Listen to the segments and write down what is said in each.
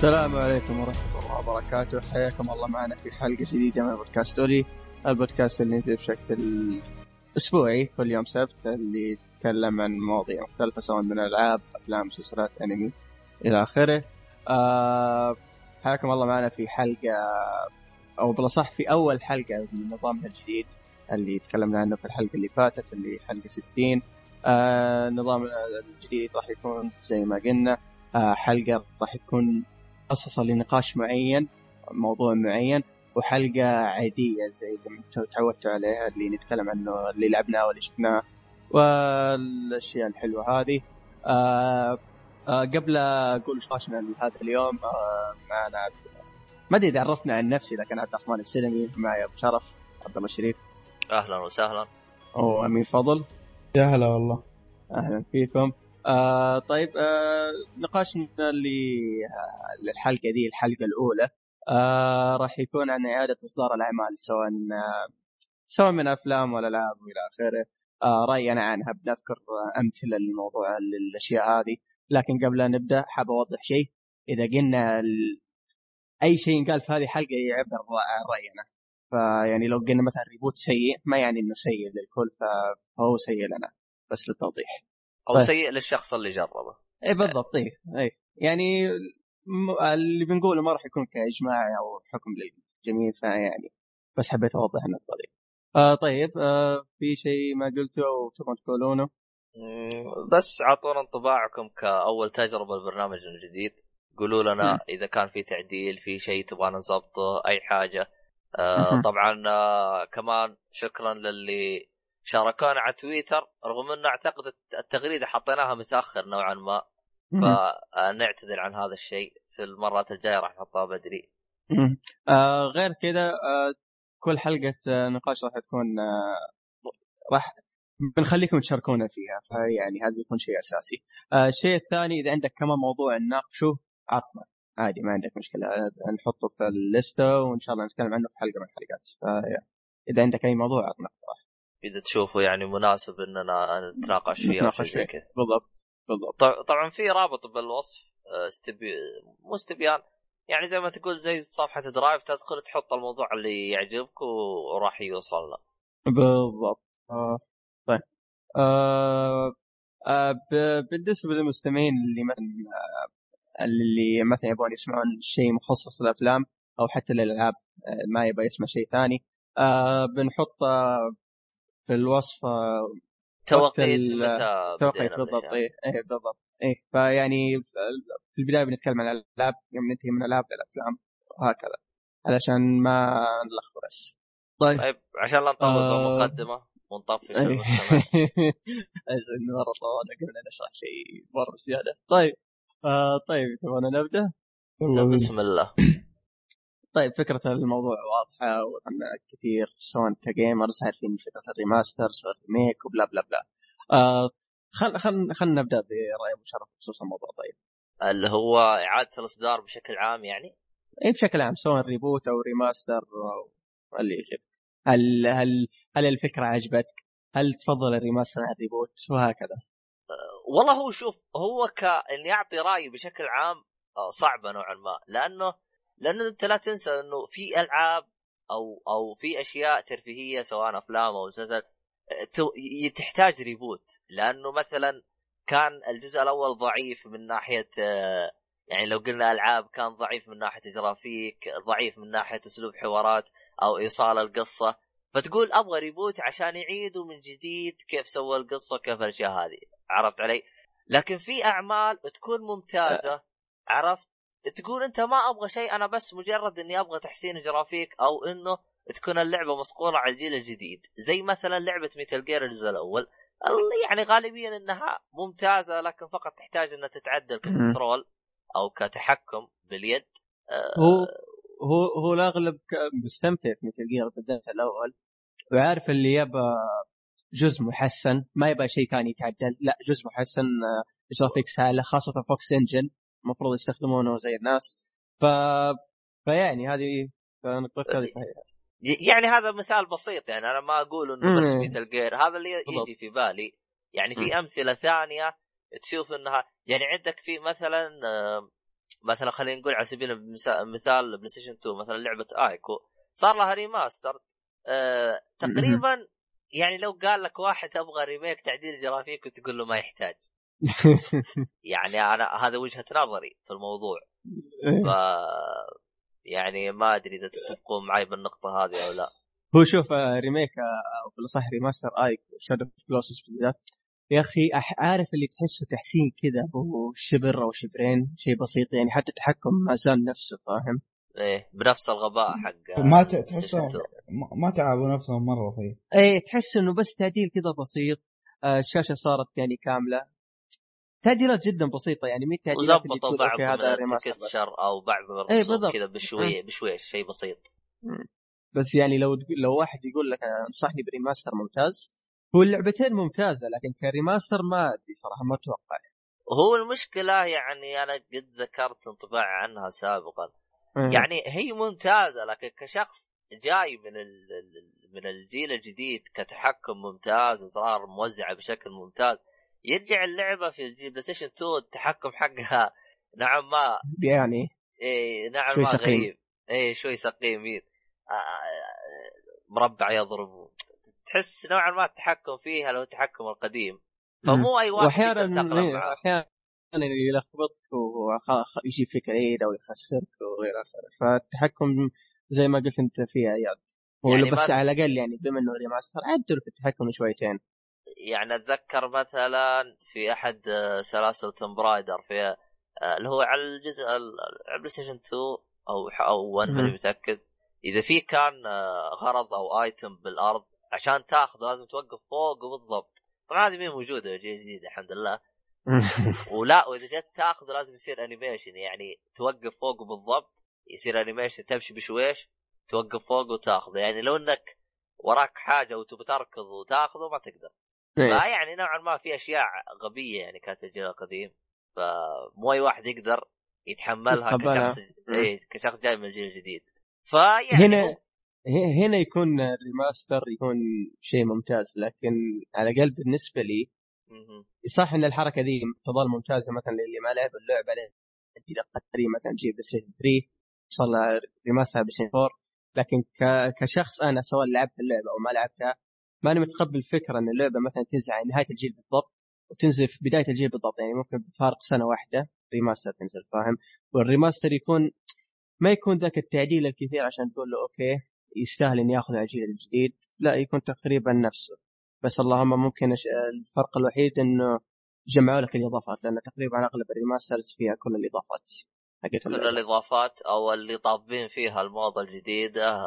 السلام عليكم ورحمة الله وبركاته. حياكم الله معنا في حلقة جديدة من بودكاست أولي. البودكاست اللي ينزل بشكل أسبوعي كل يوم سبت اللي يتكلم عن مواضيع مختلفة سواء من ألعاب أفلام مسلسلات أنمي إلى آخره. آه حياكم الله معنا في حلقة أو بالأصح في أول حلقة من نظامنا الجديد اللي تكلمنا عنه في الحلقة اللي فاتت اللي حلقة 60 آه النظام الجديد راح يكون زي ما قلنا. آه حلقة راح تكون مخصصة لنقاش معين موضوع معين وحلقة عادية زي اللي تعودتوا عليها اللي نتكلم عنه اللي لعبناه واللي شفناه والأشياء الحلوة هذه. آه آه قبل أقول إيش نقاشنا هذا اليوم آه معنا ما أدري إذا عرفنا عن نفسي لكن عبد الرحمن السلمي معي أبو شرف عبد الله الشريف. أهلا وسهلا. وامين فضل. يا هلا والله. أهلا فيكم. آه طيب آه نقاشنا آه للحلقة دي الحلقة الأولى آه راح يكون عن إعادة إصدار الأعمال سواء آه سواء من أفلام ولا العاب وإلى آخره. آه راينا عنها بنذكر آه أمثلة للموضوع للأشياء هذه. لكن قبل ان نبدأ حاب أوضح شيء؟ إذا قلنا ال... أي شيء ينقال في هذه الحلقة يعبر عن راينا فيعني لو قلنا مثلا reboot سيء ما يعني إنه سيء للكل فهو سيء لنا. بس للتوضيح. أو طيب. سيء للشخص اللي جربه اي بالضبط اي اي يعني اللي بنقوله ما راح يكون كإجماع أو حكم للجميع فيعني بس حبيت أوضح النقطة دي آه طيب آه في شيء ما قلته أو تبغون تقولونه؟ بس أعطونا انطباعكم كأول تجربة للبرنامج الجديد قولوا لنا م. إذا كان في تعديل في شيء تبغانا نظبطه أي حاجة آه طبعا آه كمان شكرا للي شاركونا على تويتر رغم إنه أعتقد التغريدة حطيناها متأخر نوعا ما فنعتذر عن هذا الشيء في المرات الجاية راح نحطها بدري. آه غير كذا آه كل حلقة نقاش راح تكون آه راح بنخليكم تشاركونا فيها فيعني هذا بيكون شيء أساسي. آه الشيء الثاني إذا عندك كمان موضوع نناقشه عطنا عادي ما عندك مشكلة نحطه في الليسته وإن شاء الله نتكلم عنه في حلقة من الحلقات فاذا عندك أي موضوع عطنا اقتراح. إذا تشوفوا يعني مناسب اننا نتناقش فيه نتناقش فيه بالضبط بالضبط طبعا في رابط بالوصف استبي... مو استبيان يعني زي ما تقول زي صفحة درايف تدخل تحط الموضوع اللي يعجبك وراح يوصل له بالضبط آه. طيب آه. آه بالنسبة للمستمعين اللي مثلا اللي مثلا يبغون يسمعون شيء مخصص للأفلام أو حتى للألعاب ما يبغى يسمع شيء ثاني آه بنحط في الوصف توقيت متى توقيت بالضبط. اي إيه بالضبط. إيه فيعني في البداية بنتكلم عن الألعاب يوم ننتهي من الألعاب للأفلام وهكذا علشان ما نلخبط بس. طيب. طيب عشان لا نطول آه... بمقدمه ونطفش المستمع. انه مره طولنا قبل نشرح شيء مرة زيادة. طيب. آه طيب تبغى نبدأ؟ بسم الله. طيب فكرة الموضوع واضحة وأن كثير سواء ك gamers عارفين فكرة ال remasters وال remake و bla bla bla. آه خل خل خلينا نبدأ برأي أبو شرف بخصوص الموضوع. طيب. اللي هو إعادة الإصدار بشكل عام يعني؟ اي بشكل عام. سواء reboot أو remaster أو اللي يعجبك هل هل هل الفكرة عجبتك؟ هل تفضل ال remaster عن ال reboot؟ وهكذا؟ أه والله هو شوف هو كان يعطي رأي بشكل عام صعبة نوعا ما. لأنه لأنه أنت لا تنسى إنه في ألعاب أو أو في أشياء ترفيهية سواء أفلام أو مسلسل تحتاج reboot لأنه مثلا كان الجزء الأول ضعيف من ناحية يعني لو قلنا ألعاب كان ضعيف من ناحية جرافيك ضعيف من ناحية أسلوب حوارات أو إيصال القصة. فتقول أبغى reboot عشان يعيدوا من جديد كيف سوى القصة كيف الأشياء هذه. عرفت علي؟ لكن في أعمال تكون ممتازة عرفت؟ تقول أنت ما أبغى شيء أنا بس مجرد إني أبغى تحسين جرافيك أو إنه تكون اللعبة مصقوله على الجيل الجديد. زي مثلا لعبة ميتال جير الجزء الأول. يعني غالبيا إنها ممتازة لكن فقط تحتاج إنها تتعدل control أو كتحكم باليد. هو هو هو الأغلب مستمتع في ميتال جير بالذات الأول. وعارف اللي يبى جزء محسن ما يبغى شيء ثاني يتعدل. لا جزء محسن graphics اعلى خاصة Fox Engine المفروض يستخدمونه زي الناس. ف فيعني هذه نقطتك هذه صحيحة. يعني هذا مثال بسيط يعني أنا ما أقول إنه بس ميتل جير هذا اللي يجي في بالي. يعني في أمثلة ثانية تشوف إنها يعني عندك في مثلا مثلا خلينا نقول على سبيل المثال PlayStation 2 مثلا لعبة Ico. صار لها remaster آه تقريبا يعني لو قال لك واحد أبغى remake تعديل جرافيك وتقول له ما يحتاج. يعني أنا هذا وجهة نظري في الموضوع. إيه. ف يعني ما أدري إذا تتفقون معي بالنقطة هذه أو لا. هو شوف آه، remake آه، أو بالاصح remaster Ico Shadow of Colossus بالذات يا أخي عارف اللي تحسه تحسين كذا هو شبر أو شبرين شيء بسيط يعني حتى التحكم ما زال نفسه فاهم؟ إيه بنفس الغباء حق ما ت- PlayStation تحسهم 2. ما- ما تعبوا نفسهم مرة فيه. إيه تحس إنه بس تعديل كذا بسيط آه، الشاشة صارت يعني كاملة. تعديلات جدا بسيطة يعني مي التعديلات اللي تقول بعض من هذا remaster بس. ال texture أو بعض إيه، الرسوم بالضبط. كذا بشوي بشويش شيء بسيط بس يعني لو لو واحد يقول لك أنصحني ب remaster ممتاز هو اللعبتين ممتازة لكن ك remaster ما أدري صراحة ما أتوقع وهو المشكلة يعني أنا قد ذكرت انطباع عنها سابقا إيه. يعني هي ممتازة لكن كشخص جاي من من الجيل الجديد كتحكم ممتاز ازرار موزعة بشكل ممتاز يرجع اللعبة في الجيل PlayStation 2 التحكم حقها نوعا ما. يعني إيه نوعا شوي ما سقيم. غريب. إيه شوي سقيم إيه. آه، مربع يضرب. تحس نوعا ما التحكم فيها لو التحكم القديم. فمو أي واحد واحيانا معاه. أحيانا يلخبطك ويجيب فيك العيد أو يخسرك وغير آخره. فالتحكم زي ما قلت أنت فيها هو يعني يعني بس على الأقل يعني بما إنه remaster عدلوا في التحكم شويتين. يعني أتذكر مثلا في أحد آه، سلاسل Tomb Raider في آه، اللي هو على الجزء ال- على PlayStation 2 أو أو 1 ماني. متأكد. إذا في كان آه، غرض أو item بالأرض عشان تاخذه لازم توقف فوق بالضبط طبعا هذه مي موجودة جديد جديد الحمد لله. ولا وإذا جيت تاخذه لازم يصير animation يعني توقف فوقه بالضبط يصير animation تمشي بشويش توقف فوق وتاخذه. يعني لو إنك وراك حاجة وتبي تركض وتاخذه ما تقدر. فيعني نوعا ما في أشياء غبية يعني كانت الجيل القديم فمو أي واحد يقدر يتحملها. كشخص إيه كشخص جاي من الجيل الجديد فيعني هنا هو- هنا يكون ال remaster يكون شيء ممتاز لكن على الأقل بالنسبة لي. صح إن الحركة دي تظل ممتازة مثلا للي ما لعب اللعبه الجيل القديم مثلا جيب PlayStation 3 صار remaster PlayStation 4 لكن. كشخص أنا سواء لعبت اللعبة أو ما لعبتها ماني متقبل فكرة إن اللعبة مثلا تنزل على نهاية الجيل بالضبط وتنزل في بداية الجيل بالضبط يعني ممكن بفارق سنة واحدة remaster تنزل فاهم وال remaster يكون ما يكون ذاك التعديل الكثير عشان تقول له okay يستاهل إني ياخذ على الجيل الجديد لا يكون تقريبا نفسه بس اللهم ممكن الفرق الوحيد إنه جمعوا لك الإضافات لأن تقريبا أغلب ال remasters فيها كل الإضافات حقت كل. الإضافات أو اللي طابين فيها الموضة الجديدة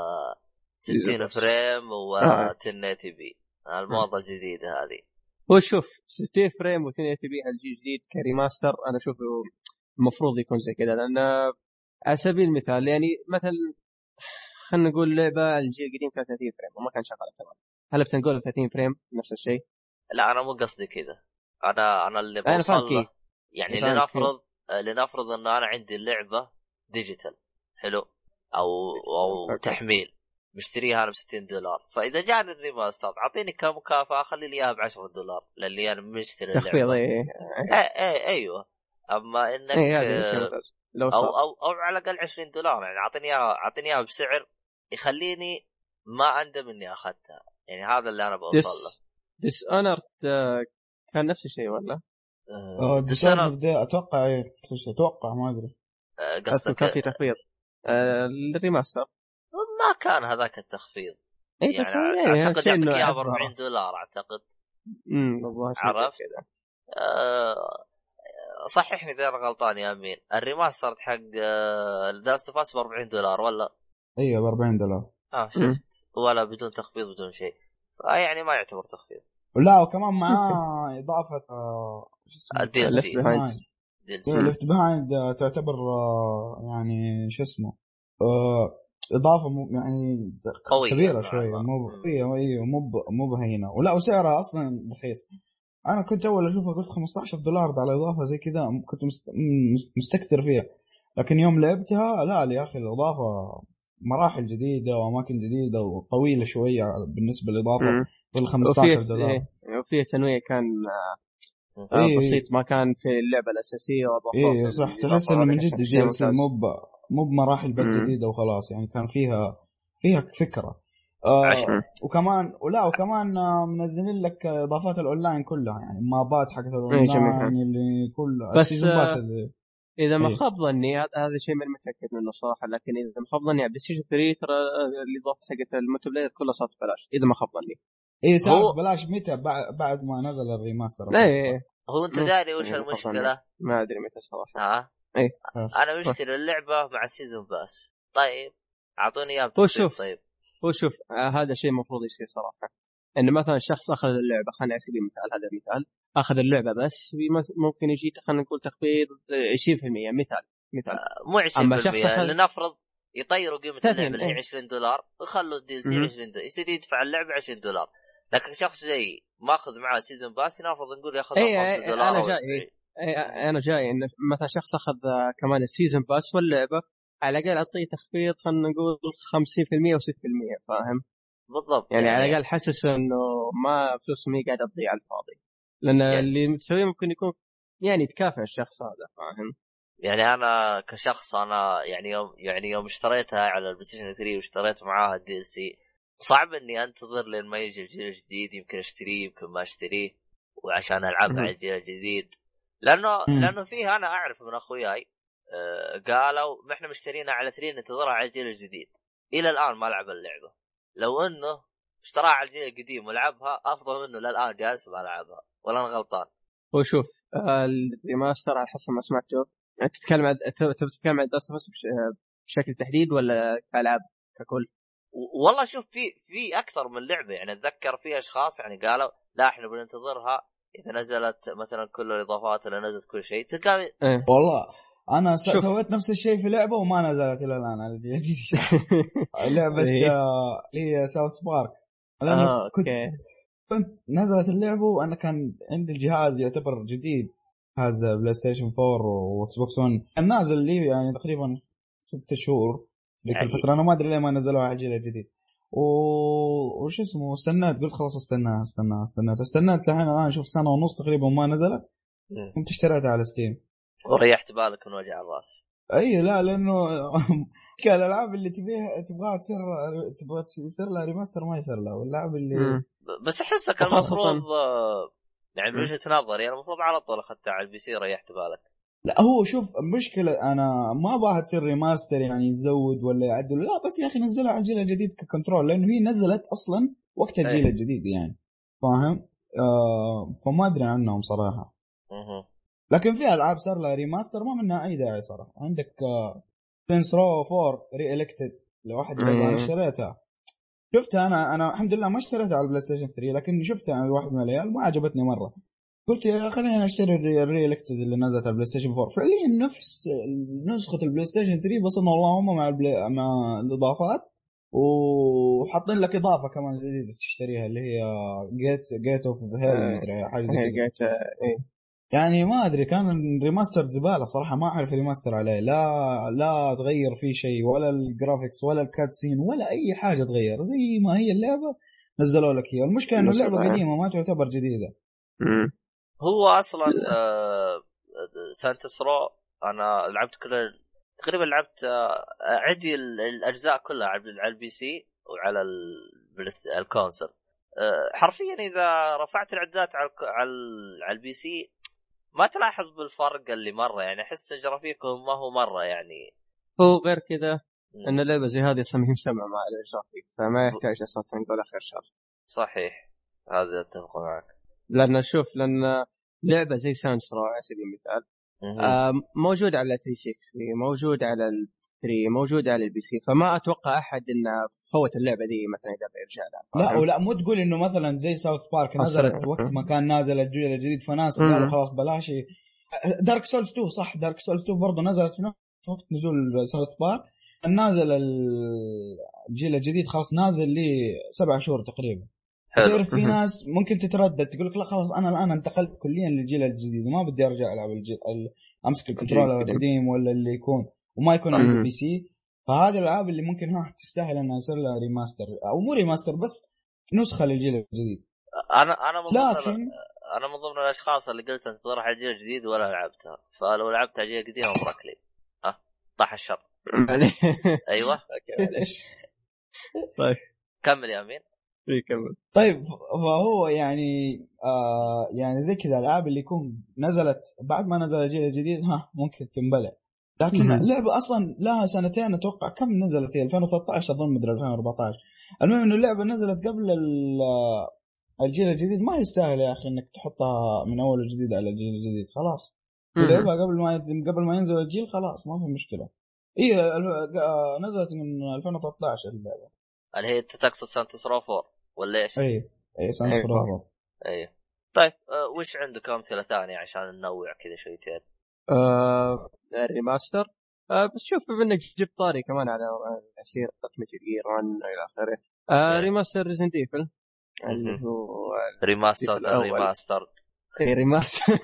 60 بالضبط. frame و آه. 1080 p الموضة الجديدة هذه هو شوف 60 frame و 1080 p على الجيل الجديد ك remaster أنا اشوفه المفروض يكون زي كذا لأن على سبيل المثال يعني مثلا خلينا نقول لعبة الجيل القديم كانت 30 frame وما كان شغاله تمام هل بتنقول 30 frame نفس الشيء؟ لا أنا مو قصدي كذا أنا أنا اللي بوصل. يعني أنا فاهم لنفرض آه، لنفرض انه أنا عندي اللعبه digital حلو أو أو. تحميل مشتريها أنا ب 60 دولار. فإذا جاني ال remaster أعطيني كمكافأة خلي لي إياها ب 10 دولار للي أنا مشتري تخفيض اللعبه اي اي اي أيوه. أما إنك اي شيء آه،. لو أو أو أو على الأقل 20 دولار يعني أعطيني إياها أعطيني إياها بسعر يخليني ما أندم إني أخذتها. يعني هذا اللي أنا بوصل له. Dishonored كان نفس الشيء ولا؟ آه، Dishonored Dishonored، بدي أتوقع إيه نفس الشيء أتوقع ما أدري. آه، قصدك كان في تخفيض. آه، ال remaster ما كان هذاك التخفيض. بس يعني يعني أعتقد يعطيك اياها ب أكبر. 40 دولار أعتقد. امم عرفت؟ كذا. أه صححني إذا أنا غلطان يا أمين. ال remaster حق Last of Us ب 40 دولار ولا؟ أيوه ب 40 دولار. آه شفت. ولا بدون تخفيض بدون شيء. يعني ما يعتبر تخفيض. لا وكمان معاه إضافة آه، شو اسمه؟ Left سي. Left Behind تعتبر آه، يعني شو اسمه؟ آه، إضافة مو يعني قوية كبيرة شوية. مو. أيوه أيوه مو ب- مو بهينة ولا وسعرها أصلا رخيص أنا كنت أول أشوفها قلت 15 دولار على إضافة زي كذا كنت مست- مست- مستكثر فيها لكن يوم لعبتها لا يا أخي الإضافة مراحل جديدة وأماكن جديدة وطويلة شوية بالنسبة للإضافة وفيه 15 دولار إيه، وفيه تنويع كان آه، آه إيه. بسيط ما كان في اللعبة الأساسية واضافات إيه صح تحس إنه من جد كانت شيء مو بمراحل بس. جديدة وخلاص يعني كان فيها فيها فكرة آه. وكمان ولا وكمان آه، منزلين لك آه، إضافات الأونلاين كلها يعني مابات حقت إيه،. الأونلاين اللي كل بس، آه، pass اللي إذا ما إيه. خاب ظني هذا هذا شيء ماني متأكد منه صراحة لكن إذا ما خاب ظني على PlayStation 3 ترى الإضافة حقت multiplayer كلها صارت ببلاش إذا ما خاب ظني اي صار هو- بلاش متى بعد, بعد ما نزل remaster إيه هو أنت. داري وش المشكلة؟ ما أدري متى صراحة ها؟ إيه. أنا مشتري اللعبة مع season pass طيب أعطوني اياه هو شوف. طيب هو شوف آه هذا الشيء المفروض يصير صراحة إن مثلا شخص أخذ اللعبة خلينا على سبيل المثال هذا المثال أخذ اللعبة بس بيمث- ممكن يجي خلينا نقول تخفيض 20% مثال مثال مو 20% أما شخص أخذ- لنفرض يطيروا قيمة 30 اللعبة اللي هي إيه. 20 دولار ويخلوا الدي سي مم. 20 دولار يصير يدفع اللعبة 20 دولار لكن شخص جاي ماخذ معاه سيزون باس نفرض نقول ياخذ إيه، 5 إيه، دولار أنا أو جاي، 20. إيه، أنا جاي إن مثلا شخص أخذ آه، كمان السيزون باس واللعبة على الأقل أعطيه تخفيض خلينا نقول 50% و6% فاهم؟ بالضبط يعني, على الأقل حسس إنه ما فلوس ما قاعدة تضيع على الفاضي لأن يعني- اللي تسويه ممكن يكون يعني تكافئ الشخص هذا فاهم؟ يعني أنا كشخص أنا يعني يوم يعني يوم اشتريتها على ال PlayStation 3 واشتريت معاها ال DLC صعب إني أنتظر لين ما يجي الجيل الجديد يمكن أشتريه يمكن ما أشتريه وعشان ألعبها مهم. على الجيل الجديد لأنه مم. لأنه فيه أنا أعرف من أخوياي آه، قالوا ما إحنا مشترينها على 3 ننتظرها على الجيل الجديد. إلى الآن ما لعب اللعبة. لو إنه اشتراها على الجيل القديم ولعبها أفضل منه للآن جالس ما لعبها ولا أنا غلطان. وشوف آه، ال remaster على حسب ما سمعت جو يعني تتكلم عن تبي تتكلم عن داست بش... بشكل تحديد ولا كالعاب ككل؟ والله شوف في في أكثر من لعبة. يعني أتذكر في أشخاص يعني قالوا لا إحنا بننتظرها إذا نزلت مثلا كل الإضافات اللي نزلت كل شيء تلقى إيه. والله أنا س- شوف. سويت نفس الشيء في لعبة وما نزلت إلى الآن على الجديد لعبة إيه. آه، اللي هي South Park آه كنت أوكي. كنت نزلت اللعبة وأنا كان عندي الجهاز يعتبر جديد. جهاز PlayStation 4 و Xbox 1 كان نازل لي يعني تقريبا ست شهور. ذيك يعني- الفترة أنا ما أدري ليه ما نزلوها على الجيل الجديد. وش اسمه استنيت قلت خلاص استناها استناها استنيت استنيت لحين الآن شوف سنة ونص تقريبا ما نزلت. كنت اشتريتها على Steam وريحت بالك من وجع الراس. أي لا لأنه كان الألعاب اللي تبيها تبغاها تصير تبغى يصير لها remaster ما يصير لها. والالعاب اللي مم. بس احسك المفروض آه، يعني من. وجهة نظري أنا المفروض على طول أخذتها على ال PC ريحت بالك. لا هو شوف المشكلة أنا ما أبغاها تصير remaster يعني يزود ولا يعدل لا بس يا أخي نزلها على الجيل الجديد ك control لأنه هي نزلت أصلا وقت الجيل أي. الجديد يعني فاهم؟ آه فما أدري عنهم صراحة مهم. لكن في ألعاب صار لها remaster ما منها أي داعي صراحة عندك آه Saints Row 4 Re-Elected لو واحد. أنا اشتريتها شفتها أنا أنا الحمد لله ما اشتريتها على ال PlayStation 3 لكن شفتها عند واحد من العيال ما عجبتني مرة قلت يا خليني اشتري ال Re- ال Re-Elected اللي نزلت على ال PlayStation 4 فعليا نفس نسخة ال PlayStation 3 بس انه اللهم مع ال Play مع الإضافات وحاطين لك إضافة كمان جديدة تشتريها اللي هي Gat Gat out of Hell مدري حاجة زي كذا. إيه يعني ما أدري كان ال remaster زبالة صراحة ما أعرف remaster عليه لا لا تغير فيه شيء ولا ال graphics ولا ال cutscene ولا أي حاجة تغير زي ما هي اللعبة نزلوا لك هي المشكلة إنه اللعبة. قديمة ما تعتبر جديدة. هو أصلا آه Saints Row أنا لعبت كل تقريبا لعبت آه عندي ال- الأجزاء كلها على ال PC وعلى ال console. آه حرفيا إذا رفعت الاعدادات على على ال- على ال PC ما تلاحظ بالفرق اللي مرة يعني أحس الجرافيكهم ما هو مرة يعني. هو غير كذا إن اللعبة زي هذه أصلا ما هي مسمعه مع الجرافيك فما يحتاج أصلا نقول خير شر. صحيح. هذا أتفق معك. لأن شوف لأن لعبة زي Saints Row على سبيل المثال. آه موجود على 360 موجود على ال 3 موجود على ال PC فما أتوقع أحد إنه فوت اللعبة دي مثلا إذا بيرجع لها لا؟ ولا مو تقول إنه مثلا زي South Park نزلت أصلاً. وقت ما كان نازل الجيل الجديد فناس. قالوا خلاص بلاش Dark Souls 2 صح Dark Souls 2 برضه نزلت في نفس وقت نزول South Park نازل ال- الجيل الجديد خلاص نازل لي سبع شهور تقريبا حلو. تعرف في. ناس ممكن تتردد تقول لك لا خلاص أنا الآن انتقلت كليا للجيل الجديد وما بدي أرجع ألعب الجيل ال- أمسك ال controller القديم. ولا اللي يكون وما يكون عندي مم. PC. فهذه الألعاب اللي ممكن ها تستاهل إنها يصير لها remaster أو مو remaster بس نسخة للجيل الجديد. أنا أنا من لكن أنا من ضمن الأشخاص اللي قلت انتظر على الجيل الجديد ولا لعبتها. فلو لعبت على الجيل القديم امرك لي ها؟ طاح الشر. أيوه. معليش. طيب كمل يا أمين. كمل. طيب فهو يعني آه يعني زي كذا الألعاب اللي يكون نزلت بعد ما نزل الجيل الجديد ها ممكن تنبلع. لكن. اللعبة أصلا لها سنتين أتوقع كم نزلت هي؟ 2013 أظن مدري 2014 المهم إنه اللعبة نزلت قبل ال- الجيل الجديد. ما يستاهل يا أخي إنك تحطها من أول وجديد على الجيل الجديد خلاص. لعبها قبل ما قبل ما ينزل الجيل خلاص ما في مشكلة. اي آه، نزلت من 2013 اللعبة. اللي هي تقصد Saints Row 4 ولا إيش؟ اي اي Saints. Four أيوه طيب آه وش عندك امثله ثانية عشان ننوع كذا شويتين؟ آه ال remaster آه بس شوف بما إنك جبت طاري كمان على سيرة Metal Gear 1 إلى آخره آه نعم. remaster Resident Evil اللي مهم. هو remaster. remaster اي remaster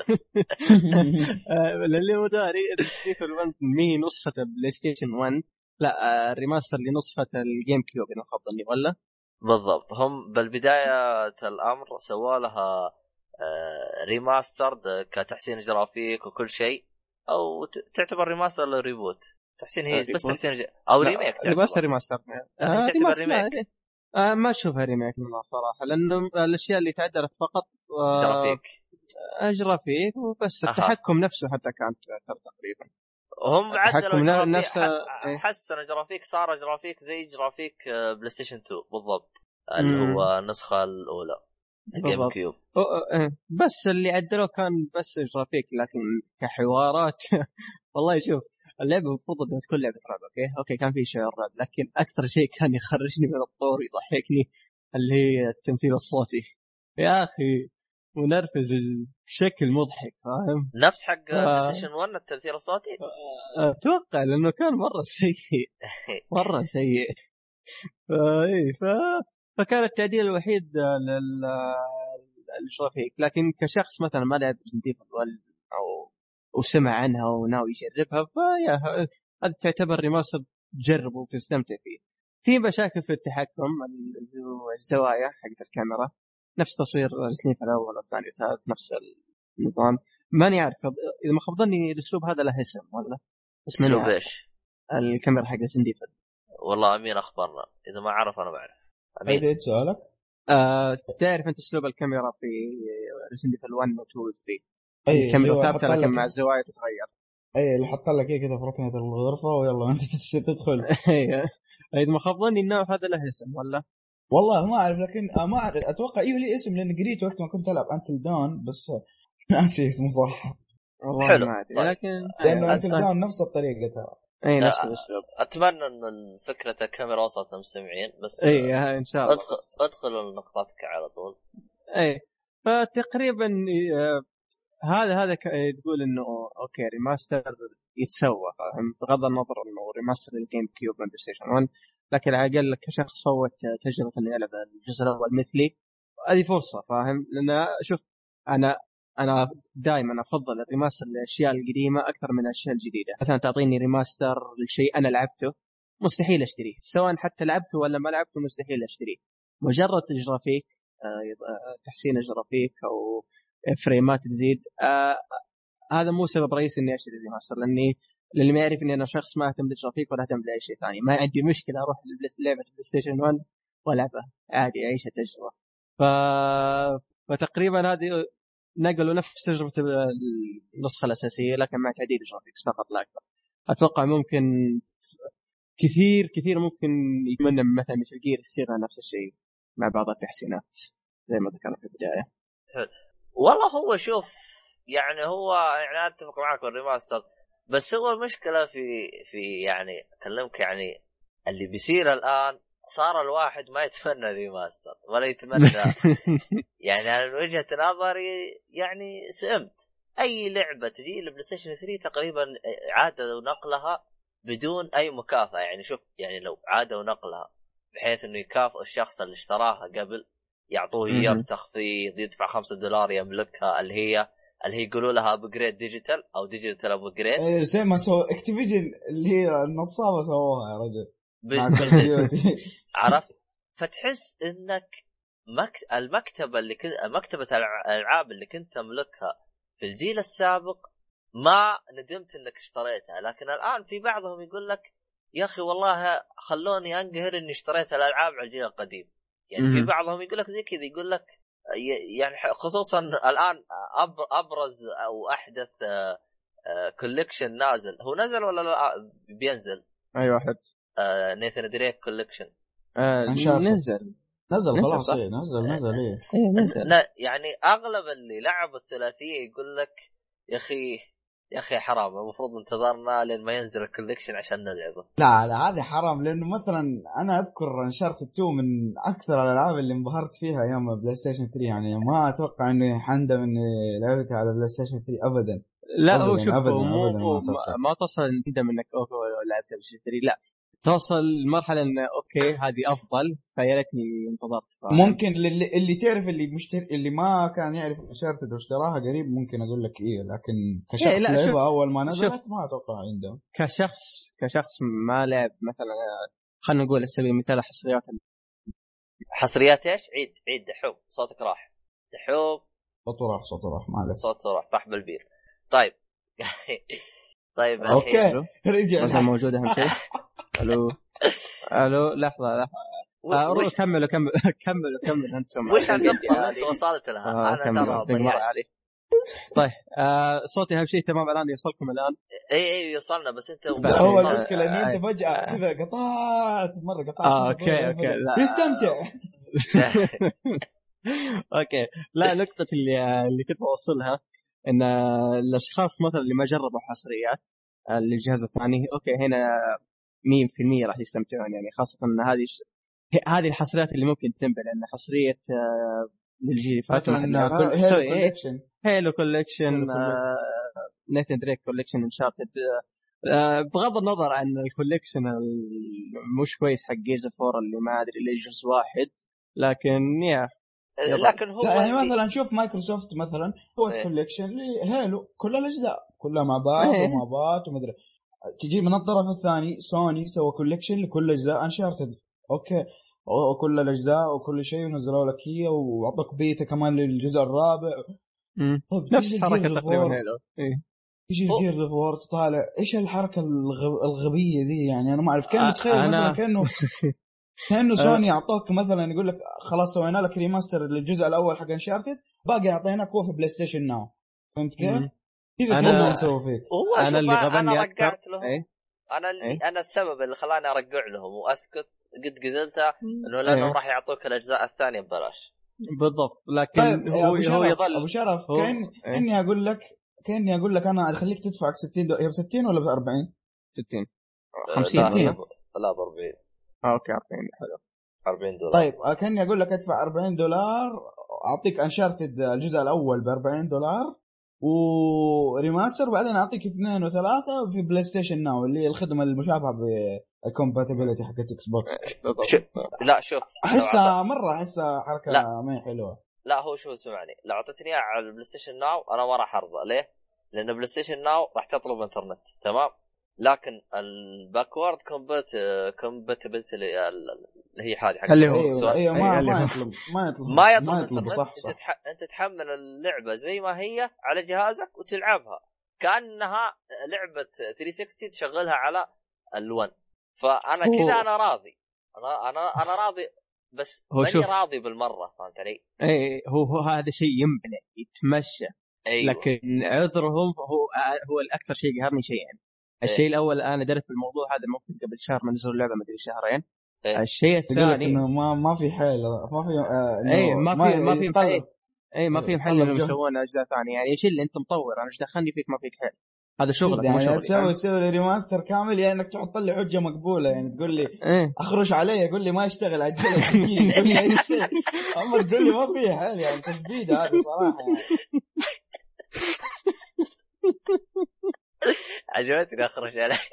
آه، للي هو داري Resident Evil 1 مي نسخة بلاي ستيشن 1 لا آه remaster لنسخة الجيم كيوب إذا خاب ظني ولا؟ بالضبط هم بالبداية الأمر سووا لها آه remaster كتحسين graphics وكل شيء أو تعتبر remaster ولا reboot؟ تحسين هي آه، بس. تحسين ج... أو ريميك. ريماستر ريماستر آه تعتبر ريماستر ريميك. آه ما أشوفها ريميك منها صراحة لأنه الأشياء اللي تعدلت فقط آه graphics graphics وبس. التحكم نفسه حتى كان تقريبا هم عدلوا نفس- إيه. حسنوا graphics صار graphics زي graphics بلاي ستيشن 2 بالضبط اللي. هو النسخة الأولى الجيم بالضبط. كيوب إيه. بس اللي عدلوه كان بس graphics لكن كحوارات والله شوف اللعبة المفروض إنها تكون لعبة رعب okay okay كان في شيء رعب لكن أكثر شيء كان يخرجني من الطور ويضحكني اللي هي التمثيل الصوتي يا أخي منرفز بشكل مضحك فاهم؟ نفس حق آه. بلاي ستيشن 1 التمثيل الصوتي أتوقع لأنه كان مرة سيء مرة سيء فا إيه ف... فكان التعديل الوحيد لل ال graphics لكن كشخص مثلا ما لعب Resident Evil أو وسمع عنها وناوي يجربها فيا هذا تعتبر remaster تجربه وتستمتع فيه في مشاكل في التحكم الزوايا حقت الكاميرا نفس تصوير Resident Evil الأول والثاني والثالث نفس النظام. ماني عارف إذا ما خاب ظني الأسلوب هذا له اسم ولا؟ ماني أسلوب إيش؟ الكاميرا حق Resident Evil والله أمين أخبرنا. إذا ما عرف أنا بعرف. عيد امين عيد سؤالك. آه تعرف أنت أسلوب الكاميرا في Resident Evil 1 و 2 و 3 أي الكاميرا أيوة، ثابتة لكن لك- مع الزوايا تتغير. أي اللي حط لك إيه كذا في ركنة الغرفة ويلا أنت تدخل. أيوه إذا ما خاب ظني النوع هذا له اسم ولا؟ والله ما أعرف لكن ما أعرف أتوقع أيوه لي اسم لأن قريت وقت ما كنت ألعب Until Dawn بس ناسي اسمه صح والله حلو. ما أدري طيب. لكن لأنه. Until Dawn نفس الطريقة ترى إي نفس لا. الاسلوب أتمنى إن فكرة الكاميرا وصلت للمستمعين بس إي ها، إن شاء الله أدخل بس. ادخلوا لنقطتك على طول إي فتقريبا آه، هذا هذا ك- تقول إنه okay remaster يتسوى فاهم بغض النظر إنه remaster الجيم كيوب من بلاي ستيشن 1 لكن على الأقل كشخص فوت تجربة انه يلعب الجزء الأول مثلي. هذه فرصة فاهم؟ لأن شوف أنا أنا دائما أفضل ال remaster للأشياء القديمة أكثر من الأشياء الجديدة. مثلا تعطيني remaster لشيء أنا لعبته مستحيل أشتريه. سواء حتى لعبته ولا ما لعبته مستحيل أشتريه. مجرد graphics آه، تحسين ال graphics أو فريمات تزيد آه هذا مو سبب رئيسي إني أشتري remaster لأني للي ما يعرف إني أنا شخص ما أهتم بال graphics ولا أهتم باي شيء ثاني. ما عندي مشكلة أروح لعبة البلاي ستيشن 1 وألعبها. عادي أعيش التجربة. ف... فتقريبا هذه نقلوا نفس تجربة النسخة الأساسية لكن مع تعديل ال graphics فقط لا أكثر. أتوقع ممكن كثير كثير ممكن يتمنى مثلا مثل Gear يصير نفس الشيء مع بعض التحسينات زي ما ذكرنا في البداية. والله هو شوف يعني هو يعني أتفق معك بال remaster بس هو المشكلة في في يعني أكلمك يعني اللي بيصير الآن صار الواحد ما يتمنى remaster ولا يتمنى يعني أنا من وجهة نظري يعني سئمت أي لعبة تجي لبلاي ستيشن 3 تقريبا عادوا نقلها بدون أي مكافأة يعني شوف يعني لو عادوا نقلها بحيث إنه يكافئ الشخص اللي اشتراها قبل يعطوه. إياه تخفيض يدفع 5 دولار يملكها اللي هي اللي هي يقولوا لها upgrade digital أو digital upgrade إيه، زي ما سووا Activision اللي هي النصابة سووها يا رجل. عرفت؟ فتحس إنك مكت... المكتبة اللي كنت مكتبة الع- الألعاب اللي كنت تملكها في الجيل السابق ما ندمت إنك اشتريتها. لكن الآن في بعضهم يقول لك يا أخي والله خلوني أنقهر إني اشتريت الألعاب على الجيل القديم. يعني في. بعضهم يقول لك زي كذا يقول لك يعني خصوصا الآن. أبرز أو أحدث collection نازل. هو نزل ولا لا؟ بينزل. اي واحد Nathan Drake Collection آه. نزل. نزل نزل خلاص؟ إيه نزل نزل إيه. اي نزل. لا يعني أغلب اللي لعبوا الثلاثية يقول لك يا أخي يا أخي حرام المفروض انتظرنا لين ما ينزل ال collection عشان نلعبه لا لا هذه حرام لأنه مثلا أنا أذكر Uncharted 2 من أكثر الألعاب اللي انبهرت فيها أيام بلاي ستيشن 3 يعني ما أتوقع اني حندم اني لعبتها على بلاي ستيشن 3 ابدا. لا أبداً، هو شوف أبداً، مو أبداً ما توصل تندم إنك okay لعبت بشي لا توصل لمرحلة انه أوكي هذه أفضل فيا ليتني انتظرت. فاهم؟ ممكن اللي, اللي تعرف اللي مشتري اللي ما كان يعرف انشارتد واشتراها قريب ممكن أقول لك إيه لكن إيه، كشخص لا، شوف- لعبها أول ما شوف. نزلت ما أتوقع عنده. كشخص كشخص ما لعب مثلا خلينا نقول على سبيل المثال حصريات حصريات إيش؟ عيد عيد دحوم صوتك راح. دحوم. صوته راح صوته راح ما عليك. صوته راح طاح بالبير. طيب. طيب okay؟ رجع. مثلا موجود أهم شيء. ألو ألو لحظة لحظة آه، وش كملوا كملوا كملوا كملوا أنتم وش هذه. انت وصلت لها؟ آه، أنا ترى ضيعت علي طيب آه صوتي أهم شيء تمام الآن يوصلكم الآن إي إي وصلنا بس أنت هو. المشكلة اني أنت آه، فجأة آه. كذا قطعت مرة قطعت آه okay okay. لا يستمتع okay لا نقطة اللي اللي كنت بوصلها إن الأشخاص مثلا اللي ما جربوا حصريات للجهاز الثاني okay هنا 100% راح يستمتعون يعني خاصة إن هذه ش... هذه الحصريات اللي ممكن تنبع لأن حصرية آه، للجيل اللي فات مثلا Halo إيه، collection Nathan Drake collection Uncharted بغض النظر عن ال collection ال- مش كويس حق Gears of War اللي ما أدري ليه جزء واحد لكن يا يلا. لكن هو يعني مثلا شوف مايكروسوفت مثلا هو إيه. collection Halo كل الأجزاء كلها مع بعض إيه. ومع بعض ومدري تجي من الطرف الثاني سوني سوى collection لكل أجزاء Uncharted okay. أو- كل الأجزاء وكل شيء ونزلوا لك هي واعطوك بيتا كمان للجزء الرابع. طيب نفس الحركة تقريبا إيه. تيجي هو- Gears of War تطالع إيش الحركة الغ- الغبية ذي؟ يعني أنا ما أعرف. كان آه، متخيل أنا- مثلا كأنه كانه سوني أعطوك مثلا يقول لك خلاص سوينا لك remaster للجزء الأول حق Uncharted باقي أعطيناك هو في PlayStation Now فهمت كيف؟ كذا أنا- كانهم سووا فيك. أنا اللي أنا غبني أكثر. رجعت لهم. إيه؟ أنا اللي إيه؟ أنا السبب اللي خلاني أرجع لهم وأسكت قد قزلتها إنه لأنهم إيه. راح يعطوك الأجزاء الثانية ببلاش. بالضبط. لكن طيب هو هو شرف يظل. أبو شرف هو- كان إيه. كأني أقول لك كأني أقول لك أنا أخليك تدفع 60 دولار هي ب 60 ولا ب 40؟ 60 لا 50 لا, ستين. لا ب 40 آه، okay 40 حلو. 40 دولار. طيب كأني أقول لك أدفع 40 دولار أعطيك Uncharted الجزء الأول ب 40 دولار و remaster وبعدين أعطيك اثنين وثلاثة في PlayStation Now اللي هي الخدمة المشابهة بال compatibility حقت Xbox بالضبط. شو- لا شوف أحسها مرة أحسها حركة لا. ما هي حلوة. لا هو شو اسمعني لو أعطيتني اياه على ال PlayStation Now أنا ما راح أرضى. ليه؟ لأن PlayStation Now راح تطلب إنترنت تمام؟ لكن ال backward compat compatibility اللي هي هذه حق اللي هو- أيوه أيوه ما اللي ما يطلب ما يطلب ما يطلب ما يطلب صح أنت, صح. تح... أنت تحمل اللعبة زي ما هي على جهازك وتلعبها. كأنها لعبة 360 تشغلها على ال1 فأنا كذا أنا راضي. أنا أنا أنا راضي بس هو ماني شوف. راضي بالمرة فهمت علي؟ إيه هو هو هذا شيء ينبنى يتمشى. أيوه. لكن عذرهم هو هو الأكثر شيء قهرني شيئين الشيء الأول أنا درت بالموضوع هذا ممكن قبل شهر من نزول اللعبة مدري شهرين إيه. الشيء الثاني إنه ما ما في حيل ما في آه إيه ما في ما في. محل اي ما في محل إنهم. يسوون أجزاء ثانية يعني إيش اللي أنت مطور أنا إيش دخلني فيك ما فيك حيل هذا شغلك يعني شغلي تسوي فاهم؟ تسوي ريماستر كامل يعني إنك تحط لي حجة مقبولة يعني تقول لي إيه أخرج علي يقول لي ما يشتغل عجله ثقيل يقول لي أي شيء اما تقول لي ما في حل يعني تسديد هذا صراحة يعني. عجبتني أخرج عليه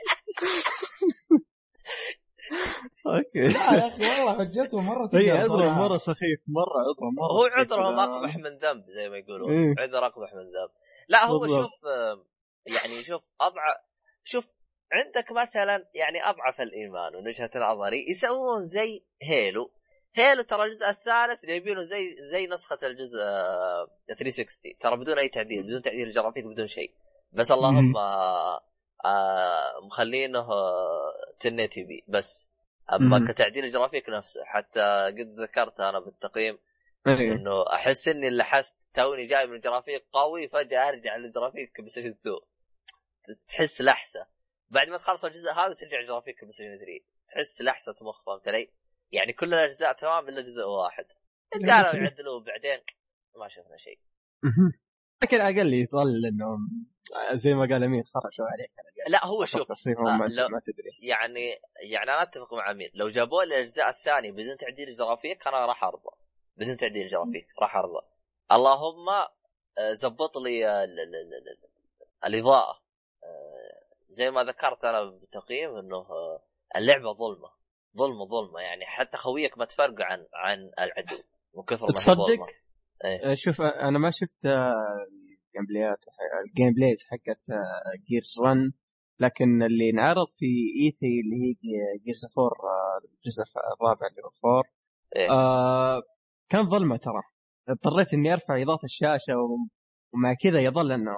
أوكي لا يا أخي والله حجته مرة هي تقدر عذره. مرة سخيف مرة عذره مرة هو. عذرهم آه. أقبح من ذنب زي ما يقولون إيه. عذر أقبح من ذنب لا هو بالضبط. شوف آه، يعني شوف اضعف شوف عندك مثلا يعني أضعف الإيمان من وجهة نظري يسوون زي هيلو Halo ترى الجزء الثالث جايبينه زي زي نسخة الجزء آه، 360 ترى بدون أي تعديل بدون تعديل جرافيك بدون شيء بس اللهم آه آه مخلينه آه 1080 p بس أما. كتعديل الجرافيك نفسه حتى قد ذكرت أنا بالتقييم إيه. إنه أحس إني لحست توني جاي من جرافيك قوي فجأة أرجع لل graphic PlayStation 2 تحس لحسة بعد ما تخلص الجزء هذا ترجع graphic PlayStation 3 تحس لحسة مخ فهمت علي؟ يعني كل الأجزاء تمام إلا جزء واحد قالوا يعدلوه بعدين ما شفنا شيء. لكن أقل يظل إنهم زي ما قال أمين خرجوا عليك. لا هو شوف آه، ما, لو- ما تدري. يعني يعني أنا أتفق مع أمين. لو جابوا لي الأجزاء الثانية بدون تعديل جرافيك أنا راح أرضى. بدون تعديل جرافيك راح أرضى. اللهم آه، زبط لي ال- ال- ال- ال- الإضاءة. آه، زي ما ذكرت أنا بالتقييم إنه آه، اللعبة ظلمة. ظلمة ظلمة. يعني حتى خويك ما تفرق عن عن العدو. من كثر ما تصدق؟ آه، شوف أنا ما شفت ال gameplay ات ال gameplays حقت Gears 1 لكن اللي انعرض في E3 اللي هي Gears 4 آه، الجزء الرابع اللي هو 4 إيه. آه كان ظلمه ترى اضطريت إني أرفع اضاءه الشاشة ومع كذا يظل إنه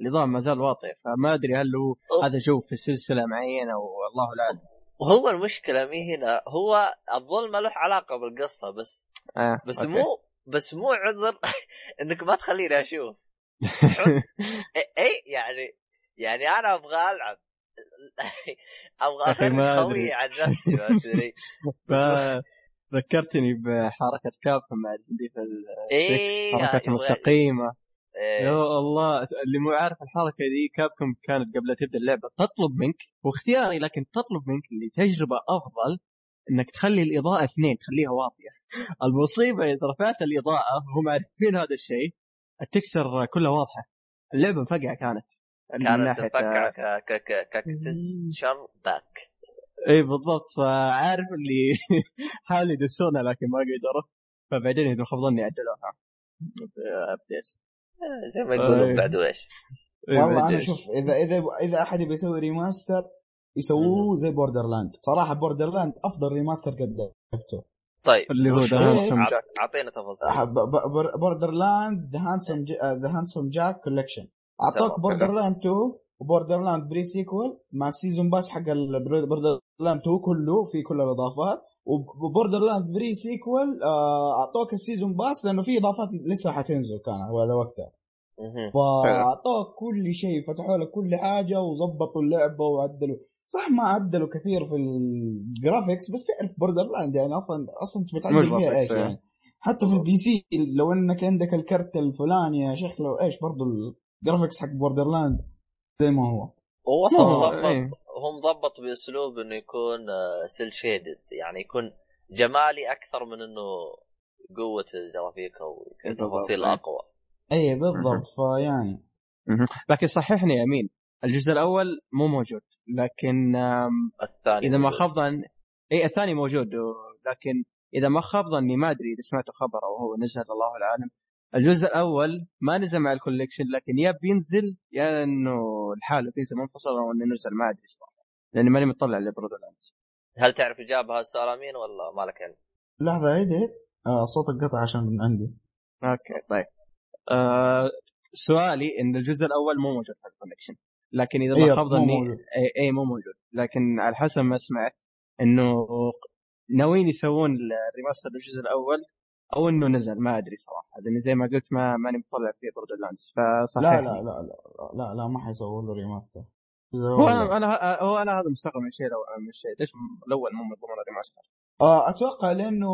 الإضاءة ما زال واطية فما أدري هل هو. هذا جو في سلسلة معينة والله لا وهو المشكلة مي هنا هو الظلمة له علاقة بالقصة بس آه بس أوكي. مو بس مو عذر إنك ما تخليني أشوف اي إي، يعني يعني أنا أبغى ألعب أبغى ما أدري. خويي عن نفسي؟ ف- ذكرتني بحركة Capcom مع Resident إيه، حركة يبغى- مستقيمه إيه. يا الله اللي مو عارف الحركة دي كابكم كانت قبل تبدأ اللعبة تطلب منك واختياري لكن تطلب منك لتجربة أفضل إنك تخلي الإضاءة اثنين تخليها واطيه المصيبة إذا رفعت الإضاءة وهم عارفين هذا الشيء التكسر كلها واضحة. اللعبة مفقعه كانت كانت ناحية- تفكع ك- ك- ك- كتستشر باك. إي بالضبط. فعارف اللي حاولوا يدسونها لكن ما قدروا. فبعدين يدوا خفضوني عدلوها update زي ما يقولون. بعد إيش والله أنا. شوف إذا إذا إذا أحد يبي يسوي remaster يسووه زي Borderlands صراحة Borderlands أفضل remaster قد لعبته طيب اللي هو Handsome عط- Jack. اعطينا تفاصيل. Borderlands The Handsome The Handsome Jack Collection اعطوك. Borderlands 2 و Borderlands Pre-Sequel مع ال season pass حق Borderlands 2 كله في كل الإضافات. و Borderlands Pre-Sequel أعطوك ال season pass لأنه في إضافات لسه حتنزل كان ولا وقتها. فأعطوك كل شيء فتحوا لك كل حاجة وظبطوا اللعبة وعدلوا. صح ما عدلوا كثير في ال graphics بس تعرف Borderlands يعني أصلا أصلا أنت بتعدل فيها graphics، إيش إيه. يعني حتى في ال PC لو إنك عندك الكرت الفلاني يا شيخ لو إيش برضو ال graphics حق Borderlands زي ما هو هو أصلا مضبط إيه. هو مضبط بأسلوب إنه يكون cel shaded يعني يكون جمالي أكثر من إنه قوة الجرافيك أو بالضبط، تفاصيل إيه. أقوى اي بالضبط فيعني. لكن صححني يا أمين الجزء الأول مو موجود لكن الثاني إذا ما. خاب ظن إي الثاني موجود لكن إذا ما خاب ظني ما أدري إذا سمعتوا خبر أو هو نزل الله اعلم الجزء الأول ما نزل مع ال collection لكن يا بينزل يا إنه لحاله بينزل منفصل أو إنه نزل ما أدري صراحة لأني ماني مطلع ل Borderlands هل تعرف إجابة هالسؤال امين ولا مالك علم؟ لحظة عيد عيد. آه صوتك قطع عشان من عندي. أوكي طيب. آه سؤالي إن الجزء الأول مو موجود في ال collection. لكن إذا ما أيوة، خاب ظني. اي, اي مو موجود. لكن على حسب ما سمعت إنه ناويين يسوون ال remaster للجزء الأول أو إنه نزل ما أدري صراحة. لاني زي ما قلت ما ماني مطلع في Borderlands فصحيح لا لا لا لا لا, لا, لا ما حيسووا له remaster هو أنا أنا هو أنا هذا مستغرب من شيء لو من شيء. ليش الأول مو مضمون remaster آه، أتوقع لأنه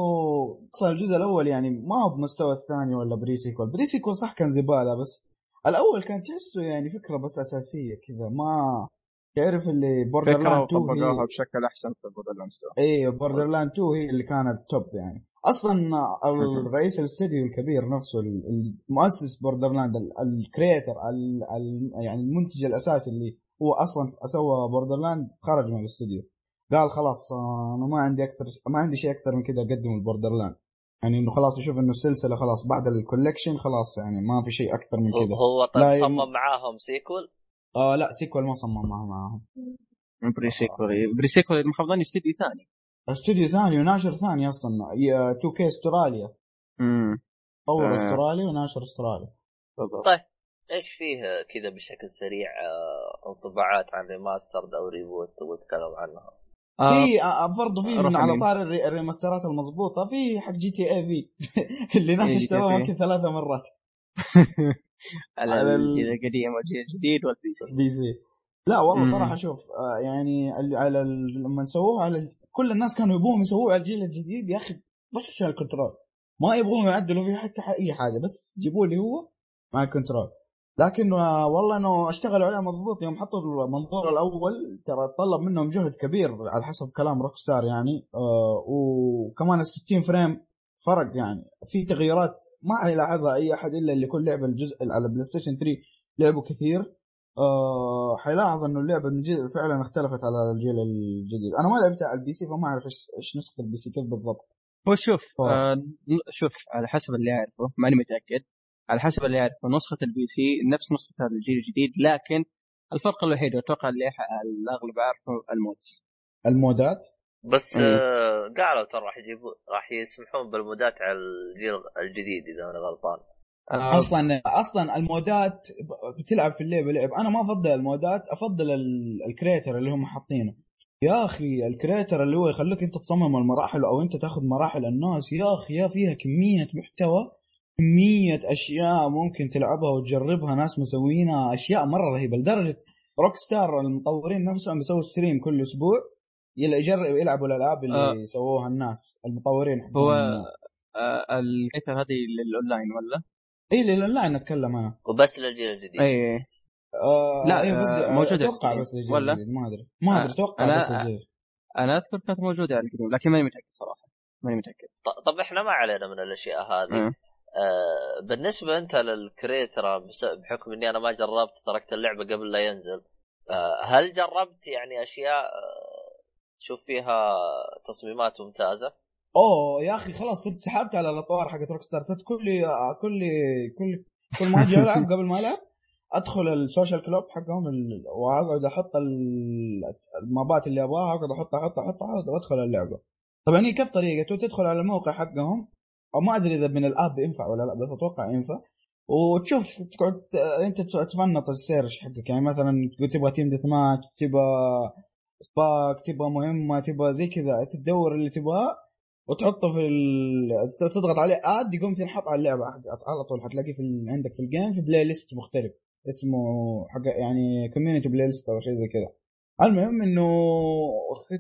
أصلا الجزء الأول يعني ما هو بمستوى الثاني ولا Pre-Sequel Pre-Sequel صح كان زبالة بس الأول كان تحسه يعني فكرة بس أساسية كذا ما تعرف اللي Borderlands 2 وطبقوها هي بشكل أحسن في Borderlands 2 اي Border lands 2 هي اللي كانت top يعني. أصلا الرئيس الاستوديو الكبير نفسه المؤسس Borderlands ال creator يعني المنتج الأساسي اللي هو أصلا سوى Borderlands خرج من الاستوديو. قال خلاص آه، أنا ما عندي أكثر ما عندي شيء أكثر من كذا اقدمه ال Borderlands يعني إنه خلاص يشوف إنه السلسلة خلاص بعد ال collection خلاص يعني ما في شيء أكثر من كذا هو طيب يعني- صمم معاهم Sequel آه لا Sequel ما صمم معه معاهم. Pre-Sequel Pre-Sequel اذا ما خاب ظني استديو ثاني. استوديو ثاني وناشر ثاني أصلا 2K Australia امم طور آه. استرالي وناشر استرالي بالضبط. طيب إيش فيه كذا بشكل سريع آه، انطباعات عن remastered أو reboot تبغى تتكلم عنها؟ آه في آه، برضه في من على يمين. طار ال re- الريماسترات المضبوطة في حق GTA V. اللي ناس إيه، اشتروها GTA. يمكن ثلاثة مرات. على القديم والجيل الجديد وال PC. PC. لا والله. صراحة شوف آه، يعني على لما سووها على كل الناس كانوا يبغون يسووها على الجيل الجديد. يا أخي بس عشان ال control. ما يبغون يعدلوا فيه حتى أي حاجة بس جيبوا لي هو مع ال control. لكن والله إنه اشتغلوا عليه مضبوط يوم حطوا المنظور الأول ترى طلب منهم جهد كبير على حسب كلام Rockstar يعني آه، وكمان ال 60 frame فرق يعني في تغييرات ما حيلاحظها أي أحد إلا اللي يكون لعب الجزء على PlayStation 3 لعبه كثير آه حيلاحظ إنه اللعبه من جد فعلا اختلفت على الجيل الجديد. أنا ما لعبتها على ال PC فما أعرف إيش نسخة ال PC كيف بالضبط. هو شوف طبعا. آه شوف على حسب اللي أعرفه ماني متأكد. على حسب اللي اعرفه نسخة ال PC نفس نسخة هذا الجيل الجديد لكن الفرق الوحيد واتوقع اللي الأغلب عارفه ال mods. المودات؟ بس أيوه. آه، قالوا ترى راح يجيبوا راح يسمحون بالمودات على الجيل الجديد إذا أنا غلطان. آه. أصلا أصلا المودات بتلعب في اللعبة لعب. أنا ما أفضل المودات أفضل ال- ال creator اللي هم حاطينه. يا أخي ال creator اللي هو يخليك أنت تصمم المراحل أو أنت تاخذ مراحل الناس يا أخي يا فيها كمية محتوى كميه أشياء ممكن تلعبها وتجربها ناس مسوينها أشياء مرة رهيبة لدرجة Rockstar المطورين نفسهم بيسووا stream كل أسبوع يجرب يلعبوا الألعاب اللي آه. سووها الناس المطورين هو. آه هذه للأونلاين ولا؟ اي للأونلاين أتكلم أنا. وبس للجيل الجديد. اي آه لا، إيه بس آه، موجودة. أتوقع في بس الجيل ولا؟ الجديد، ما أدري. ما أدري آه، أتوقع أنا- بس الجديد أنا أذكر كانت موجودة على القديم لكن ماني متأكد صراحة. ماني متأكد. ط- طب إحنا ما علينا من الأشياء هذه. آه. بالنسبة أنت لل creator بس- بحكم إني أنا ما جربت تركت اللعبة قبل لا ينزل آه هل جربت يعني أشياء آه تشوف فيها تصميمات ممتازة؟ أوه يا أخي خلاص صرت سحبت على الأطوار حقت Rockstar صرت كل كل كل كل ما أجي ألعب قبل ما ألعب أدخل ال Social Club حقهم وأقعد أحط ال- المابات اللي أبغاها أقعد أحط أحط أحط أحط وأدخل اللعبة طبعا هي كيف طريقته تدخل على الموقع حقهم أو ما أدري إذا من ال app ينفع ولا لا بس أتوقع ينفع وتشوف تقعد أنت تفنط ال search حقك يعني مثلا تقول تبغى team deathmatch تبغى سباك تبغى مهمة تبغى زي كذا تدور اللي تبغاه وتحطه في. تضغط عليه add يقوم تنحط على اللعبة على طول حتلاقيه في. عندك في ال game في playlist مختلف اسمه حق يعني community playlist أو شيء زي كذا المهم إنه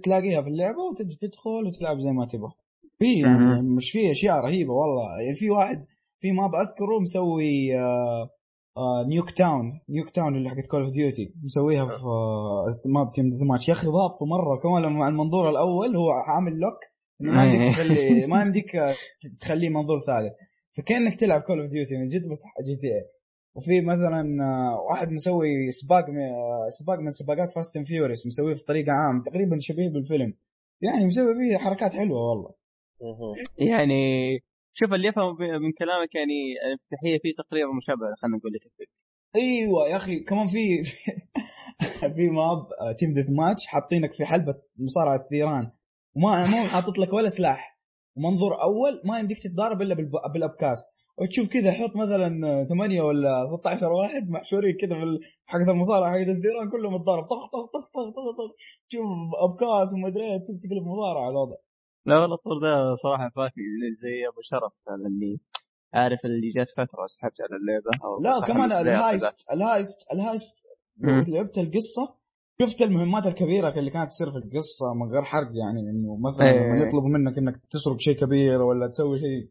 تلاقيها في اللعبة وتجي تدخل وتلعب زي ما تبغى في يعني. مش في أشياء رهيبة والله. يعني في واحد في ما بذكره مسوي آه آه Nuketown Nuketown اللي حقت Call of Duty مسويها في آه map team deathmatch يا أخي ضابطه مرة كمان مع المنظور الأول هو عامل lock ما يمديك تخلي ما يمديك آه، تخليه منظور ثالث. فكأنك تلعب Call of Duty من جد بس GTA وفي مثلا آه، واحد مسوي سباق من آه، سباق من سباقات Fast and Furious مسويه في طريقة عام تقريبا شبيه بالفيلم. يعني مسوي فيه حركات حلوة والله. يعني شوف اللي يفهم من كلامك يعني الافتتاحية فيه تقريبا مشابهة خلينا نقول لك أيوه يا أخي كمان في في map team deathmatch حاطينك في حلبة مصارعة ثيران وما مو حاطط لك ولا سلاح. ومنظور أول ما يمديك تتضارب إلا بالأبكاس. وتشوف كذا حط مثلا آه، ثمانية ولا 16 واحد محشورين كذا في ال- حقت المصارعة حقت الثيران كلهم متضارب. طخ طخ طخ طخ طخ طخ تشوف أبكاس وما أدري إيه، تصير تقلب مصارعة الوضع. لا والله الطور ده صراحة فاتني زي أبو شرف اللي عارف اللي جات فترة سحبت على اللعبة أو لا كمان. ال heist ال heist ال heist. لعبت القصة شفت المهمات الكبيرة اللي كانت تصير في القصة من غير حرق يعني إنه مثلا إيه. لما يطلبوا منك إنك تسرق شيء كبير ولا تسوي شيء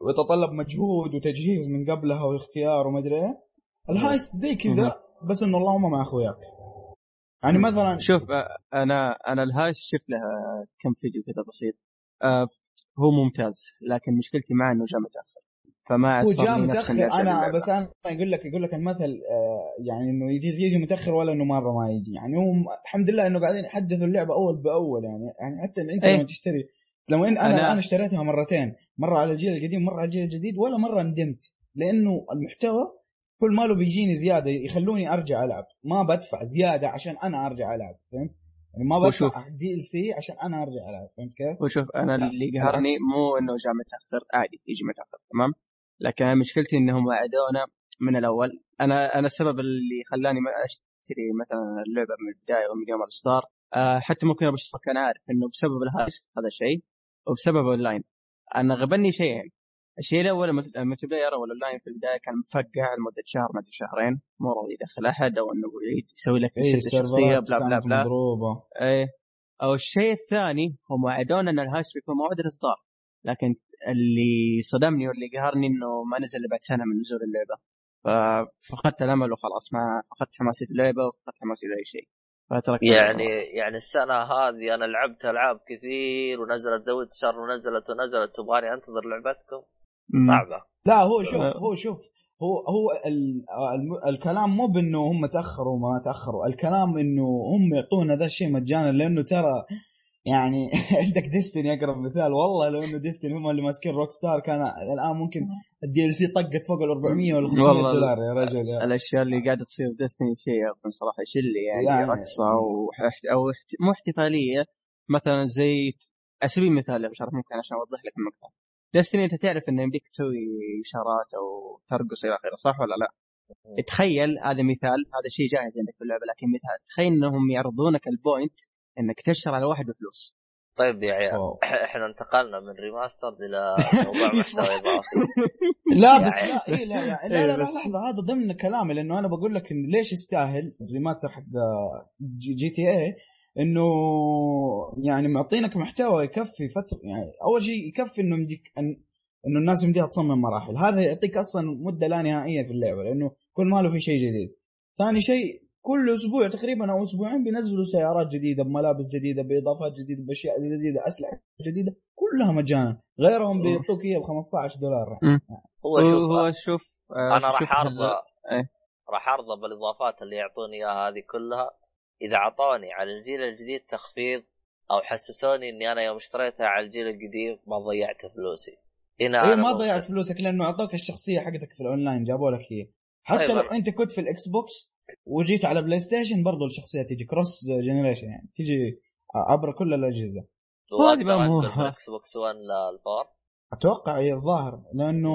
ويتطلب مجهود وتجهيز من قبلها واختيار وما أدري إيه ال heist زي كذا بس إنه اللهم مع أخوياك يعني مثلا شوف أنا أنا ال heist شفت لها كم فيديو كذا بسيط. هو ممتاز لكن مشكلتي معه إنه جاء متأخر. فما هو جاء متأخر. أنا. بس أنا يقول لك يقول لك المثل يعني إنه يجي يجي متأخر ولا إنه مرة ما يجي. يعني هو الحمد لله إنه قاعدين يحدثوا اللعبة أول بأول يعني. يعني حتى أنت إيه. لما تشتري لما إن أنا أنا- اشتريتها مرتين مرة على الجيل القديم مرة على الجيل الجديد ولا مرة ندمت. لأنه المحتوى كل ماله بيجيني زيادة يخلوني أرجع ألعب ما بدفع زيادة عشان أنا أرجع ألعب فهمت يعني ما. بدفع DLC عشان أنا أرجع ألعب فهمت كيف؟ وشوف أنا لا، اللي قهرني. مو إنه جاء متأخر عادي يجي متأخر تمام لكن مشكلتي إنهم وعدونا من الأول أنا أنا السبب اللي خلاني ما أشتري مثلا اللعبة من البداية ومن يوم الستار آه حتى ممكن ابو كان عارف إنه بسبب ال heist هذا شيء وبسبب اونلاين أنا غبني شيئين الشيء الأول ال multi- ال multiplayer أو الاونلاين في البداية كان مفقع لمدة شهر ما أدري شهرين مو راضي يدخل أحد أو إنه يسوي لك اي شده شخصيه بلا بلا بلا. مضروبة. إيه. أو الشيء الثاني هم وعدونا إن ال heist بيكون موعد الإصدار. لكن اللي صدمني واللي قهرني إنه ما نزل بعد سنة من نزول اللعبة. ففقدت الأمل وخلاص ما فقدت حماسي في اللعبة وفقدت حماسي لاي شيء. فتركت يعني يعني السنة هذه أنا لعبت ألعاب كثير ونزلت The Witcher ونزلت ونزلت تبغاني أنتظر لعبتكم. صعبة. لا هو شوف. هو شوف هو هو ال ال الكلام مو بأنه هم تأخروا وما تأخروا الكلام إنه هم يعطونا ذا الشيء مجانا لأنه ترى يعني عندك Destiny أقرب مثال. والله لو إنه Destiny هم اللي ماسكين Rockstar كان الآن ممكن ال DLC طقت فوق ال 400 ولا 500 والله دولار يا رجل يا. الأشياء اللي قاعدة تصير في Destiny شيء صراحة يشل يعني, يعني- رقصه أو احت... أو احت... مو احتفالية مثلا زي على سبيل المثال يا بشرف ممكن عشان أوضح لك المقطع. Destiny أنت تعرف إنه يمديك تسوي إشارات أو ترقص إلى آخره صح ولا لا؟ تخيل هذا مثال هذا شيء جاهز عندك في اللعبة لكن مثال تخيل إنهم يعرضونك ال point إنك تشتغل على واحد بفلوس. طيب يا عيال أوه. إحنا انتقلنا من remaster إلى موضوع محتوى إضافي. لا بس لا إيه لا, لا, إيه لا, لا, لا بس- لحظة هذا ضمن كلامي لأنه أنا بقول لك إنه ليش يستاهل ال remaster حق GTA إنه يعني معطينك محتوى يكفي فترة يعني أول شيء يكفي إنه يمديك أن إنه الناس يمديها تصمم مراحل. هذا يعطيك أصلا مدة لا نهائية في اللعبة لأنه كل ما له في شيء جديد. ثاني شيء كل أسبوع تقريبا أو أسبوعين بينزلوا سيارات جديدة بملابس جديدة بإضافات جديدة بأشياء جديدة أسلحة جديدة كلها مجانا. غيرهم بيعطوك إياها ب 15 دولار هو شوف هو شوف آه، أنا راح ارضى إيه. راح ارضى بالإضافات اللي يعطوني إياها هذه كلها. إذا اعطوني على الجيل الجديد تخفيض أو حسسوني إني أنا يوم اشتريتها على الجيل القديم ما ضيعت فلوسي. هنا اي أنا ما ضيعت فلوسك لأنه أعطوك الشخصية حقتك في الأونلاين جابوا لك هي. حتى طيب، لو أنت كنت في ال Xbox وجيت على PlayStation برضو الشخصية تيجي cross-generation يعني تيجي عبر كل الأجهزة. هذه ما هو- انقل من الإكس بوكس 1 للفور أتوقع اي الظاهر لأنه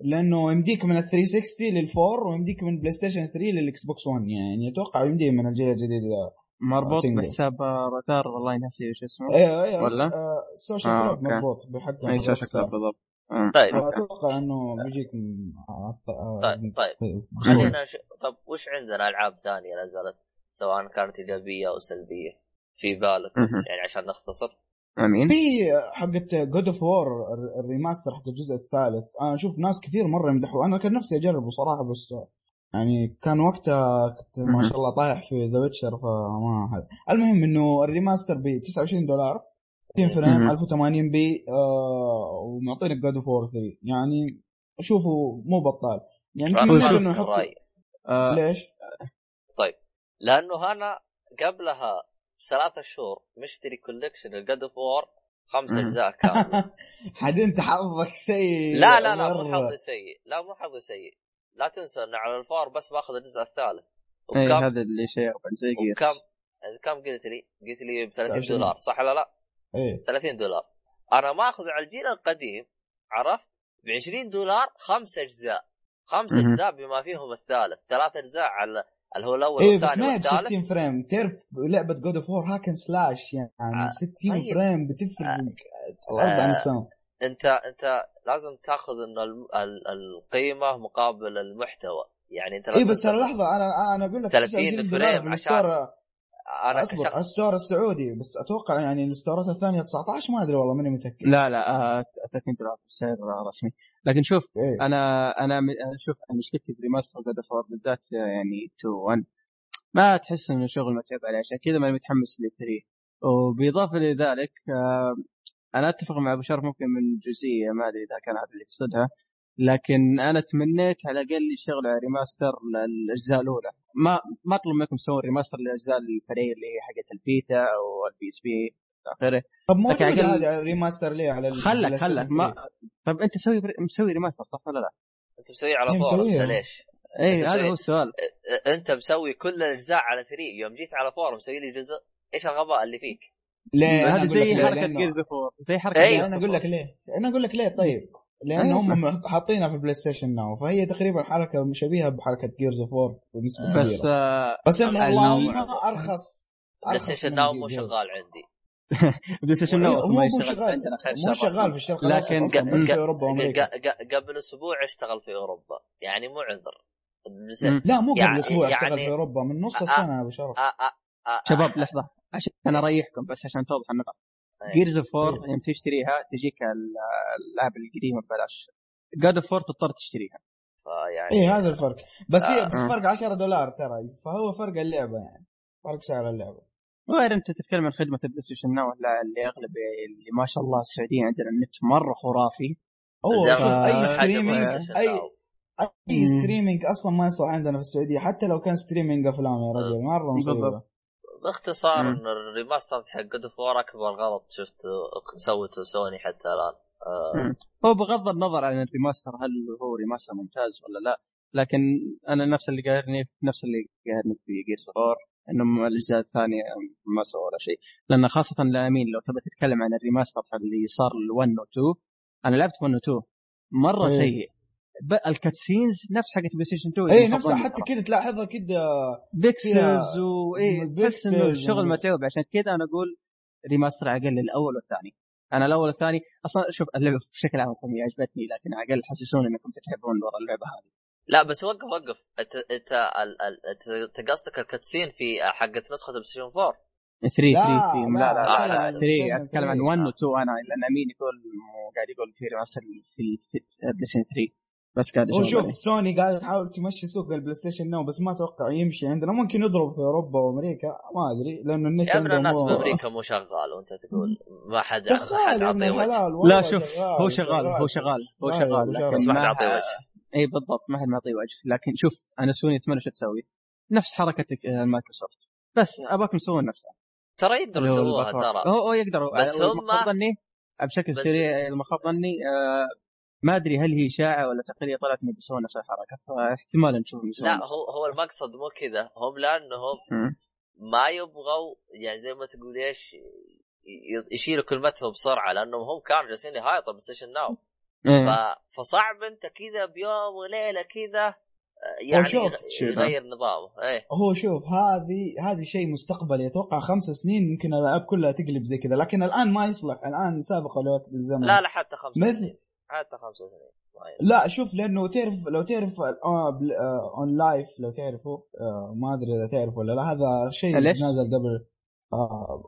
لأنه يمديك من ال 360 للفور ويمديك من بلاي ستيشن 3 للإكس بوكس 1 يعني أتوقع يمديه من الجيل الجديد ذا مربوط. بحساب روتار والله ناسي وش اسمه أيوه أيوه ولا؟ آه، السوشيال آه، كلوب. مربوط بحق اي شاشه روكستار. بالضبط آه. طيب أتوقع إنه بيجيك آه، طيب طيب. خلينا ش... طب وش عندنا ألعاب ثانية نزلت سواء كانت إيجابية أو سلبية في بالك. يعني عشان نختصر آمين. في حقت God of War ال remaster حق الجزء الثالث. أنا أشوف ناس كثير مرة يمدحوا. أنا كان نفسي أجربه صراحة بس يعني كان وقتها كنت ما شاء الله طايح في The Witcher فما هذا. المهم إنه ال remaster ب 29 دولار 60 frame مهم. 1080 p آه ومعطينك God of War 3 يعني أشوفه مو بطال. يعني ما إنه يحط. آه ليش؟ لأنه أنا قبلها ثلاثة شهور مشتري collection ال God of War خمس. أجزاء كاملة حد أنت حظك سيء لا لا لا مو. حظي سيء لا مو حظي سيء لا تنسى إن على ال four بس باخذ الجزء الثالث اي وكم هذا اللي شيء زي وكم Gears كم قلت لي؟ قلت لي ب 30 عشرين. دولار صح ولا لا؟ إيه 30 دولار أنا ماخذ على الجيل القديم عرفت؟ ب 20 دولار خمس أجزاء خمس. أجزاء بما فيهم الثالث ثلاث أجزاء على اللي هو الأول بس والثاني ما هي ب والثالث. 60 فريم. تعرف لعبة جود اوف وور هاكن سلاش يعني آه، 60 طيب. فريم بتفرق آه، الأرض عن آه، السماء أنت أنت لازم تأخذ إنه القيمة مقابل المحتوى. يعني أنت اي بس لحظة أنا أنا أقول لك 30 29 دولار فريم عشان أنا أصبر كشخص الستور السعودي بس أتوقع يعني الستورات الثانية 19 ما أدري والله ماني متأكد. لا لا آه 30 دولار سعر رسمي. لكن شوف إيه. أنا أنا م- أنا شوف أنا مشكلتي في remaster God of بالذات آه، يعني 2 1 ما تحس إنه شغل متعب عليه عشان كذا ماني متحمس ل 3 وبالاضافه لذلك آه أنا أتفق مع أبو شرف ممكن من جزئية ما أدري إذا كان هذا اللي يقصدها. لكن أنا تمنيت على الأقل يشتغلوا على remaster للأجزاء الأولى ما ما أطلب منكم تسوون remaster للأجزاء الفرعيه اللي هي حقت الفيتا أو البي اس بي إلى آخره طب مو هذا remaster ليه على ال- خلك خلك ما 3. طب أنت مسوي مسوي remaster صح ولا لا؟ أنت مسويه على انت مسويها. ليش؟ اي هذا هو السؤال أنت مسوي كل الأجزاء على 3 يوم جيت على four مسوي لي جزء إيش الغباء اللي فيك؟ ليه أنا هذه أقول لك زي ليه؟ حركة جيرز زي حركة أنا أقول لك ليه أنا أقول لك ليه طيب لأن أيوة. هم حاطينها في بلاي ستيشن Now فهي تقريبا حركة شبيهة بحركة Gears of War بنسبة بس كبيرة. آه بس يا أخي والله ارخص بلاي ستيشن Now مو. شغال عندي. بلاي ستيشن Now هو أصلا مو ما يشتغل. شغال. عندنا خير مو شغال. في الشرق لكن في أوروبا وأمريكا. قبل أسبوع اشتغل في أوروبا. يعني مو عذر. لا مو قبل يعني- أسبوع اشتغل يعني- في أوروبا من نص آه، السنة يا أبو شرف. آه، آه، آه، شباب لحظة عشان اريحكم بس عشان توضح النقط إيه. Gears of 4 إيه. يوم تشتريها تجيك ال- الالعاب القديمة ببلاش God of 4 تضطر تشتريها فيعني اي إيه، هذا الفرق بس هي آه. بس فرق 10 دولار ترى فهو فرق اللعبة يعني فرق سعر اللعبة وغير أنت تتكلم عن خدمة البلاي ستيشن Now اللي أغلب اللي ما شاء الله السعوديين عندنا النت مرة خرافي شوف ما- أي streaming أي. أي. streaming أصلا ما يصلح عندنا في السعودية حتى لو كان streaming أفلام يا رجل مرة مصيبة. باختصار مم. إن ال remaster حق God of War أكبر غلط شفته سوته سوني حتى الآن آه،. هو بغض النظر عن ال remaster هل هو remaster ممتاز ولا لا لكن أنا نفس اللي قاهرني نفس اللي قاهرني في Gears of انهم الأجزاء الثانية ما سووا ولا شيء لأن خاصة أمين لو تبي تتكلم عن ال remaster اللي صار ال1 و2 أنا لعبت 1 و2 مرة. سيء ال cutscenes نفس حقت بلاي ستيشن 2 اي نفسها حتى. كذا تلاحظها كذا pixels وايه تحس إنه الشغل متعوب. عشان كذا أنا أقول remaster أقل الأول والثاني. أنا الأول والثاني أصلا شوف اللعبة بشكل عام أصلا هي عجبتني لكن على الأقل حسسوني إنكم تحبون ورا اللعبة هذه. لا بس وقف وقف. أنت أنت قصدك ال cutscene في حقت نسخة البلاي ستيشن 4 3 لا، 3 لا لا لا، لا, لا، 3 أتكلم عن 1 آه. و 2 أنا لأن أمين يقول قاعد يقول في remaster في بلاي ستيشن 3 بس قاعد هو أشوف شوف. سوني قاعدة تحاول تمشي سوق البلاي ستيشن Now بس ما أتوقع يمشي عندنا. ممكن يضرب في أوروبا وأمريكا ما أدري لأنه النت يا عندهم الناس هو- بامريكا مو شغال وأنت تقول ما حد ما حد عطيه وجه. لا شوف هو شغال هو شغال هو شغال بس ما حد ما عطيه وجه. إي بالضبط ما حد معطيه وجه. لكن شوف أنا سوني أتمنى شو تسوي. نفس حركة آه، مايكروسوفت. بس اباكم تسوون نفسها ترى يقدروا يسووها. ترى. هو هو يقدروا. بس هم- ظني بشكل سريع ما خاب ظني آه، ما أدري هل هي إشاعة ولا تقرير طلعت انه بيسوون نفس الحركة فاحتمال نشوفهم يسوون لا هو هو المقصد مو كذا. هم لانهم. ما يبغوا يعني زي ما تقول إيش يشيلوا كلمتهم بسرعة لأنهم هم كانوا جالسين يهايطوا بلاي ستيشن Now إيه. فصعب أنت كذا بيوم وليلة كذا آه، يعني يغير نظامه إيه. هو شوف هذه هذه شيء مستقبلي. أتوقع خمس سنين ممكن الالعاب كلها تقلب زي كذا لكن الآن ما يصلح. الآن سابقة لوقت الزمن لا لا حتى خمسة مثل حتى خمسة سنين ما ينفع. لا شوف لأنه تعرف لو تعرف OnLive لو تعرفوا آه، ما أدري إذا تعرف ولا لا هذا شيء؟ نازل قبل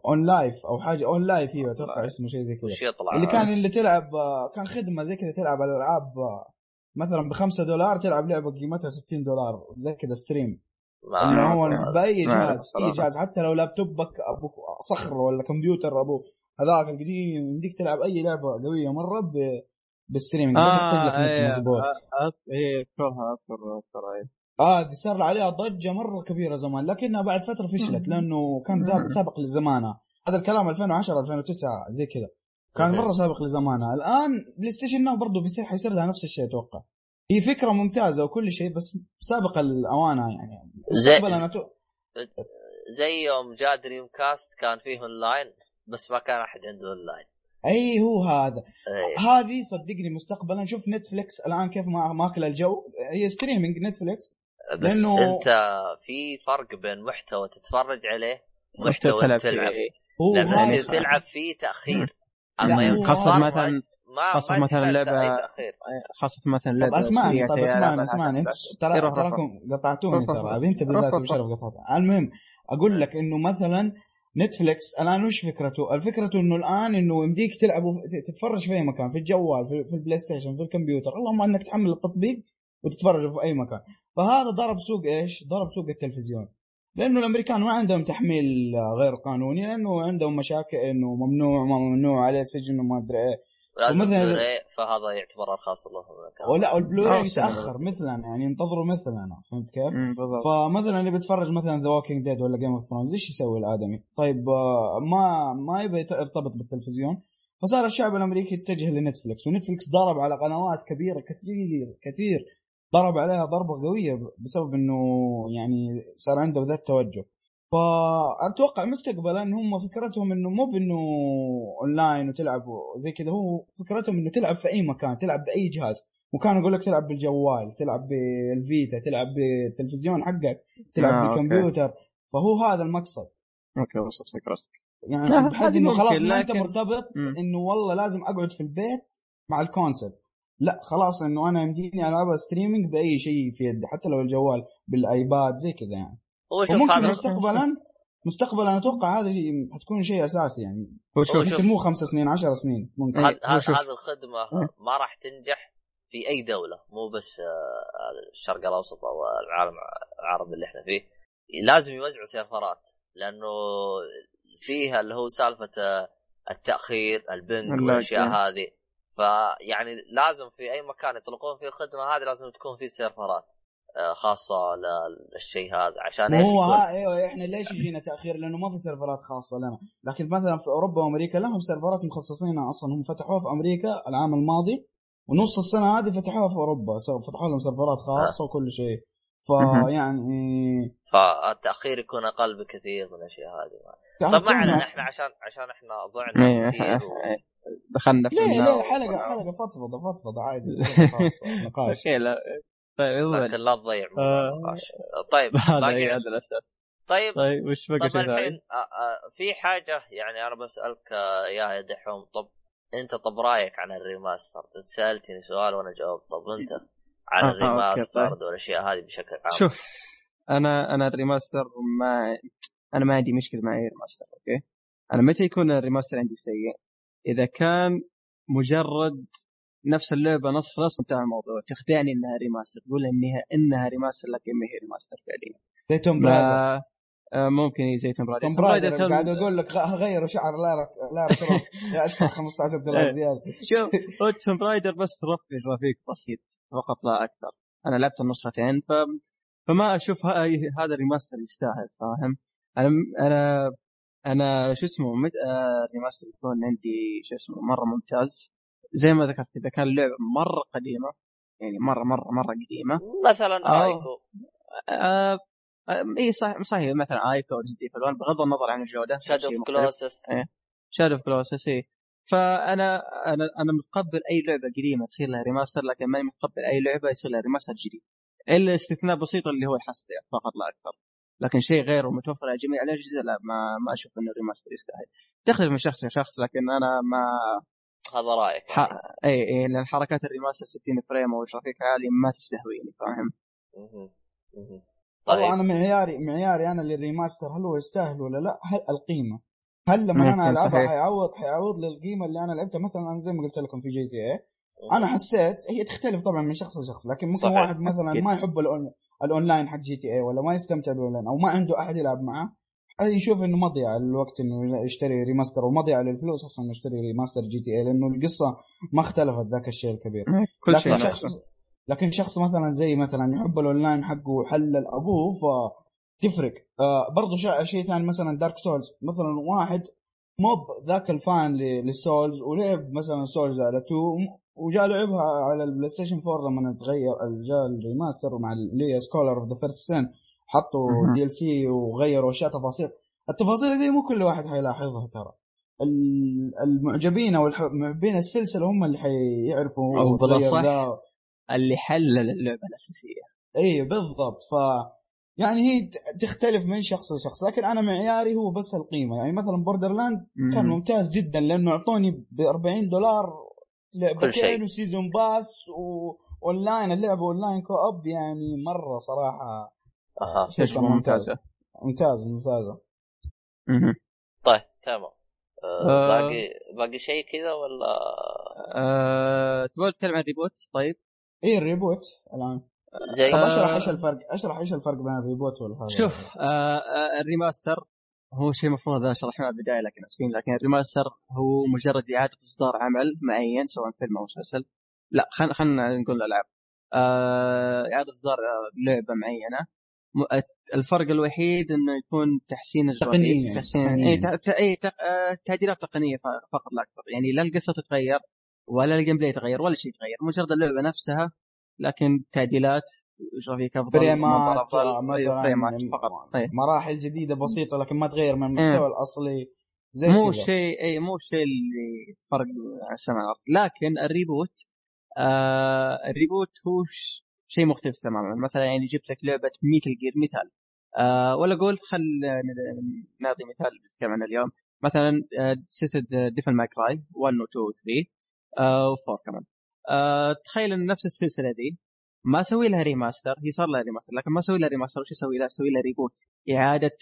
OnLive أو حاجة OnLive أيوه أتوقع اسمه شيء زي كذا اللي كان اللي تلعب آه، كان خدمة زي كذا تلعب الألعاب آه، مثلا ب 5 دولار تلعب لعبة قيمتها 60 دولار زي كذا stream اللي هو. بأي جهاز أي. جهاز حتى لو لابتوبك أبوك صخر ولا كمبيوتر أبوك هذاك القديم يمديك تلعب أي لعبة قوية مرة ب ب streaming بس يحتاج لك آه نت إيه مظبوط إيه أذكرها أذكر أذكر إيه. آه دي صار عليها ضجة مرة كبيرة زمان لكنها بعد فترة فشلت لأنه كان سابق, سابق لزمانها. هذا الكلام 2010 2009 زي كذا. كان. مرة سابق لزمانها. الآن بلاي ستيشن Now برضه بيصير حيصير لها نفس الشيء أتوقع. هي فكرة ممتازة وكل شيء بس سابقه الاوانه يعني. زي- أتو... زي يوم جاء Dreamcast كان فيه اونلاين بس ما كان أحد عنده اونلاين أي هو هذا؟ إيه. هذه صدقني مستقبلا. شوف Netflix الآن كيف ما ماكل الجو. هي streaming Netflix بس لأنه- أنت في فرق بين محتوى تتفرج عليه محتوى ومحتوى تلعب فيه. لما تلعب فيه تأخير. أما يوم هذا- مثلا ما خاصة ما مثلا لعبة. خاصة مثلا طب لعبة اسمعني طب اسمعني ما اسمعني. أساس. ترى إيه، تراكم قطعتوني ترى. انت بالذات روح، ابو روح. شرف قطعت المهم أقول لك إنه مثلا Netflix الآن وش فكرته؟ الفكرة إنه الآن إنه يمديك تلعبوا تتفرج في أي مكان في الجوال في, في البلاي ستيشن في الكمبيوتر اللهم إنك تحمل التطبيق وتتفرج في أي مكان فهذا ضرب سوق إيش؟ ضرب سوق التلفزيون لأنه الأمريكان ما عندهم تحميل غير قانوني لأنه عندهم مشاكل إنه ممنوع ما ممنوع عليه سجن وما أدري إيه بلوراي، فهذا يعتبر ارخص الله من ولا والبلوراي أو سنة يتاخر مثلنا يعني ينتظروا مثلنا فهمت كيف؟ فمثلا اللي بيتفرج مثلا The Walking Dead ولا Game of Thrones إيش يسوي الآدمي؟ طيب آه، ما ما يبي يرتبط بالتلفزيون. فصار الشعب الأمريكي يتجه ل Netflix و Netflix ضرب على قنوات كبيرة كثير كثير ضرب عليها ضربة قوية بسبب إنه يعني صار عنده ذا التوجه. فأتوقع مستقبلا هم فكرتهم إنه مو بإنه أونلاين وتلعب زي كذا هو فكرتهم إنه تلعب في أي مكان تلعب بأي جهاز. وكانوا يقول لك تلعب بالجوال تلعب بال Vita تلعب بالتلفزيون حقك تلعب آه، بالكمبيوتر. فهو هذا المقصد. أوكي وصلت فكرتك يعني بحيث إنه خلاص ما أنت لكن- مرتبط. إنه والله لازم أقعد في البيت مع ال console. لا خلاص إنه أنا يمديني العبها streaming بأي شيء في يدي حتى لو الجوال بال iPad زي كذا يعني. هو شوف وممكن هذا مستقبلا مستقبلا أتوقع هذا حتكون شيء أساسي يعني هو شوف. يمكن مو خمس سنين عشر سنين ممكن هذه. هذه الخدمة أه. ما راح تنجح في أي دولة مو بس آه، الشرق الأوسط أو العالم العربي اللي إحنا فيه لازم يوزعوا سيرفرات لأنه فيها اللي هو سالفة آه، التأخير اللاج، والأشياء. هذه فيعني لازم في أي مكان يطلقون فيه الخدمة هذه لازم تكون في سيرفرات آه، خاصة للشيء هذا. عشان إيش هو إيوه إحنا ليش يجينا تأخير؟ لأنه ما في سيرفرات خاصة لنا. لكن مثلا في أوروبا وأمريكا لهم سيرفرات مخصصين أصلا. هم فتحوها في أمريكا العام الماضي ونص السنة هذه فتحوها في أوروبا. فتحوا لهم سيرفرات خاصة وكل شيء. فيعني فالتأخير يكون أقل بكثير من الأشياء هذه. طب ما علينا إحنا عشان عشان إحنا ضعنا إيه، كثير و... دخلنا في ليه ليه حلقه حلقة فضفضه فضفضة عادي خلاص نقاش. أوكي لا. طيب لكن لا تضيع آه. طيب هذا باقي- هذا الاساس طيب طيب وش بقى شيء ثاني؟ آه، آه، في حاجة يعني أنا بسألك يا دحوم طب أنت طب رأيك عن ال remaster؟ أنت سألتني سؤال وأنا جاوبت. طب أنت عن آه، أوكي، ال remaster طيب. والأشياء هذه بشكل عام؟ شوف أنا أنا ال remaster ما أنا ما عندي مشكلة مع أي remaster أوكي؟ أنا متى يكون ال remaster عندي سيء؟ إذا كان مجرد نفس اللعبة نسخ نسخ انتهى الموضوع. تخدعني إنها remaster تقول انها إنها remaster لكن ما هي remaster فعليا. زي Tomb آه، ممكن زي Tomb Raider Tomb Raider قاعد أقول لك غيروا شعر Lara Lara أدفع 15 دولار إيه. زيادة. شوف Tomb Raider بس رفع جرافيك بسيط فقط لا أكثر. أنا لعبت النسختين ف... فما أشوف هاي هذا ال remaster يستاهل فاهم؟ أنا أنا أنا شو اسمه مت... آه ال remaster يكون عندي شو اسمه مرة ممتاز. زي ما ذكرت إذا كان اللعبة مرة قديمة يعني مرة مرة مرة قديمة. مثلا. رايكو آه آه إي صح صحيح مثلا Ico Resident Evil بغض النظر عن الجودة Shadow of. Colossus Shadow of Colossus إي. فأنا أنا أنا متقبل أي لعبة قديمة تصير لها remaster لكن ماني متقبل أي لعبة يصير لها remaster جديد. إلا استثناء بسيط اللي هو الحصريات فقط لا أكثر. لكن شيء غيره متوفر على جميع الاجهزه لا ما ما أشوف إنه remaster يستاهل. تختلف من شخص لشخص لكن أنا ما هذا رأيك ح... يعني. اي اي لأن حركات ال remaster 60 frame أو جرافيك عالي ما تستهويني فاهم طيب أنا معياري معياري أنا لل remaster هل هو يستاهل ولا لا هل القيمة هل لما أنا ألعبها صحيح. حيعوض حيعوض لي القيمة اللي أنا لعبتها مثلا أنا زي ما قلت لكم في GTA أنا حسيت هي تختلف طبعا من شخص لشخص لكن ممكن صحيح. واحد مثلا. ما يحب ال on... ال online حق GTA ولا ما يستمتع بالأونلاين أو ما عنده أحد يلعب معه يشوف إنه مضيع الوقت إنه يشتري remaster ومضيع للفلوس أصلا إنه يشتري remaster GTA لأنه القصة ما اختلفت ذاك الشيء الكبير. كل شيء لكن شخص نفسه لكن شخص مثلا زي مثلا يحب الأونلاين حقه وحلل ابوه فتفرق. آه برضو شيء شيء ثاني مثلا Dark Souls مثلا واحد موب ذاك ال fan لل Souls ولعب مثلا Souls على 2 وجاء لعبها على ال PlayStation 4 لما تغير جاء ال remaster مع اللي هي Scholar of the First Sin حطوا. DLC وغيروا أشياء تفاصيل. التفاصيل دي مو كل واحد حيلاحظها ترى. ال- المعجبين أو محبين السلسلة هم اللي حيعرفوا بالأصح ذا اللي حلل اللعبة الأساسية. اي بالضبط. ف يعني هي تختلف من شخص لشخص. لكن أنا معياري هو بس القيمة. يعني مثلا Borderlands كان مم. ممتاز جدا لأنه أعطوني ب 40 دولار. لعبتين و season pass و online اللعبة online co-op يعني مرة صراحة أها. شيء تجربه ممتازه ممتاز. ممتازة. مهم. طيب تمام. آه، آه. باقي باقي شيء كذا ولا؟ أه... تبغى تتكلم عن reboot طيب. اي ال reboot الآن. زي طب آه. أشرح إيش الفرق أشرح إيش الفرق بين ال reboot والهذا شوف آه آه ال remaster هو شيء المفروض أشرحه من البداية لكن اسفين لكن ال remaster هو مجرد إعادة إصدار عمل معين سواء فيلم أو مسلسل. لا خلينا خلينا نقول ألعاب. آه إعادة إصدار آه، لعبة معينة. الفرق الوحيد إنه يكون تحسين تقنية. تحسين تقنية. اي اي آه، تعديلات تقنية ف- فقط لا أكثر يعني لا القصة تتغير ولا ال gameplay يتغير ولا شيء يتغير مجرد اللعبة نفسها لكن تعديلات جرافيك افضل فريمات مثلا أيوة، فريمات يعني فقط أي. مراحل جديدة بسيطة لكن ما تغير من إيه. المحتوى الأصلي زي مو. شيء اي مو الشيء اللي فرق السماء لكن ال reboot آه ال reboot هو شيء مختلف تماما. مثلا يعني جبت لك لعبة Metal Gear مثال. آه ولا أقول خل نعطي مثال نتكلم عنه اليوم. مثلا سلسله Devil May Cry 1 و 2 و 3 آه و4 كمان. آه تخيل إن نفس السلسلة دي ما أسوي لها remaster هي صار لها ريماستر لكن ما أسوي لها remaster وش أسوي لها؟ أسوي لها reboot إعادة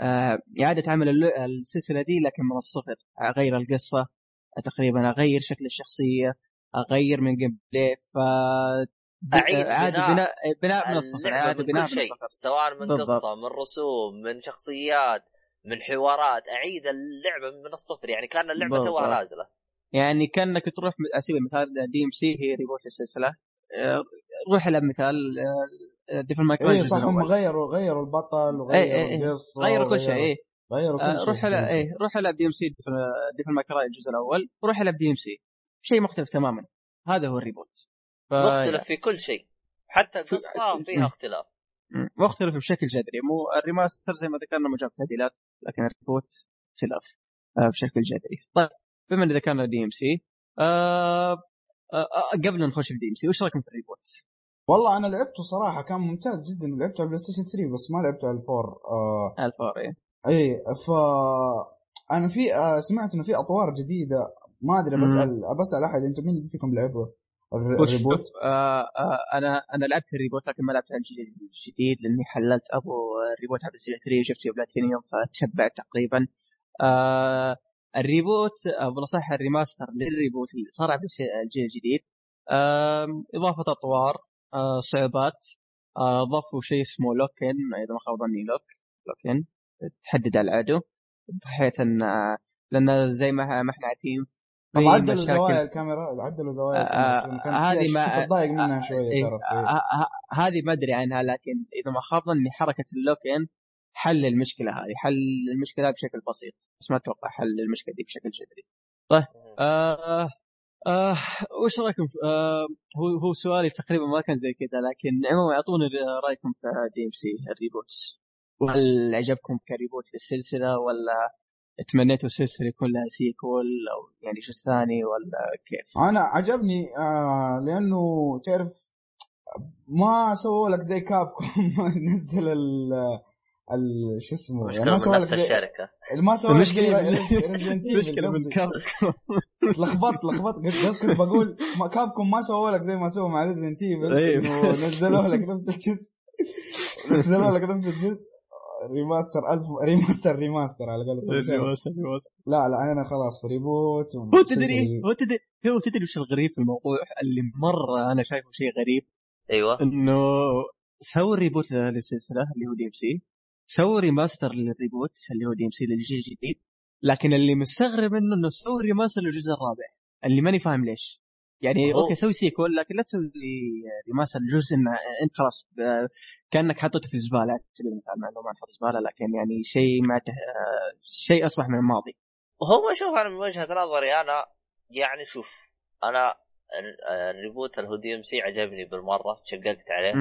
آه إعادة عمل السلسلة دي لكن من الصفر. أغير القصة تقريبا أغير شكل الشخصية أغير من gameplay أعيد اعاده بناء بناء بناء من الصفر بناء من الصفر. سواء من بالضبط. قصة من رسوم من شخصيات من حوارات أعيد اللعبة من الصفر. يعني كأن اللعبة بالضبط. توها نازلة. يعني كأنك تروح على سبيل المثال DMC هي reboot للسلسله آه، روح العب مثال Devil May Cry اي صح هم غيروا غيروا البطل إيه، إيه، وغيروا إيه. القصة غيروا كل شيء إيه. غيروا كل آه، شيء. روح العب إيه روح العب DMC Devil May Cry الجزء الأول. روح العب DMC. شيء مختلف تماما. هذا هو ال reboot. ف... مختلف في كل شيء حتى في- القصة فيها اختلاف. مختلف بشكل جذري مو ال remaster زي ما ذكرنا مجرد تعديلات لكن ال reboot اختلاف آه، بشكل جذري طيب بما إن ذكرنا DMC قبل نخش في DMC وش رأيكم في ال reboot؟ والله أنا لعبته صراحة كان ممتاز جدا لعبته على ال PlayStation 3 بس ما لعبته على ال four آه ال four إيه. اي ف أنا في آه سمعت إنه في أطوار جديدة ما أدري. بسأل بسأل أحد أنتم مين فيكم لعبه ال reboot؟ آه آه أنا أنا لعبت ال reboot لكن ما لعبت الجديد الجديد لأني حللت أبو ال reboot على ال Play 3 وشفت فيه بلاتينيوم فتشبعت تقريبا. آه ال reboot أو بالاصح ال remaster لل reboot اللي صار على الجيل الجديد آه إضافة أطوار آه صعوبات. آه ضافوا شيء اسمه lock on إذا ما خاب ظني lock lock on تحدد على العدو بحيث أن آه، لأن زي ما ما إحنا عارفين في طب عدلوا زوايا الكاميرا عدلوا زوايا آه، الكاميرا كان هذه ما- تضايق منها شوية ترى. آه، آه، هذه ما أدري عنها لكن إذا ما خاب ظني حركة اللوكن حل المشكلة هذه حل المشكلة بشكل بسيط بس ما أتوقع حل المشكلة دي بشكل جذري. آه. آه وش رأيكم في- آه هو هو سؤالي تقريبا ما كان زي كذا لكن عموما اعطونا رأيكم في DMC ال reboot وهل عجبكم ك reboot للسلسلة ولا تمنيتوا السلسله يكون لها sequel أو يعني شو الثاني ولا كيف؟ أنا عجبني آه لأنه تعرف ما سووا لك زي Capcom نزل ال ال شو اسمه يعني ما سووا لك نفس زي الشركة ما سووا لك زي المشكلة من. كابكم لخبطت لخبطت بس كنت بقول ما Capcom ما سووا لك زي ما سووا مع Resident Evil أيوه. نزلوا لك نفس الجزء نزلوا لك نفس الجزء remaster ألف remaster remaster على قولتهم لا لا أنا خلاص reboot هو تدري هو تدري هو تدري وش الغريب في الموضوع؟ اللي مرة أنا شايفه شيء غريب. أيوه. إنه سووا reboot للسلسلة اللي هو DMC سووا remaster لل reboot اللي هو DMC للجيل الجديد. لكن اللي مستغرب انه إنه سووا remaster للجزء الرابع. اللي ماني فاهم ليش. يعني هو- okay سوي sequel لكن لا تسوي لي remaster لجزء إن انت خلاص كأنك حطيته في الزباله على سبيل المثال مع انه ما نحط زبالة لكن يعني شيء ما ته... شيء أصبح من الماضي هو شوف أنا من وجهة نظري أنا يعني شوف أنا ال- ال reboot اللي هو DMC عجبني بالمرة شققت عليه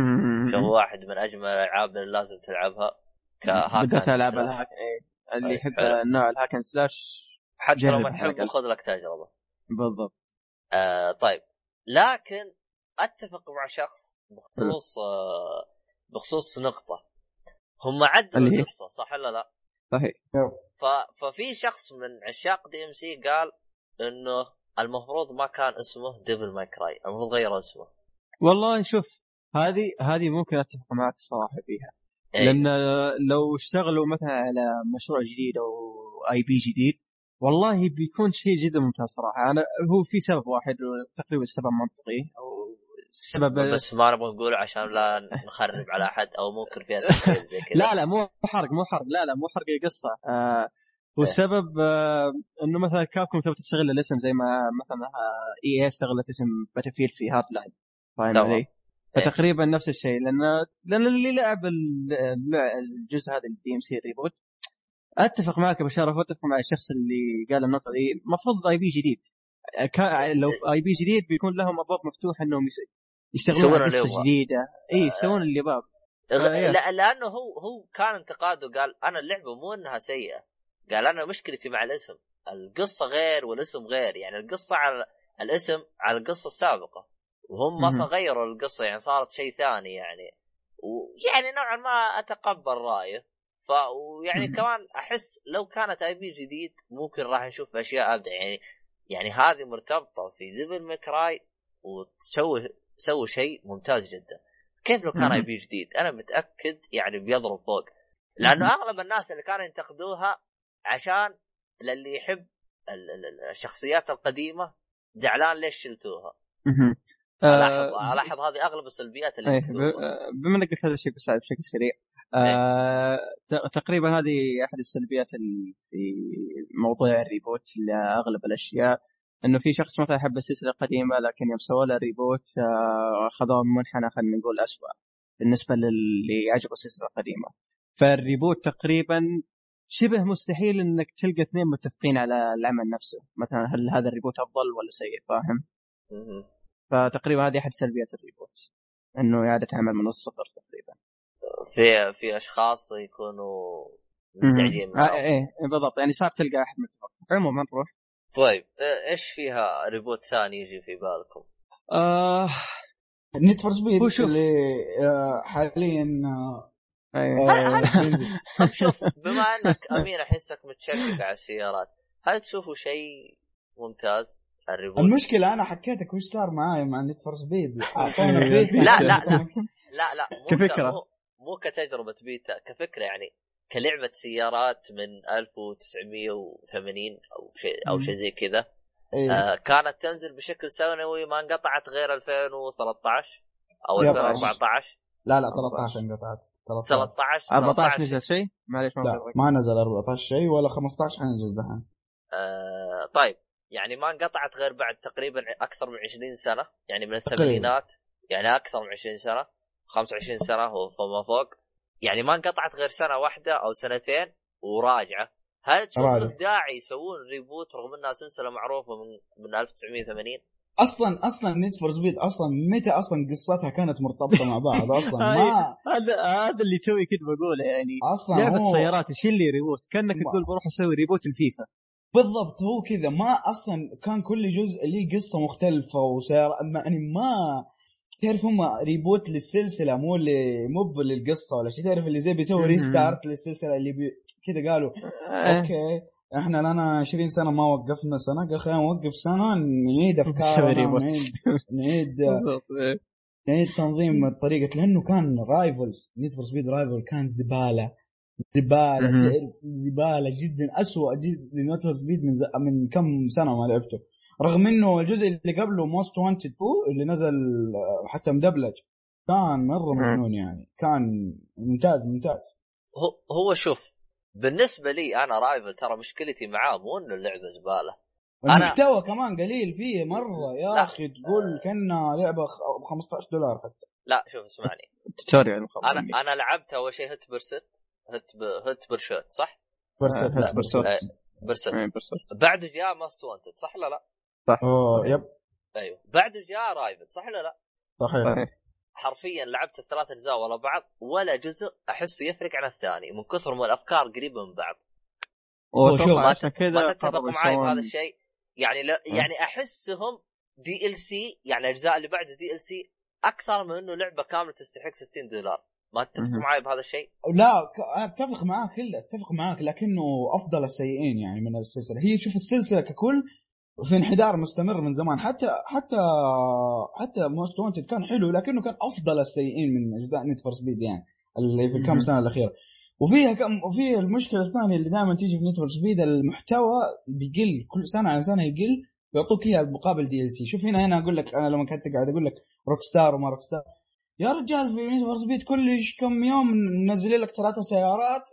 هو واحد من أجمل الألعاب اللي لازم تلعبها ك hack بالذات العاب. ال hack إيه. اللي أي، يحب. نوع ال hack slash حتى لو ما على تحب الأقل. خذ لك تجربة بالضبط آه طيب لكن أتفق مع شخص بخصوص آه بخصوص نقطة هم عدلوا؟ القصة صح ولا لا؟ صحيح ف... ففي شخص من عشاق DMC قال إنه المفروض ما كان اسمه Devil May Cry المفروض غير اسمه والله شوف هذه هذه ممكن اتفق معك صراحة فيها إيه. لأن لو اشتغلوا مثلا على مشروع جديد أو IP جديد والله بيكون شيء جدا ممتاز صراحة أنا هو في سبب واحد تقريبا السبب منطقي أو السبب بس ما نبغى نقوله عشان لا نخرب على أحد أو ممكن فيها زي كذا لا لا مو حرق مو حرق لا لا مو حرق القصة آه إيه. والسبب آه إنه مثلا Capcom تبغى تستغل الاسم زي ما مثلا EA استغلت اسم Battlefield Hardline فاهم. علي؟ فتقريبا نفس الشيء لأن لأن اللي لعب ال- ال- الجزء هذا ال DMC reboot أتفق معك ابو شرف وأتفق مع الشخص اللي قال النقطة دي المفروض IP جديد كان لو IP جديد بيكون لهم أبواب مفتوحة إنهم يشتغلون على قصة. جديدة. اي يسوون اللي غ- آه، لا لأنه هو هو كان انتقاده قال أنا اللعبة مو إنها سيئة. قال أنا مشكلتي مع الاسم. القصة غير والاسم غير. يعني القصة على الاسم على القصة السابقة. وهم. أصلا غيروا القصة يعني صارت شيء ثاني يعني. ويعني نوعا ما أتقبل رأيه. ف ويعني. كمان أحس لو كانت IP جديد ممكن راح نشوف أشياء أبدع. يعني يعني هذه مرتبطة في Devil May Cry وتسوي سووا شيء ممتاز جدا كيف لو كان. IP جديد أنا متأكد يعني بيضرب فوق لأنه. أغلب الناس اللي كانوا ينتقدوها عشان للي يحب ال- ال- ال- الشخصيات القديمة زعلان ليش شلتوها. الاحظ آه، ألاحظ هذه أغلب السلبيات اللي إيه،. ب- بما إنك قلت هذا الشيء بس بشكل سريع آه ت- تقريبا هذه أحد السلبيات اللي في موضوع ال reboot لأغلب الأشياء إنه في شخص مثلا حب السلسلة القديمة لكن يوم سووا لها reboot آه خذوها من منحنى خلينا نقول اسوء بالنسبة للي عجبه السلسلة القديمة. فال reboot تقريبا شبه مستحيل إنك تلقى اثنين متفقين على العمل نفسه. مثلا هل هذا ال reboot أفضل ولا سيء؟ فاهم. فتقريبا هذه أحد سلبيات ال reboot إنه إعادة عمل من الصفر تقريبا. في في أشخاص يكونوا منزعجين آه معهم. إيه بالضبط. يعني صعب تلقى أحد متفق. عموما نروح طيب إيه، إيش فيها reboot ثاني يجي في بالكم؟ آه Need for Speed. اللي آه، حاليا آه، أيه. آه،. طب شوف بما إنك امين احسك متشكك على السيارات هل تشوفوا شيء ممتاز ال reboot؟ المشكلة أنا حكيتك وش صار معاي مع Need for Speed. لا، لا، لا. لا لا مو كفكرة. ك- مو, مو كتجربة بيتا كفكرة يعني كلعبة سيارات من 1980 أو شيء أو. شيء زي كذا إيه. آه كانت تنزل بشكل سنوي ما انقطعت غير 2013 أو يب. 2014 لا لا 13 انقطعت 13 13 14 نزل شيء معليش ما لا. ما نزل 14 شيء ولا 15 حينزل دحين آه طيب يعني ما انقطعت غير بعد تقريبا أكثر من 20 سنة يعني من. الثمانينات يعني أكثر من 20 سنة 25 سنة وفما فوق يعني ما انقطعت غير سنة واحدة أو سنتين وراجعة. هل تشوف داعي يسوون reboot رغم إنها سلسلة معروفة من من 1980 أصلا أصلا Need for Speed أصلا متى أصلا قصتها كانت مرتبطة مع بعض؟ أصلا ما. هذا هذا اللي توي كنت بقوله يعني. أصلا لعبه هو سيارات إيش اللي reboot كأنك تقول بروح أسوي reboot الفيفا. بالضبط هو كذا. ما أصلا كان كل جزء ليه قصة مختلفة وسيارة ما- يعني ما تعرف هم reboot للسلسلة مو اللي مو للقصة ولا شيء تعرف اللي زي بيسوي. restart للسلسلة اللي بي... كذا قالوا آه. okay إحنا لنا 20 سنة ما وقفنا سنة قال خلينا نوقف سنة نعيد أفكارنا نعيد بالضبط. إيه. نعيد تنظيم طريقه لأنه كان Rivals Need for Speed Rivals كان زبالة زبالة زبالة جدا اسوء جدا ل Need for Speed من ز... من كم سنة ما لعبته رغم إنه الجزء اللي قبله Most Wanted 2 اللي نزل آه، حتى مدبلج كان مرة. مجنون يعني كان ممتاز ممتاز هو هو شوف بالنسبة لي أنا Rivals ترى مشكلتي معاه مو إنه اللعبة زبالة أنا- المحتوى كمان قليل فيه مرة يا لا. أخي تقول كأنها لعبة ب 15 دولار حتى لا شوف اسمعني tutorial أنا أنا لعبت أول شيء Hot Pursuit Hot P... Hot Pursuit صح؟ Pursuit آه، لا Pursuit. آه، بعده جاء Most Wanted صح ولا لا؟ أوه yep. أيوه. بعده جاء Rivals صح ولا لا؟ صحيح. صحيح. حرفيا لعبت الثلاث أجزاء ورا بعض ولا جزء أحسه يفرق عن الثاني من كثر ما الأفكار قريبة من بعض. هو شوف، واتوقع عشان ما كذا تتفق قرروا معي بهذا يسوون الشيء. يعني لا يعني أحسهم DLC يعني الأجزاء اللي بعد DLC أكثر من إنه لعبة كاملة تستحق 60 دولار. ما تتفق. معي بهذا الشيء؟ لا أتفق معاك كله أتفق معاك لكنه أفضل السيئين يعني من السلسلة. هي شوف السلسلة ككل في انحدار مستمر من زمان. حتى حتى حتى Most Wanted كان حلو لكنه كان أفضل السيئين من أجزاء Need for Speed يعني اللي في الكم مهم. سنة الأخيرة. وفيها كم وفي المشكلة الثانية اللي دائما تيجي في Need for Speed المحتوى بيقل كل سنة عن سنة يقل يعطوك إياها مقابل DLC شوف هنا هنا أقول لك أنا لما كنت قاعد أقول لك Rockstar وما Rockstar يا رجال في Need for Speed كل كم يوم منزلين لك ثلاثة سيارات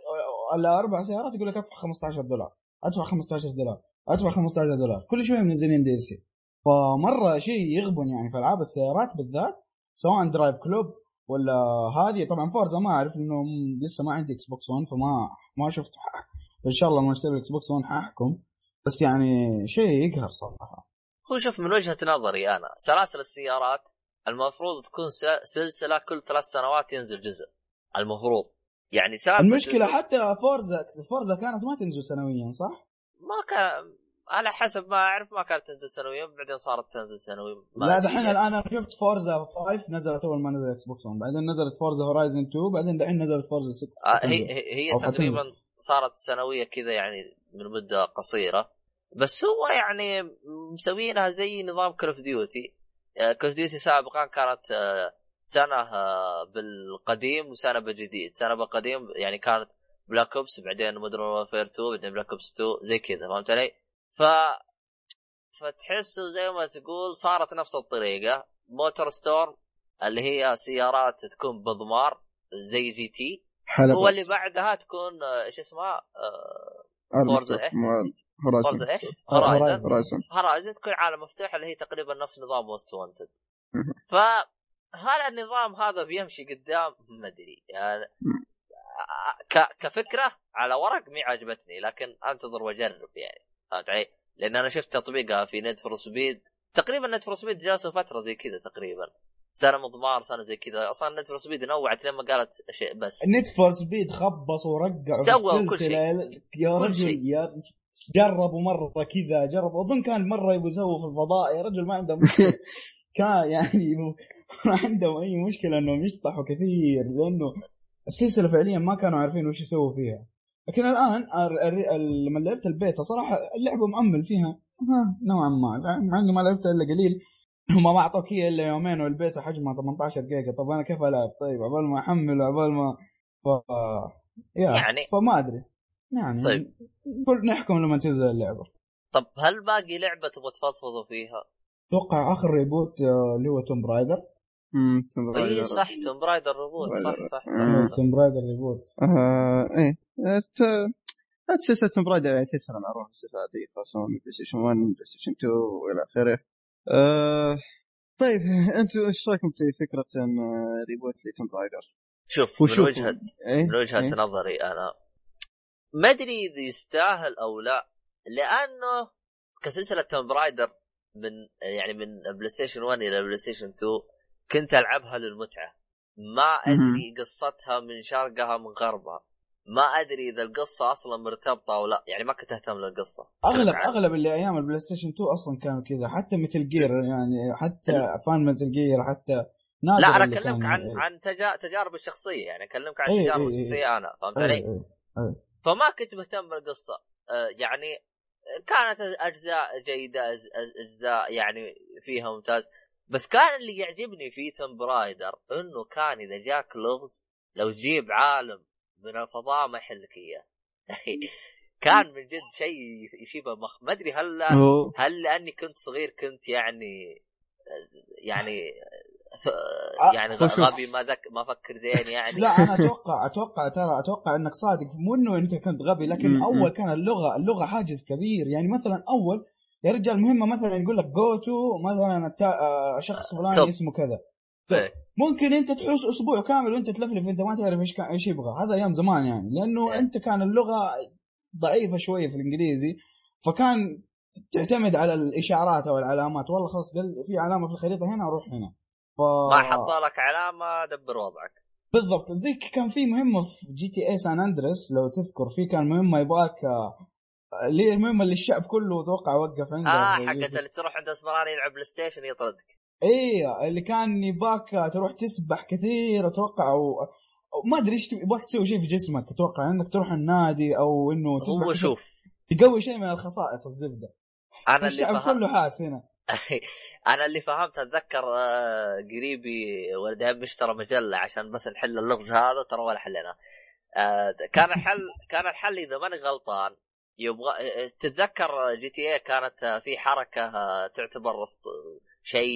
ولا أربع سيارات يقول لك أدفع 15 دولار. أدفع 15 دولار. أدفع 15 دولار. كل شوية منزلين DLC. فمرة شيء يغبن يعني في ألعاب السيارات بالذات سواء Driveclub ولا هذه. طبعا Forza ما أعرف إنه لسه ما عندي Xbox One فما ما شفت. إن شاء الله لما أشتري ال Xbox One حأحكم. بس يعني شيء يقهر صراحة. هو شوف من وجهة نظري أنا سلاسل السيارات المفروض تكون سلسلة كل ثلاث سنوات ينزل جزء. المفروض. يعني إنه حتى Forza Forza كانت ما تنزل سنويا صح؟ ما كان على حسب ما أعرف ما كانت تنزل سنويا بعدين صارت تنزل سنويا لا دحين. الآن أنا شفت Forza 5 نزلت أول ما نزل Xbox One بعدين نزلت Forza Horizon 2 بعدين دحين نزلت Forza 6 آه، هي هي. تقريبا صارت سنوية كذا يعني من مدة قصيرة. بس هو يعني مسوينها زي نظام Call of Duty Call of Duty سابقا كانت آه، سنة آه، بالقديم وسنة بالجديد سنة بالقديم يعني كانت Black Ops بعدين Modern Warfare 2 بعدين Black Ops 2 زي كذا فهمت علي؟ ف فتحسه زي ما تقول صارت نفس الطريقة Motorsport اللي هي سيارات تكون بمضمار زي GT حلبة هو اللي بعدها تكون إيش اسمها؟ آه، Forza؟ Horizon Forza إيش؟ Horizon. Horizon Horizon تكون عالم مفتوح اللي هي تقريبا نفس نظام Most Wanted. فهل النظام هذا بيمشي قدام؟ ما أدري يعني. كفكرة على ورق مي عجبتني لكن أنتظر وأجرب يعني فهمت علي؟ لأن أنا شفت تطبيقها في Need for Speed تقريبا Need for Speed جلسوا فترة زي كذا تقريبا. سنة مضمار سنة زي كذا. أصلا Need for Speed نوعت لما قالت شيء بس. Need for Speed خبص ورقع سووا كل بالسلسلة. يا رجل شيء. يا جربوا مرة كذا جربوا. أظن كان مرة يبغوا يسووا في الفضاء. يا رجل ما عندهم كان يعني ما عندهم أي مشكلة إنهم يشطحوا كثير لأنه السلسلة فعليا ما كانوا عارفين وش يسووا فيها. لكن الآن ال- ال- ال- لما لعبت البيتا صراحة اللعبة مؤمل فيها. ها نوعا ما. مع اني ما لعبتها إلا قليل. هم ما أعطوك هي إلا يومين والبيتا حجمها 18 جيجا. طب أنا كيف ألعب؟ طيب عبال ما أحمل وعبال ما ف... يا يعني- فما أدري. يعني طيب. نحكم لما تنزل اللعبة. طب هل باقي لعبة تبغى تفضفضوا فيها؟ أتوقع آخر reboot آه، اللي هو Tomb Raider أي. صح توم برايدر روبوت صح صح آه. Tomb Raider reboot آه، إيه آه، ت- هذه سلسلة Tomb Raider يعني سلسلة معروفة السلسلة هذه خاصة من PlayStation 1 PlayStation 2 وإلى آخره. آه، طيب أنتم إيش رأيكم في آه، reboot لتوم رايدر؟ شوف من. وجهه إيه؟ من وجهة إيه؟ نظري أنا ما أدري إذا يستاهل أو لا لأنه كسلسلة توم رايدر من يعني من بلاي ستيشن 1 إلى بلاي ستيشن 2 كنت ألعبها للمتعة. ما أدري قصتها من شرقها من غربها. ما أدري إذا القصة أصلا مرتبطة أو لا. يعني ما كنت أهتم للقصة. اغلب. أغلب اللي أيام البلاي ستيشن 2 أصلا كانوا كذا. حتى مثل جير يعني حتى فان مثل جير حتى نادر لا أنا أكلمك عن عن تجا... تجاربي الشخصية. يعني أكلمك عن إيه، تجاربي إيه، إيه. الشخصية أنا. فهمت إيه، علي؟ إيه. فما كنت مهتم بالقصة. آه، يعني كانت أجزاء جيدة أج- أج- أجزاء يعني فيها ممتاز. بس كان اللي يعجبني في توم رايدر إنه كان إذا جاك لغز لو تجيب عالم من الفضاء ما يحلك إياه كان من جد شيء شبه مخ ما أدري هل هل لأني كنت صغير كنت يعني يعني آه، يعني. غبي ما ذك ما أفكر زين يعني لا أنا أتوقع أتوقع ترى أتوقع إنك صادق مو إنه أنت كنت غبي لكن. أول كان اللغة اللغة حاجز كبير يعني مثلا أول يا رجال مهمة مثلا يقول لك go to مثلا التا- آه، شخص فلاني توب. اسمه كذا. إيه. ممكن أنت تحوس أسبوع كامل وأنت تلفلف أنت ما تعرف إيش كان إيش يبغى. هذا أيام زمان يعني. لأنه إيه. أنت كان اللغة ضعيفة شوية في الإنجليزي فكان تعتمد على الإشارات أو العلامات. والله خلاص قال في علامة في الخريطة هنا أروح هنا. ف... ما حط لك علامة دبر وضعك. بالضبط. زي كان في مهمة في جي تي اي سان اندريس لو تذكر في كان مهمة يبغاك آه، اللي هي المهمة اللي الشعب كله أتوقع وقف عنده آه حقت اللي تروح عند اسمراني يلعب بلاي ستيشن يطردك. إيه اللي كان يباك تروح تسبح كثير أتوقع أو, أو ما أدري إيش يبغاك تسوي شيء في جسمك أتوقع إنك تروح النادي أو إنه تسبح هو. شوف. تقوي شيء من الخصائص الزبدة. أنا اللي الشعب فهم كله حاس هنا. أنا اللي فهمت أتذكر آه، قريبي ولد عمي اشترى مجلة عشان بس نحل اللغز هذا ترى ولا حلينا آه، كان الحل كان الحل إذا ماني غلطان يبغى تتذكر جي تي اي كانت في حركة تعتبر شيء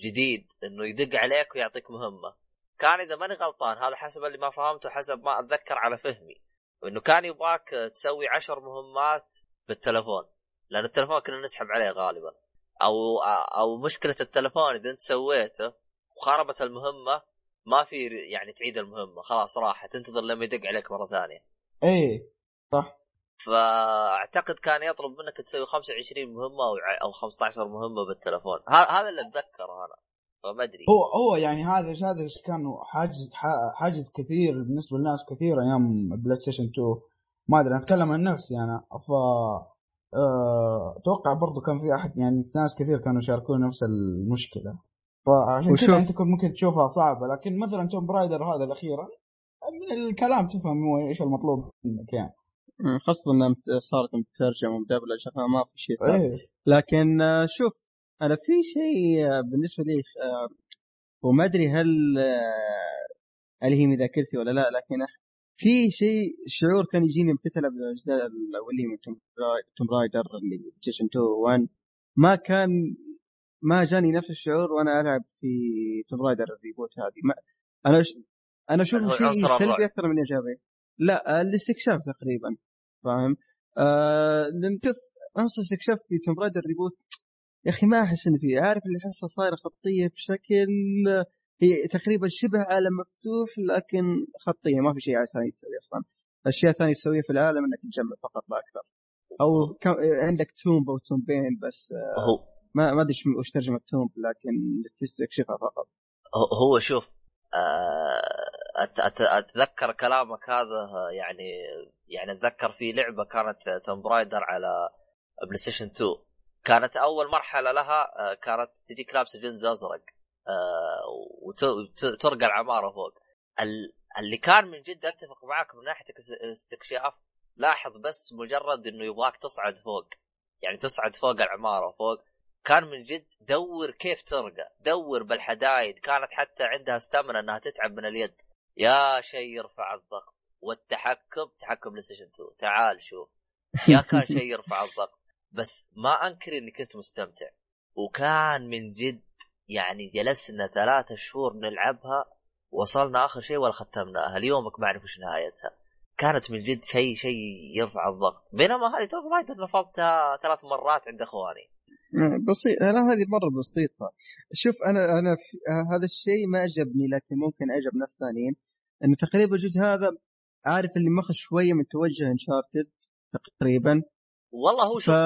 جديد إنه يدق عليك ويعطيك مهمة. كان إذا ماني غلطان هذا حسب اللي ما فهمته حسب ما أتذكر على فهمي. انه كان يبغاك تسوي عشر مهمات بالتلفون لأن التلفون كنا نسحب عليه غالبا. أو أو مشكلة التلفون إذا أنت سويته وخربت المهمة ما في يعني تعيد المهمة خلاص راحت تنتظر لما يدق عليك مرة ثانية. إيه صح. فأعتقد كان يطلب منك تسوي 25 مهمة أو أو 15 مهمة بالتلفون. ه- هذا اللي أتذكره أنا فما أدري. هو هو يعني هذا هذا كان حاجز حاجز كثير بالنسبة لناس كثير أيام بلاي ستيشن 2 ما أدري أتكلم عن نفسي أنا. ف أه... أتوقع برضو كان في أحد يعني ناس كثير كانوا يشاركون نفس المشكلة. فعشان كذا أنت كنت ممكن تشوفها صعبة لكن مثلا توم رايدر هذا الاخيرا من الكلام تفهم هو إيش المطلوب منك يعني. خاصة إنها صارت مترجمة ومدبلجة فما في شيء صعب. إيه. لكن آه، شوف أنا في شيء آه، بالنسبة لي آه، وما أدري هل هل هي من ذاكرتي ولا لا لكن في شيء شعور كان يجيني يوم كنت العب الأجزاء الأولية من توم رايدر اللي ستيشن 2 1 ما كان ما جاني نفس الشعور وأنا ألعب في توم رايدر ال reboot هذه. ما أنا ش... أنا أشوف شيء سلبي أكثر من إيجابي. لا الاستكشاف تقريبا فاهم؟ آه لأن شوف عنصر استكشاف في توم رايدر reboot يا أخي ما أحس ان فيه عارف اللي احسها صايره خطية بشكل هي تقريبا شبه عالم مفتوح لكن خطية ما في شيء ثاني تسويه أصلا. الاشياء الثانية تسويها في العالم إنك تجمع فقط لا أكثر. أو كم... عندك tomb أو tombين بس آه هو ما ما أدري وش ترجمة tomb لكن تستكشفها فقط. هو شوف آه، أتذكر كلامك هذا يعني يعني أتذكر في لعبة كانت توم رايدر على بلاي ستيشن 2 كانت أول مرحلة لها آه، كانت تجيك لابسه جنز ازرق آه، وترقى العمارة فوق. اللي كان من جد أتفق معاك من ناحية الاستكشاف لاحظ بس مجرد إنه يبغاك تصعد فوق. يعني تصعد فوق العمارة فوق. كان من جد دور كيف ترقى دور بالحدايد كانت حتى عندها stamina إنها تتعب من اليد. يا شيء يرفع الضغط. والتحكم تحكم بلاي ستيشن 2 تعال شوف. يا كان شيء يرفع الضغط. بس ما أنكر إني كنت مستمتع. وكان من جد يعني جلسنا ثلاثة شهور نلعبها وصلنا آخر شيء ولا ختمناها ليومك ما أعرف وش نهايتها. كانت من جد شيء شيء يرفع الضغط. بينما هذه توم رايدر نفضتها ثلاث مرات عند إخواني. بسيط. لا هذه مرة بسيطة. شوف أنا أنا في... هذا الشيء ما عجبني لكن ممكن عجب ناس ثانيين. إنه تقريبا الجزء هذا عارف اللي ماخذ شوية من توجه انشارتد تقريبا؟ والله هو شوف ف...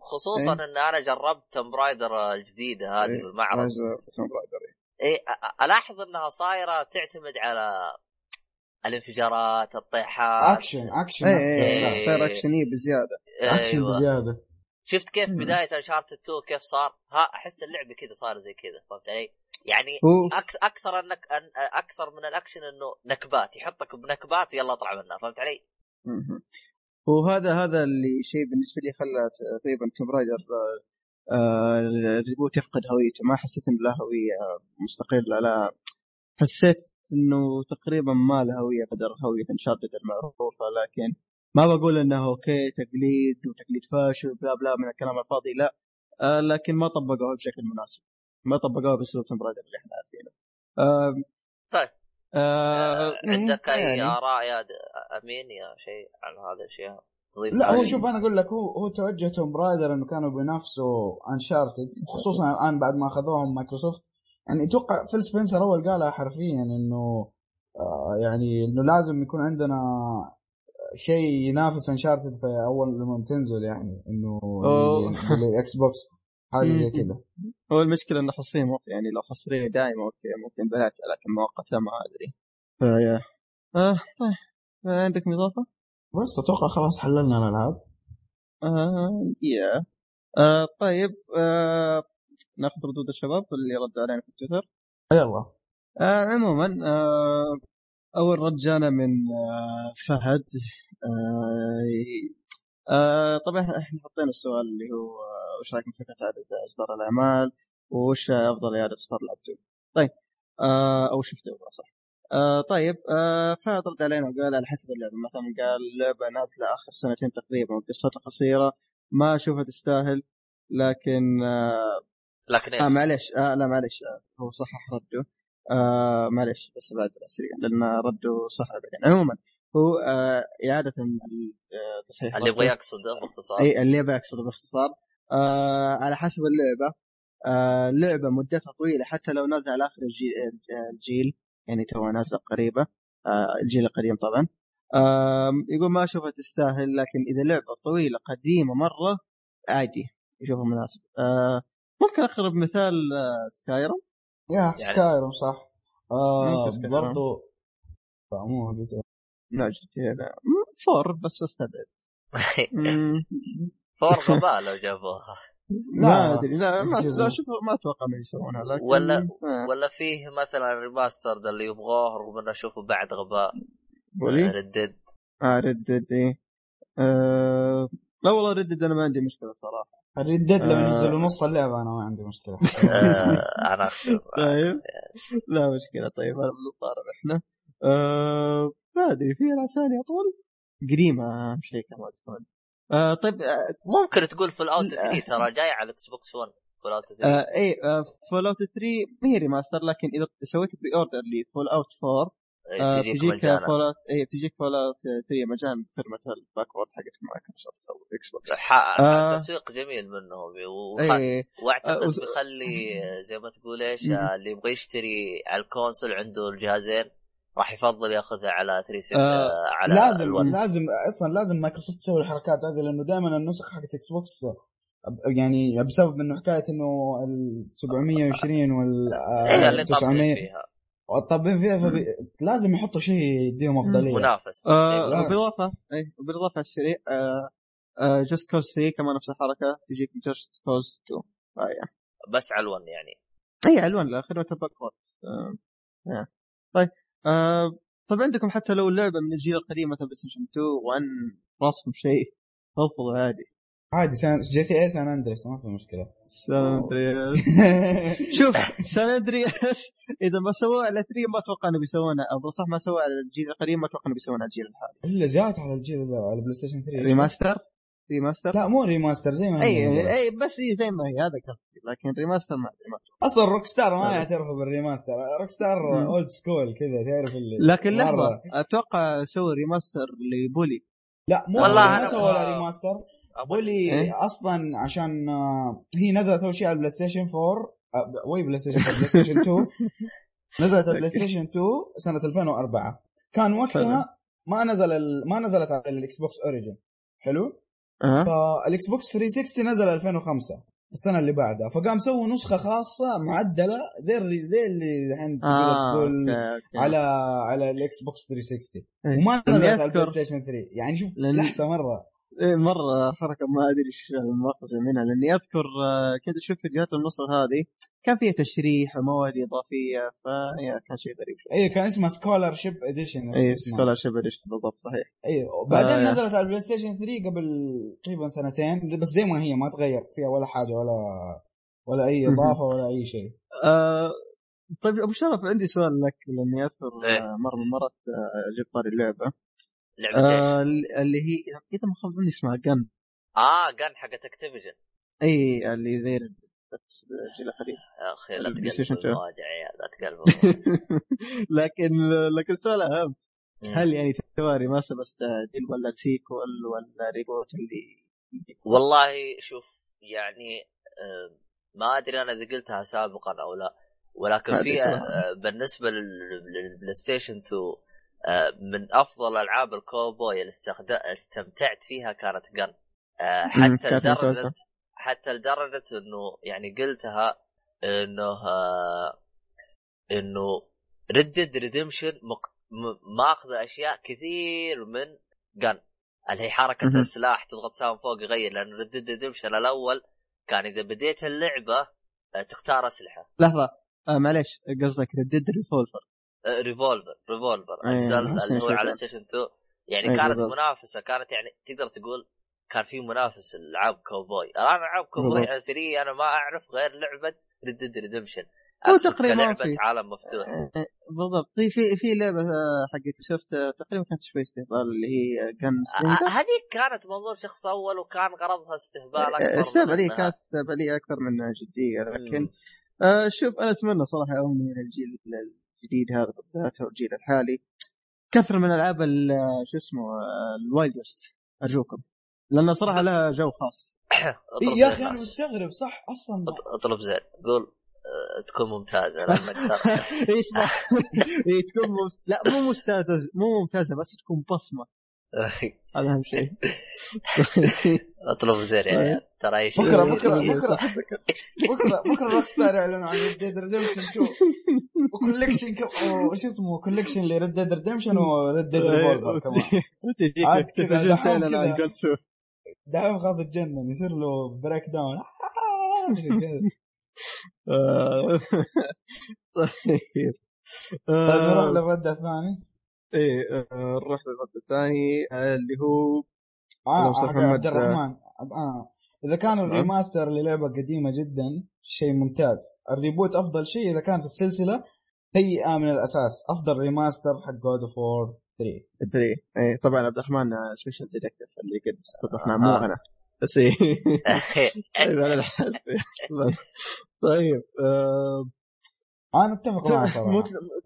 خصوصا إيه؟ إن أنا جربت توم رايدر الجديدة هذه إيه؟ بالمعرض. توم رايدر اي ألاحظ إنها صايرة تعتمد على الانفجارات الطيحات. action action اي اي صار اكشنيه بزيادة. اكشن أيوة. بزيادة. شفت كيف بداية انشارتد 2 كيف صار؟ ها أحس اللعبة كذا صار زي كذا فهمت علي؟ يعني أك... أكثر إنك أكثر من الأكشن إنه نكبات يحطك بنكبات يلا اطلع منها فهمت علي؟ وهذا هذا اللي شيء بالنسبة لي خلى تقريبا توم رايدر آه ال reboot يفقد هويته ما حسيت إنه له هوية مستقلة لا حسيت إنه تقريبا ما له هوية قدر هوية Uncharted المعروفة لكن ما بقول إنه okay تقليد وتقليد فاشل blah blah من الكلام الفاضي لا. آه لكن ما طبقوها بشكل مناسب. ما طبقوها بأسلوب Tomb Raider اللي إحنا عارفينه. آه طيب. آه عندك أي يعني. آراء يا أمين يا شيء عن هذا الشيء؟ لا هو شوف أنا أقول لك هو هو توجه Tomb Raider إنه كانوا بينافسوا Uncharted خصوصا الآن بعد ما أخذوهم مايكروسوفت يعني أتوقع فيل سبنسر أول قالها حرفيا إنه آه يعني إنه لازم يكون عندنا شيء ينافس Uncharted في أول لما تنزل يعني إنه الاكس بوكس حاجة زي كذا. هو المشكلة إنه حصريه يعني لو حصريه دائما okay ممكن بلعت لكن مؤقته ما أدري. فيا آه طيب. آه عندك إضافة؟ بس أتوقع خلاص حللنا الألعاب. آه يا. آه طيب آه ناخذ ردود الشباب اللي ردوا علينا في تويتر يلا. آه عموما آه أول رد جانا من آه، فهد. آه، آه، طبعا إحنا حطينا السؤال اللي هو وش رايكم في فكرة اعاده إصدار الأعمال؟ وش أفضل إعادة إصدار لعبته طيب أو شفته صح طيب فهد رد علينا وقال على حسب اللعبه مثلا قال لعبة نازلة آخر سنتين تقريبا وقصتها قصيرة ما أشوفها تستاهل لكن لكن آه معلش آه لا معلش آه هو صحح رده. آه معليش بس بعد سريع لأن رده صح بعدين. عموما هو آه إعادة التصحيح اللي يبغى يقصده باختصار. إي اللي يبغى يقصده باختصار. آه على حسب اللعبة. آه اللعبة مدتها طويلة حتى لو نازلة على آخر الجيل, الجيل يعني تو نازلة قريبة. آه الجيل القديم طبعا. آه يقول ما أشوفها تستاهل لكن إذا لعبة طويلة قديمة مرة عادي يشوفها مناسب. آه ممكن أقرب مثال آه Skyrim. يا يعني- سكايرم صح آه. برضو لا، مو GTA. لا GT لا م- four بس استبعد. four غباء لو جابوها ما أدري لا ما جزء. لا شوف ما أتوقع انه يسوونها لكن ولا- آه. ولا فيه مثلا remaster اللي يبغوه رغم إنه أشوفه بعد غباء Bully Red Dead آه Red Dead إيه آه، لا والله Red Dead أنا ما عندي مشكلة صراحة. لو آه. ينزلوا نص اللعبة أنا ما عندي مشكلة. أنا أكثر. طيب. لا مشكلة. طيب أنا بنتضارب إحنا. آه، ما أدري في ألعاب ثانية أطول؟ قديمه أهم شيء كمان تكون آه طيب آه ممكن تقول Fallout لا. 3 ترى جاي على إكس بوكس 1 Fallout 3 آه إيه Fallout 3 ما هي remaster لكن إذا سويت pre-order ل Fallout 4 آه، تجيك تجيك مجانا Fallout اي تجيك Fallout 3 مجانا بخدمه ال backward حقت مايكروسوفت أو إكس بوكس آه. تسويق جميل منهم وخ- اي واعتقد آه، بيخلي زي ما تقول إيش. آه، اللي يبغى يشتري على ال console عنده الجهازين راح يفضل ياخذها على 360 آه، آه، على لازم ال One. لازم أصلا لازم مايكروسوفت تسوي الحركات هذه لأنه دائما النسخ حقت إكس بوكس يعني بسبب انه حكاية إنه ال 720 وال هي اللي آه، طبل 900 فيها فبي... لازم يحطوا شيء يديهم أفضلية. منافس. آه لا. وبالإضافة اي وبالإضافة على السريع آه آه Just Cause 3 كمان نفس الحركة تجيك Just Cause 2 آه بس على ال One يعني. اي ال One لا خدمه ال backward آه. آه. طيب آه طيب عندكم حتى لو اللعبة من الجيل القديم مثلا بلاي ستيشن 2 one راسكم شيء تفضلوا عادي. عادي سان GTA San Andreas ما في مشكلة سان أندرياس شوف San Andreas إذا ما سووها على 3 ما أتوقع إنه بيسوونها أو صح ما سووها على الجيل القديم ما أتوقع إنه بيسوونها على الجيل الحالي إلا جات على الجيل على البلاي ستيشن 3 remaster remaster لا مو remaster زي ما هي. أي أي بس هي زي ما هي هذا قصدي لكن remaster ما أدري ما. أصلا Rockstar ما. يعترفوا بال remaster Rockstar. old school كذا تعرف اللي لكن. لحظة أتوقع سووا remaster ل Bully لا مو والله ما سووا remaster أبو Bully إيه؟ أصلا عشان آه، هي نزلت أول شيء على البلاي ستيشن 4 آه، وي بلاي ستيشن 4 بلاي ستيشن 2 نزلت على البلاي ستيشن 2 سنة 2004 كان وقتها ما نزل ال... ما نزلت على الاكس بوكس original حلو أه. فالاكس بوكس 360 نزل 2005 السنة اللي بعدها. فقام سووا نسخة خاصة معدلة زي اللي زي اللي الحين تقول آه تقول على على الاكس بوكس 360 إيه. وما نزلت على البلاي ستيشن 3 يعني شوف لحسة مرة. إيه، مرة حركة ما أدري إيش المقصد منها لأني أذكر آه، كنت أشوف فيديوهات النسخ هذه كان فيها تشريح ومواد إضافية فيا كان شيء غريب شوي اي كان اسمها Scholarship Edition اي Scholarship بالضبط صحيح أيوه وبعدين آه. نزلت على البلاي ستيشن 3 قبل تقريبا سنتين بس زي ما هي ما تغير فيها ولا حاجة ولا ولا أي. إضافة ولا أي شيء آه طيب أبو شرف عندي سؤال لك لأني أذكر إيه. آه، مرة من المرات آه، جبت طاري اللعبة لعبة؟ آه اللي هي إذا ما خاب ظني اسمها Gun آه Gun حقت Activision إي اللي زي الجيل يا أخي لا البلاي ستيشن تقلبوا 2. المواجع يا عيال لا. لكن لكن السؤال أهم هل يعني تسوى remaster بس تعديل ولا sequel ولا reboot اللي والله شوف يعني ما أدري أنا إذا قلتها سابقا أو لا ولكن ما في. آه، بالنسبة لل- للبلاي ستيشن 2 آه، من أفضل ألعاب الكوبوي اللي استمتعت فيها كانت Gun آه، حتى لدرجه. حتى لدرجة إنه يعني قلتها إنه آه، إنه Red Dead Redemption ماخذه أشياء كثير من جن اللي هي حركة. السلاح تضغط سهم فوق يغير لأن ردد ريدمشن الأول كان إذا بديت اللعبة آه، تختار أسلحة لحظة آه معليش قصدك ردد ريفولفر آه، ريفولفر ريفولفر الزل نفس اللي هو على كان. ستيشن 2 يعني أي، كانت بالضبط. منافسة كانت يعني تقدر تقول كان في منافس العاب كوبوي الان العاب كوبوي بالضبط. على 3 أنا ما أعرف غير لعبة ردد ريدمشن هو تقريبا لعبه. عالم مفتوح آه، بالضبط في في في لعبة آه، حقت شفت آه، تقريبا كانت شوي استهبال اللي هي جن آه، هذيك كانت منظور شخص أول وكان غرضها استهبال أكثر استهبالية كانت استهبالية أكثر من جدية لكن. آه شوف أنا أتمنى صراحة من الجيل الجديد هذا بالذات أو الجيل الحالي. كثر من ألعاب ال- شو اسمه ال Wild West أرجوكم. لأن صراحة لها جو خاص. اطلب يا أخي أنا. مستغرب صح؟ أصلا. أط- اطلب زين. قول آه، تكون ممتازة. إيش إيه، تكون. لا مو ممتازه مو ممتازة بس تكون بصمة. هذا اهم شيء. أطلب زين يا عيال ترى أي شيء بكرة بكرة بكرة. بكرة بكرة Rockstar يعلنوا عن Red Dead Redemption 2 و collection كم وش اسمه collection ل Red Dead Redemption و Red Dead Revolver كمان. عاد كذا دحين خلاص اتجنن يصير له breakdown آه. طيب. طيب نروح آه، للرد الثاني. إيه آه، نروح للرد الثاني آه، اللي هو آه. عبد الرحمن آه. إذا كان ال remaster للعبة قديمة جدا شيء ممتاز. ال reboot أفضل شيء إذا كانت السلسلة سيئة من الأساس. أفضل remaster حق God of War 3 3 إيه طبعا عبد الرحمن Special Detective اللي قد استضفناه. مو آه. أنا. بس إيه. طيب أنا آه، أتفق معك صراحة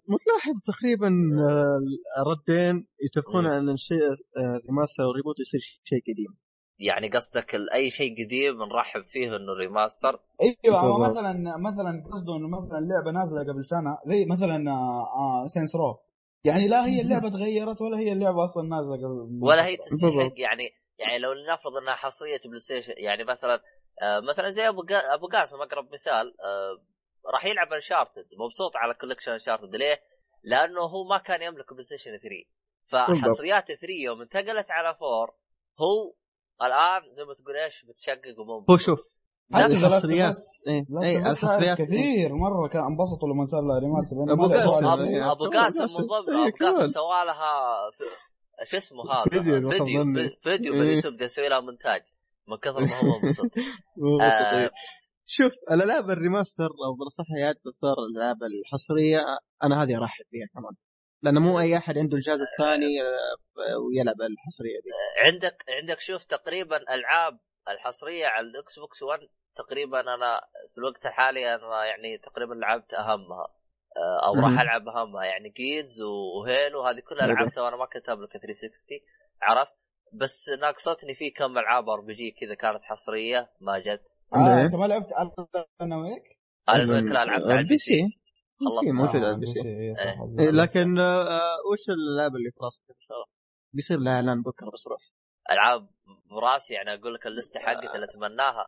متلاحظ تقريبا آه، الردين يتفقون مم. إن الشيء آه، remaster و reboot يصير شيء قديم يعني قصدك أي شيء قديم نرحب فيه إنه remaster أيوه هو. مثلا مثلا قصده إنه مثلا لعبة نازلة قبل سنة زي مثلا آه Saints Row يعني لا هي اللعبة تغيرت ولا هي اللعبة أصلا نازلة قبل ولا هي. تستحق يعني يعني لو لنفرض إنها حصرية PlayStation يعني مثلا آه مثلا زي أبو قاسم أقرب مثال آه راح يلعب Uncharted مبسوط على collection Uncharted ليه؟ لأنه هو ما كان يملك PlayStation 3 فحصريات 3 يوم انتقلت على 4 هو الآن زي ما تقول إيش بتشقق ومنبسط. هو شوف الحصريات. إيه بس الحصريات. كثير. مرة كان انبسطوا لما صار لها remaster. لعبوا قاسم. ابو, كمان. قاسم إيه، أبو قاسم. سوى لها شو اسمه هذا؟ فيديو فيديو. فيديو إيه. باليوتيوب قاعد يسوي لها مونتاج. من كثر ما هو منبسط شوف الألعاب ال remaster أو بالأصح اعاده اصدار الألعاب الحصرية أنا هذه ارحب فيها كمان. لأنه مو أي أحد عنده الجهاز الثاني آه، ويلعب الحصرية دي. عندك عندك شوف تقريبا العاب الحصرية على ال Xbox 1 تقريبا أنا في الوقت الحالي أنا يعني تقريبا لعبت أهمها آه، أو راح. ألعب أهمها. يعني Gears و Halo هذه كلها. لعبتها وأنا ما كنت املك 360 عرفت؟ بس ناقصتني في كم ألعاب RPG كذا كانت حصرية ما جت. إيه. انت ما لعبت أنا وياك؟ أنا كلها لعبتها على البي سي خلصت. موجود آه، على ال PC إيه، صح، إيه. لكن آه، وش الالعاب اللي في راسك إن شاء الله بيصير لها إعلان بكرة بس روح ألعاب براسي يعني أقول لك اللستة حقتي اللي أتمناها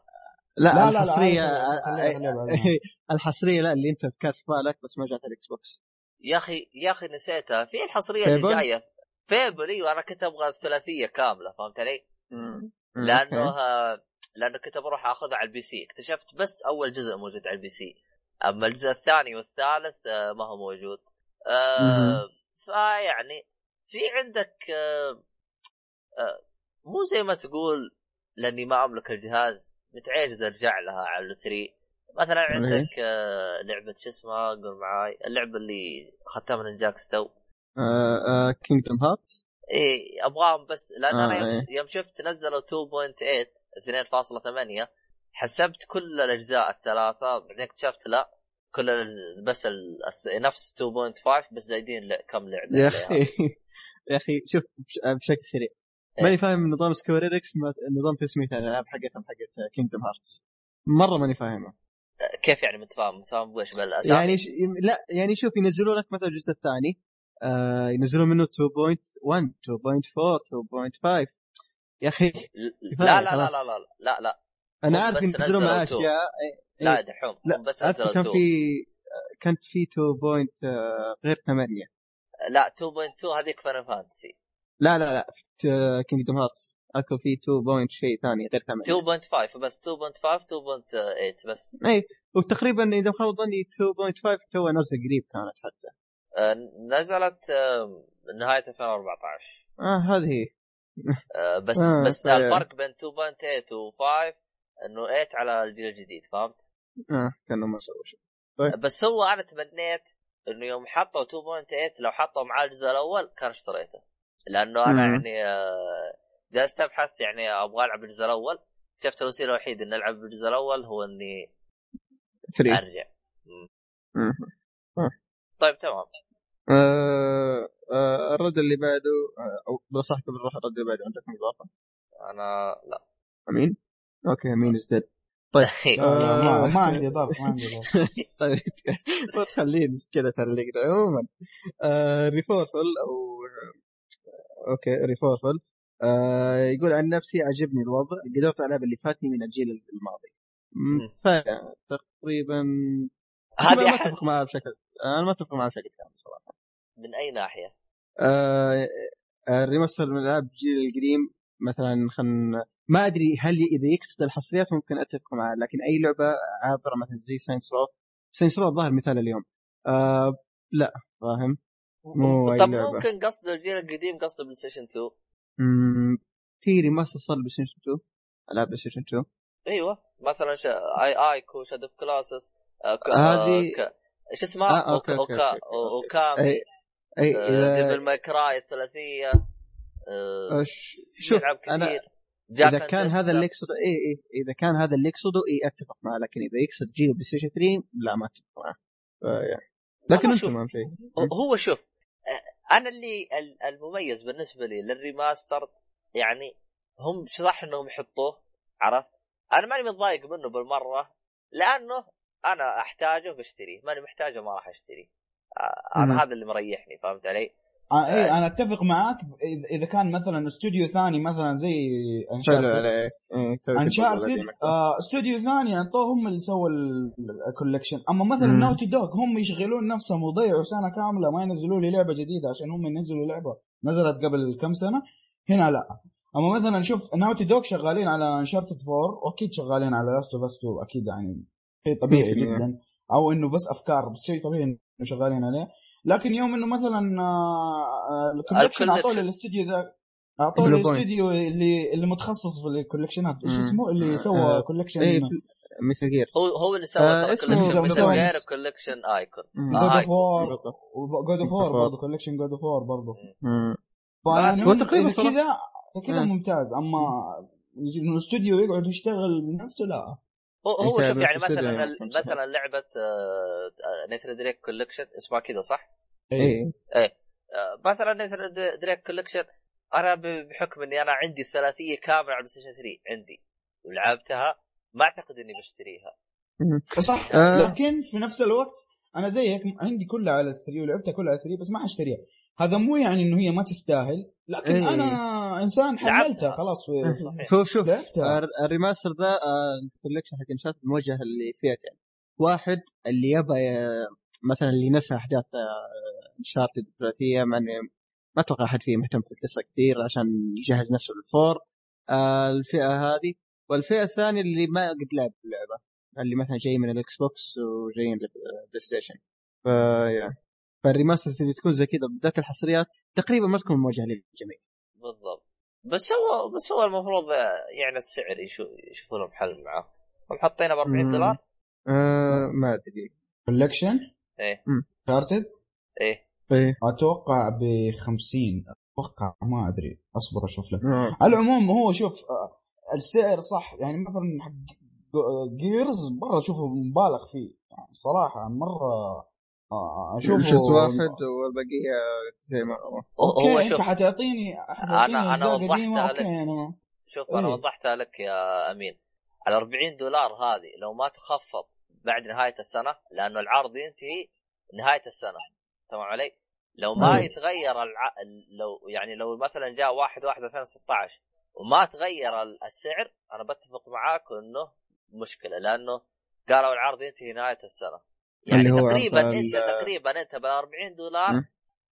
لا لا، لا، لا، الحصرية عادي، خليها- خليها بعدين. إيه، الحصرية لا اللي أنت كانت في بالك بس ما جات على ال Xbox يا أخي يا أخي نسيتها في الحصرية اللي؟ جاية Fable إيوه أنا كنت أبغى الثلاثية كاملة فهمت علي؟ لأنه لأنه كنت بروح أخذها على ال PC. اكتشفت بس أول جزء موجود على ال PC. أما الجزء الثاني والثالث آه، ما هو موجود. آه،. فيعني في عندك آه، مو زي ما تقول لأني ما أملك الجهاز متعجز أرجع لها على الثري مثلا عندك لعبة شو اسمها؟ قول معاي. اللعبة اللي اخذتها من جاك ستو. كينجدم هارت إيه أبغاهم بس لأن آه، أنا يوم, إيه. يوم شفت نزلوا 2.8 2.8 حسبت كل الأجزاء الثلاثة بعدين اكتشفت لا كل بس ال... نفس 2.5 بس زايدين كم لعبة يا. أخي. يا أخي شوف بش- بشكل سريع. إيه. ماني فاهم نظام Square Enix نظام تسميه الألعاب حقتهم حقت Kingdom Hearts مرة ماني فاهمه كيف يعني منت فاهم؟ منت فاهم وش بالاساس يعني ش... لا يعني شوف ينزلوا لك مثلا الجزء الثاني آه ينزلون منه 2.1 2.4 2.5 يا أخي لا لا لا خلاص. لا لا لا. لا أنا عارف ينزلون نزلوا معاه تو. أشياء. إيه، لا إيه. دحوم لا بس كان 2 في كانت في 2 point غير 8 لا 2.2 هذيك Final Fantasy لا لا لا Kingdom Hearts اذكر في 2 point شيء ثاني غير 8 2.5 بس 2.5 2.8 بس. اي وتقريبا إذا ما خاب ظني 2.5 تو نزل قريب كانت حتى. آه، نزلت آه، نهاية 2014 آه هذه آه، بس آه، بس طيب. الفرق بين 2.8 و 5 إنه 8 على الجيل الجديد فهمت؟ آه كانوا ما سووا شيء بس هو أنا تمنيت إنه يوم حطوا 2.8 لو حطوا معاه الجزء الأول كان اشتريته لأنه أنا. يعني آه، جلست أبحث يعني أبغى ألعب الجزء الأول شفت الوسيلة الوحيدة إني ألعب الجزء الأول هو إني 3 أرجع مم. مم. طيب تمام آه آه الرد اللي بعده آه أو بصح قبل نروح الرد اللي بعده عندكم إضافة؟ أنا لا. أمين؟ أوكي أمين از ديد طيب ما, آه. ما عندي ضغط ما عندي ضغط طيب ما تخليني كذا تعليق عموما. آه ريفورفل أو أوكي ريفورفل آه يقول عن نفسي عجبني الوضع قدرت ألعب اللي فاتني من الجيل الماضي. فتقريبا هذه ما أتفق معاه بشكل أنا ما أتفق معاه بشكل كامل صراحة. من أي ناحية؟ آه ال remaster من الألعاب الجيل القديم مثلا خن ما أدري هل إذا يقصد الحصريات ممكن أتفق معاه لكن أي لعبة عابرة مثلا زي Saints Row Saints Row الظاهر مثال اليوم آه لا فاهم مو طب ممكن قصده الجيل القديم قصده بلاي ستيشن 2 مم، في remaster صار بلاي ستيشن 2 ألعاب بلاي ستيشن 2 أيوه مثلا شا... اي Ico Shadow of Colossus هذه- إيش اسمها؟ آه،. Okami أي Devil May Cry الثلاثية آه، في شوف أنا إذا كان هذا. اللي يقصده إي إي إذا كان هذا اللي يقصده إي أتفق معه لكن إذا يقصد جيل بلاي ستيشن 3 لا ما أتفق معه ف- لكن أنتم. ما شيء هو- هو شوف أنا اللي ال- المميز بالنسبة لي لل remaster يعني هم صح إنهم يحطوه عرفت؟ أنا ماني متضايق منه بالمرة لأنه أنا أحتاجه بشتريه ماني محتاجه ما راح أشتريه. أنا هذا اللي مريحني فهمت علي؟ آه اي أنا أتفق معاك إذا- إذا كان مثلا استوديو ثاني مثلا زي Uncharted إيه، Uncharted. آه استوديو ثاني أعطوه هم اللي سووا ال- ال collection أما مثلا. Naughty Dog هم يشغلون نفسهم ويضيعوا سنة كاملة ما ينزلوا لي لعبة جديدة عشان هم ينزلوا لعبة نزلت قبل كم سنة هنا لا أما مثلا شوف Naughty Dog شغالين على Uncharted 4 وأكيد شغالين على Last of Us 2 أكيد يعني شيء طبيعي 100%. جدا أو إنه بس أفكار بس شيء طبيعي شغالين عليه لكن يوم إنه مثلا آه، ال collection أعطوه. للاستوديو ذا أعطوه. للاستوديو اللي اللي متخصص في الكولكشنات إيش. اسمه اللي آه، سوى collection Metal Gear هو هو اللي سوى آه، ترى اسمه collection مثل Ico. آه، God of. War. God of War. برضه collection God of War برضه. فيعني كذا كذا مم. ممتاز أما إنه الاستوديو يقعد يشتغل بنفسه لا هو هو شوف يعني مثلا. مثلا لعبة Nathan Drake Collection اسمها كذا صح؟ إيه آه، مثلا Nathan Drake Collection أنا بحكم إني أنا عندي الثلاثيه كاملة على بلاي ستيشن 3 عندي ولعبتها ما أعتقد إني بشتريها صح آه. لكن في نفس الوقت أنا زيك عندي كلها على ال three ولعبتها كلها على ال three بس ما حاشتريها هذا مو يعني إنه هي ما تستاهل لكن إيه. أنا إنسان حملتها. خلاص في صحيح. شوف شوف. ال remaster ذا آه، ال collection حق Uncharted موجه لفئتين واحد اللي يبغى ي- مثلا اللي نسى أحداث Uncharted الثلاثيه مع اني ما أتوقع أحد فيه مهتم في القصة كثير عشان يجهز نفسه لل four آه، الفئة هذه. والفئة الثانية اللي ما قد لعب اللعبة اللي مثلا جاي من الإكس بوكس وجايين للبلاي ستيشن. ف يا. فال remaster اللي تكون زي كذا بالذات الحصريات تقريبا ما تكون موجهة للجميع. بالضبط. بس هو بس هو المفروض يعني السعر يشو- يشوفوا لهم حل معاه هم حاطينه ب 40 مم. دولار؟ آه ما أدري. collection إيه. Uncharted إيه. إيه. أتوقع ب 50 أتوقع ما أدري. أصبر أشوف لك. آه. على العموم هو شوف آه، السعر صح. يعني مثلا حق Gears مرة أشوفه مبالغ فيه. يعني صراحة مرة آه، اشوفه جزء واحد والبقية زي ما هو okay هو أنت حتعطيني أنا- أنا أجزاء وضحتها لك. أنا شوف أنا إيه. وضحتها لك يا أمين ال 40 دولار هذه لو ما تخفض بعد نهاية السنة لأنه العرض ينتهي نهاية السنة تمام علي؟ لو ما إيه. يتغير الع... لو يعني لو مثلا جاء 1 1 2016 وما تغير ال- السعر أنا بتفق معاك إنه مشكلة لأنه قالوا العرض ينتهي نهاية السنة يعني تقريبا أنت تقريبا أنت بال 40 دولار م.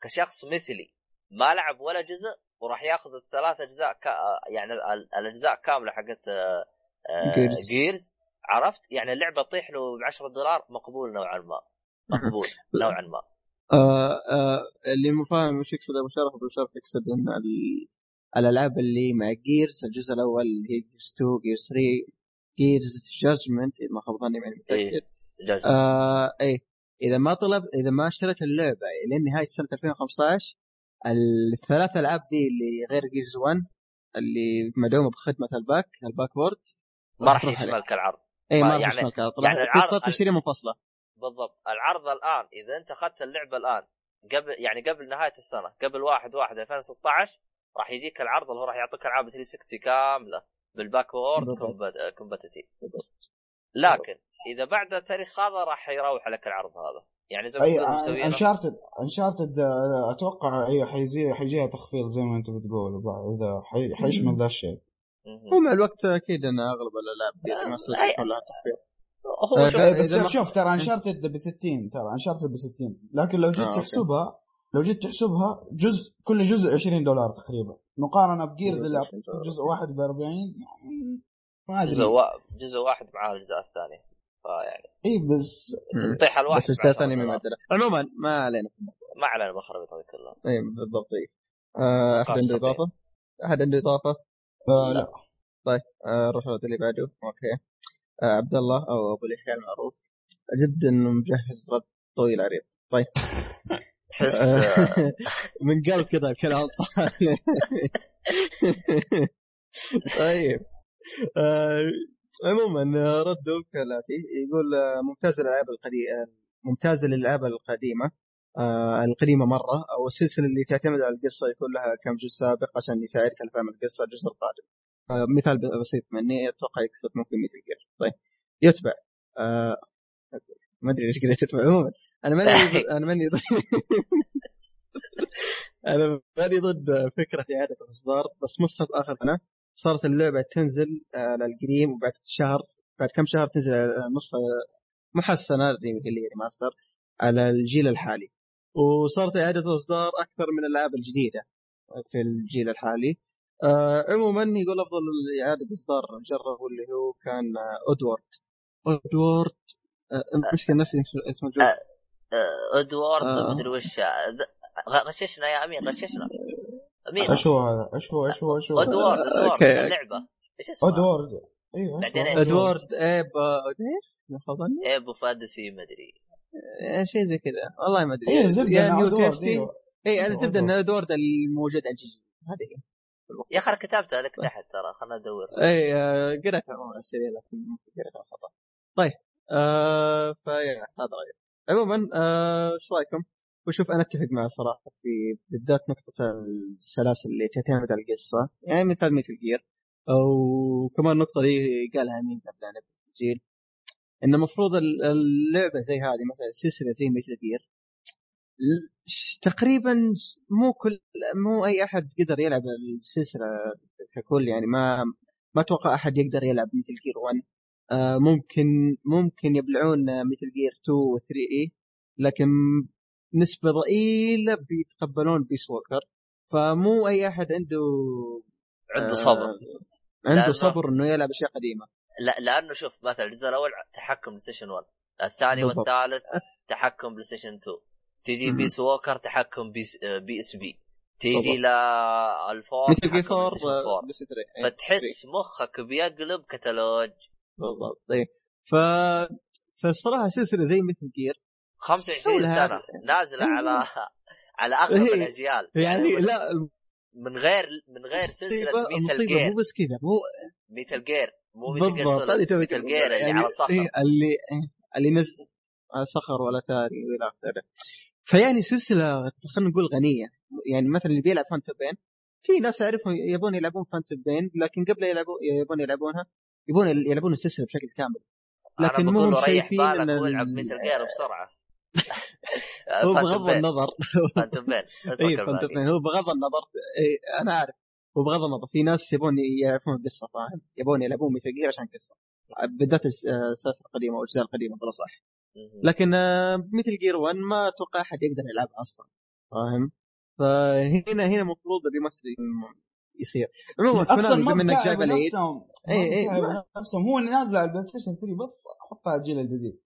كشخص مثلي ما لعب ولا جزء وراح ياخذ الثلاث أجزاء كا يعني ال- الأجزاء كاملة حقت آه، آه،. جيرز عرفت يعني اللعبة تطيح له ب 10 دولار مقبول نوعا ما مقبول نوعا ما آه آه اللي مو فاهم وش يقصد أبو شرف أبو شرف يقصد إن ال- الألعاب اللي مع Gears الجزء الأول اللي هي Gears 2 Gears 3 Gears Judgment اذا ما خاب ظني ماني إيه. متاكد آه إيه. إذا ما طلب إذا ما اشتريت اللعبة لين نهايه سنة 2015 الثلاث العاب دي اللي غير Gears 1 اللي مدعومة بخدمة ال back ال backward ما راح. يشملك العرض. اي ما- راح يعني- يشملك طول يعني العرض- تشتري منفصلة. بالضبط. العرض الآن إذا أنت أخذت اللعبة الآن قبل يعني قبل نهاية السنة قبل 1 1 2016 راح يجيك العرض اللي هو راح يعطيك ألعاب 360 كاملة بال backward. compatibility. لكن إذا بعد التاريخ هذا راح يروح لك العرض هذا. يعني زي ما أي تقول مسوينه Uncharted Uncharted أتوقع اي حيزي حيجيها تخفيض زي ما أنت بتقول إذا حي- حيشمل ذا الشيء. ومع الوقت أكيد إن أغلب الألعاب دي ما أي- يكون لها تخفيض. هو آه، شوف بس ما- شوف ترى Uncharted ب 60 ترى Uncharted ب 60 لكن لو جيت آه،. تحسبها لو جيت تحسبها جزء كل جزء 20 دولار تقريبا. مقارنة ب Gears اللي جزء واحد ب 40 يعني ما جزء أدري. وا... جزء واحد مع الاجزاء الثانية فيعني إي بس. تطيح الواحد بس ما دولار. عندنا عموما ما علينا ما علينا بالخرابيط هذه كلها إي بالضبط إي. آه، أحد عنده إضافة؟ أحد عنده إضافة؟ آه لا. آه، نروح للوقت اللي بعده. okay. آه، عبد الله أو أبو اليحيى المعروف جد إنه مجهز رد طويل عريض. طيب. تحس آه، من قلب كذا الكلام طالع. طيب. آه، عموما رده كالاتي يقول ممتاز الالعاب القديمة ممتازه للألعاب القديمة آه القديمة مرة أو السلسلة اللي تعتمد على القصة يكون لها كم جزء سابق عشان يساعدك على فهم القصة الجزء القادم. آه مثال بسيط مني أتوقع يكسب ممكن مثل جير. طيب يتبع. آه ما أدري ليش قلت يتبع. عموما أنا ماني أنا ماني أنا ماني ضد فكرة إعادة الإصدار بس مسقط اخر سنه صارت اللعبة تنزل على القديم وبعد شهر بعد كم شهر تنزل نسخه محسنه remake اللي هي remaster على الجيل الحالي. وصارت إعادة الاصدار أكثر من الألعاب الجديدة في الجيل الحالي. آه عموما يقول أفضل إعادة إصدار جربوا اللي هو كان آه، Oddworld Oddworld آه المشكلة نفسي اسم الجزء آه، Oddworld آه. مدري وش غششنا يا امين غششنا. امين إيش هو هذا؟ إيش هو إيش هو إيش هو؟ أدوارد أدوارد. اللعبة إيش اسمها؟ أدوارد أيوه؟ أدوارد ايب إيش؟ ما ظني؟ ايبو فانتسي مدري آه، شيء زي كذا والله ما أدري أيوه زبدة نيو أدوارد إيوه اي أنا أيوة، زبدة إن. أدوارد الموجود على الجي جي هذه هي. يا أخي كتبتها لك تحت ترى خلنا ندور اي قريتها عموما السريع لكن قريتها خطأ طيب آه فيا هذا رأيي عموما آه، إيش رأيكم؟ وشوف أنا أتفق معه صراحة في بالذات نقطة السلاسل اللي تعتمد على القصة. يعني مثل مثل جير وكمان النقطة دي قالها مين قبل ان نبدا التسجيل إن المفروض ال- اللعبة زي هذه مثلا سلسلة زي مثل جير تقريبا مو كل مو أي أحد قدر يلعب السلسلة ككل. يعني ما ما أتوقع أحد يقدر يلعب Metal Gear 1 آه ممكن ممكن يلعبون Metal Gear 2 و 3 إي لكن نسبة ضئيلة بيتقبلون Peace Walker فمو أي أحد عنده عنده آه، صبر. عنده صبر إنه يلعب أشياء قديمة. لا لأنه شوف مثلا الجزء الأول تحكم PlayStation 1 الثاني بالضبط. والثالث تحكم PlayStation 2 تجي. Peace Walker تحكم بيس PSP تيجي. للفور مثل تحكم 4 بلاي ستيشن 4 بس 3 إيه، فتحس مخك بيقلب كتالوج. بالضبط. إيه. ف فالصراحة سلسلة زي مثل جير 25 سوي سنة. نازلة أيوة. على على أغلب إيه. الأجيال. يعني من- لا من غير من غير سلسلة ميتال جير مو بس كذا مو ميتال جير مو ميتال جير ميتال جير اللي يعني على صخر إيه اللي إيه اللي نزل على صخر ولا تاري وإلى آخره. فيعني سلسلة خلينا نقول غنية. يعني مثلا اللي بيلعب Phantom Pain في ناس أعرفهم يبون يلعبون Phantom Pain لكن قبل يلعبون يبون يلعبونها يبون يلعبون السلسلة بشكل كامل. لكن مو ريح بالك وإلعب ال- Metal Gear بسرعة. هو بغض النظر. Phantom Pain. اي فكر Phantom باقي. Pain. هو بغض النظر إيه أنا عارف وبغض النظر. في ناس يبون يعرفون القصة فاهم؟ يبون يلعبون Metal Gear عشان قصة. بالذات الس- السلاسل القديمة والاجزاء القديمة بالاصح. لكن آه، Metal Gear 1 ما أتوقع أحد يقدر يلعبها أصلا فاهم؟ فهنا هنا المفروض ال remaster يصير. عموما أصلا بما إنك جايب العيد. نفسهم إيه، إيه، نفسهم. هو نازل على ال PlayStation 3 بس حطها على الجيل الجديد.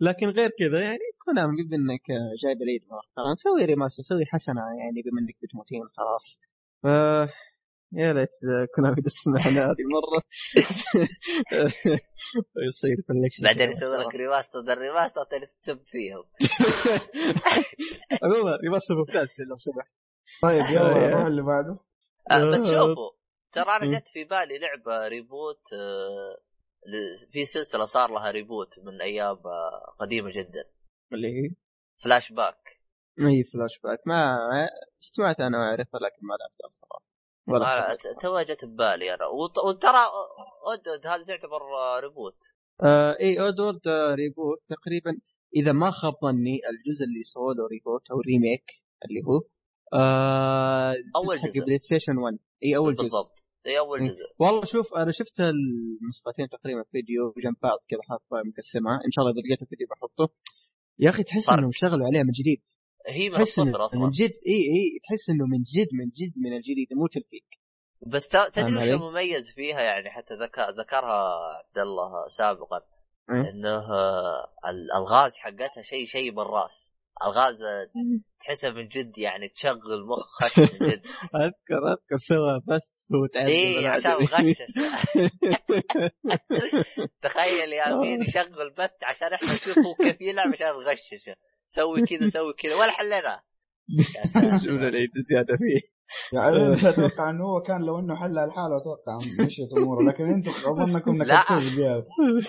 لكن غير كذا يعني Konami بما إنك جايب العيد مؤخرا سوي remaster سوي حسنة يعني بما انك بتموتين خلاص ف يا ليت Konami تسمعنا هذه المرة يصير collection بعدين يسوي لك remaster ذا ال remaster تسب فيهم عموما remaster ممتاز لو سمحت طيب يلا. نروح اللي بعده آه، بس آه. شوفوا ترى. أنا جت في بالي لعبة reboot آه، في سلسلة صار لها reboot من أيام آه، قديمة جدا. اللي هي؟ فلاش باك إي فلاش باك ما سمعت أنا واعرفها لكن ما لعبتها صراحة ولا آه، ت- توها جت ببالي أنا. وترى اودود هذه تعتبر آه، reboot آه إي Oddworld آه reboot تقريبا إذا ما خاب ظني الجزء اللي سووا له reboot أو remake اللي هو آه حق جزء. PlayStation 1 إي أول جزء. بالضبط. اي أول مم. جزء. والله شوف أنا شفت النسختين تقريبا فيديو جنب بعض كذا حاطه مقسمها. إن شاء الله إذا لقيت الفيديو بحطه. يا أخي تحس. إنهم اشتغلوا عليها من جديد. هي من الصفر من أصلا. جد اي اي تحس إنه من جد من جد من الجديد مو تلفيق. بس تدري وش؟ المميز فيها؟ يعني حتى ذكر ذكرها عبد الله سابقا. إيه؟ إنه آه، الالغاز حقتها شيء شيء بالراس. الغاز آه، تحسها من جد يعني تشغل مخك من جد. أذكر أذكر. سوى بث وتعذب إيه عشان. الغشش تخيل يا امين يشغل بث عشان إحنا نشوف هو كيف يلعب عشان نغششه. سوي كذا سوي كذا. ولا حلينا. يا ساتر. شوف العيد زيادة فيه. يعني انت أتوقع إنه هو كان لو إنه حلها لحاله أتوقع مشيت أموره. لكن أنتم اظنكم لا. نكبتوه بزياده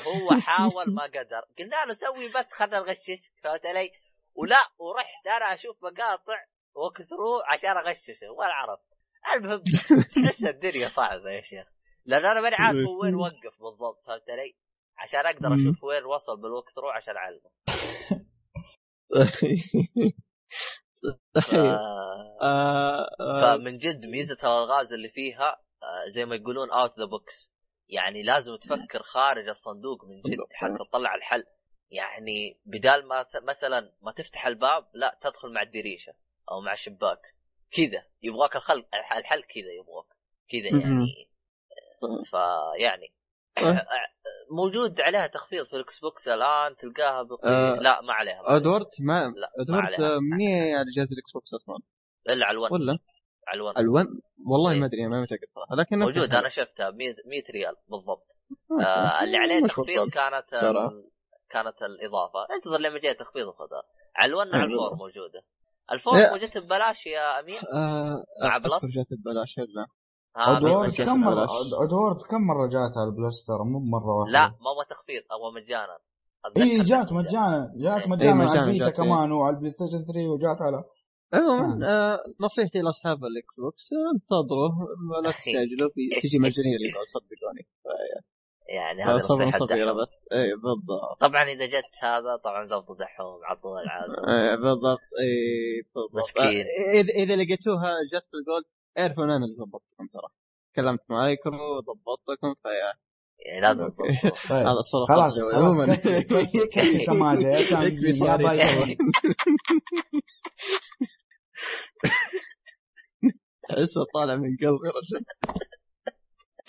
هو حاول ما قدر. قلنا له سوي بث خلنا نغشش. فهمت علي؟ ولا ورحت أنا أشوف مقاطع وكثروا عشان أغششه. ولا عرفت. المهم تحس الدنيا صعبة يا شيخ. لأن أنا ماني عارف هو وين وقف بالضبط فهمت علي؟ عشان أقدر. أشوف وين وصل بالوقت رو عشان أعلمه. ف... آه، آه، فمن جد ميزة الألغاز اللي فيها آه، زي ما يقولون out the box يعني لازم تفكر خارج الصندوق من جد حتى تطلع الحل. يعني بدال ما مثلا ما تفتح الباب لا تدخل مع الدريشه أو مع الشباك. كذا يبغاك الخل الحل كذا يبغاك كذا. يعني فيعني طيب. موجود عليها تخفيض في ال Xbox الآن تلقاها بقي... آه، لا ما عليها. Oddworld ما آه، مني على جهاز ال Xbox أصلا إلا على ال One ولا على ال One ال One والله إيه. ما ادري ما متأكد صراحة لكن موجود أنا شفتها 100 100 ريال بالضبط آه اللي عليه تخفيض. كانت. ال... كانت الإضافة انتظر لما جاء تخفيض وخذها على ال One إيه، على ال four بالضبط. موجودة ال four إيه. موجودة ببلاش يا امين آه مع Plus؟ جات ببلاش لا Oddworld جات كم مره. Oddworld كم مرة جات على ال Plus ترى مو بمرة واحدة لا ما هو تخفيض هو مجانا اي جات مجانا جات إيه. مجانا إيه، على ال Vita إيه. كمان وعلى ال PlayStation 3 وجات على عموما آه نصيحتي لأصحاب ال Xbox آه، انتظروا لا تستعجلوا تجي مجانية اللي صدقوني يعني هذا نصيحة صغيره. بس اي بالضبط. طبعا إذا جت هذا طبعا زبط دحوم عطوه العافية. إيه، بالضبط. اي بالضبط. مسكين. آه، إذا إذا لقيتوها جت في الجولد اعرفوا ان أنا اللي ظبطتكم ترى. كلمت معاكم ضبطتكم فيا. يعني لازم. طيب. هذا الصراحه خلاص. خلاص. عموما. كفي كفي كفي سماجه يا سامي يكفي احسه طالع من قلبي رجل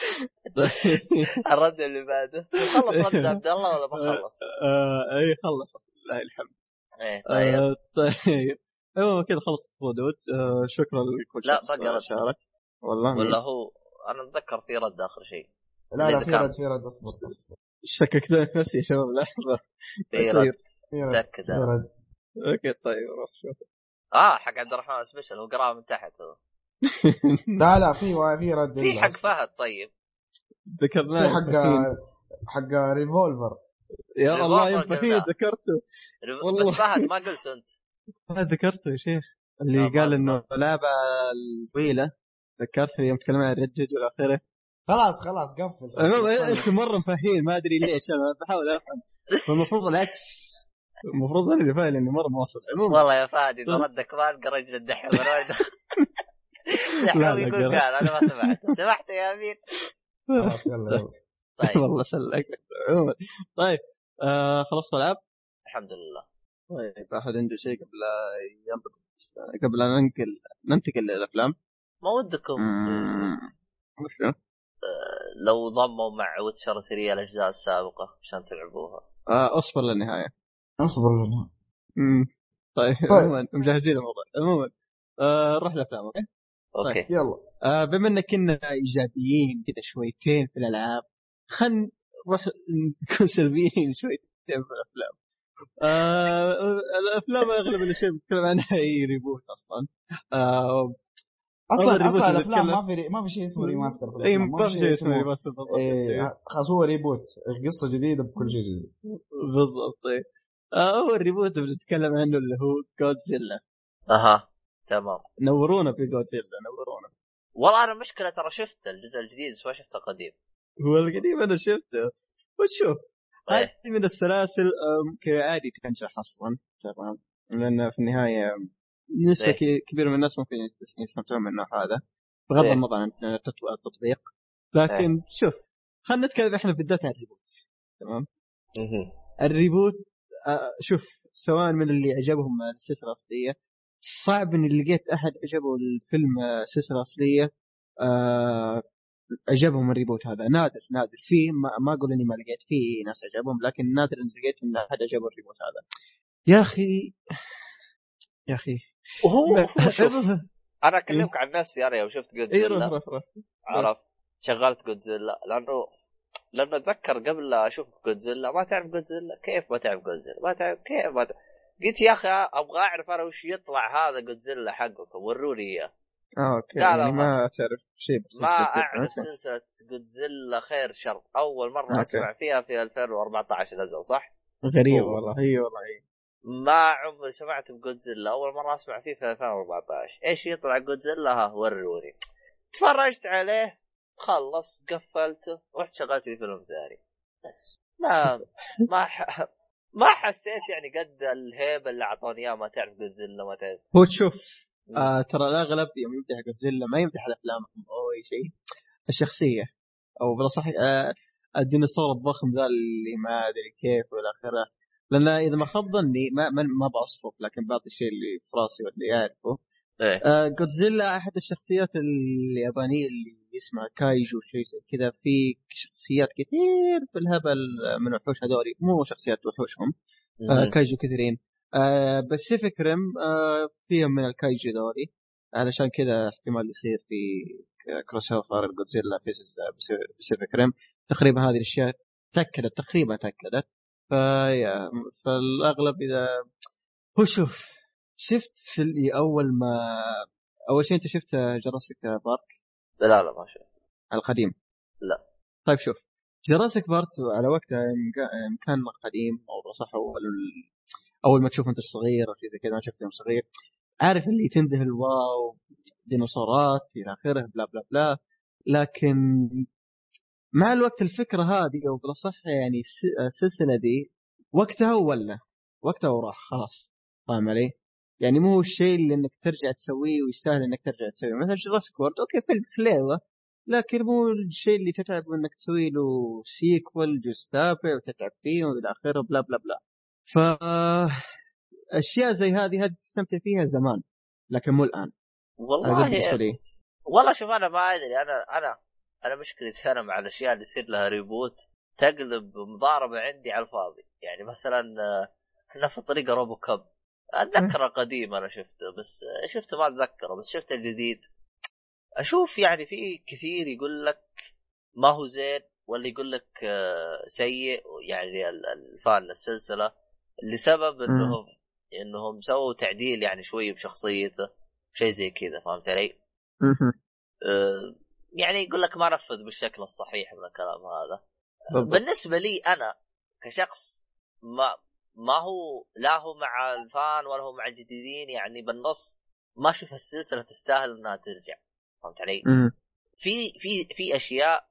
الرد اللي بعده. خلص رد عبد الله ولا ما خلص؟ آه، اي خلص. لله الحمد. إيه طيب آه، طيب. عموما كذا خلص ردود آه، شكرا لكل لا، بقى. شارك. والله. ولا هو أنا أتذكر في رد آخر شيء. لا لا في. رد في رد أصبر. شككت في نفسي يا شباب لحظه في رد. رد okay طيب روح شوف. آه حق عبد الرحمن special هو قراها من تحت. هو لا لا في في رد في حق. فهد طيب. ذكرناه في حق حق ريفولفر. يا الله ينفع. ذكرته. بس والله. فهد ما قلت انت. ما ذكرته يا شيخ. اللي آه، قال ما- انه لعبة الطويله ذكرت يوم تكلمنا عن ريد والى اخره خلاص خلاص قفل. المهم انت مرة مفاهيم ما أدري ليش أنا بحاول أفهم. فالمفروض العكس. المفروض أنا اللي فاهم إني مرة موصل عموما والله يا فهد اذا ردك ما ألقى رجل الدحيم لا، يقول. قال أنا ما سمعت. سمعت يا أمين. خلاص يلا. طيب. والله سلك. عموما طيب آه خلصت العاب الحمد لله. طيب أحد عنده شيء قبل قبل ان ننقل ننتقل للأفلام؟ ما ودكم. وشو؟ لو ضموا مع ويتشر 3 الأجزاء السابقة عشان تلعبوها. آه أصبر للنهاية. أصبر مم. طيب طيب. عموما مجهزين الموضوع. عموما آه نروح للافلام okay؟ okay. يلا. آه بما إن كنا إيجابيين كذا شويتين في الألعاب خلينا نروح نكون سلبيين شويتين في الأفلام. آه الأفلام أغلب الاشياء بنتكلم عنها هي reboot أصلا. آه أصلا أصلا الأفلام ما في ما في شيء اسمه remaster اي ما في شيء اسمه remaster بالضبط إيه خلاص هو reboot قصة جديدة بكل شيء جديد. بالضبط إيه. آه هو الريبوت اللي بنتكلم عنه اللي هو جودزيلا أها. تمام. نورونا في جودزيلا نورونا. والله أنا المشكلة ترى شفت الجزء الجديد بس ما شفته قديم هو القديم أنا شفته. وشوف إيه. هذه من السلاسل آه، ممكن عادي تنجح أصلا. تمام. لأن في النهاية نسبة إيه. كبيرة من الناس ممكن يست- يستمتعون من النوع هذا بغض إيه. النظر عن التط- التطبيق. لكن شوف خلينا نتكلم إحنا بالذات عن ال reboot تمام. ال reboot آه، شوف سواء من اللي عجبهم السلسلة الأصلية صعب إني لقيت أحد عجبه الفيلم آه، السلسله الاصليه آه، عجبهم ال reboot هذا. نادر نادر. في ما, ما أقول إني ما لقيت في ناس عجبهم لكن نادر إني لقيت إن أحد عجبه ال reboot هذا. يا أخي يا أخي. وهو إيه، أنا أكلمك عن نفسي أنا يوم شفت جودزيلا روح عرفت؟ شغلت جودزيلا لأنه لأنه أتذكر قبل لا أشوف جودزيلا ما تعرف جودزيلا كيف ما تعرف جودزيلا ما تعرف كيف ما تعرف؟ قلت يا أخي أبغى أعرف أنا وش يطلع هذا جودزيلا حقكم وروني إياه. آه okay يعني ما- تعرف شيء ما. أعرف. سلسلة جودزيلا خير شر. أول مرة okay. أسمع فيها في 2014 نزل صح؟ غريب هو. والله. إي والله إي. ما عمري سمعت بجودزيلا أول مرة أسمع فيه في 2014 إيش يطلع جودزيلا ها وروني. تفرجت عليه خلص قفلته رحت شغلت لي فيلم ثاني. بس. ما ما ح... ما حسيت يعني قد الهيبة اللي اعطوني اياه ما تعرف جودزيلا ما تعرف. هو تشوف آه ترى الاغلب يوم يمدح جودزيلا ما يمدح الافلام أو أي شيء الشخصية. أو بالأصح آه الديناصور الضخم ذا اللي ما أدري كيف وإلى آخره. لأن إذا ما خاب ظني ما ما, ما بصرف لكن بعطي الشيء اللي في راسي واللي أعرفه إيه. آه جودزيلا أحد الشخصيات اليابانية اللي اسمها كايجو شيء زي كذا. في شخصيات كثير في الهبل من الوحوش هذولي. مو شخصيات وحوشهم. آه كايجو كثيرين. آه باسيفيك ريم آه فيهم من الكايجو ذولي علشان كذا احتمال يصير في crossover جودزيلا في باسيفيك ريم تقريبا هذه الأشياء تأكدت تقريبا تأكدت. فيا فالأغلب اذا هو شوف شفت في اللي أول ما أول شيء أنت شفت جراسيك بارك؟ لا لا ما شفت. القديم؟ لا. طيب شوف جراسيك بارك على وقتها كان قديم أو صح اول أول ما تشوف انت صغير أو شيء زي كذا أنا شفته يوم صغير عارف اللي تنذهل wow ديناصورات إلى آخره بلا بلا بلا. لكن مع الوقت الفكرة هذه أو بالأصح يعني الس- السلسله دي وقتها ولا وقتها وراح خلاص. فاهم علي؟ يعني مو الشيء اللي إنك ترجع تسويه ويستاهل إنك ترجع تسويه. مثلا جراسيك وورلد okay فيلم حليوة لكن مو الشيء اللي تتعب إنك تسوي له sequel جزء تابع وتتعب فيه وإلى آخره بلا بلا بلا. ف أشياء زي هذه هذه تستمتع فيها زمان لكن مو الآن. والله لي والله شوف أنا ما أدري أنا أنا أنا مشكلتي أنا مع الأشياء اللي يصير لها ريبوت تقلب مضاربة عندي على الفاضي. يعني مثلا آه، نفس الطريقة روبو كاب أتذكره قديم أنا شفته بس شفته ما أتذكره بس شفته الجديد. أشوف يعني في كثير يقول لك ما هو زين ولا يقول لك آه، سيء يعني ال- الفان للسلسله لسبب إنهم إنهم سووا تعديل يعني شوي بشخصيته شيء زي كذا فهمت علي؟ آه، يعني يقول لك ما نفذ بالشكل الصحيح من الكلام هذا. بالضبط. بالنسبة لي أنا كشخص ما ما هو لا هو مع الفان ولا هو مع الجديدين يعني بالنص ما أشوف السلسلة تستاهل إنها ترجع. فهمت علي؟ في في في أشياء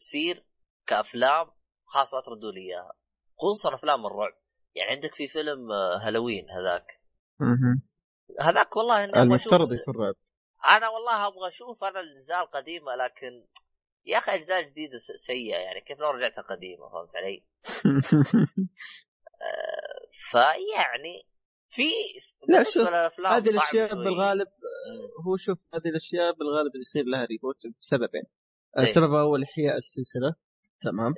تصير كأفلام خاصة لا تردوا لي إياها. خصوصا أفلام الرعب. يعني عندك في فيلم آه، هالوين هذاك. هذاك والله إني أبغى المفترض يكون رعب. أنا والله أبغى أشوف أنا الأجزاء القديمة لكن يا أخي أجزاء جديدة سيئة. يعني كيف لو رجعتها قديمة؟ فهمت علي؟ فيعني في لا، شوف، هذه الأشياء. بالغالب مم. هو شوف هذه الأشياء بالغالب اللي يصير لها ريبوت بسببين إيه. السبب الأول احياء السلسلة تمام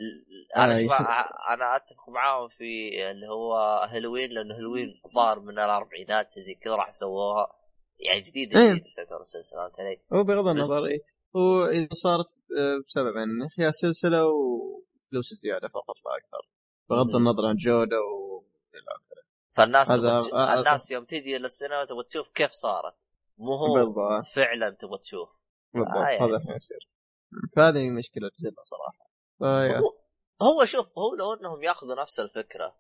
أنا آه، أنا أتفق معاهم في اللي هو هالوين لأنه هالوين ظهر من الأربعينات زي كذا راح سووها يعني جديده إيه. جديده تعتبر السلسله فهمت علي؟ هو بغض النظر إيه هو إذا صارت آه، بسببين احياء السلسله وفلوس زيادة فقط لا أكثر بغض. النظر عن جودة و إلى اخره فالناس هذا- تبغى تش- هذا- الناس يوم تجي للسينما تبغى تشوف كيف صارت. مو هو بالضبط. فعلا تبغى تشوف. بالضبط. آه، يعني. هذا اللي يصير فهذه مشكلة زلة صراحة. فيا. هو, هو شوف هو لو انهم ياخذوا نفس الفكرة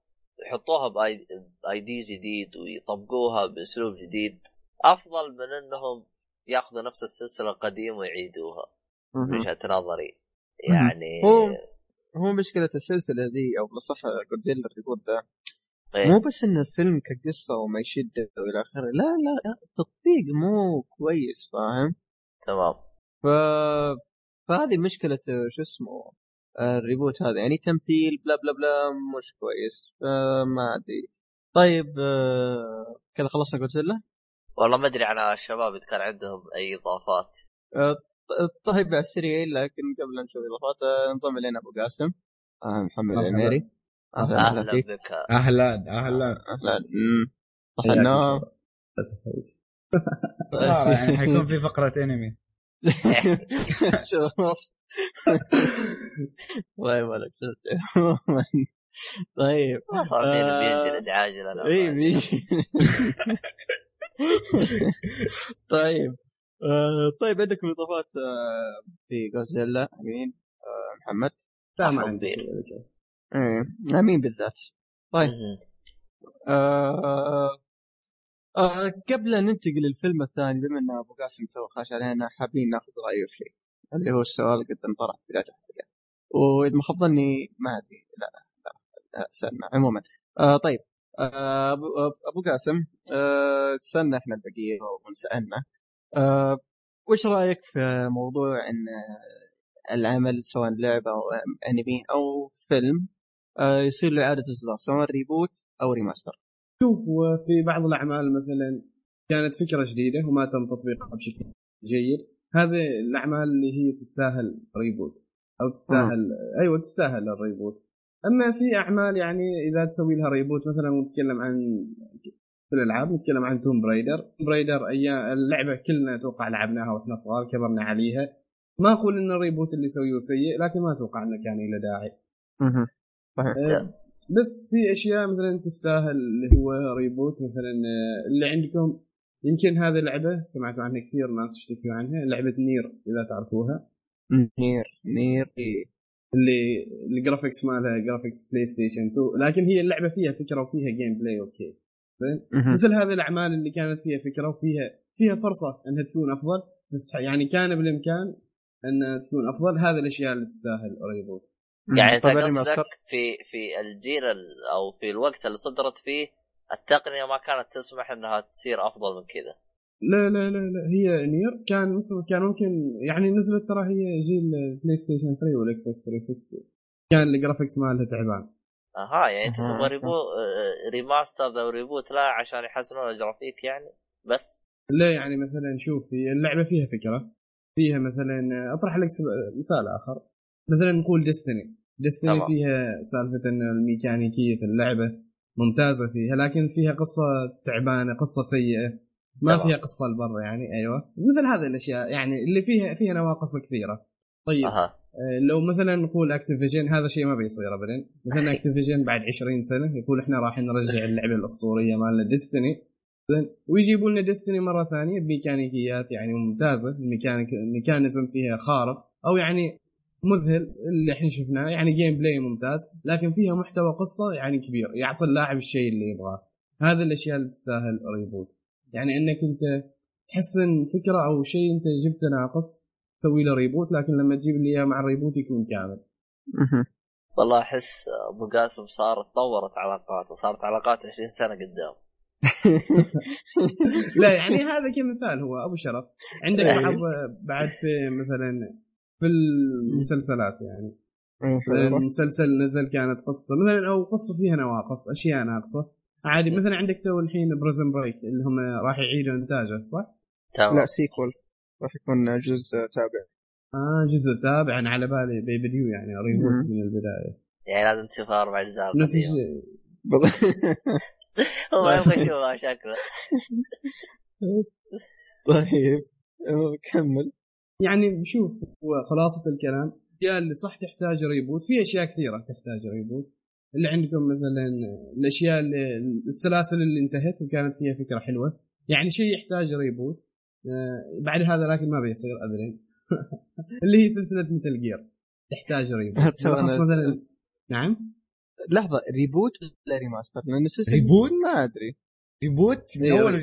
يحطوها باي بأي دي جديد ويطبقوها بأسلوب جديد أفضل من إنهم ياخذوا نفس السلسلة القديمة ويعيدوها. من. وجهة نظري. يعني هو هو مشكلة السلسلة ذي أو بالأصح جودزيلا ال reboot ذا إيه. مو بس إن الفيلم كقصة وما يشد والى اخره لا لا لا، التطبيق مو كويس فاهم؟ تمام. ف فهذه مشكلة شو اسمه ال reboot هذا يعني تمثيل بلا بلا بلا مش كويس فما أدري. طيب آه، كذا خلصنا جودزيلا والله ما أدري عن الشباب إذا كان عندهم أي إضافات. آه، ط- طيب على السريع لكن قبل لا نشوف الاضافات آه، انضم إلينا أبو قاسم. آه، محمد. العميري أهلا أهلا أهلا فيك بك. أهلا أهلا. أهلا. النوم صار يعني حيكون في فقرة أنمي. الله يبارك. طيب ما صار فينا آه، بينزل عاجل أنا إي بيجي طيب آه، طيب عندكم إضافات آه، في جوزيلا أمين آه، محمد؟ لا ما عندي. إيه امين بالذات. طيب. آه آه قبل أن ننتقل للفيلم الثاني بما أن أبو قاسم تو خاش علينا حابين ناخذ رأيه في شيء اللي هو السؤال قد انطرح في بدايه الحلقة وإذا ما خاب ظني ما أدري. لا لا, لا سألنا. عموما. آه طيب. آه أبو قاسم آه سألنا إحنا البقية ونسالنا آه وش رأيك في موضوع إن العمل سواء لعبة أو أنمي أو فيلم يصير له اعاده إصدار سواء reboot أو remaster شوف في بعض الأعمال مثلا كانت فكرة جديدة وما تم تطبيقها بشكل جيد هذه الأعمال اللي هي تستاهل reboot أو تستاهل أيوه تستاهل ال reboot أما في أعمال يعني إذا تسوي لها reboot مثلا نتكلم عن في الألعاب نتكلم عن تومب رايدر تومب رايدر أيام اللعبة كلنا أتوقع لعبناها وإحنا صغار كبرنا عليها. ما أقول إن ال reboot اللي سويه سيء لكن ما أتوقع إنه كان له داعي. صحيح. آه، بس في أشياء مثلا تستاهل اللي هو reboot مثلا آه، اللي عندكم. يمكن هذه اللعبة سمعتوا عنها كثير ناس يشتكوا عنها لعبة نير إذا تعرفوها. نير نير. اللي ال graphics مالها graphics بلاي ستيشن 2 لكن هي اللعبة فيها فكرة وفيها gameplay okay زين. مثل هذه الأعمال اللي كانت فيها فكرة وفيها فيها فرصة إنها تكون أفضل تستح... يعني كان بالامكان إنها تكون أفضل. هذه الأشياء اللي تستاهل reboot يعني انت قصدك؟ في في الجيل ال- أو في الوقت اللي صدرت فيه التقنية ما كانت تسمح إنها تصير أفضل من كذا. لا لا لا لا. هي نير كان كان ممكن يعني نزلت ترى هي جيل بلاي ستيشن 3 والاكس بوكس 360 كان ال graphics مالها تعبان. أها يعني أنت. تبغى rebo- remaster أو reboot لا عشان يحسنون الجرافيك يعني بس. لا يعني مثلا شوف هي اللعبة فيها فكرة. فيها مثلا أطرح لك سب- مثال آخر. مثلا نقول ديستني ديستني تمام. فيها سالفة إن الميكانيكية في اللعبة ممتازة فيها لكن فيها قصة تعبانة قصة سيئة. ما تمام. فيها قصة لبرا يعني أيوه. مثل هذه الأشياء يعني اللي فيها فيها نواقص كثيرة. طيب آه، لو مثلا نقول اكتيفيجن هذا شيء ما بيصير ابدا. مثلا اكتيفيجن بعد 20 سنة يقول إحنا راح نرجع اللعبة الأسطورية مالنا ديستني ويجيبوا لنا ديستني مرة ثانية بميكانيكيات يعني ممتازة الميكانيك ال mechanism فيها خارق أو يعني مذهل اللي إحنا شفناه يعني gameplay ممتاز لكن فيها محتوى قصة يعني كبير يعطي اللاعب الشيء اللي يبغاه. هذه الأشياء اللي تستاهل reboot يعني إنك أنت تحسن فكرة أو شيء أنت جبته ناقص تسوي له reboot لكن لما تجيب لي إياه مع ال reboot يكون كامل. والله أحس أبو قاسم صار تطورت علاقاته صارت علاقات 20 سنة قدام. لا يعني هذا كمثال هو أبو شرف. عندك أيوة. بعض بعد في مثلا في المسلسلات يعني إيه، مثلا حلو. مسلسل نزل كانت قصته مثلا أو قصته فيها نواقص أشياء ناقصة عادي مثلا عندك تو الحين Prison Break اللي هم راح يعيدوا إنتاجه صح؟ تمام لا sequel راح يكون جزء تابع آه جزء تابع أنا على بالي بيبتديو يعني reboot. من البداية يعني لازم تشوف أربع أجزاء نفس. الشيء. هو يبغى يشوفها شكله طيب كمل يعني شوف هو خلاصة الكلام الاشياء اللي صح تحتاج reboot في أشياء كثيرة تحتاج reboot اللي عندكم مثلا الأشياء اللي السلاسل اللي انتهت وكانت فيها فكرة حلوة. يعني شيء يحتاج reboot آه، بعد هذا لكن ما بيصير ابدا. اللي هي سلسلة Metal Gear تحتاج reboot مثلا نعم؟ لحظة reboot ولا remaster؟ لأن reboot؟ ما أدري. reboot من اول.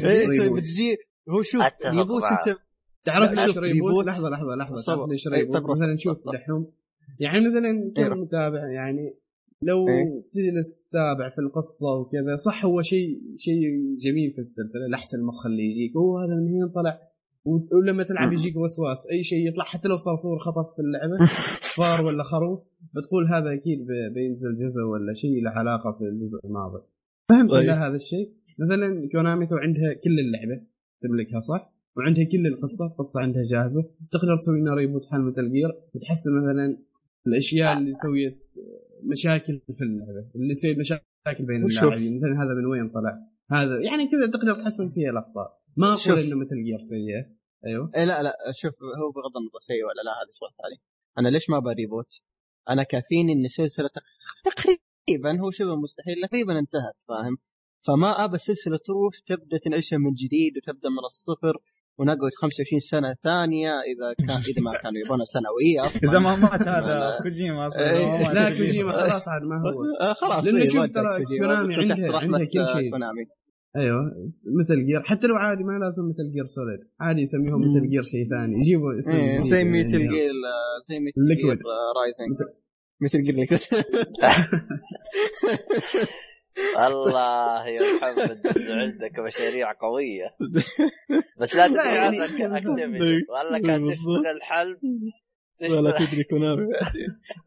بتجي هو شوف reboot. أنت تعرف ليش reboot لحظة لحظة لحظة صبر. تعرف ليش إيه،. مثلا شوف. دحوم يعني مثلا إيه. كمتابع يعني لو إيه. تجلس تتابع في القصة وكذا صح هو شيء شيء جميل في السلسلة الاحسن المخ اللي يجيك هو هذا من هنا طلع ولما تلعب يجيك وسواس أي شيء يطلع حتى لو صرصور خطف في اللعبة صار ولا خروف بتقول هذا أكيد بينزل جزء ولا شيء له علاقة في الجزء الماضي فهمت. طيب. هذا الشيء مثلا كونامي تو عندها كل اللعبة تملكها صح وعندها كل القصة القصة عندها جاهزة. تقدر تسوي لنا reboot حال Metal Gear وتحسن مثلا الأشياء اللي سويت مشاكل في اللعبة اللي سويت مشاكل بين. اللاعبين. مثلا هذا من وين طلع؟ هذا يعني كذا تقدر تحسن فيها الأخطاء. ما. أقول إنه Metal Gear سيئة. أيوه. إيه لا لا. شوف هو بغض النظر سيء ولا لا هذا سؤال ثاني أنا ليش ما بي reboot؟ أنا كافيني ان السلسله تق- تقريبا هو شبه مستحيل تقريبا انتهت فاهم؟ فما ابى السلسله تروح تبدأ تنعشها من جديد وتبدأ من الصفر. ونقعد 25 سنة ثانية إذا كان إذا ما كانوا يبغون سنوية أصلا إذا ما مات. هذا كوجيما أصلا إيه. لا كوجيما خلاص عاد ما هو آه خلاص لأن إيه، شوف ترى كوجيما، كونامي عندها- عندها كل آه، شيء. كونامي أيوه Metal Gear حتى لو عادي ما لازم Metal Gear Solid عادي يسميهم. Metal Gear شيء ثاني يجيبوا اسم إيه، زي يعني. Metal Gear زي Metal Liquid. Gear Rising Metal Gear Liquid الله يا محمد عندك مشاريع قوية. بس لا تدري لا يعني- عنك اكتيفيتي والله كانت تشتغل الحلب ولا تدري كونامي.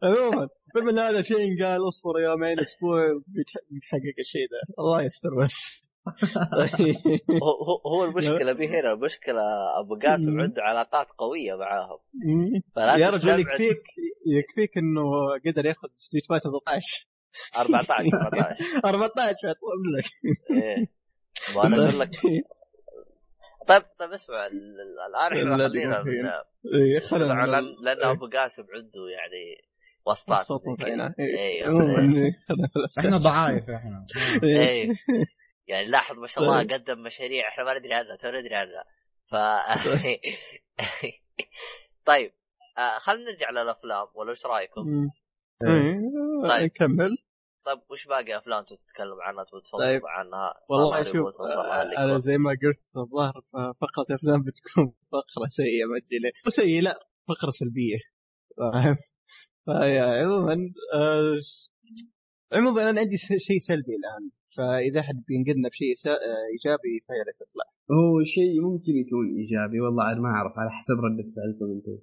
عموما بما ان هذا شيء قال اصبر يومين أسبوع بيتح- بيتحقق الشيء ده. الله يستر بس. هو- هو- هو المشكلة بي هنا المشكلة أبو قاسم عنده علاقات قوية معاهم. فلا يا رجل يكفيك يكفيك إنه قدر ياخذ ستريت فايتر 13 14 14 14 أقول لك. إيه. ما أنا أقول لك. طيب طيب اسمع ال- ال- الآن خلينا إيه، خلينا لأن أبو قاسم عنده يعني وسطات. إيه. إيه. إحنا ضعايف إحنا. يعني لاحظ ما شاء الله طيب. قدم مشاريع إحنا ما ندري عنها تو ندري عنها ف طيب. آه خلينا نرجع للأفلام ولا إيش رأيكم؟ طيب. نكمل. طيب وش باقي أفلام تتكلم عنها تبغى تفضل طيب. عنها؟ والله شوف أنا. زي ما قلت الظاهر فقره أفلام بتكون فقرة سيئة ما أدري ليه مو سيئة لا فقرة سلبية فاهم فيا عموما آه، عموما أنا عندي شيء سلبي الآن فإذا أحد بينقذنا بشيء آه، إيجابي فيا ليت يطلع هو شيء ممكن يكون إيجابي والله ما أعرف على حسب ردة فعلكم أنتم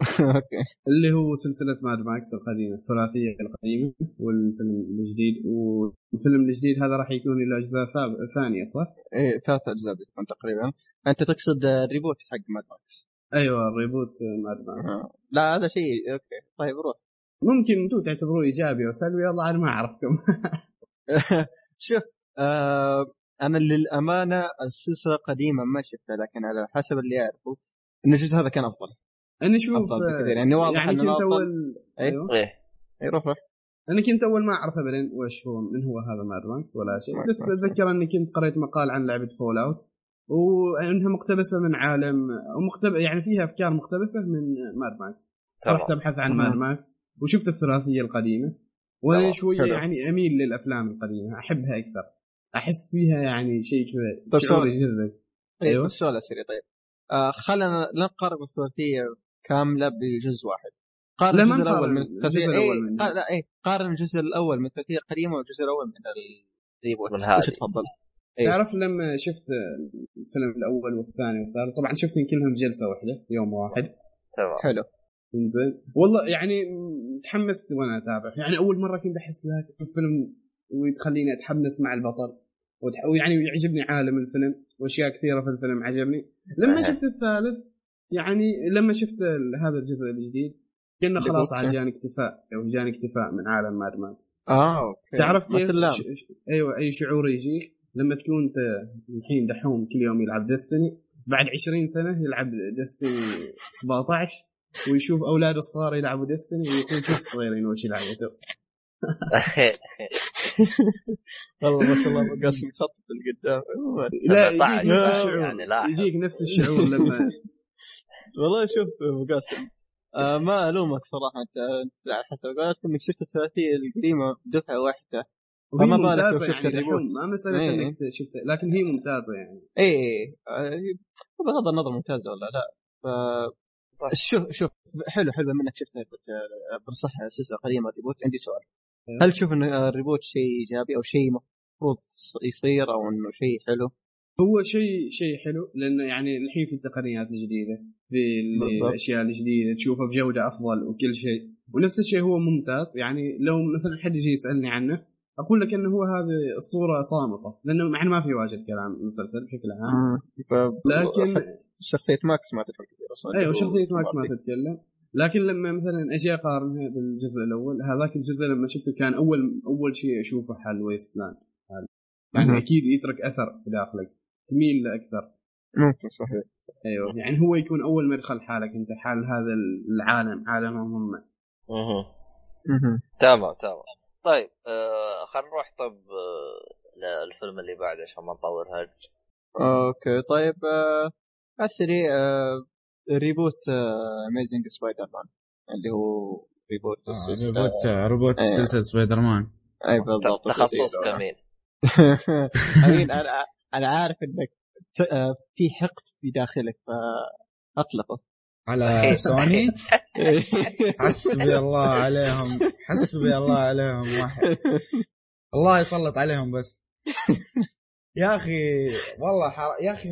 okay. اللي هو سلسلة Mad Max القديمة الثلاثية القديمة والفيلم الجديد. والفيلم الجديد هذا راح يكون له أجزاء ثانية صح؟ إيه ثلاث أجزاء بتكون تقريبا. أنت تقصد ال reboot حق Mad Max أيوه ال reboot Mad Max آه. لا هذا شيء okay. طيب روح. ممكن أنتم تعتبروه إيجابي أو سلبي والله أنا ما أعرفكم. شوف آه أنا للأمانة السلسلة قديمة ما شفتها لكن على حسب اللي أعرفه إن الجزء هذا كان أفضل. أنا شوف أفضل بكثير، يعني واضح يعني كنت. أول. أيوه إيه اي روح روح أنا كنت أول ما أعرف ابدا وش هو من هو هذا Mad Max ولا شيء بس. أتذكر إني كنت قريت مقال عن لعبة Fallout وأنها مقتبسة من عالم ومقتب... يعني فيها أفكار مقتبسة من ماد ماكس رحت ابحث عن. Mad Max وشفت الثلاثية القديمة وأنا. شوية. يعني أميل للأفلام القديمة أحبها أكثر أحس فيها يعني شيء كذا طيب شعور. يجذبك طيب أيوة. بس سؤال اسري طيب آه خلنا لا نقارن الثلاثية كاملة بجزء واحد. قارن الجزء الأول من الجزء الثلاثيه الأول اي من- قا- لا اي قارن الجزء الأول من الثلاثيه القديمه والجزء الأول من ال reboot. من تفضل؟ إيه. تعرف لما شفت الفيلم الأول والثاني والثالث؟ طبعا شفتهم كلهم جلسة واحدة يوم واحد. تمام. حلو. إنزين. والله يعني تحمست وأنا أتابع. يعني أول مرة كنت أحس ذاك الفيلم وتخليني أتحمس مع البطل. ويعني يعجبني عالم الفيلم وأشياء كثيرة في الفيلم عجبني. لما أها. شفت الثالث يعني لما شفت هذا الجزء الجديد اللي خلاص عاد جاني اكتفاء أو جاني اكتفاء من عالم Mad Max آه okay تعرف كيف. ش... أيوه أي شعور يجيك لما تكون انت الحين دحوم كل يوم يلعب Destiny بعد 20 سنة يلعب ديستني 17 ويشوف اولاده الصغار يلعبوا ديستني ويكون كيف صغيرين وش يلعبوا والله ما شاء الله قاسم يخطط لقدام. لا 17 يجيك نفس الشعور يعني لاحظ. يجيك نفس الشعور لما والله شوف أبو قاسم آه ما ألومك صراحة أنت على حسب قولتك إنك شفت الثلاثية القديمة دفعة واحدة وهي فما بالك لو شفت يعني ما مسألة إيه. إنك شفت لكن هي ممتازة يعني اي آه، بغض النظر ممتازة ولا لا ف. شوف شوف حلو حلو منك شفت reboot آه، بنصح سلسله قديمه reboot عندي سؤال. هل تشوف إن ال reboot شيء إيجابي أو شيء مفروض يصير أو إنه شيء حلو؟ هو شيء شيء حلو لأنه يعني الحين في التقنيات الجديدة في. الأشياء الجديدة تشوفها بجودة أفضل وكل شيء. ونفس الشيء هو ممتاز يعني لو مثلا حد يجي يسألني عنه أقول لك إنه هو هذه أسطورة صامتة لأنه مع ما في واجد كلام المسلسل بشكل عام. لكن شخصية ماكس ما تفهم كثير أصلا أيوه شخصية ماكس ما تتكلم. لكن لما مثلا أجي أقارنها بالجزء الأول هذاك الجزء لما شفته كان اول أول شيء أشوفه حال wasteland يعني. أكيد يترك أثر في داخلك. تميل أكثر ممكن صحيح. أيوه. يعني هو يكون أول مدخل حالك أنت حال هذا العالم عالمهم هم. مهم. تمام تمام. طيب آه خلينا نروح طب آه للفيلم اللي بعده عشان ما نطول هج okay طيب آه، السريع آه، reboot Amazing Spider-Man اللي هو reboot آه، السلسلة. reboot reboot أيوه. سلسلة سبايدر مان أي بالضبط. تخصص كمين امين أنا أنا عارف إنك ت- آه، في حقد في داخلك فأطلقه. على سوني؟ حسبي الله عليهم. حسبي الله عليهم واحد. الله يسلط عليهم بس. يا أخي والله حر... يا أخي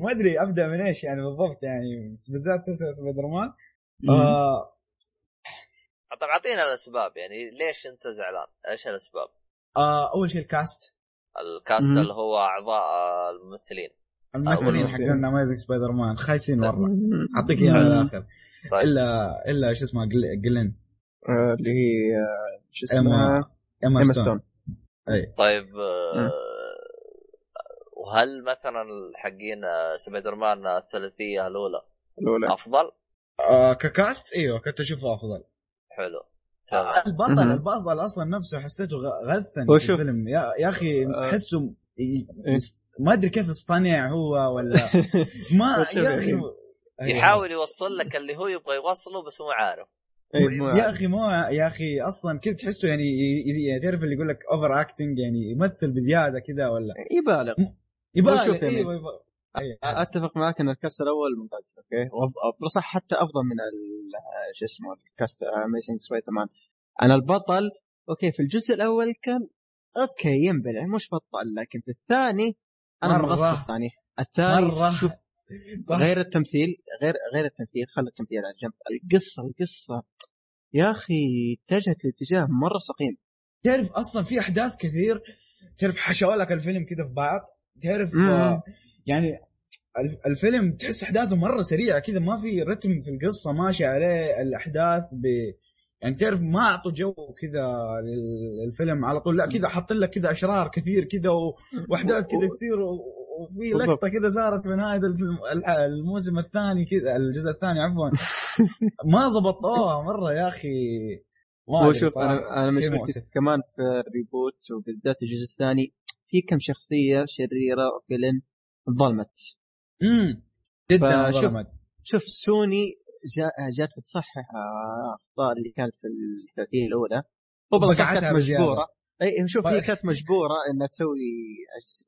ما أدري أبدأ من إيش يعني بالضبط يعني. بالذات سلسلة سبايدر مان آه طب أعطينا الأسباب يعني ليش أنت زعلان؟ إيش الأسباب؟ آه أول شيء ال cast. ال cast. اللي هو أعضاء الممثلين. الممثلين حقون Amazing Spider-Man خايسين مره أعطيك إياها من الآخر. طيب. الا إلا شو اسمه جل- جلين آه، اللي هي آه، شو اسمها؟ ايما إيما ستون. ستون. أي. طيب آه، مم. وهل مثلا حقين سبايدر مان الثلاثية الأولى الأولى. أفضل؟ آه ك cast؟ إيوه كنت أشوفه أفضل. حلو. آه، البطل مهم. البطل أصلا نفسه حسيته غ- غثا في الفيلم يا, يا أخي آه. احسه ي- إيه. ما أدري كيف اصطنع هو ولا ما يا أخي. يحاول يوصل لك اللي هو يبغى يوصله بس هو ما عارف إيه، يا. أخي مو يا أخي أصلا كذا تحسه يعني يعني تعرف اللي يقول لك overacting يعني يمثل بزيادة كذا ولا يبالغ يبالغ يعني. أيوه يبالغ أيوة. أتفق معك إن ال cast الأول ممتاز okay وأف- بصح حتى أفضل من ال- شو اسمه ال cast Amazing Spider-Man أنا البطل okay في الجزء الأول كان okay ينبلع مش بطل لكن في الثاني أنا مرة. مغصب الثاني الثاني مرة شوف صح. غير التمثيل غير غير التمثيل خلى التمثيل على جنب القصة القصة يا أخي اتجهت لاتجاه مرة سقيم تعرف أصلا في أحداث كثير تعرف حشوا لك الفيلم كذا في بعض تعرف. آه، يعني الف- الفيلم تحس أحداثه مرة سريعة كذا ما في rhythm في القصة ماشي عليه الأحداث ب يعني تعرف ما أعطوا جو كذا للفيلم على طول لا كذا حاطين لك كذا أشرار كثير كذا وأحداث كذا تصير وفي. لقطة كذا صارت الفيلم- الح- الموسم الثاني كذا الجزء الثاني عفوا ما زبطوها مرة يا أخي هو شوف. أنا أنا مشكلتي. كمان في الريبوت وبالذات الجزء الثاني في كم شخصية شريرة وفيلن ظلمت. امم جدا فشوف- ظلمت. شوف سوني جاء جات بتصحح آه، أخطاء اللي كانت في الثلاثيه الأولى. كانت بزيادة. مجبورة. أي شوف هي ف- كانت مجبورة إنها تسوي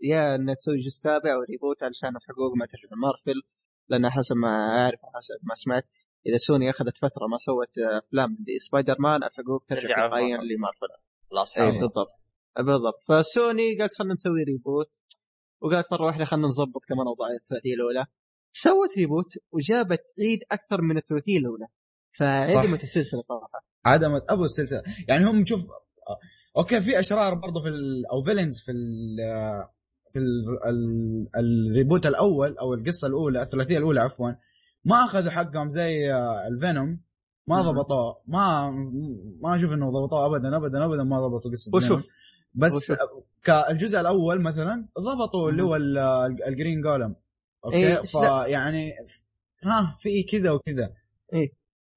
يا إنها تسوي جزء تابع أو reboot علشان الحقوق ما ترجع لمارفل لأن حسب ما أعرف حسب ما سمعت إذا سوني أخذت فترة ما سوت أفلام لسبايدر مان الحقوق ترجع تلقائيا لمارفل. لمارفل اي الاصحاب بالضبط. بالضبط. فسوني قالت خلينا نسوي reboot. وقالت مرة واحدة خلينا نظبط كمان أوضاع الثلاثية الأولى. سوت reboot وجابت عيد أكثر من الثلاثية الأولى. فعدمت السلسلة صراحة. عدمت أبو السلسلة. يعني هم شوف okay في أشرار برضو في ال... أو villains في ال... في ال... ال... ال reboot الأول أو القصة الأولى الثلاثية الأولى عفوا. ما أخذوا حقهم زي آه، ال Venom ما. ضبطوه. ما ما أشوف إنه ضبطوه ابدا ابدا ابدا ما ضبطوا قصة وشوف. بس. كالجزء الأول مثلا ضبطوا اللي هو ال- ال Green Goblin okay إيه،. فيعني ها في كذا وكذا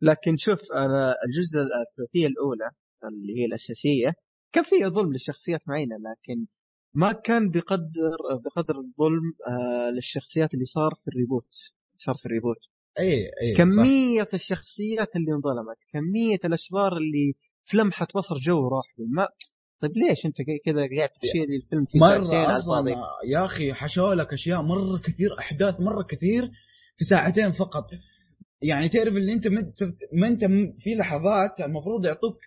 لكن شوف أنا الجزء الثلاثية الأولى اللي هي الأساسية كان فيها ظلم للشخصيات معينة لكن ما كان بقدر بقدر الظلم آه للشخصيات اللي صار في ال reboot صار في ال reboot اي اي صح. كمية الشخصيات اللي انظلمت كمية الأشرار اللي في لمحه بصر جو راح ما طيب ليش انت كذا قاعد تشيل الفيلم في على أصلا يا أخي حشوا لك أشياء مرة كثير أحداث مرة كثير في ساعتين فقط. يعني تعرف اللي أنت ما أنت في لحظات المفروض يعطوك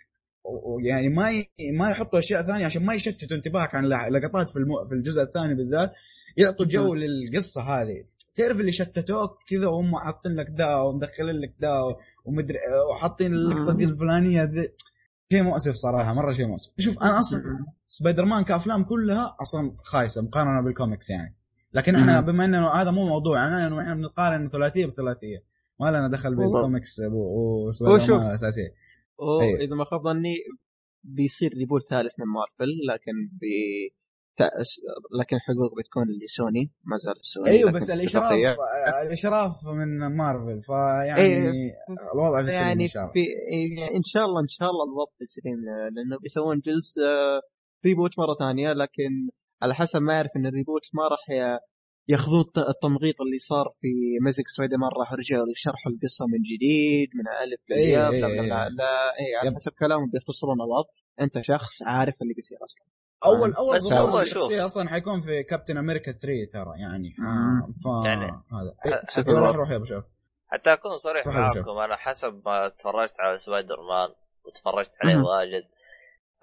يعني ما ي... ما يحطوا أشياء ثانية عشان ما يشتتوا انتباهك عن لقطات في الم... في الجزء الثاني بالذات يعطوا جو للقصة هذه. تعرف اللي شتتوك كذا وهم حاطين لك دا ومدخلين لك دا ومدري وحاطين اللقطة دي الفلانية ذي شيء مؤسف صراحة مرة شيء مؤسف شوف أنا أصلا سبايدر مان كأفلام كلها أصلا خايسة مقارنة بالكوميكس يعني لكن إحنا. بما إنه هذا مو موضوعنا لأنه إحنا بنقارن ثلاثية بثلاثية ما لنا دخل. بال comics و Spider-Man الأساسية أيوه. واذا ما خاب ظني بيصير reboot ثالث من مارفل لكن ب تأس... لكن الحقوق بتكون لسوني ما زال سوني أيوه بس الاشراف. الإشراف من مارفل فيعني إيه. الوضع السليم يعني إن شاء الله في يعني إن شاء الله إن شاء الله الوضع في السليم لأنه بيسوون جزء آه، reboot مرة ثانية لكن على حسب ما اعرف إن الريبوت ما راح يأخذون الت- التمغيط اللي صار في Amazing Spider-Man راح يرجعوا يشرحوا القصة من جديد من ألف للياء إيه، لا لا إيه. لا, إيه على. حسب كلامهم بيختصرون الوضع أنت شخص عارف اللي بيصير أصلا أول أول بس ظهور هو شوف. الشخصيه أصلا حيكون في كابتن أمريكا 3 ترى يعني. آه، ف يعني هذا إيه، روح. روح يا أبو شوف حتى أكون صريح معاكم أنا حسب ما تفرجت على سبايدر مان وتفرجت عليه. واجد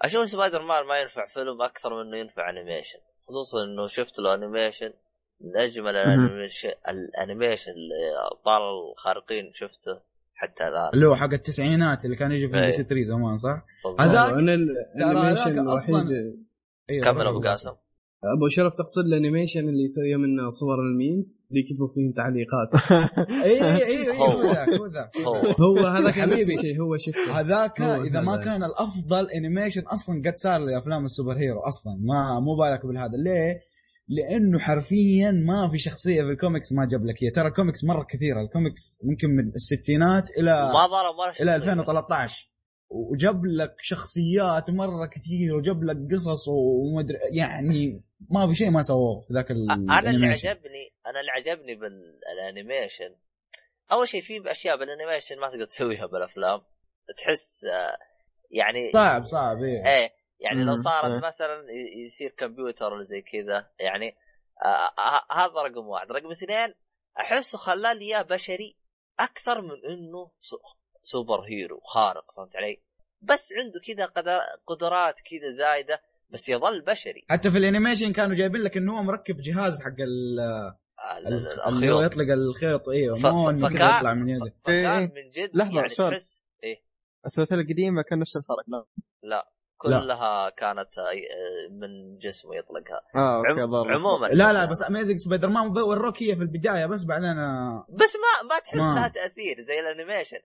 أشوف سبايدر مان ما ينفع فيلم أكثر من إنه ينفع animation خصوصا إنه شفت له animation من أجمل ال animation ال animation الابطال الخارقين شفته حتى الآن اللي هو حق التسعينات اللي كان يجي في. MBC 3 زمان صح؟ أنا ترى ال animation الوحيد أيوه كمل ابو قاسم أبو شرف تقصد ال animation اللي يسوي منه صور ال memes؟ اللي يكتبوا فيهم تعليقات. اي اي اي هو. ذاك هو ذاك. هو. هذاك حبيبي. نفس الشيء هو شفته. هذاك إذا ما. كان الأفضل animation أصلا قد صار لأفلام ال superhero أصلا. ما مو بالك بالهذا. ليه؟ لأنه حرفيا ما في شخصية في الكوميكس ما جاب لك هي ترى الكوميكس مرة كثيرة. الكوميكس ممكن من الستينات إلى ما ولا إلى شخصية. 2013 وجاب لك شخصيات مرة كثير وجاب لك قصص ومدري يعني ما في شيء ما سووه في ذاك أنا اللي عجبني أنا اللي عجبني بال animation. أول شيء في أشياء بال animation ما تقدر تسويها بالأفلام. تحس آه، يعني صعب صعب إيه. إيه يعني لو صارت إيه. مثلا يصير كمبيوتر ولا زي كذا يعني آه ه- هذا رقم واحد. رقم اثنين أحسه خلى لي إياه بشري أكثر من إنه superhero خارق فهمت علي؟ بس عنده كذا قدر- قدرات كذا زايدة بس يظل بشري. حتى في ال animation كانوا جايبين لك إنه هو مركب جهاز حق ال- ال- ال- ال- اللي هو يطلق الخيط إيوه ف- مو انه كذا يطلع من يده. فكان إيه. من جد لحظة، يعني سؤال. تحس إيه. الثلاثية القديمة كان نفس الفرق لا؟ كلها كانت آه، من جسمه يطلقها. آه أوكي عم... ضرب. عموما. لا لا بس اميزنج سبايدر مان وروك هي في البداية بس بعدين آه، بس ما ما تحس ما. لها تأثير زي ال animation.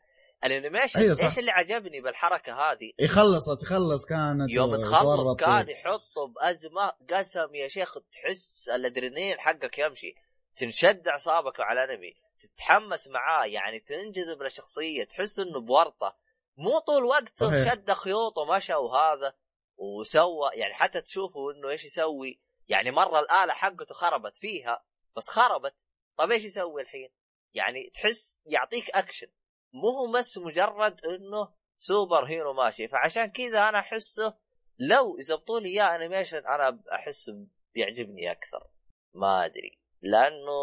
الانيميشن أيوة صح. إيش اللي عجبني بالحركة هذه يخلص تخلص كانت يوم آه، تخلص. كان يحطه بأزمة قسم يا شيخ تحس الأدرينالين حقك يمشي تنشد أعصابك على الأنمي تتحمس معاه يعني تنجذب للشخصيه تحس إنه بورطة مو طول وقته صحيح. شد خيوط ومشى وهذا وسوى يعني حتى تشوفه إنه إيش يسوي يعني مرة الآلة حقته خربت فيها بس خربت طب إيش يسوي الحين؟ يعني تحس يعطيك أكشن مو بس مجرد إنه superhero ماشي فعشان كذا أنا أحسه لو يزبطوا لي إياه animation أنا أحسه بيعجبني أكثر ما أدري لأنه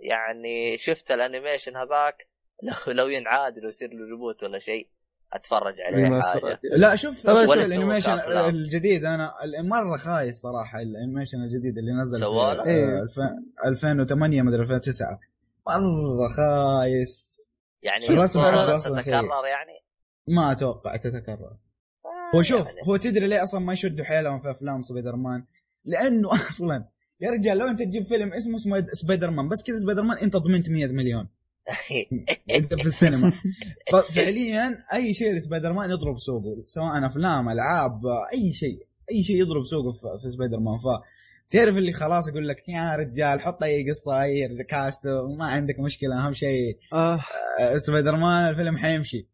يعني شفت ال animation هذاك لو لو ينعاد لو يصير له reboot ولا شيء أتفرج عليه ما حاجة. لا شوف ال animation كأفلام. الجديد أنا مرة خايس صراحة ال animation الجديد اللي نزل سواه له؟ في إيه. آه، الف- 2008 مدري 2009 مرة خايس يعني. تتكرر يعني ما أتوقع تتكرر آه، هو شوف يعني. هو تدري ليه أصلا ما يشدوا حيلهم في أفلام سبايدر مان؟ لأنه أصلا يا رجال لو أنت تجيب فيلم اسمه سبايدر مان بس كذا سبايدر مان انت ضمنت 100 مليون أنت في السينما ففعليا أي شيء لسبايدر مان يضرب سوقه سواء أفلام ألعاب أي شيء أي شيء يضرب سوقه في سبايدر مان ف تعرف اللي خلاص يقول لك يا رجال حط أي قصة أي cast ما عندك مشكلة أهم شيء آه آه، سبايدر مان الفيلم حيمشي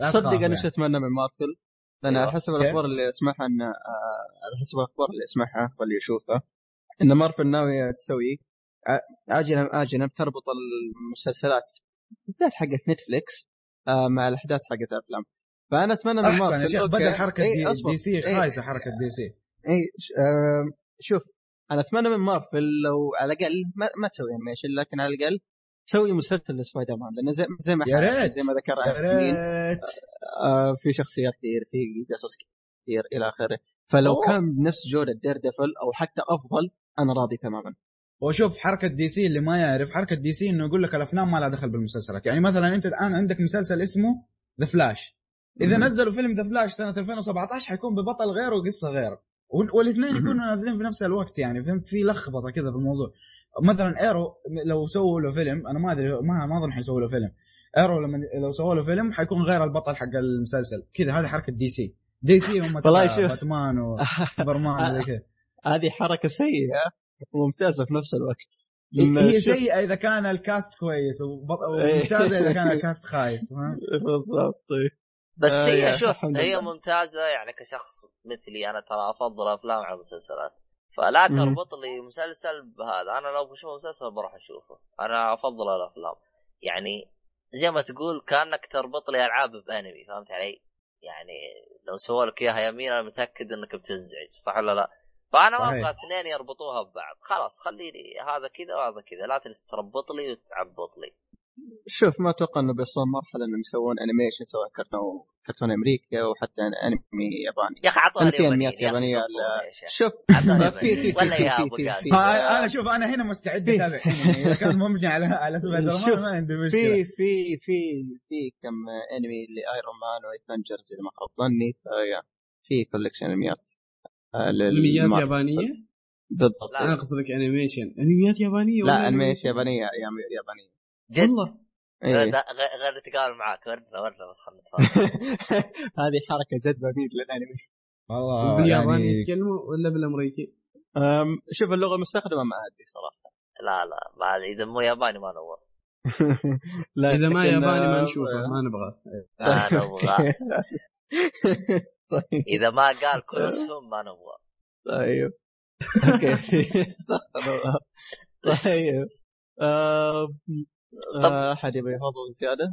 تصدق أنا. إيش اتمنى من مارفل؟ لأن أيوة. على حسب؟ الأخبار اللي أسمعها إن آه، على حسب الأخبار اللي أسمعها واللي أشوفها إن مارفل ناوية تسوي اجلا اجلا بتربط المسلسلات بالذات حقت نتفليكس آه، مع الأحداث حقت الافلام فأنا أتمنى من أحسن مارفل يا شيخ أوكي. بدل حركة إيه، دي. دي سي إيه. خايسة حركة دي سي اي آه، شوف أنا اتمنى من مارفل لو على الأقل ما, ما تسوي animation لكن على الأقل سوي مسلسل لسبايدر مان لأنه زي, زي ما يا ريت. زي ما ذكر آه في شخصيات كثير في قصص كثير إلى آخره فلو أوه. كان بنفس جودة دير ديفل أو حتى أفضل أنا راضي تماما وشوف حركة دي سي اللي ما يعرف حركة دي سي إنه يقول لك الأفلام ما لها دخل بالمسلسلات يعني مثلا أنت الآن عندك مسلسل اسمه ذا فلاش إذا. نزلوا فيلم ذا فلاش سنة 2017 حيكون ببطل غير وقصة غير وال- والاثنين. يكونوا نازلين في نفس الوقت يعني فهمت في لخبطة كذا في الموضوع مثلا ايرو لو سووا له فيلم أنا ما أدري ما ما أظن حيسووا له فيلم ايرو لما لو سووا له فيلم حيكون غير البطل حق المسلسل كذا هذه حركة دي سي دي سي هم. باتمان وسوبرمان وزي كذا هذه حركة سيئة وممتازه في نفس الوقت هي سيئة إذا كان ال cast كويس إيه. وممتازة إذا كان ال cast خايس؟ بالضبط. بس آه، هي شوف هي لله. ممتازة يعني كشخص مثلي أنا ترى أفضل أفلام على المسلسلات فلا. تربط لي مسلسل بهذا أنا لو بشوف مسلسل بروح أشوفه أنا أفضل الأفلام يعني زي ما تقول كأنك تربط لي ألعاب بأنمي فهمت علي؟ يعني لو سووا لك إياها يمين أنا متأكد إنك بتنزعج صح ولا لا؟ فأنا ما. أبغى اثنين يربطوها ببعض خلاص خليني هذا كذا وهذا كذا لا تجلس تربط لي وتعبط لي شوف ما أتوقع إنه بيوصل مرحلة إنهم يسوون animation سواء كرتون كرتون امريكي أو حتى أنمي ياباني. يا أخي اعطوني أنا في يابانيين أنميات يا أخي، يابانية زبطوني يا شيخ. شوف. في في ولا يا قاسم. في آه، أنا شوف أنا هنا مستعد أتابع إذا كان مبني على على سبايدر مان ما عندي مشكلة. في في في في كم أنمي لآيرون مان وافنجرز إذا ما خاب ظني. في collection أنميات. آه، أنميات. يابانية؟ بالضبط. لا. أنا قصدك animation أنميات يابانية ولا لا animation يابانية يا- يابانية. جد. والله. إيه. غير غير نتقابل معاك. ورنا ورنا بس خلنا هذه حركة جد بميل للأنمي. والله بالياباني يعني يتكلموا ولا بالأمريكي؟ أم، شوف اللغة المستخدمة ما أدري صراحة. لا لا ما إذا مو ياباني ما نور. لا إذا ما ياباني ما آه، نشوفه ما نبغاه ما نبغى طيب. إذا ما قال كلهم ما نبغى. طيب. أوكي. استغفر الله. طيب. أحد يبي يفضل زيادة؟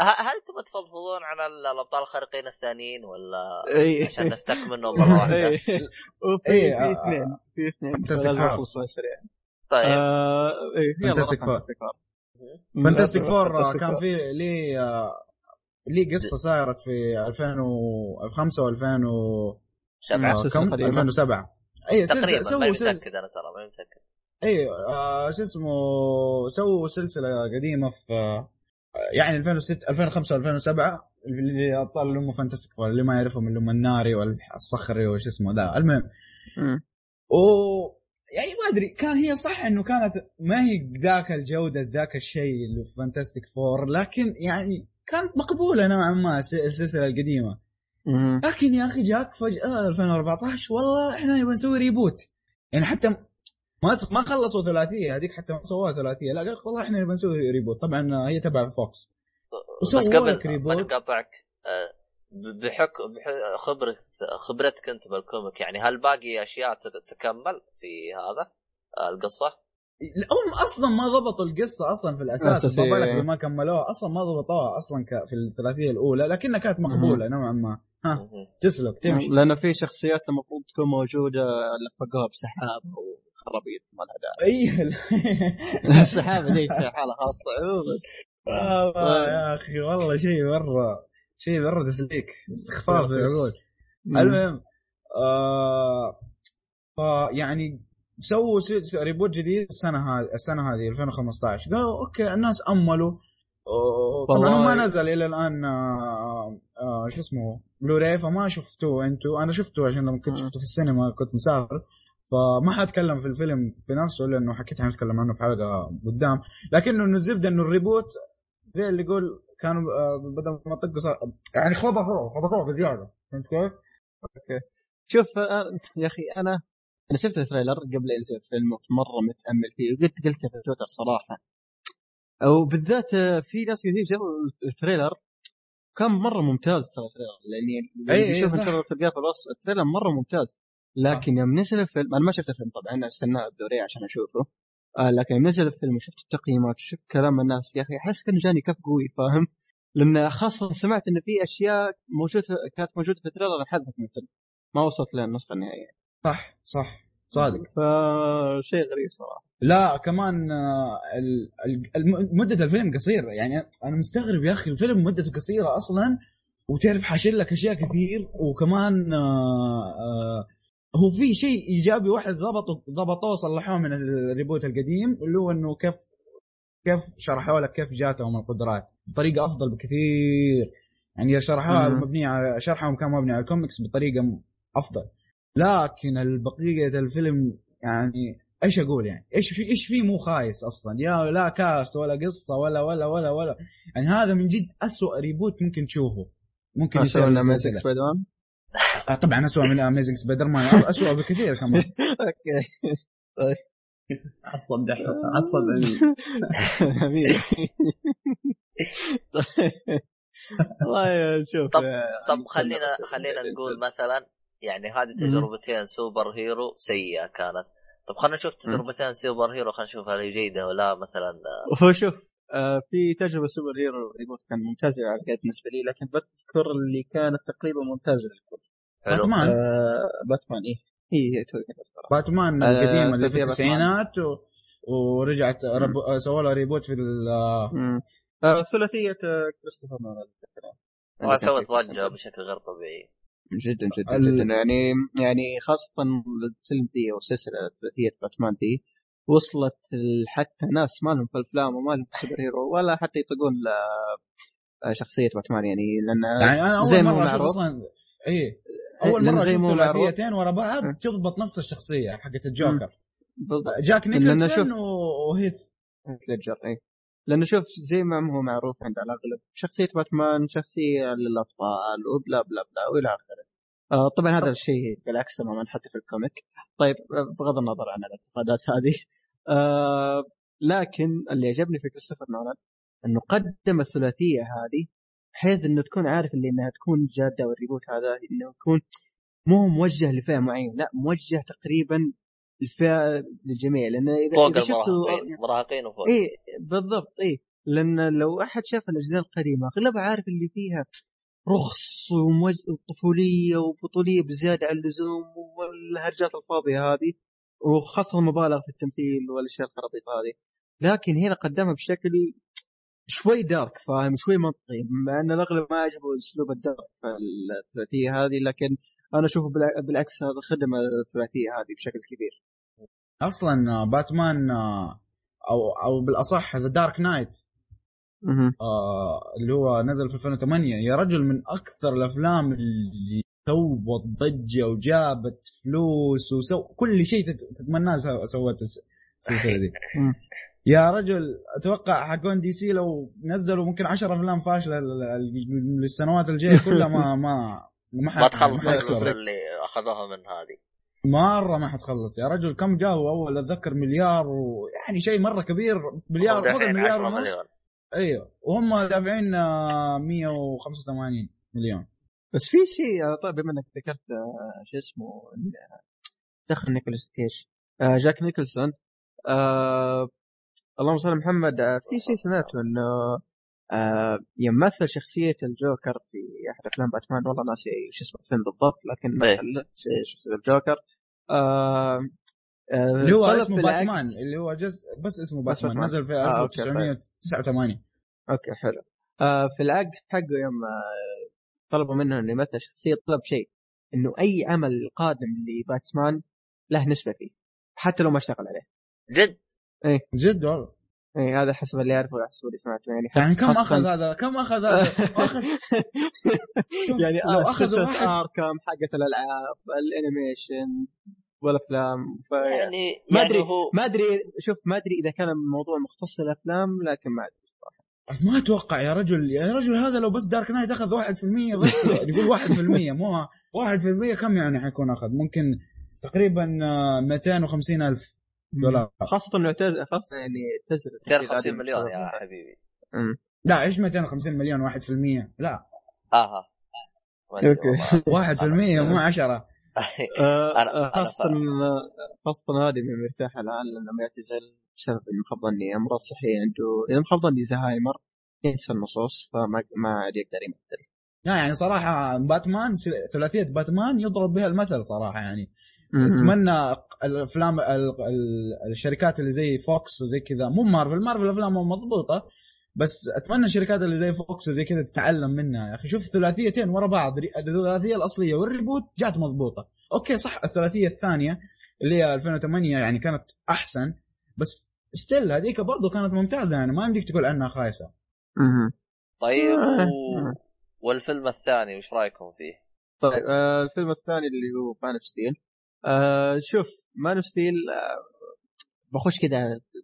ه- هل تبغى تفضفضون عن ال- الأبطال الخارقين الثانيين ولا إي. عشان نفتك منهم مرة واحدة؟ إي، في آه، اثنين في اثنين. بسرعة سريع طيب. آه، روح Four. Fantastic Four. فانتستيك فور. كان. في لي آه، لي قصة صارت في 2005 و2000 و سبعة. سلسلة كم قديمة. 2007 إي سلسلة تقريبا سووا ماني سلسلة. متاكد أنا ترى ماني متاكد اي آه شو اسمه سووا سلسلة قديمة في آه، يعني 2006 2005 2007 اللي أبطال اللي هم فانتستيك فور اللي ما يعرفهم اللي هم الناري والصخري وش اسمه ذا المهم. و يعني ما أدري كان هي صح إنه كانت ما هي ذاك الجودة ذاك الشيء اللي في فانتستيك فور لكن يعني كانت مقبولة نوعا ما الس- السلسلة القديمة. لكن يا أخي جاك فجأة 2014 والله إحنا نبغى نسوي reboot يعني حتى ما ما خلصوا ثلاثية هذيك حتى ما سووها ثلاثية. لا قال لك والله إحنا نبغى نسوي reboot طبعا هي تبع فوكس بس قبل. ما نقاطعك آه، بحكم بح- خبرة خبرتك أنت بال comic يعني هل باقي أشياء تكمل في هذا؟ آه، القصة؟ هم أصلا ما ضبطوا القصة أصلا في الأساس. ما بالك لما كملوها. أصلا ما ضبطوها أصلا ك- في الثلاثية الأولى لكنها كانت مقبولة نوعا ما. ها. تسلك تمشي. لأن في شخصيات المفروض تكون موجودة لفقوها بسحاب أو خرابيط ما لها داعي. أي السحابه دي في حالة خاصة عموما. والله يا أخي والله شيء مرة شيء مرة تسليك. استخفاف في العقول مم. المهم آه فيعني سووا س- reboot جديد السنة هذه السنة هذه 2015 قالوا أوكي الناس أملوا. طبعا هو. ما نزل إلى الآن آه آه شو اسمه بلوراي فما شفتوه أنتوا. أنا شفته عشان لما كنت. شفته في السينما كنت مسافر. فما حأتكلم في الفيلم بنفسه لأنه حكيت حنتكلم عنه في حلقة قدام. لكنه إنه الزبدة إنه ال reboot زي اللي يقول كانوا آه، بدل ما طق صار يعني خبطوه خبطوه بزيادة. فهمت كيف؟ شوف آه، يا أخي أنا أنا شفت ال trailer قبل ينزل الفيلم مرة متأمل فيه وقلت قلت في تويتر صراحة. وبالذات آه، في ناس كثير شافوا ال trailer. كان مرة ممتاز ترى ال trailer لأني صح. ال trailer تلقاه في الوصف ال trailer مرة ممتاز. لكن يوم نزل الفيلم أنا ما شفت الفيلم طبعا أنا استناه بدوري عشان أشوفه. آه لكن يوم نزل الفيلم وشفت التقييمات وشفت كلام الناس يا أخي أحس كان جاني كف قوي فاهم؟ لأن خاصة سمعت إن في أشياء موجودة كانت موجودة في ال trailer انحذفت من الفيلم. ما وصلت للنسخه النهائيه صح صح. صادق. فشيء غريب صراحة. لا كمان آه، مدة الفيلم قصيرة. يعني أنا مستغرب يا أخي الفيلم مدته قصيرة أصلا وتعرف حاشر لك أشياء كثير وكمان آه، آه، هو في شيء إيجابي واحد ضبطوا ضبطوه صلحوه من ال reboot القديم اللي هو إنه كيف كيف شرحوا لك كيف جاتهم القدرات. بطريقة أفضل بكثير. يعني شرحوها. مبنية على شرحهم كان مبني على الكوميكس بطريقة أفضل. لكن البقيه الفيلم يعني إيش أقول يعني؟ إيش في إيش في مو خايس أصلا؟ يا لا cast ولا قصة ولا ولا ولا ولا. يعني هذا من جد أسوأ reboot ممكن تشوفه. ممكن يصير لنا سبايدر مان؟ طبعا اسوء من Amazing Spider-Man اسوء بكثير كمان. أوكي. عصب دحين عصب حبيبي والله شوف. طب- آه، طب خلينا خلينا نقول مثلا يعني هذه. تجربتين superhero سيئة كانت. طب خلينا نشوف تجربتين superhero خلينا نشوف هل هي جيدة ولا مثلا هو شوف آه، في تجربة superhero reboot كان ممتازة على بالنسبة لي لكن بذكر اللي كانت تقريبا ممتازة للكل. باتمان. آه، باتمان إيه. هي هي توي باتمان آه، القديمه اللي في. التسعينات و... ورجعت رب... آه، سووا لها reboot في ال... آه،. آه، ثلاثية آه، كريستوفر نولان. ما سوت ضجة بشكل غير طبيعي. جدا جدا ال- جدا. يعني يعني خاصة الفيلم ذي أو السلسلة ثلاثية باتمان ذي وصلت حتى ناس ما لهم في الأفلام وما لهم في ال superhero ولا حتى يطقون ل- شخصية باتمان يعني لأن يعني أنا زي اول ما هو مره أشوف. أصلا إيه. أول لأن مره معروف. ثلاثيتين ورا بعض أه. تضبط نفس الشخصية حقت الجوكر. بالضبط. جاك نيكلسون وهيث. ليدجر اي لأنه شوف زي ما هو معروف عند الأغلب شخصية باتمان شخصية للاطفال وبلا بلا بلا وإلى آخره. آه طبعا هذا الشيء بالعكس تماما حتى في ال comic. طيب آه، بغض النظر عن الانتقادات هذه. آه لكن اللي عجبني في كريستوفر نولان إنه قدم الثلاثية هذه بحيث إنه تكون عارف اللي إنها تكون جادة وال reboot هذا إنه يكون مو موجه لفئة معينة لا موجه تقريبا الفئه للجميع. لأن اذا فوق شفتوا المراهقين مراهقين وفوق. إيه بالضبط إيه. لأن لو أحد شاف الأجزاء القديمة أغلبها عارف اللي فيها رخص. وطفولية وبطولية بزيادة عن اللزوم والهرجات الفاضية هذه وخاصة المبالغ في التمثيل والأشياء الخرابيط هذه. لكن هنا قدمها بشكل شوي دارك فاهم شوي منطقي مع إن الأغلب ما يعجبه اسلوب الدارك في الثلاثية هذه لكن أنا أشوفه بالع- بالعكس هذا خدم الثلاثية هذه بشكل كبير. أصلا باتمان أو أو بالأصح The Dark Knight اللي هو نزل في 2008 يا رجل من أكثر الأفلام اللي سوت ضجة وجابت فلوس وسو كل شيء تت- تتمناه سو- سوت الس- السلسلة دي. يا رجل أتوقع حقون DC لو نزلوا ممكن 10 أفلام فاشلة للسنوات الجاية كلها ما ما ما, ما تخلص اللي أخذوها من هذه. مرة ما حتخلص يا رجل كم جاءوا أول أتذكر مليار ويعني شيء مرة كبير. مليار فوق المليار 10 ونص. أيوه. وهم دافعين آه، 185 مليون. بس في شيء آه، طيب بما إنك ذكرت آه، شو اسمه آه، دخل نيكولاس كيش آه، جاك نيكلسون. آه اللهم صل على محمد. آه في شيء سمعته إنه آه يمثل شخصية الجوكر في أحد أفلام باتمان. والله ناسي شو اسمه الفيلم بالضبط لكن. مثل شخصية الجوكر. آه آه اللي هو اسمه باتمان اللي هو جزء بس اسمه بس باتمان باتمان. نزل في آه، أوكي، 1989 أوكي حلو. آه في العقد حقه يوم آه طلبوا منه إنه يمثل شخصية طلب شيء إنه أي عمل قادم لباتمان له نسبة فيه حتى لو ما اشتغل عليه. جد؟ جد والله. اي هذا حسب اللي اعرفه حسب اللي سمعته يعني. يعني كم أخذ هذا كم أخذ هذا؟ اخذ يعني لو آه أخذ Arkham حقت الألعاب ال animation والأفلام ف... يعني ما يعني ادري هو ما أدري شوف ما أدري إذا كان الموضوع مختص للأفلام لكن ما أدري صراحة. ما أتوقع يا رجل يا رجل هذا لو بس Dark Knight أخذ 1% بس. يقول 1% مو 1% كم يعني حيكون أخذ؟ ممكن تقريبا آه، 250 ألف. دولار خاصة إنه اعتزل خاصة يعني اعتزل 250 مليون يا حبيبي. أمم. لا إيش 250 مليون؟ 1% لا. أها ما أوكي. والله. 1% مو 10 آه، آه، خاصة. خاصة هذه من مرتاح الآن لأنه يعتزل بسبب إنه مخبطني أمراض صحية عنده إذا مخبطني زهايمر ينسى النصوص فما ما عاد يقدر يمثل. لا يعني صراحة باتمان ثلاثية باتمان يضرب بها المثل صراحة يعني. أتمنى الافلام ال- ال- الشركات اللي زي فوكس وزي كذا. مو مارفل. مارفل افلامهم مضبوطة بس أتمنى الشركات اللي زي فوكس وزي كذا تتعلم منها. يا أخي شوف ثلاثيتين ورا بعض. الثلاثية الأصلية وال reboot جات مضبوطة. أوكي صح الثلاثية الثانية اللي هي 2008 يعني كانت أحسن بس still هذيك برضو كانت ممتازة. يعني ما يمديك تقول عنها خايسة. مهم. طيب آه. و... والفيلم الثاني وش رأيكم فيه؟ طيب آه الفيلم الثاني اللي هو Man of Steel آه شوف Man of Steel آه بخش كذا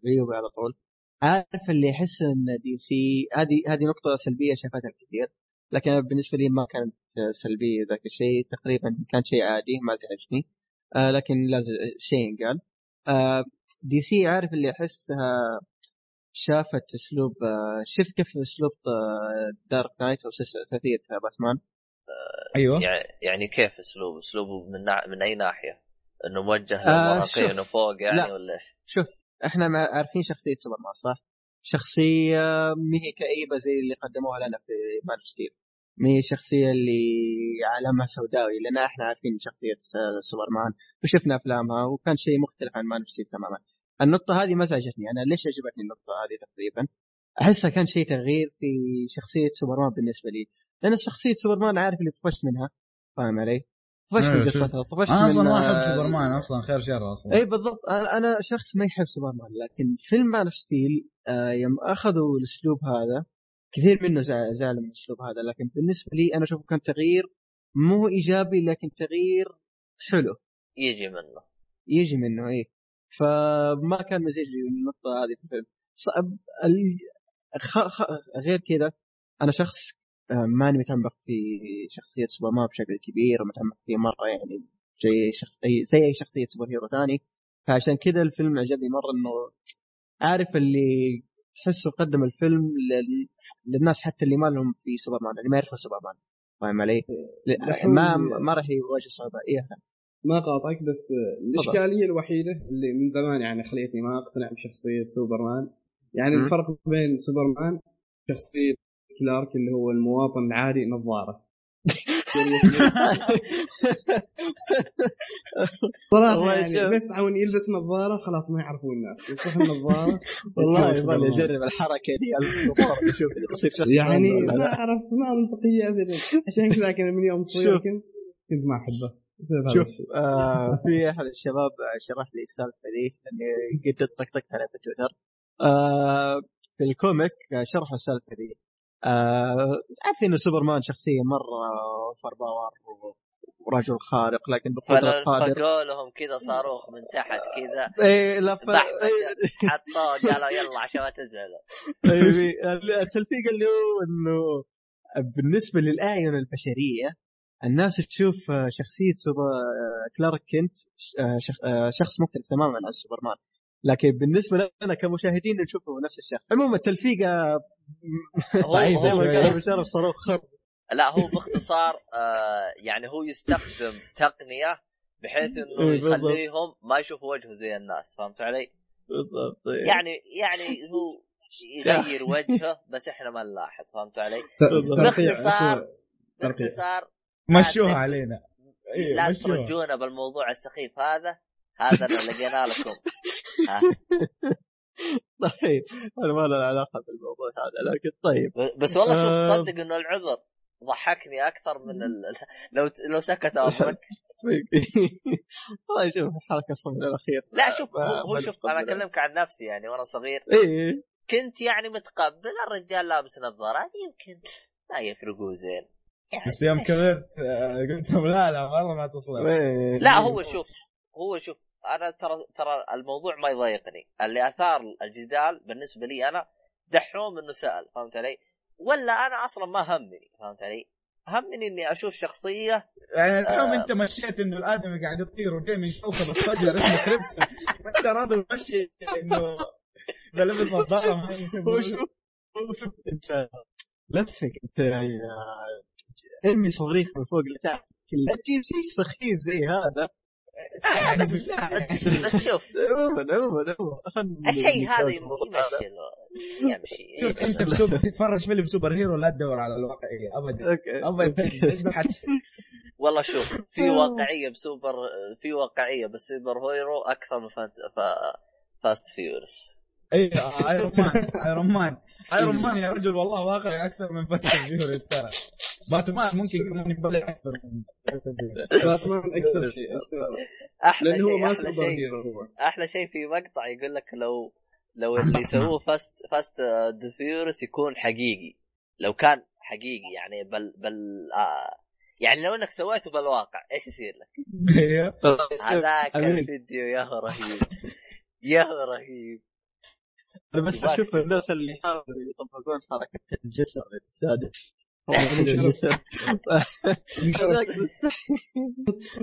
عيوبه على طول. عارف اللي يحس إن DC هذه هذه نقطة سلبية شافتها الكثير لكن أنا بالنسبة لي ما كانت آه، سلبية ذاك الشيء. تقريبا كان شيء عادي ما زعجني آه لكن لازم شيء ينقال. آه DC عارف اللي احسها شافت أسلوب آه شفت كيف أسلوب آه Dark Knight أو سلسلة ثلاثية باتمان أيوه. يعني يعني كيف أسلوب؟ أسلوبه من نا... من أي ناحية؟ إنه موجه آه، للمراهقين شوف. وفوق يعني لا. ولا إيش؟ شوف إحنا ما عارفين شخصية سوبرمان صح؟ شخصية ما هي كئيبة زي اللي قدموها لنا في Man Steel ما هي الشخصيه اللي عالمها سوداوي لأن إحنا عارفين شخصية سوبرمان وشفنا أفلامها وكان شيء مختلف عن Man Steel تماما النقطة هذه ما زعجتني أنا ليش عجبتني النقطة هذه تقريبا أحسها كان شيء تغيير في شخصية سوبرمان بالنسبة لي لأن شخصية سوبرمان عارف اللي طفشت منها فاهم علي؟ طفشت أيوة، من. قصتها طفشت أنا أصلا من ما أحب سوبرمان أصلا خير شر أصلا. اي بالضبط. أنا أنا شخص ما يحب سوبرمان لكن فيلم Man of Steel آه يوم أخذوا الأسلوب هذا كثير منه زع- زعل من الأسلوب هذا لكن بالنسبة لي أنا أشوفه كان تغيير مو إيجابي لكن تغيير حلو. يجي منه. يجي منه إيه. فما كان مزعج لي النقطة هذه في الفيلم. صعب ال... خ... خ... غير كذا أنا شخص ماني متعمق في شخصية سوبرمان بشكل كبير ومتعمق فيه مرة يعني زي شخص اي زي أي شخصية super hero ثاني. فعشان كذا الفيلم عجبني مرة إنه عارف اللي تحسه قدم الفيلم لل... للناس حتى اللي ما لهم في سوبرمان اللي ما يعرفوا سوبرمان. فاهم علي؟ دحين- ما ما راح يواجه صعوبة. إيه ما قاطعك بس الإشكالية الوحيدة اللي من زمان يعني خليتني ما أقتنع بشخصية سوبرمان يعني. الفرق بين سوبرمان شخصية كلارك اللي هو المواطن العادي نظارة صراحة يعني. بس عون يلبس نظارة خلاص ما يعرفون الناس يفتح النظارة والله يبغى. اجرب الحركة دي البس نظاره أشوف إذا بصير شخص يعني ما. أعرف ما منطقيه ابدا عشان كذا كان من يوم صغير. كنت كنت ما أحبه شوف. آه في أحد الشباب شرح لي السالفة دي لاني قد طقطقت عليها في تويتر آه في ال comic شرحوا السالفة دي آه عارفين انه سوبرمان شخصية مرة over power ورجل خارق لكن بقدرة قادر. فلقوا لهم كذا صاروخ من تحت كذا. إيه لا ف... ضحك إيه، حطوه قالوا يلا عشان ما تزعلوا. إيه، التلفيق اللي هو إنه بالنسبة للأعين البشرية الناس تشوف شخصية سوبر كلارك كنت شخ- شخص مختلف تماما عن سوبرمان. لكن بالنسبة لنا كمشاهدين نشوفه نفس الشخص عموما التلفيقه شوية. قال بشار صاروخ خرب لا هو باختصار آه يعني هو يستخدم تقنية بحيث إنه إيه،. يخليهم ما يشوفوا وجهه زي الناس فهمت علي؟ بالضبط إيه. يعني يعني هو يغير وجهه بس إحنا ما نلاحظ فهمت علي؟ ترقيع باختصار. باختصار مشوها علينا إيه، لا. ترجونا بالموضوع السخيف هذا هذا اللي لقينا لكم. طيب أنا ما له علاقة بالموضوع هذا لكن طيب. بس والله آه. شوف تصدق إنه العذر ضحكني أكثر من ال... لو لو سكت امرك والله شوف الحركة الصمت الأخير. لا شوف هو, شوف أنا. أكلمك عن نفسي يعني وأنا صغير. إيه. كنت يعني متقبل الرجال لابس نظارات يمكن ما يفرقوا زين. يعني بس يوم كبرت آه، قلت لهم لا لا والله ما تصلح. إيه. لا هو شوف هو شوف أنا ترى ترى الموضوع ما يضايقني اللي أثار الجدال بالنسبة لي أنا دحوم إنه سأل فهمت علي؟ ولا أنا أصلا ما همني فهمت علي؟ همني إني أشوف شخصية يعني اليوم آه. أنت مشيت إنه الآدمي قاعد يطير وجاي من كوكب الفجر اسمه كريبتون وانت راضي ماشي إنه اذا لبس نظاره شوف أنت لفك أنت يعني ارمي صواريخ من فوق لتحت لا تجيب شيء سخيف زي هذا بس بس, بس شوف. عموما عموما عموما الشيء هذا. يمشي أنت بسوبر تتفرج فيلم super hero لا تدور على الواقعية ابدا. ابدا. حتى والله شوف في واقعية بسوبر في واقعية بسوبر هيرو أكثر من. Fast Furious اي Iron Man Iron Man Iron Man يا رجل والله واقعي أكثر من Fast Furious ترى. باتمان ممكن كمان يبلع أكثر من. باتمان أكثر شيء أحلى لأنه هو شيء ما أحلى سوبر شيء. hero هو. أحلى شيء في مقطع يقول لك لو لو اللي سووه Fast Fast the Furious يكون حقيقي. لو كان حقيقي يعني بل بل آه يعني لو إنك سويته بالواقع إيش يصير لك؟ أيوه هذاك. الفيديو يا هو رهيب. يا هو رهيب. أنا بس. أشوف الناس اللي يحاولوا يطبقون حركة الجسر السادس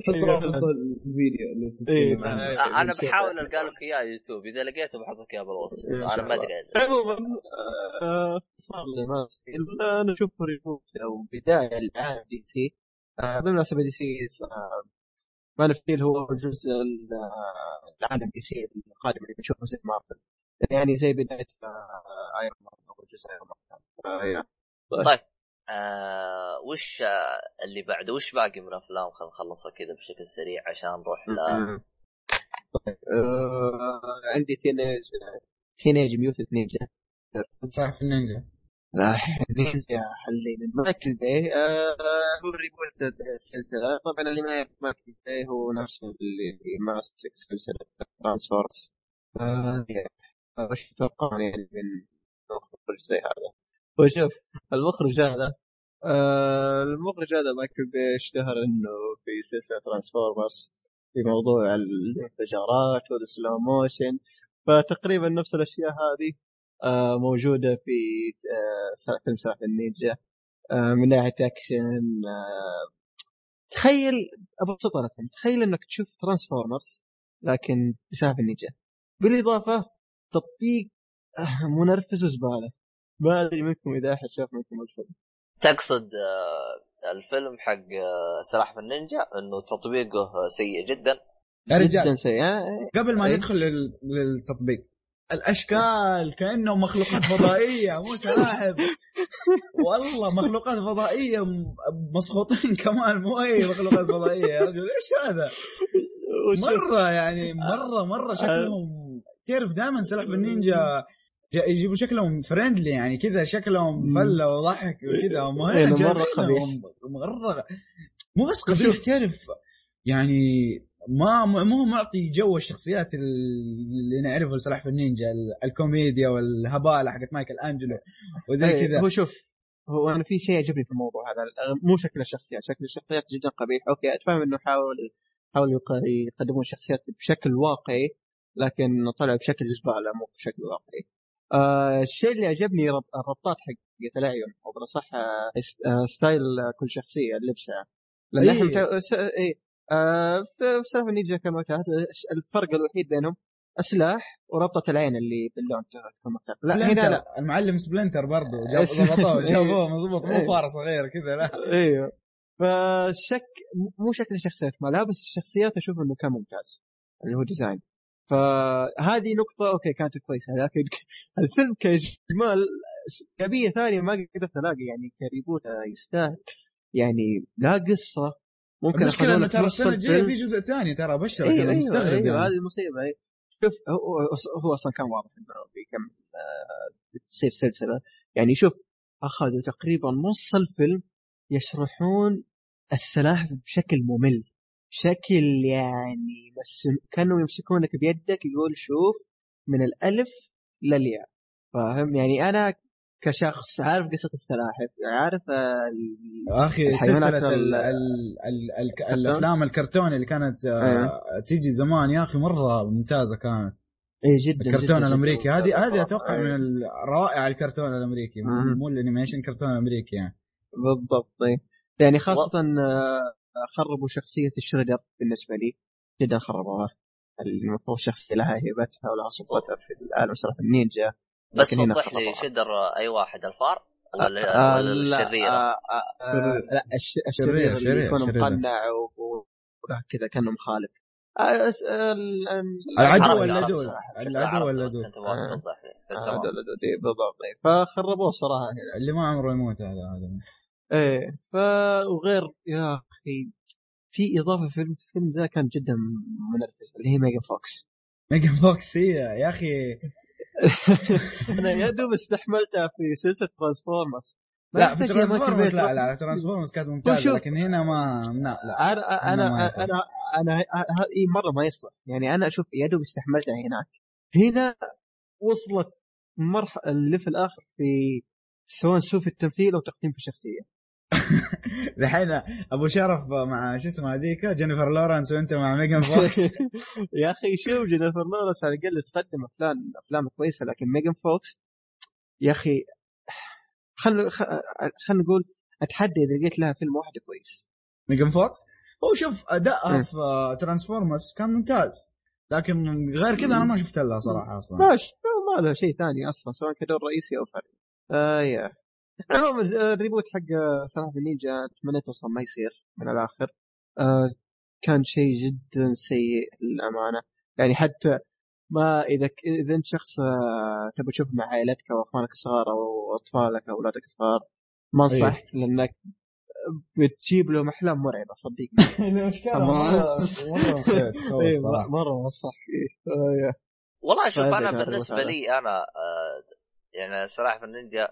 الفيديو اللي تتكلم عنه. أنا- آه، أنا بحاول ألقى لك إياه يوتيوب إذا لقيته بحط لك إياه بالوصف أنا ما. أدري. عموما آه، صار لي ما. أنا أشوف reboot أو بداية العام DC آه، بالمناسبة DC Man of Steel هو الجزء ال- آه، العالم DC القادم اللي بنشوفه زي مارفل يعني زي بداية Iron Man أو جزء Iron Man آه، يا. آه وش آه، اللي بعده وش باقي من افلام خلينا نخلصها كذا بشكل سريع عشان نروح ل طيب آه، عندي تينيج تينيج ميوتد نينجا صح في النينجا. لا نينجا حلي من مايكل باي. آه هو ريبوت السلسلة. طبعا اللي ما يعرف مايكل باي هو نفس اللي ماسك سلسلة ترانسفورس آه، وش تتوقعون يعني من مخرج زي هذا؟ وشوف المخرج هذا آه المخرج هذا مايكل باي اشتهر إنه في سلسلة Transformers في موضوع الانفجارات وال slow motion فتقريبا نفس الأشياء هذه آه، موجودة في آه، فيلم سلاحف النينجا من ناحية اكشن تخيل ابسطها لكم تخيل إنك تشوف Transformers لكن بسلاحف النينجا. بالإضافة تطبيق آه، منرفز وزباله ما أدري منكم إذا أحد شاف منكم الفيلم. تقصد آه الفيلم حق آه سلاحف النينجا إنه تطبيقه سيء جدا؟ يا جدا رجال سيء آه، قبل ما إيه. ندخل لل- للتطبيق الأشكال كانهم مخلوقات فضائية مو سلاحف. والله مخلوقات فضائية مسخوطين كمان مو أي مخلوقات فضائية. يا رجل إيش هذا؟ مرة يعني مرة مرة شكلهم تعرف دائما سلاحف النينجا يجيبوا شكلهم friendly يعني كذا شكلهم. فلة وضحك وكذا إيه، مرة مو بس قبيح تعرف يعني ما مو معطي جو الشخصيات اللي نعرفه لسلاحف النينجا ال- الكوميديا والهبالة حقت مايكل أنجلو وزي إيه، كذا. هو شوف هو أنا في شيء يعجبني في الموضوع هذا مو شكل الشخصيات شكل الشخصيات جدا قبيح. okay أتفهم إنه حاول حاولوا يق- يقدمون الشخصيات بشكل واقعي لكن طلع بشكل زباله مو بشكل واقعي آه الشيء اللي عجبني رب... الربطات حقت الاعين أو بالأصح آه آه style كل شخصية لبسها لأن إيه. إحنا متع... س... اي آه في سالفه نينجا الفرق الوحيد بينهم السلاح وربطة العين اللي باللون مختلفه لا هنا لا المعلم سبلنتر؟ ضبطوه إيه. جابوه مضبوط مو إيه. فار صغير كذا لا أيوه فشك مو شكل الشخصيات ملابس الشخصيات أشوف إنه كان ممتاز اللي هو design فهذه نقطة okay كانت كويسة لكن الفيلم كإجمال إيجابية ثانية ما قدرت ألاقي يعني ك reboot يستاهل يعني لا قصة ممكن المشكلة إنه ترى الجاية للفيلم. في جزء ثاني ترى أبشرك أنا أيوه, مستغرب أيوة يعني. هذه المصيبة أيوة. شوف هو, هو أصلا كان واضح إنه بيكمل آه، بتصير سلسلة يعني شوف أخذوا تقريبا نص الفيلم يشرحون السلاحف بشكل ممل بشكل يعني بس كانوا يمسكونك بيدك يقول شوف من الألف للياء فاهم يعني أنا كشخص عارف قصة السلاحف عارف آه، أخي سلسله؟ الأفلام الكرتون اللي كانت آه، أيوه. تيجي زمان يا أخي مرة ممتازة كانت اي جدا الكرتون جداً الأمريكي هذه ممتاز هذه صراحة. أتوقع أيوة. من روائع الكرتون الأمريكي مو-. مو ال animation الكرتون الامريكي يعني بالضبط طيب يعني خاصة آه، خربوا شخصية الشريدر بالنسبة لي جدا خربوها المفروض شخصية لها هيبتها ولها سلطتها في العالم سلاحف النينجا بس وضح لي. شريدر أي واحد الفار ولا آه، ولا لا آه، آه، آه، لا الش- الشرير شرير، اللي يكون. مقنع و- و- وله كذا كأنه مخالف العدو صراحة. العدو. توضح لي آه، تمام. دول- دول- دي بالضبط. فخربوه صراحة اللي ما عمره يموت هذا هذا إيه ف وغير يا أخي في إضافة في الفيلم ذا كان جدا منرفز اللي هي ميجان فوكس. ميجان فوكس هي يا أخي. أنا يا دوب استحملتها في سلسلة ترانسفورمرز. لا في ترانسفورمرز لا لا ترانسفورمرز كانت ممتازة لكن هنا ما لا لا أنا أنا أنا أنا اي مرة ما يصلح. يعني أنا أشوف يا دوب استحملتها هناك. هنا وصلت مرحله اللي في الآخر في سواء سواء في التمثيل أو تقديم في الشخصية. الحين ابو شرف مع شو اسمه هذيك جينيفر لورنس وانت مع ميجان فوكس. يا أخي شوف جينيفر لورنس على الأقل تقدم أفلام أفلام كويسة لكن ميجان فوكس يا أخي خلينا خلينا نقول أتحدى إذا لقيت لها فيلم واحد كويس. ميجان فوكس؟ هو شوف ادائها في ترانسفورمرز كان ممتاز لكن غير كذا أنا ما شفت لها صراحة أصلا. ما ما لها شيء ثاني أصلا سواء كدور رئيسي أو فرعي آه يا. عموما ال reboot حق سلاحف النينجا تمنيت أصلا ما يصير من الآخر. آه كان شيء جدا سيء للأمانة. يعني حتى ما إذا إذا أنت شخص آه تبي تشوف مع عائلتك أو أخوانك الصغار أو أطفالك أو أولادك الصغار ما انصح أيه. لأنك بتجيب لهم أحلام مرعبة صدقني. المشكلة مرة مرة مرة ما صح. فيه والله شوف أنا بالنسبة لي أنا آه يعني صراحة في النينجا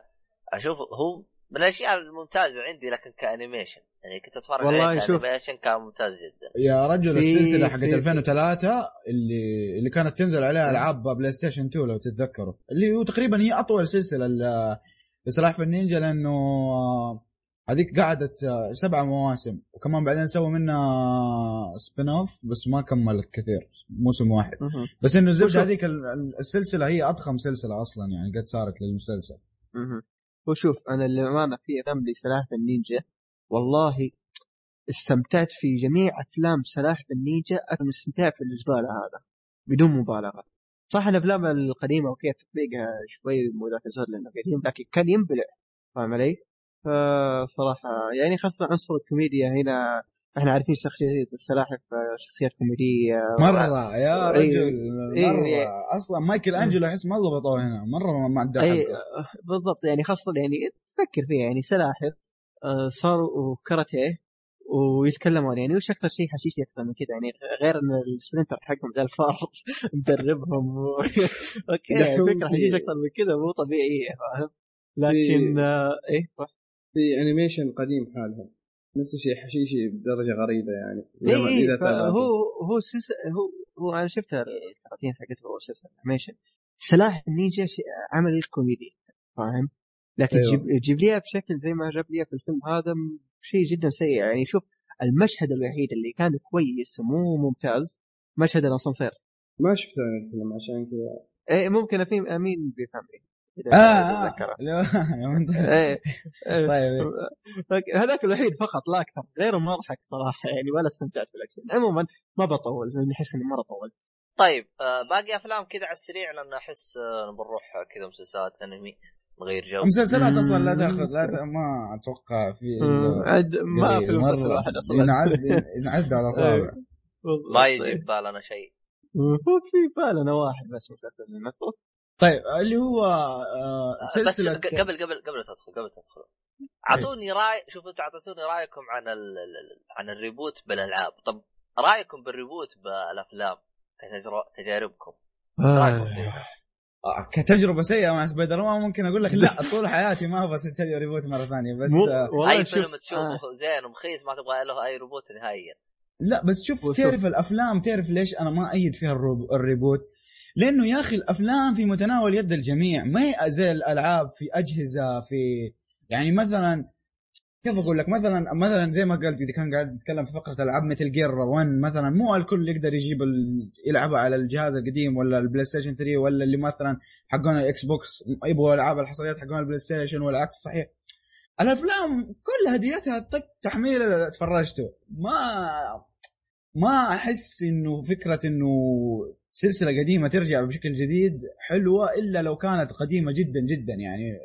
أشوف هو من الأشياء الممتازة عندي لكن ك animation. يعني كنت أتفرج والله عليه شوف ك animation كان ممتاز جدا. يا رجل في- السلسلة حقت في- 2003 اللي اللي كانت تنزل عليها ألعاب بلاي ستيشن 2 لو تتذكروا. اللي هو تقريبا هي أطول سلسلة لسلاحف النينجا لأنه هذيك قعدت سبع مواسم وكمان بعدين سووا منها spin off بس ما كملت كثير موسم واحد. بس إنه الزبده هذيك ال- ال- السلسلة هي أضخم سلسلة أصلا يعني قد صارت للمسلسل. وشوف أنا للأمانة في أفلام لسلاحف النينجا والله استمتعت في جميع أفلام سلاحف النينجا أكثر من استمتاع في الزبالة هذا بدون مبالغة صح الأفلام القديمة وكيف تطبيقها شوي مو ذاك لأنه قديم لكن كان ينبلع فاهم علي؟ فصراحه يعني خاصة عنصر الكوميديا هنا إحنا عارفين شخصية السلاحف شخصيات كوميدية مرة يا أي- رجل أي- مرة. أي- أصلا مايكل أنجلو أحس ما ضبطوه هنا مرة ما عنده اي حقه. بالضبط. يعني خاصة يعني تفكر فيها يعني سلاحف آه، صاروا كاراتيه ويتكلمون يعني وش أكثر شيء حشيشي أكثر من كذا يعني غير إن السبلنتر حقهم ذا الفار مدربهم و... okay فكرة حشيش أكثر من كذا مو طبيعية فاهم؟ لكن آه إيه. في animation قديم حالها نفس الشيء حشيشي بدرجة غريبة يعني. إذا- اي إذا تابعته. هو هو سلسل هو هو أنا شفت الكراتين حقته هو سلسله animation سلاحف النينجا عمل كوميدي فاهم؟ لكن أيوة. جيب جيب ليها بشكل زي ما جاب ليها في الفيلم هذا شيء جدا سيء. يعني شوف المشهد الوحيد اللي كان كويس مو ممتاز مشهد الأسانسير. ما شفت أنا الفيلم عشان كذا. إيه ممكن في أمين بيفهمني. اذا آه إيه. طيب هذاك الوحيد فقط لا أكثر. غيره ما اضحك صراحة يعني ولا استمتعت بالاكشن عموما ما بطول لاني أحس إني مرة طولت. طيب آه باقي أفلام كذا على السريع لأن أحس آه بنروح كذا مسلسلات أنمي نغير جو. مسلسلات أصلا لا. تأخذ لا. ما أتوقع في عد ما في يعني مرة. مسلسل واحد أصلا. ينعد ينعد على اصابع ما يجي ببالنا شيء. هو في بالنا واحد بس مسلسل طيب اللي هو آه، بس سلسلة ق- قبل قبل قبل تدخل قبل تدخل أعطوني رأي شوفوا أنتوا أعطيتوني رأيكم عن ال... عن ال reboot بالألعاب طب رأيكم بال reboot بالأفلام. تجاربكم فيها؟ آه، كتجربة سيئة مع سبايدر مان ممكن أقول لك لا طول حياتي ما أبغى ستيديو reboot مرة ثانية بس مو آه، أي شوف، فيلم تشوفه آه. زين ومخيس ما تبغى له أي reboot نهائيا لا بس شوف. تعرف الأفلام تعرف ليش أنا ما أيد فيها ال reb- ال reboot لأنه يا أخي الأفلام في متناول يد الجميع. ما هي زي الالعاب في أجهزة في يعني مثلا كيف أقول لك؟ مثلا مثلا زي ما قلت إذا كان قاعد نتكلم في فقرة ألعاب مثل جير 1 مثلا مو الكل يقدر يجيب. يلعبها على الجهاز القديم ولا البلاي ستيشن 3 ولا اللي مثلا حقون الاكس بوكس يبغوا ألعاب الحصريات حقون البلاي ستيشن والعكس صحيح. الأفلام كلها ديتها تحميل تفرجته. ما ما أحس إنه فكرة إنه سلسلة قديمة ترجع بشكل جديد حلوة إلا لو كانت قديمة جدا جدا يعني.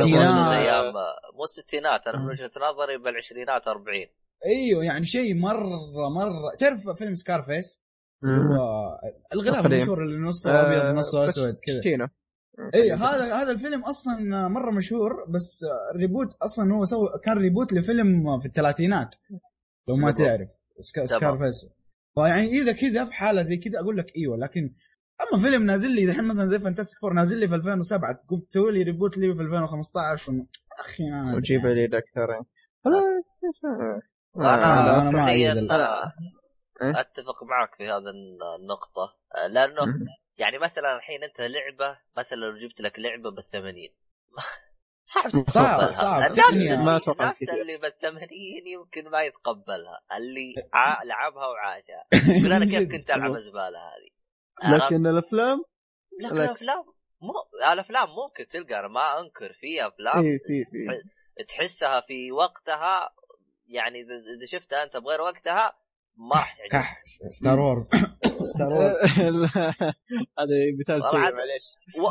أيام مو الستينات أنا من وجهة نظري بالعشرينات 40 أيوه يعني شيء مرة مرة. تعرف فيلم Scarface. هو الغلاف. المشهور اللي نصه أبيض ونصه بس أسود كذا. اي هذا هذا الفيلم أصلا مرة مشهور بس reboot أصلا هو سوى كان reboot لفيلم في الثلاثينات لو ما. تعرف. سكا تمام. Scarface فيعني إذا كذا في حالة زي كذا أقول لك إيوه لكن أما فيلم نازل لي دحين مثلا زي Fantastic Four نازل لي في 2007 تقوم تسوي لي reboot لي في 2015 ون- أخي ما وتجيب لي دكتورين خلاص أنا أنا ما؟ أتفق معك في هذا النقطة آه، لأنه. يعني مثلا الحين أنت لعبة مثلا لو جبت لك لعبة بال 80 صعب صعب، تتقبلها صعب. الناس ما اللي أتوقع الناس. اللي بال 80 يمكن ما يتقبلها اللي ع... لعبها وعاشها يقول أنا كيف كنت ألعب الزبالة هذه؟ لكن الأفلام لكن. الأفلام مو الأفلام ممكن تلقى أنا ما أنكر في أفلام اي في في تحسها في وقتها يعني إذا إذا شفتها أنت بغير وقتها ما راح تعجبك كح Star Wars Star Wars هذا مثال سيء طبعاً. معليش.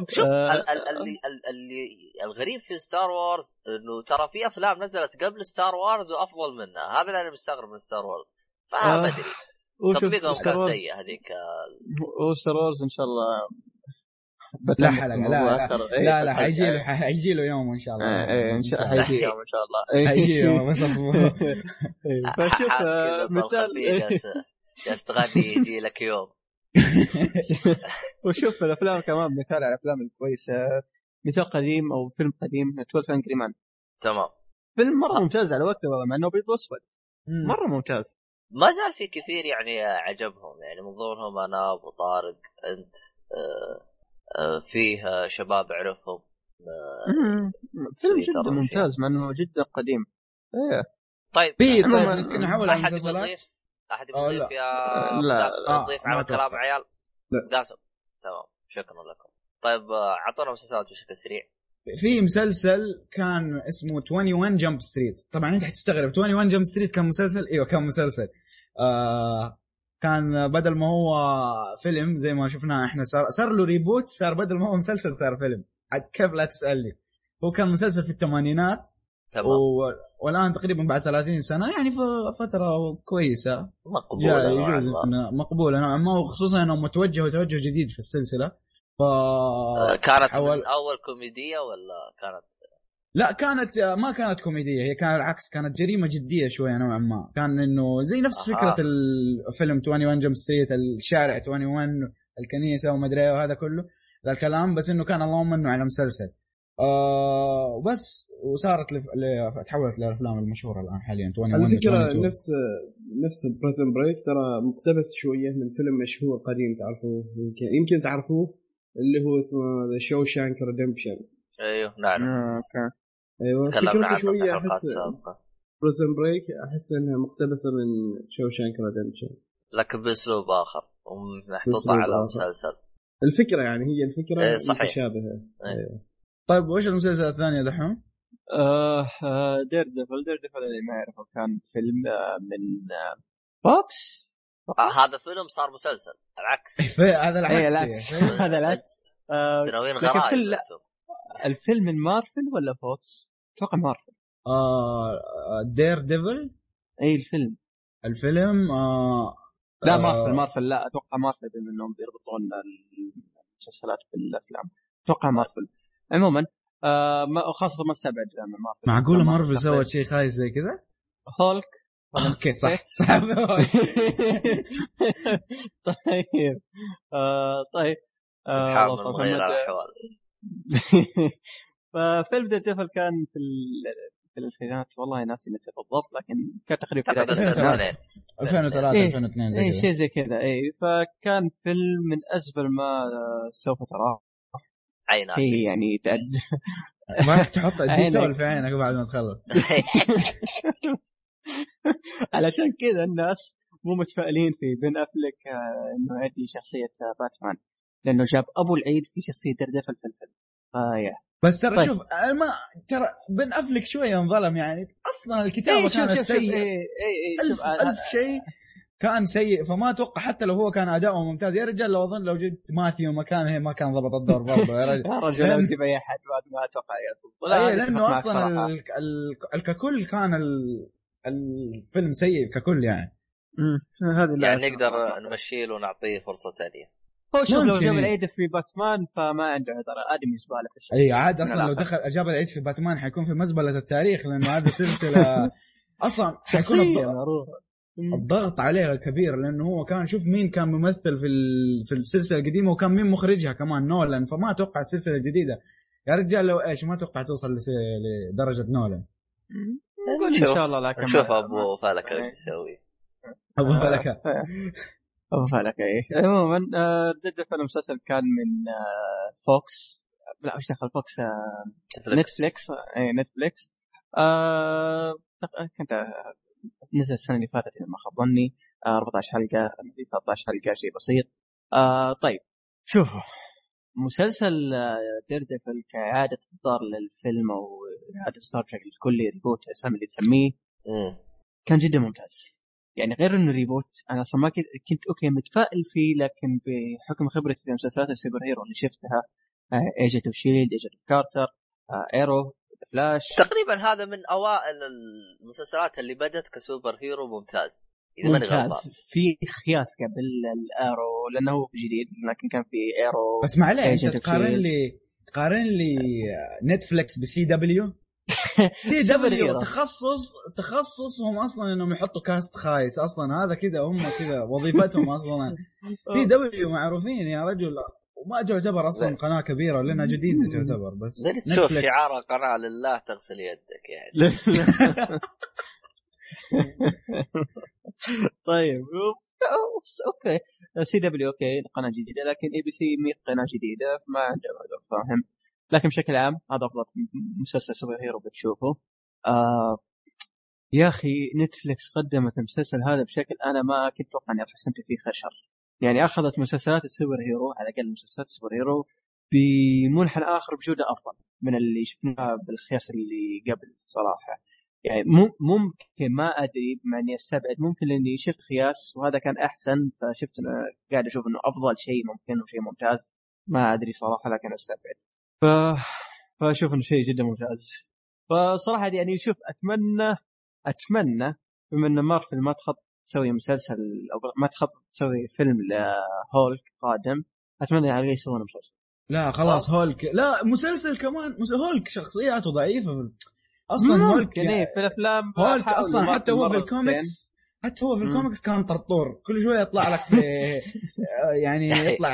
شوف آه. ال- ال- اللي ال- اللي الغريب في Star Wars إنه ترى في أفلام نزلت قبل Star Wars وأفضل منها. هذا اللي أنا مستغرب من Star Wars آه. فما أدري. وشوف تطبيقهم كان سيء هذيك. هو Star Wars إن شاء الله لا حلقة لا لا. إيه، لا لا الحلقة حيجي له. حيجي له يوم إن شاء الله. إيه إن شاء الله. حيجي يوم إن شاء الله. إيه. حيجي يوم بس اصبر إيه، فشوف آه، مثال جالس جالس تغني يجي لك يوم. وشوف الأفلام كمان مثال على الأفلام الكويسة. مثال قديم أو فيلم قديم 12 Angry Men تمام. فيلم مرة ممتاز على وقته والله مع إنه أبيض وأسود. مرة ممتاز. ما زال في كثير يعني عجبهم يعني من ضمنهم أنا أبو طارق أنت آه، آه، فيه آه، شباب اعرفهم آه،. فيلم في جدا ممتاز مع إنه جدا قديم. إيه. طيب في طيب يمكن نحول على احد المسلسلات يضيف أحد آه، يضيف لا. يا لا. قاسم؟ آه، تضيف على. كلام عيال؟ لا. قاسم. تمام. شكرا لكم. طيب آه، أعطونا مسلسلات بشكل سريع. في مسلسل كان اسمه 21 Jump Street طبعا أنت حتستغرب. 21 Jump Street كان مسلسل؟ إيوه كان مسلسل. آه كان بدل ما هو فيلم زي ما شفناه إحنا صار صار له ريبوت صار بدل ما هو مسلسل صار فيلم. عاد كيف لا تسألني. هو كان مسلسل في الثمانينات تمام. و... والآن تقريبا بعد 30 سنة يعني في فترة كويسة. جاء مقبولة نوعاً ما. مقبولة نوعا ما وخصوصا إنه متوجه وتوجه جديد في السلسلة. ف آه، كانت حول- من أول كوميدية ولا كانت لا كانت ما كانت كوميدية هي كان العكس كانت جريمة جدية شوية نوعا ما. كان إنه زي نفس أها. فكرة الفيلم 21 Jump Street الشارع 21 الكنيسة وما أدري إيه وهذا كله ذا الكلام بس إنه كان اللهم إنه على مسلسل. آه وبس وصارت لف... ل... تحولت للأفلام المشهورة الآن حاليا 21 الفكرة 22. نفس نفس Prison Break ترى مقتبس شوية من فيلم مشهور قديم تعرفوه يمكن يمكن تعرفوه اللي هو اسمه The Shawshank Redemption أيوه نعم آه، okay. أيوه تكلمنا عنه في شوية حلقات أحس سابقة. Prison Break أحس إنها مقتبسة من Shawshank Redemption لكن بأسلوب آخر ومحطوطة بأسلوب على. مسلسل. الفكرة يعني هي الفكرة إيه، صحيح. متشابهة. طيب وش المسلسل الثاني دحوم؟ آه آه، Daredevil Daredevil اللي ما يعرفه كان فيلم آه، من آه، Fox آه، هذا فيلم صار مسلسل العكس. هذا العكس. إيه العكس. هذا العكس. آه، تناوين لكن غرائب. الفيلم. من مارفل ولا Fox؟ أتوقع مارفل آه Daredevil؟ إي الفيلم. الفيلم آه لا آه، Marvel Marvel لا أتوقع مارفل بما إنهم بيربطون المسلسلات بالأفلام. أتوقع مارفل. عموما آه ما- خاصة ما استبعد مارفل. معقولة ما- مارفل ما- سوت شيء خايس زي كذا؟ Hulk. okay صح. صح. طيب. آه طيب. آه، ففيلم ذا ديفل كان في ال- في الألفينات والله ناسي متى بالضبط لكن كان تقريبا في اعتقد الألفينات. 2002 2003 إيه. 2002 زي اي شيء زي كذا اي فكان فيلم من ازبل ما آه، سوف تراه. عينك شيء يعني تعد ما راح تحط الديتول. في عينك بعد ما تخلص. علشان كذا الناس مو متفائلين في بن أفلك آه، إنه يؤدي شخصية باتمان لأنه جاب أبو العيد في شخصية دردفل في الفيلم. فيا. بس ترى طيب. شوف ما ترى بن أفلك شوية انظلم يعني. أصلا الكتابة إيه، كانت سيئة. اي اي ألف, شوف آه، ألف شيء كان سيء. فما أتوقع حتى لو هو كان أداؤه ممتاز. يا رجال لو أظن لو جبت ماثيو مكانه ما كان ضبط الدور برضه. يا رجل. يا رجل لو تجيب أي أحد ما أتوقع يضبط. أتفق لأنه أصلا صراحة. ال- ال- ال- ككل كان ال- الفيلم سيء ككل يعني. أمم، هذه يعني نقدر. نمشيه ونعطيه فرصة ثانية. هو شوف لو جاب إيه. العيد في باتمان فما عنده عذر ادمي زباله في الشيء اي عاد أصلا لو. دخل جاب العيد في باتمان حيكون في مزبلة التاريخ لأنه هذه سلسلة أصلا حيكون الضغط عليها كبير لأنه هو كان شوف مين كان ممثل في ال- في السلسلة القديمة وكان مين مخرجها كمان نولان فما أتوقع السلسلة الجديدة يا رجال لو إيش ما أتوقع توصل لس- لدرجة نولان نقول إن. شاء الله لكن نشوف ما- أبو فلك إيه. إيش يسوي أبو فلكة أبو فلك إيه. عموما آه، ديد فيلم مسلسل كان من آه، فوكس. لا إيش دخل فوكس؟ نتفليكس اي نتفليكس كنت آه، نزل السنة اللي فاتت إذا ما خاب ظني. آه 14 حلقة 13 حلقة شيء بسيط. طيب شوفوا. مسلسل Daredevil كإعادة إصدار للفيلم أو إعادة إصدار بشكل كلي reboot الاسم اللي تسميه. كان جدا ممتاز. يعني غير إنه reboot أنا أصلا ما كنت كنت okay متفائل فيه لكن بحكم خبرتي في مسلسلات ال superhero اللي شفتها Agent of Shield Agent of Carter Arrow Flash تقريبا هذا من أوائل المسلسلات اللي بدت ك superhero ممتاز إذا ماني غلطان. ممتاز في خياس قبل الايرو لأنه هو جديد لكن كان في ايرو بس ما عليه أنت Agent of تقارن Shield. لي تقارن لي نتفلكس بسي دبليو سوبر دبليو. تخصص تخصصهم أصلا إنهم يحطوا كاست خايس. أصلا هذا كذا هم كذا وظيفتهم أصلا. سي دبليو معروفين يا رجل. وما تعتبر أصلا لا. قناة كبيرة لأنها جديدة تعتبر بس تشوف. شعار قناة لله تغسل يدك يعني. طيب أوكي. سي دبليو أوكي قناة جديدة لكن ABC مي قناة جديدة ما عنده هذا فاهم؟ لكن بشكل عام هذا أفضل مسلسل superhero بتشوفه. آه يا أخي Netflix قدمت المسلسل هذا بشكل أنا ما كنت أتوقع إني راح استمتع فيه خير شر يعني أخذت مسلسلات ال superhero على الأقل مسلسلات ال superhero بمنحنى اخر بجودة أفضل من اللي شفناها بالخياس اللي قبل صراحة. يعني مم- ممكن ما أدري مع إني أستبعد ممكن لاني شفت خياس وهذا كان أحسن فشفت قاعد أشوف إنه أفضل شيء ممكن وشيء ممتاز. ما أدري صراحة لكن أستبعد. ف فأشوف إنه شيء جدا ممتاز. فصراحة يعني شوف أتمنى أتمنى بما إن مارفل ما تخط تسوي مسلسل أو ما تخط تسوي فيلم لهولك قادم أتمنى على الأقل يسوون مسلسل. لا خلاص هولك. لا مسلسل كمان هولك شخصياته ضعيفة. أصلا هولك ممكن إيه في الأفلام هولك أصلا حتى هو في الكوميكس حتى هو في. الكوميكس كان طرطور. كل شوية يطلع لك في يعني يطلع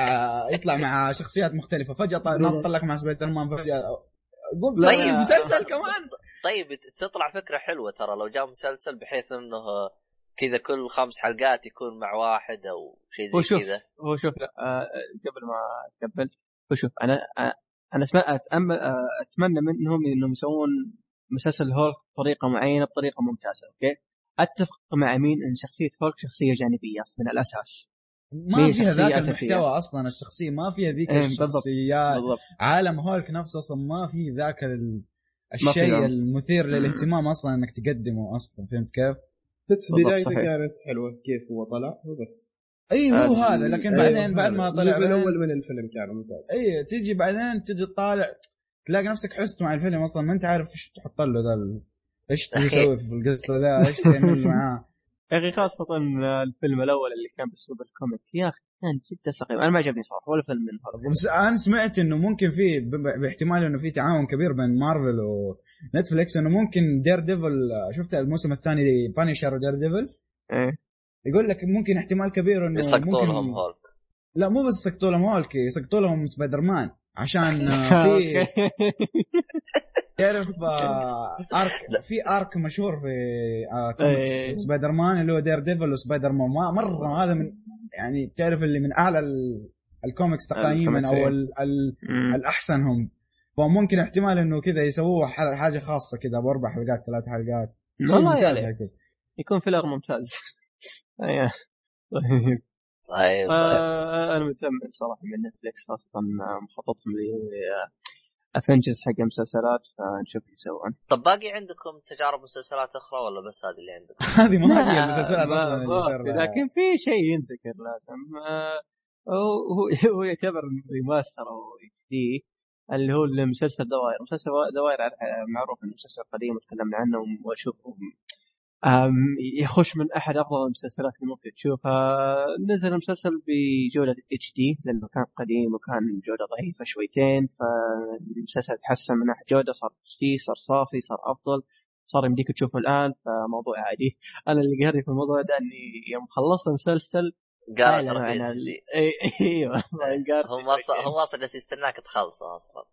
يطلع مع شخصيات مختلفة. فجأة طلع نط لك مع سبايدر مان فجأة لا، طيب. مسلسل كمان. طيب تطلع فكرة حلوة ترى. لو جاء مسلسل بحيث إنه كذا كل خمس حلقات يكون مع واحد أو شيء زي كذا. هو شوف لا آه قبل ما تكمل. هو شوف أنا آه أنا أتأمل آه أتمنى منهم إنهم يسوون مسلسل هولك بطريقة معينة بطريقة ممتازة أوكي؟ أتفق مع مين إن شخصية هولك شخصية جانبية أصلاً من الأساس ما فيها ذاك. المحتوى أصلا الشخصية ما فيها ذيك إيه،. الشخصيات بالضبط عالم هولك نفسه أصلا ما في ذاك ال... الشيء. المثير للاهتمام أصلا إنك تقدمه أصلا فهمت كيف؟ بس بدايته. كانت حلوة كيف هو طلع وبس إي هو آه، هذا لكن أيوه، بعدين بعد هذا. ما طلع الجزء الأول من الفيلم كان ممتاز إي تيجي بعدين تجي تطالع تلاقي نفسك حست مع الفيلم أصلا ما أنت عارف إيش تحط له ذا إيش. تسوي في القصة ذا؟ إيش تعمل معاه؟ يا أخي خاصة الفيلم الأول اللي كان بأسلوب ال comic يا أخي كان جدا سخيف أنا ما عجبني صراحة ولا فيلم من هولك بس أنا سمعت إنه ممكن في باحتمال إنه في تعاون كبير بين مارفل ونتفليكس إنه ممكن Daredevil شفت الموسم الثاني Punisher و Daredevil إيه. يقول لك ممكن احتمال كبير إنه يسقطوا لهم هولك لا مو بس يسقطوا لهم هولك يسقطوا لهم سبايدر مان. عشان في تعرف آه، arc في arc مشهور في آه، كوميكس إيه. سبايدر مان اللي هو Daredevil وسبايدر مان ما- مرة هذا من يعني تعرف اللي من أعلى ال- الكوميكس تقييما أو إيه. ال- ال- مم. الاحسن هم فممكن احتمال إنه كذا يسووه حاجة خاصة كذا بأربع حلقات ثلاث حلقات والله يا. هيك. يكون filler ممتاز. طيب طيب. طيب. آه، أنا متأمل صراحة من نتفلكس خاصة مخططهم ل Avengers حق المسلسلات فنشوف إيش يسوون. طب باقي عندكم تجارب مسلسلات أخرى ولا بس هذه اللي عندكم؟ هذه ما هي المسلسلات أصلا لكن في شيء ينذكر لازم آه، هو هو- هو يعتبر remaster أو دي اللي هو المسلسل The Wire مسلسل The Wire آه، معروف إنه مسلسل قديم وتكلمنا عنه وأشوفه. يخش من أحد أفضل المسلسلات اللي ممكن تشوفها. نزل المسلسل بجودة HD لأنه كان قديم وكان جودة ضعيفة شويتين فالمسلسل تحسن من ناحية جودة صار HD صار صافي صار أفضل صار يمديك تشوفه الآن فموضوع عادي. أنا اللي قهرني في الموضوع ده إني يوم خلصت المسلسل قال إي- أيوه هم أصلا هم أصلا جالس يستناك تخلصه أصلا.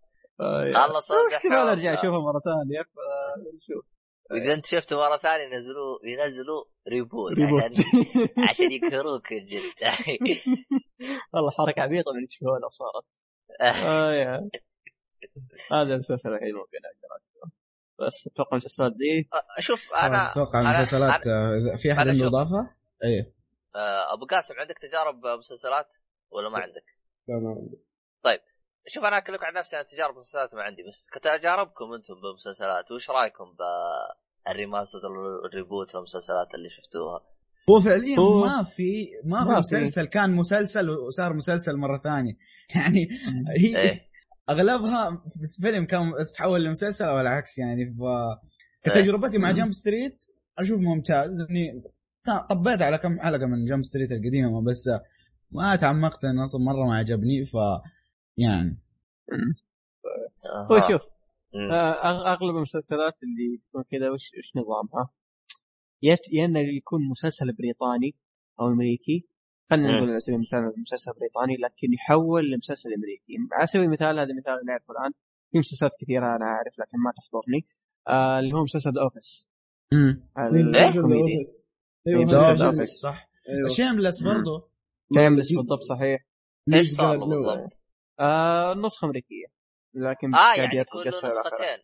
آه، خلص احتمال ارجع اشوفها مرة ثانية فنشوف إذا أنت شفته مرة ثانية ينزلوا ينزلوا reboot, reboot. عشان عشان يقهروك جد والله حركة عبيطة من لو صارت آه يا. هذا المسلسل الوحيد ممكن أقدر. بس أتوقع المسلسلات دي شوف أنا أتوقع المسلسلات آه، في أحد عنده. إضافة؟ إيه آه، أبو قاسم عندك تجارب مسلسلات ولا ما عندك؟ لا ما عندي. شوف أنا أكلمك عن نفسي أنا تجارب مسلسلات ما عندي بس كتجاربكم أنتم بالمسلسلات وش رأيكم بال remaster ال reboot والمسلسلات اللي شفتوها؟ هو فعليا هو- ما في ما في ما في. مسلسل كان مسلسل وصار مسلسل مرة ثانية يعني هي إيه أغلبها في فيلم كان تتحول لمسلسل أو العكس يعني ف كتجربتي مع مم. Jump Street أشوف ممتاز إني طبيت على كم حلقة من Jump Street القديمة بس ما تعمقت انه أصلا مرة ما عجبني ف يعني هو أها. شوف مم. آه، أغلب المسلسلات اللي تكون كذا وش وش نظامها؟ يا يا انه يكون مسلسل بريطاني أو أمريكي خلينا. نقول على سبيل المثال مسلسل بريطاني لكن يحول لمسلسل أمريكي على سبيل المثال هذا مثال نعرفه الآن في مسلسلات كثيرة أنا أعرف لكن ما تحضرني آه اللي هو مسلسل The Office امم؟ الكوميدي. أيوه. صح أيوه Shameless برضه Shameless بالضبط صحيح إيش صار. بالضبط؟ آه نسخة أمريكية لكن آه يعني آخره. نسختين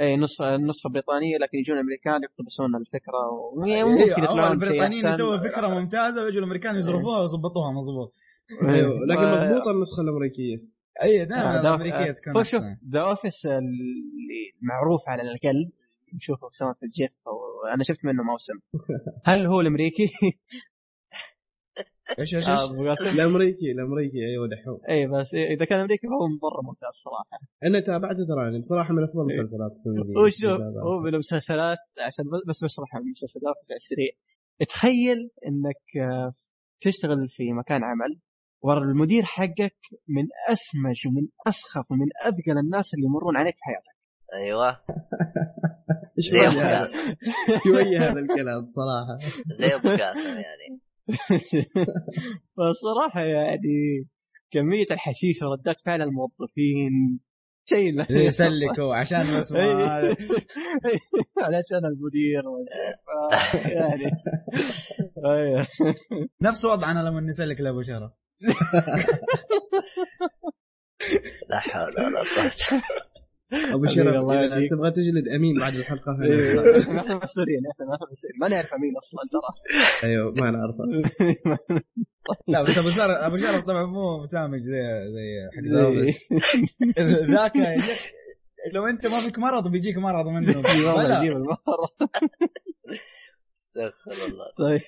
اي نسخة النسخه بريطانية لكن يجون الامريكان يقتبسون الفكرة و... أيوه ممكن أول يطلعون البريطانيين. يسووا فكرة ممتازة ويجوا الأمريكان يزرفوها ويظبطوها مظبوط أيوه لكن مضبوطة النسخة الأمريكية اي آه، دائما ذا- الأمريكية تكون هو شوف. The Office اللي معروف على الاقل نشوفه سواء في ال GIF أو أنا شفت منه موسم هل هو الأمريكي؟ إيش إيش آه، إيش قاسم؟ الأمريكي الأمريكي أيوه دحوم. اي بس إذا كان أمريكي فهو مره ممتاز صراحة. أنا تابعته ترى يعني بصراحة من أفضل المسلسلات الكوميدية. هو شوف هو من المسلسلات عشان بس- بشرح المسلسلات على السريع تخيل إنك آه، تشتغل في مكان عمل ورا المدير حقك من أسمج ومن أسخف ومن اثقل الناس اللي يمرون عليك في حياتك. أيوه. إيش زي أبو قاسم. شوية هذا الكلام صراحة. زي أبو قاسم يعني. فصراحة يعني كمية الحشيش وردات فعل الموظفين شيء لا يسلكوا عشان بس إيه. علشان المدير يعني. نفس وضعنا لما نسلك لأبو شرف. لا حول ولا قوة. أبو شرف الله. تبغى تجلد أمين بعد الحلقة؟ إيه. إحنا مسؤولين إحنا ما مسؤولين ما نعرف مين أصلا ترى. أيوه ما نعرفه لا بس أبو شرف أبو شرف طبعا مو سامج زي زي حق ذاك لو أنت ما فيك مرض بيجيك مرض منه. والله. يجيب المهر استغفر الله. طيب.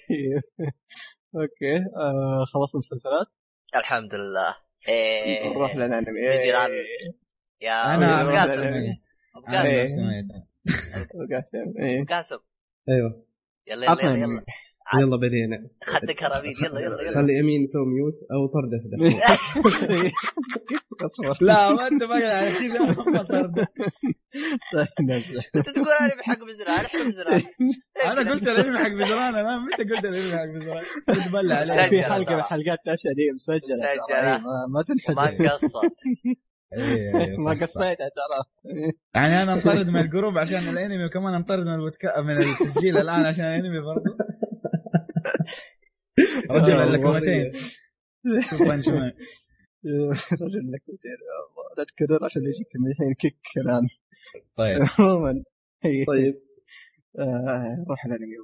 أوكي آه خلصنا المسلسلات؟ الحمد لله. إيه. نروح للانمي. يا أنا عن قاسم. عن قاسم. إيه. سميت. قاسم إيه. أبو قاسم. أيوه. يلا يلا يلا, يلا. يلا بدينا. خدك كراميل يلا يلا يلا. خلي أمين يسوي mute أو طردة. أصبر. لا ما أنت كذا ما طرد. نزل. أنت تقول أنا بحق بزران إحنا بزران أنا قلت الانمي حق بزران أنا متى قلت الانمي حق بزران تبلع عليه. في حلقة من حلقات تاشا دي مسجلة. إيه، ما- ما ما قصرت. إيه، إيه، ما صح، صح. قصيتها ترى. يعني أنا انطرد من الجروب عشان الأنمي وكمان انطرد من البودكا... من التسجيل الآن عشان الأنمي برضه رجل آه، اللكمتين شوف. رجل لك مدير يا الله لا تكرر عشان يجيك كلمتين كيك الآن. طيب. عموما. طيب. آه، روح الأنمي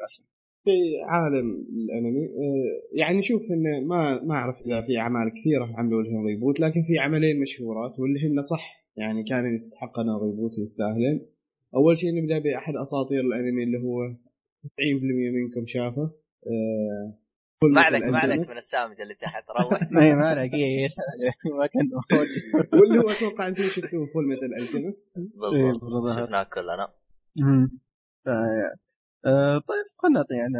قاسم. في عالم الانمي آه، يعني شوف إنه ما ما أعرف إذا في أعمال كثيرة عملوا لهم reboot لكن في عملين مشهورات واللي هن صح يعني كانوا يستحقون reboot ويستاهلن أول شيء نبدأ بأحد أساطير الأنمي اللي هو 90% منكم شافه آه، ما عليك ما عليك. من السامج اللي تحت روح ما عليك إيه، يسأل عليه. ما كان. واللي هو أتوقع أنتم شفتوه Fullmetal Alchemist إيه، بالضبط بالضبط. شفناه كلنا آه طيب خلنا نعطي يعني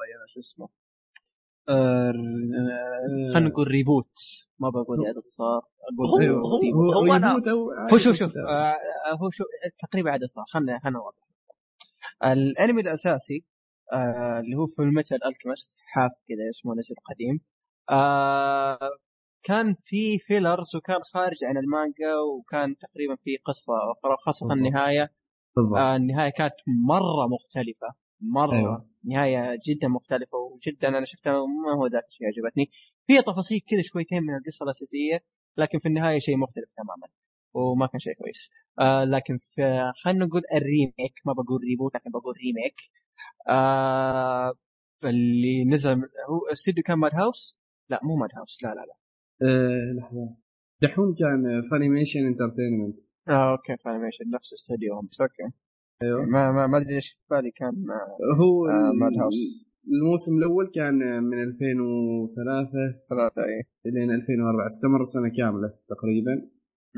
راينا شو اسمه؟ آه خلينا نقول reboot ما بقول اعادة إصدار هو- أقول هو- reboot. هو أنا- reboot هو شوف شوف آه هو شوف تقريبا اعادة إصدار. خلنا خلنا نوضح الأنمي الأساسي آه اللي هو Fullmetal Alchemist حاف كذا اسمه نزل قديم. آه كان في fillers وكان خارج عن المانجا وكان تقريبا في قصة أخرى خاصة. النهاية. بالضبط. آه النهاية كانت مرة مختلفة مرة. أيوة. نهاية جدا مختلفة وجدا أنا شفتها ما هو ذاك الشيء عجبتني. فيها تفاصيل كذا شويتين من القصة الأساسية لكن في النهاية شيء مختلف تماما وما كان شيء كويس. آه لكن في خلينا نقول ال remake ما بقول reboot لكن بقول remake آه اللي نزل هو استوديو كان Madhouse؟ لا مو Madhouse لا لا لا. آه، لحظة. دحين كان Funimation Entertainment آه أوكي Funimation نفس استوديو بس أوكي. أيوه. ما ما ما أدري إيش في بالي كان آه، هو آه، ال- Madhouse. الموسم الأول كان من 2003 ثلاثة اي لين 2004 استمر سنه كاملة تقريبا.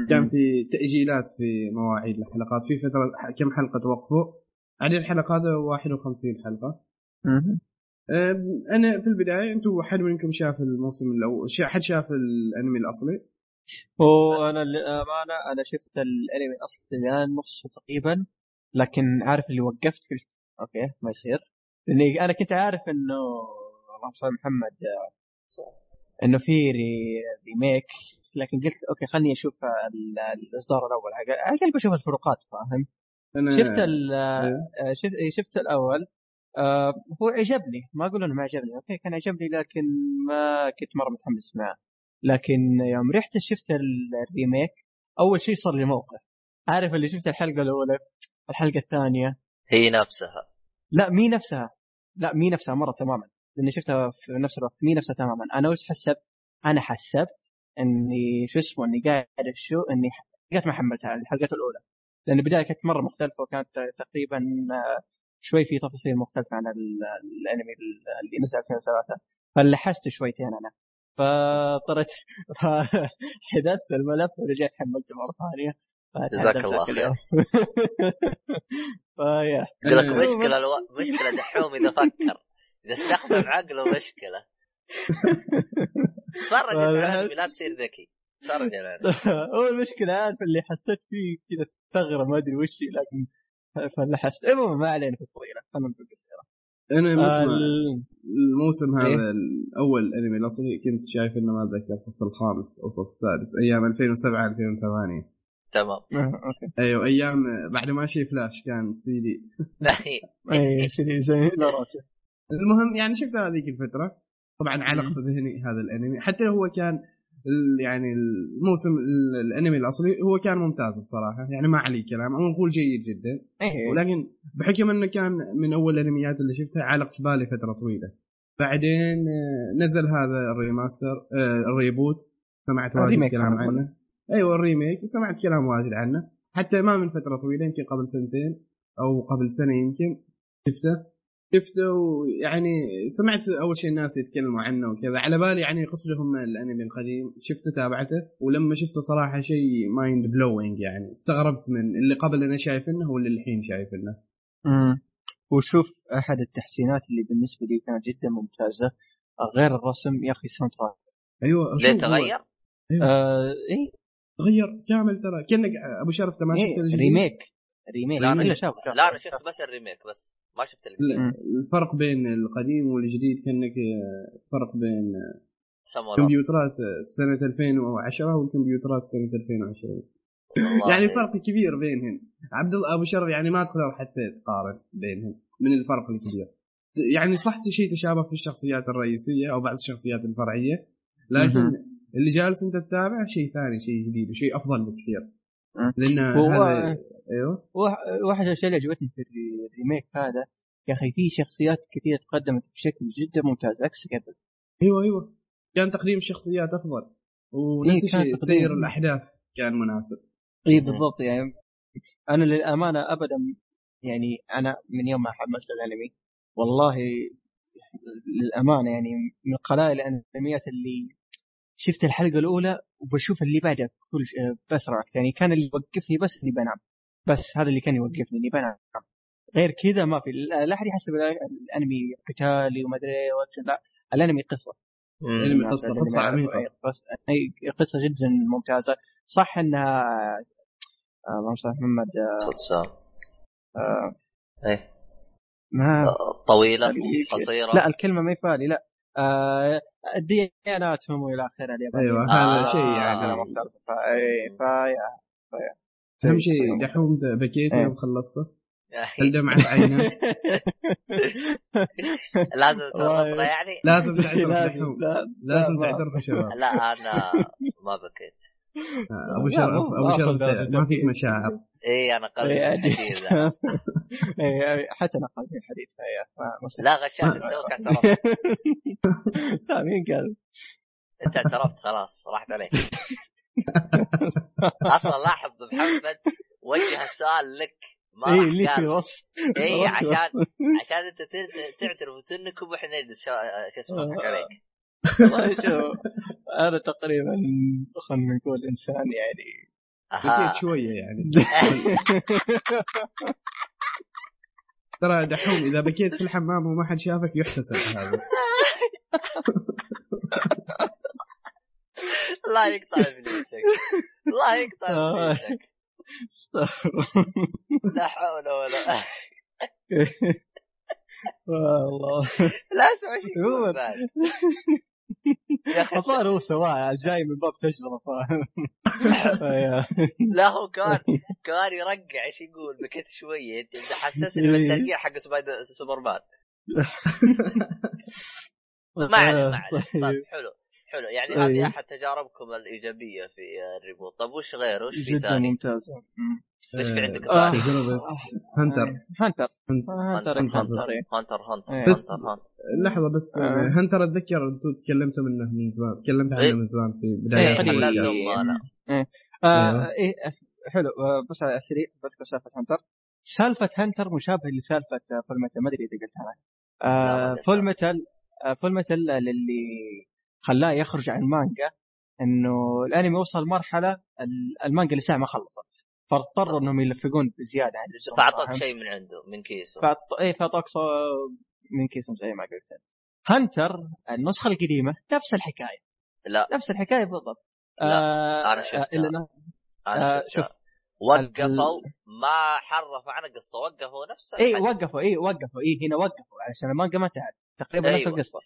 كان في تأجيلات في مواعيد الحلقات في فترة كم حلقة توقفوا؟ عدد الحلقات 51 حلقة. أنا في البداية أنتم حد منكم شاف الموسم الأول حد شاف الأنمي الأصلي؟ وأنا للامانه أنا شفت الأنمي الاصلي الان نصه تقريبا لكن عارف اللي وقفت قلت أوكي ما يصير. لاني أنا كنت عارف إنه اللهم صل محمد إنه في re... remake لكن قلت أوكي خلني أشوف ال- الإصدار الأول. على الأقل بشوف الفروقات فاهم؟ أنا شفت ال. آه، شفت إيه، شفت الأول. آه هو عجبني ما أقول إنه ما عجبني أوكي كان عجبني لكن ما كنت مرة متحمس معه. لكن يوم رحت شفت ال- ال remake أول شيء صار لي موقف. عارف اللي شفت الحلقة الأولى؟ الحلقة الثانية. هي نفسها. لا مي نفسها. لا مي نفسها مرة تماما. لأني شفتها في نفس الوقت. مي نفسها تماما. أنا وش حسبت؟ أنا حسبت إني شو اسمه إني قاعد اشو إني قاعد ما حملتها الحلقات الأولى. لأن البدايه كانت مرة مختلفة وكانت تقريبا شوي في تفاصيل مختلفة عن ال- الأنمي اللي نزل 2003 فلحست شويتين أنا. فاضطريت حذفت الملف ورجعت حملته مرة ثانية. جزاك الله اليوم. فيا. يقول لك مشكلة ألو... مشكلة دحوم إذا فكر. إذا استخدم عقله مشكلة. على الانمي لا تصير ذكي. تفرج على الانمي هو المشكلة عارف اللي حسيت فيه كذا ثغرة ما أدري وش لكن فلحست المهم ما علينا في الطويله خلينا قصيره أنا ال- الموسم هذا إيه؟ الأول الانمي الاصلي كنت شايف إنه ما أتذكر الصف الخامس أو الصف السادس أيام 2007 2008 تمام. آه، أوكي. أيوه أيام بعد ما شي فلاش كان سي دي. اي سيدي زي لا راجع المهم يعني شفت هذيك الفترة. طبعا علق في ذهني هذا الانمي. حتى لو هو كان يعني الموسم ال- الانمي الاصلي هو كان ممتاز بصراحة. يعني ما عليه كلام. أو نقول جيد جدا. اي ولكن بحكم إنه كان من أول الأنميات اللي شفتها علق في بالي فترة طويلة. بعدين آه، نزل هذا ال remaster آه، ال reboot. سمعت واجد كلام. عنه. أيوه ال remake. سمعت كلام واجد عنه. حتى ما من فترة طويلة يمكن قبل سنتين أو قبل سنة يمكن شفته. شفته ويعني سمعت أول شيء الناس يتكلموا عنه وكذا. على بالي يعني قصدهم الأنمي القديم. شفته تابعته. ولما شفته صراحة شيء mind blowing يعني. استغربت من اللي قبل أنا شايف إنه واللي الحين شايف إنه. امم وشوف أحد التحسينات اللي بالنسبة لي كانت جدا ممتازة. غير الرسم. يا أخي ال soundtrack أيوه ليه تغير؟ آه اي تغير كامل ترى. كأنك أبو شرف شفت إيه؟ remake. remake. لا أنا شفت بس ال remake بس. ما شفت الفرق بين القديم والجديد كأنك آه، فرق بين ساموراي كمبيوترات سنة 2010 والكمبيوترات سنة 2020 والله. يعني فرق كبير بينهم عبد الله أبو شرف يعني ما تقدر حتى تقارن بينهم من الفرق الكبير يعني صح شيء تشابه في الشخصيات الرئيسية أو بعض الشخصيات الفرعية لكن. اللي جالس أنت تتابع شيء ثاني شيء جديد وشيء أفضل بكثير. لأن هو هذا إيوه. واحد الأشياء اللي عجبتني في الري- الريميك هذا يا أخي في شخصيات كثير تقدمت بشكل جدا ممتاز عكس قبل. أيوه أيوه. كان تقديم الشخصيات أفضل. ونفس إيه، الشيء تقديم. سير الأحداث كان مناسب. اي مم. بالضبط يعني أنا للأمانة ابدا يعني أنا من يوم ما حملت الأنمي والله للأمانة يعني من قلائل الأنميات اللي شفت الحلقة الأولى وبشوف اللي بعدها كل وقت يعني كان اللي يوقفني بس إني بنام. بس هذا اللي كان يوقفني إني بنام. غير كذا ما في لا أحد يحسب الأنمي قتالي وما أدري لا. الأنمي قصة. انمي الناس قصة قصة عميقة. قصة. جدا ممتازة. صح انها آه، اللهم صل على محمد صوت آه، إيه. ما طويلة قصيرة. لا الكلمة ما يفالي لا. آه الدياناتهم وإلى آخره اليابانيه أيوه آه. هذا شيء يعني. مختلفه فا إيه، فا أهم شيء دحوم بكيت إيه. يوم خلصته هل دمعت عينه لازم تربطنا يعني؟ لازم تعترف لازم دحوم. لا لازم تعترف يا شباب. لا أنا ما بكيت. أبو لا، شرف أبو ما شرف ما فيك. مشاعر. اي أنا قلبي إيه،. حديد إيه، حتى في الحديث فهي ما- مستحيل. لا غشاش انت توك اعترفت. لا مين قال؟ أنت اعترفت خلاص راحت عليك. أصلا لاحظ محمد وجه السؤال لك ما اي اللي في وصف؟ اي. عشان عشان أنت تعترف وتنكب وإحنا نجلس شو اسمه نضحك عليك. والله شوف أنا تقريبا خلينا نقول إنسان يعني. بكيت شوية يعني. ترى دحوم إذا بكيت في الحمام وما حد شافك يحتسب هذا. الله يقطع فلوسك الله يقطع آه. استغفر لا حول ولا والله. لا اسمع بعد. يا أخي الظاهر هو سواها جاي من باب تجربه فاهم لا هو كان كان يرقع إيش يقول؟ بكيت شوية. أنت حسسني إيه. بالترقيع حق سبايدر سوبرمان. ما عليه ما عليه. طيب. طيب حلو. حلو يعني إيه. هذه أحد تجاربكم الإيجابية في ال reboot طيب وش غيره؟ وش في جدا ثاني؟ ممتازه مم. إيش في عندك آه. ثاني تجربه Hunter Hunter. Hunter. Hunter Hunter Hunter. إيه. Hunter Hunter. إيه. بس- Hunter Hunter. لحظة بس آه. Hunter أتذكر أنتم تكلمتوا منه من زمان تكلمت عنه إيه. من زمان في إيه، أنا. آه حلو. آه بس على السريع بذكر سالفة Hunter. سالفة Hunter مشابهة لسالفة Fullmetal ما أدري إذا قلتها. آه. Fullmetal آه Fullmetal للي خلاه يخرج عن المانجا إنه الأنمي وصل مرحلة ال- المانجا لسه ما خلصت فاضطروا إنهم يلفقون بزيادة عن اللزوم فأعطوك؟ شيء من عنده من كيسه فأعط... إيه فأعطوك صو... من كيسهم زي ما قلت هنتر النسخة القديمة نفس الحكاية لا نفس الحكاية بالضبط لا، آه أنا شفتها. آه إلا أنا آه،. شوف. وقفوا ما حرفوا عن القصة وقفوا نفس اي. وقفوا اي وقفوا اي هنا وقفوا عشان المانجا ما انتهت تقريبا نفس أيوة. القصة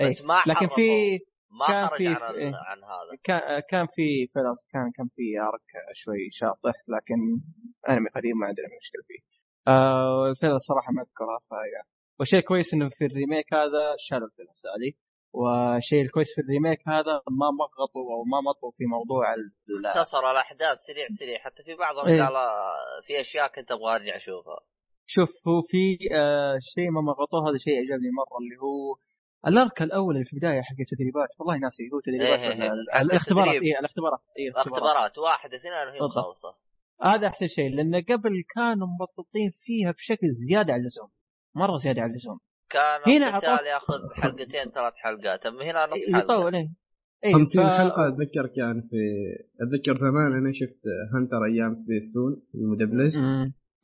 إيه. بس ما لكن في ما كان خرج في- عن إيه. عن هذا كان كان في fillers كان كان في arc شوي شاطح لكن انمي قديم ما عندنا مشكلة فيه. آه ال filler صراحة ما اذكرها فيا والشيء كويس إنه في ال remake هذا شالوا ال fillers هذه والشيء الكويس في ال remake هذا ما مغطوا أو ما مطوا في موضوع ال- اختصروا الاحداث سريع سريع حتى في بعضهم إيه. قال في أشياء كنت أبغى أرجع أشوفها شوف هو في آه شيء ما مغطوه هذا شيء عجبني مرة اللي هو الأرك الأول اللي في البداية حق التدريبات والله ناسي هو تدريبات إيه إيه إيه. الاختبارات التدريب. اي الاختبارات اي الاختبارات اختبارات واحد اثنين وهي. مخلصة هذا أحسن شيء لأن قبل كانوا مبططين فيها بشكل زيادة عن اللزوم مرة زيادة عن اللزوم كان هنا القتال ياخذ حلقتين ثلاث حلقات أما هنا نص يطول حلقة إيه إيه 50 ف- حلقة اتذكر كان في أتذكر زمان أنا شفت Hunter أيام سبيس تون المدبلج.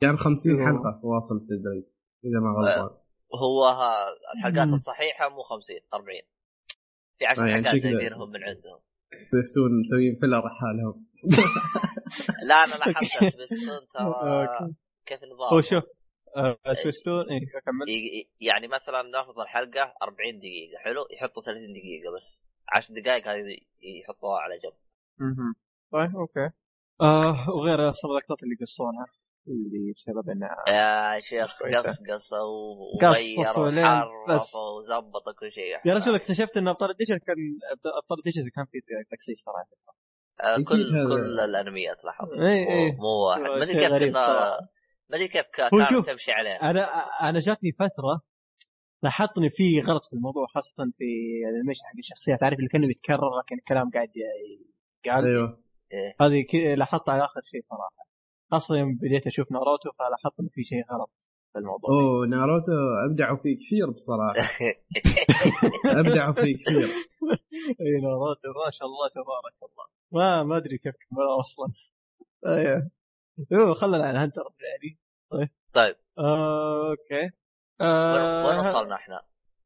كان 50 أيوه. حلقة واصل التدريب إذا ما غلطان هو ها الحلقات. الصحيحة مو 50 40 في 10 آه، يعني حلقات جايبينهم من عندهم. سبيس تون مسويين filler حالهم لا أنا لاحظت بس ترى. كيف هو نظام شوف آه، سبيس تون إيه أكمل؟ ي- يعني مثلا ناخذ الحلقة 40 دقيقة حلو؟ يحطوا 30 دقيقة بس. 10 دقائق هذه يحطوها على جنب. مهم. طيب okay. آه وغير أصلا اللقطات اللي قصونها اللي بسبب انها يا شيخ كويسة. قص قص قصصوا وغير لين وحرف بس. وزبط كل شيء يا رجل اكتشفت إن أبطال ال digital كان أبطال ال digital كان في تكسيس صراحة آه، كل كل الأنميات لاحظ إيه، إيه. مو- واحد هو ما أدري كيف. ما أدري كيف كانت تمشي عليه أنا أنا جاتني فترة لاحظت ان في غلط في الموضوع خاصة في ال animation حق الشخصيات تعرف اللي كانه يتكرر لكن الكلام قاعد ي- قال أيوه إيه. هذه لاحظت على آخر شيء صراحة خاصه يوم بديت أشوف ناروتو فلاحظت إنه في شيء غلط في الموضوع. أوه ناروتو أبدعوا فيه كثير بصراحة. أبدعوا فيه كثير. إي ناروتو ما شاء الله تبارك الله. ما ما أدري كيف كملوا أصلا. أيوه خلنا عن هنتر يعني طيب. آه، okay. وين آه، وين وصلنا إحنا؟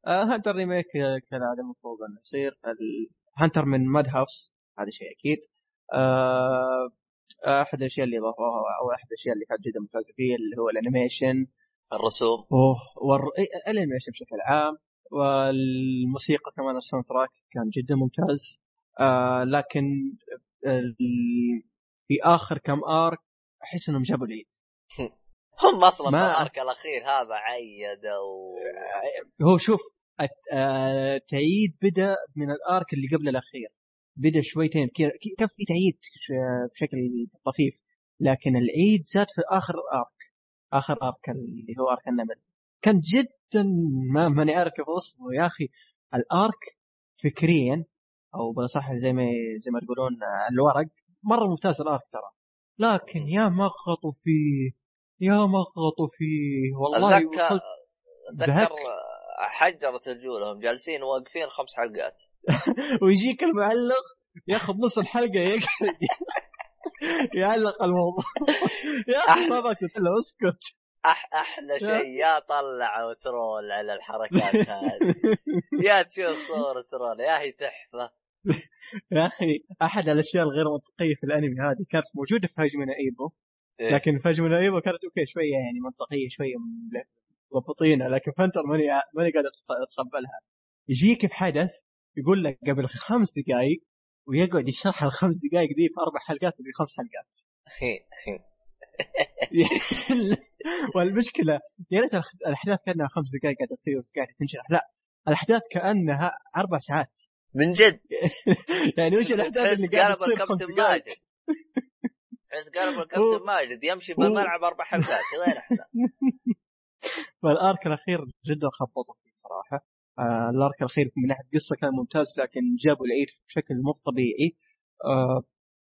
آه، هانتر remake كالعاده المفروض إنه يصير. هانتر من مادهاوس هذا شيء أكيد. آه، أحد الأشياء اللي ضافوها أو أحد الأشياء اللي كانت جدا ممتازة فيه اللي هو ال animation. الرسوم. أوه والر... إيه، ال animation بشكل عام. والموسيقى كمان ال soundtrack كان جدا ممتاز. آه لكن ال... في آخر كم آرك أحس إنهم جابوا العيد. هم أصلا ما- الارك الأخير هذا عيدوا. هو شوف الت- آه، بدأ من الآرك اللي قبل الأخير. بدأ شويتين كذا في تعيد بشكل طفيف لكن العيد زاد في آخر ارك آخر ارك اللي هو ارك النمل. كان جدا ما ماني عارف كيف اوصفه يا أخي الارك فكريا أو بالأصح زي ما زي ما تقولون آه، الورق مرة ممتاز الارك ترى. لكن يا مغطوا فيه يا مغطوا فيه والله اتذكر زهقت. حجرة رجولهم جالسين واقفين خمس حلقات. ويجيك المعلق ياخذ نص الحلقة يقعد يعلق الموضوع. يا أخي ما بكت الا اسكت. أح أحلى شيء. يا طلعوا troll على الحركات هذه. يا تشوف صورة troll يا هي تحفة. يا أخي أحد الأشياء الغير منطقية في الأنمي هذه. كانت موجودة في هاجمي نو ايبو إيه. لكن في هاجمي نو ايبو كانت okay شوية يعني منطقية شوية مضبطينها لكن هانتر ماني ماني أتق- أتقبلها. يجيك بحدث يقول لك قبل خمس دقائق ويقعد يشرح الخمس دقائق دي في أربع حلقات وفي خمس حلقات. والمشكلة يا ريت الأحداث كأنها خمس دقائق قاعدة تصير قاعدة تنشرح. لا الأحداث كأنها أربع ساعات. من جد؟ يعني وش الأحداث اللي قاعدة قلب تصير خمس الكابتن دقائق ماجد. تحس قلب الكابتن ماجد يمشي بالملعب أربع حلقات وين أحنا؟ فالارك الأخير جدا خبطوا فيه صراحة. آه الارك الاخير من ناحيه قصة كان ممتاز لكن جابوا العيد بشكل مو طبيعي. آه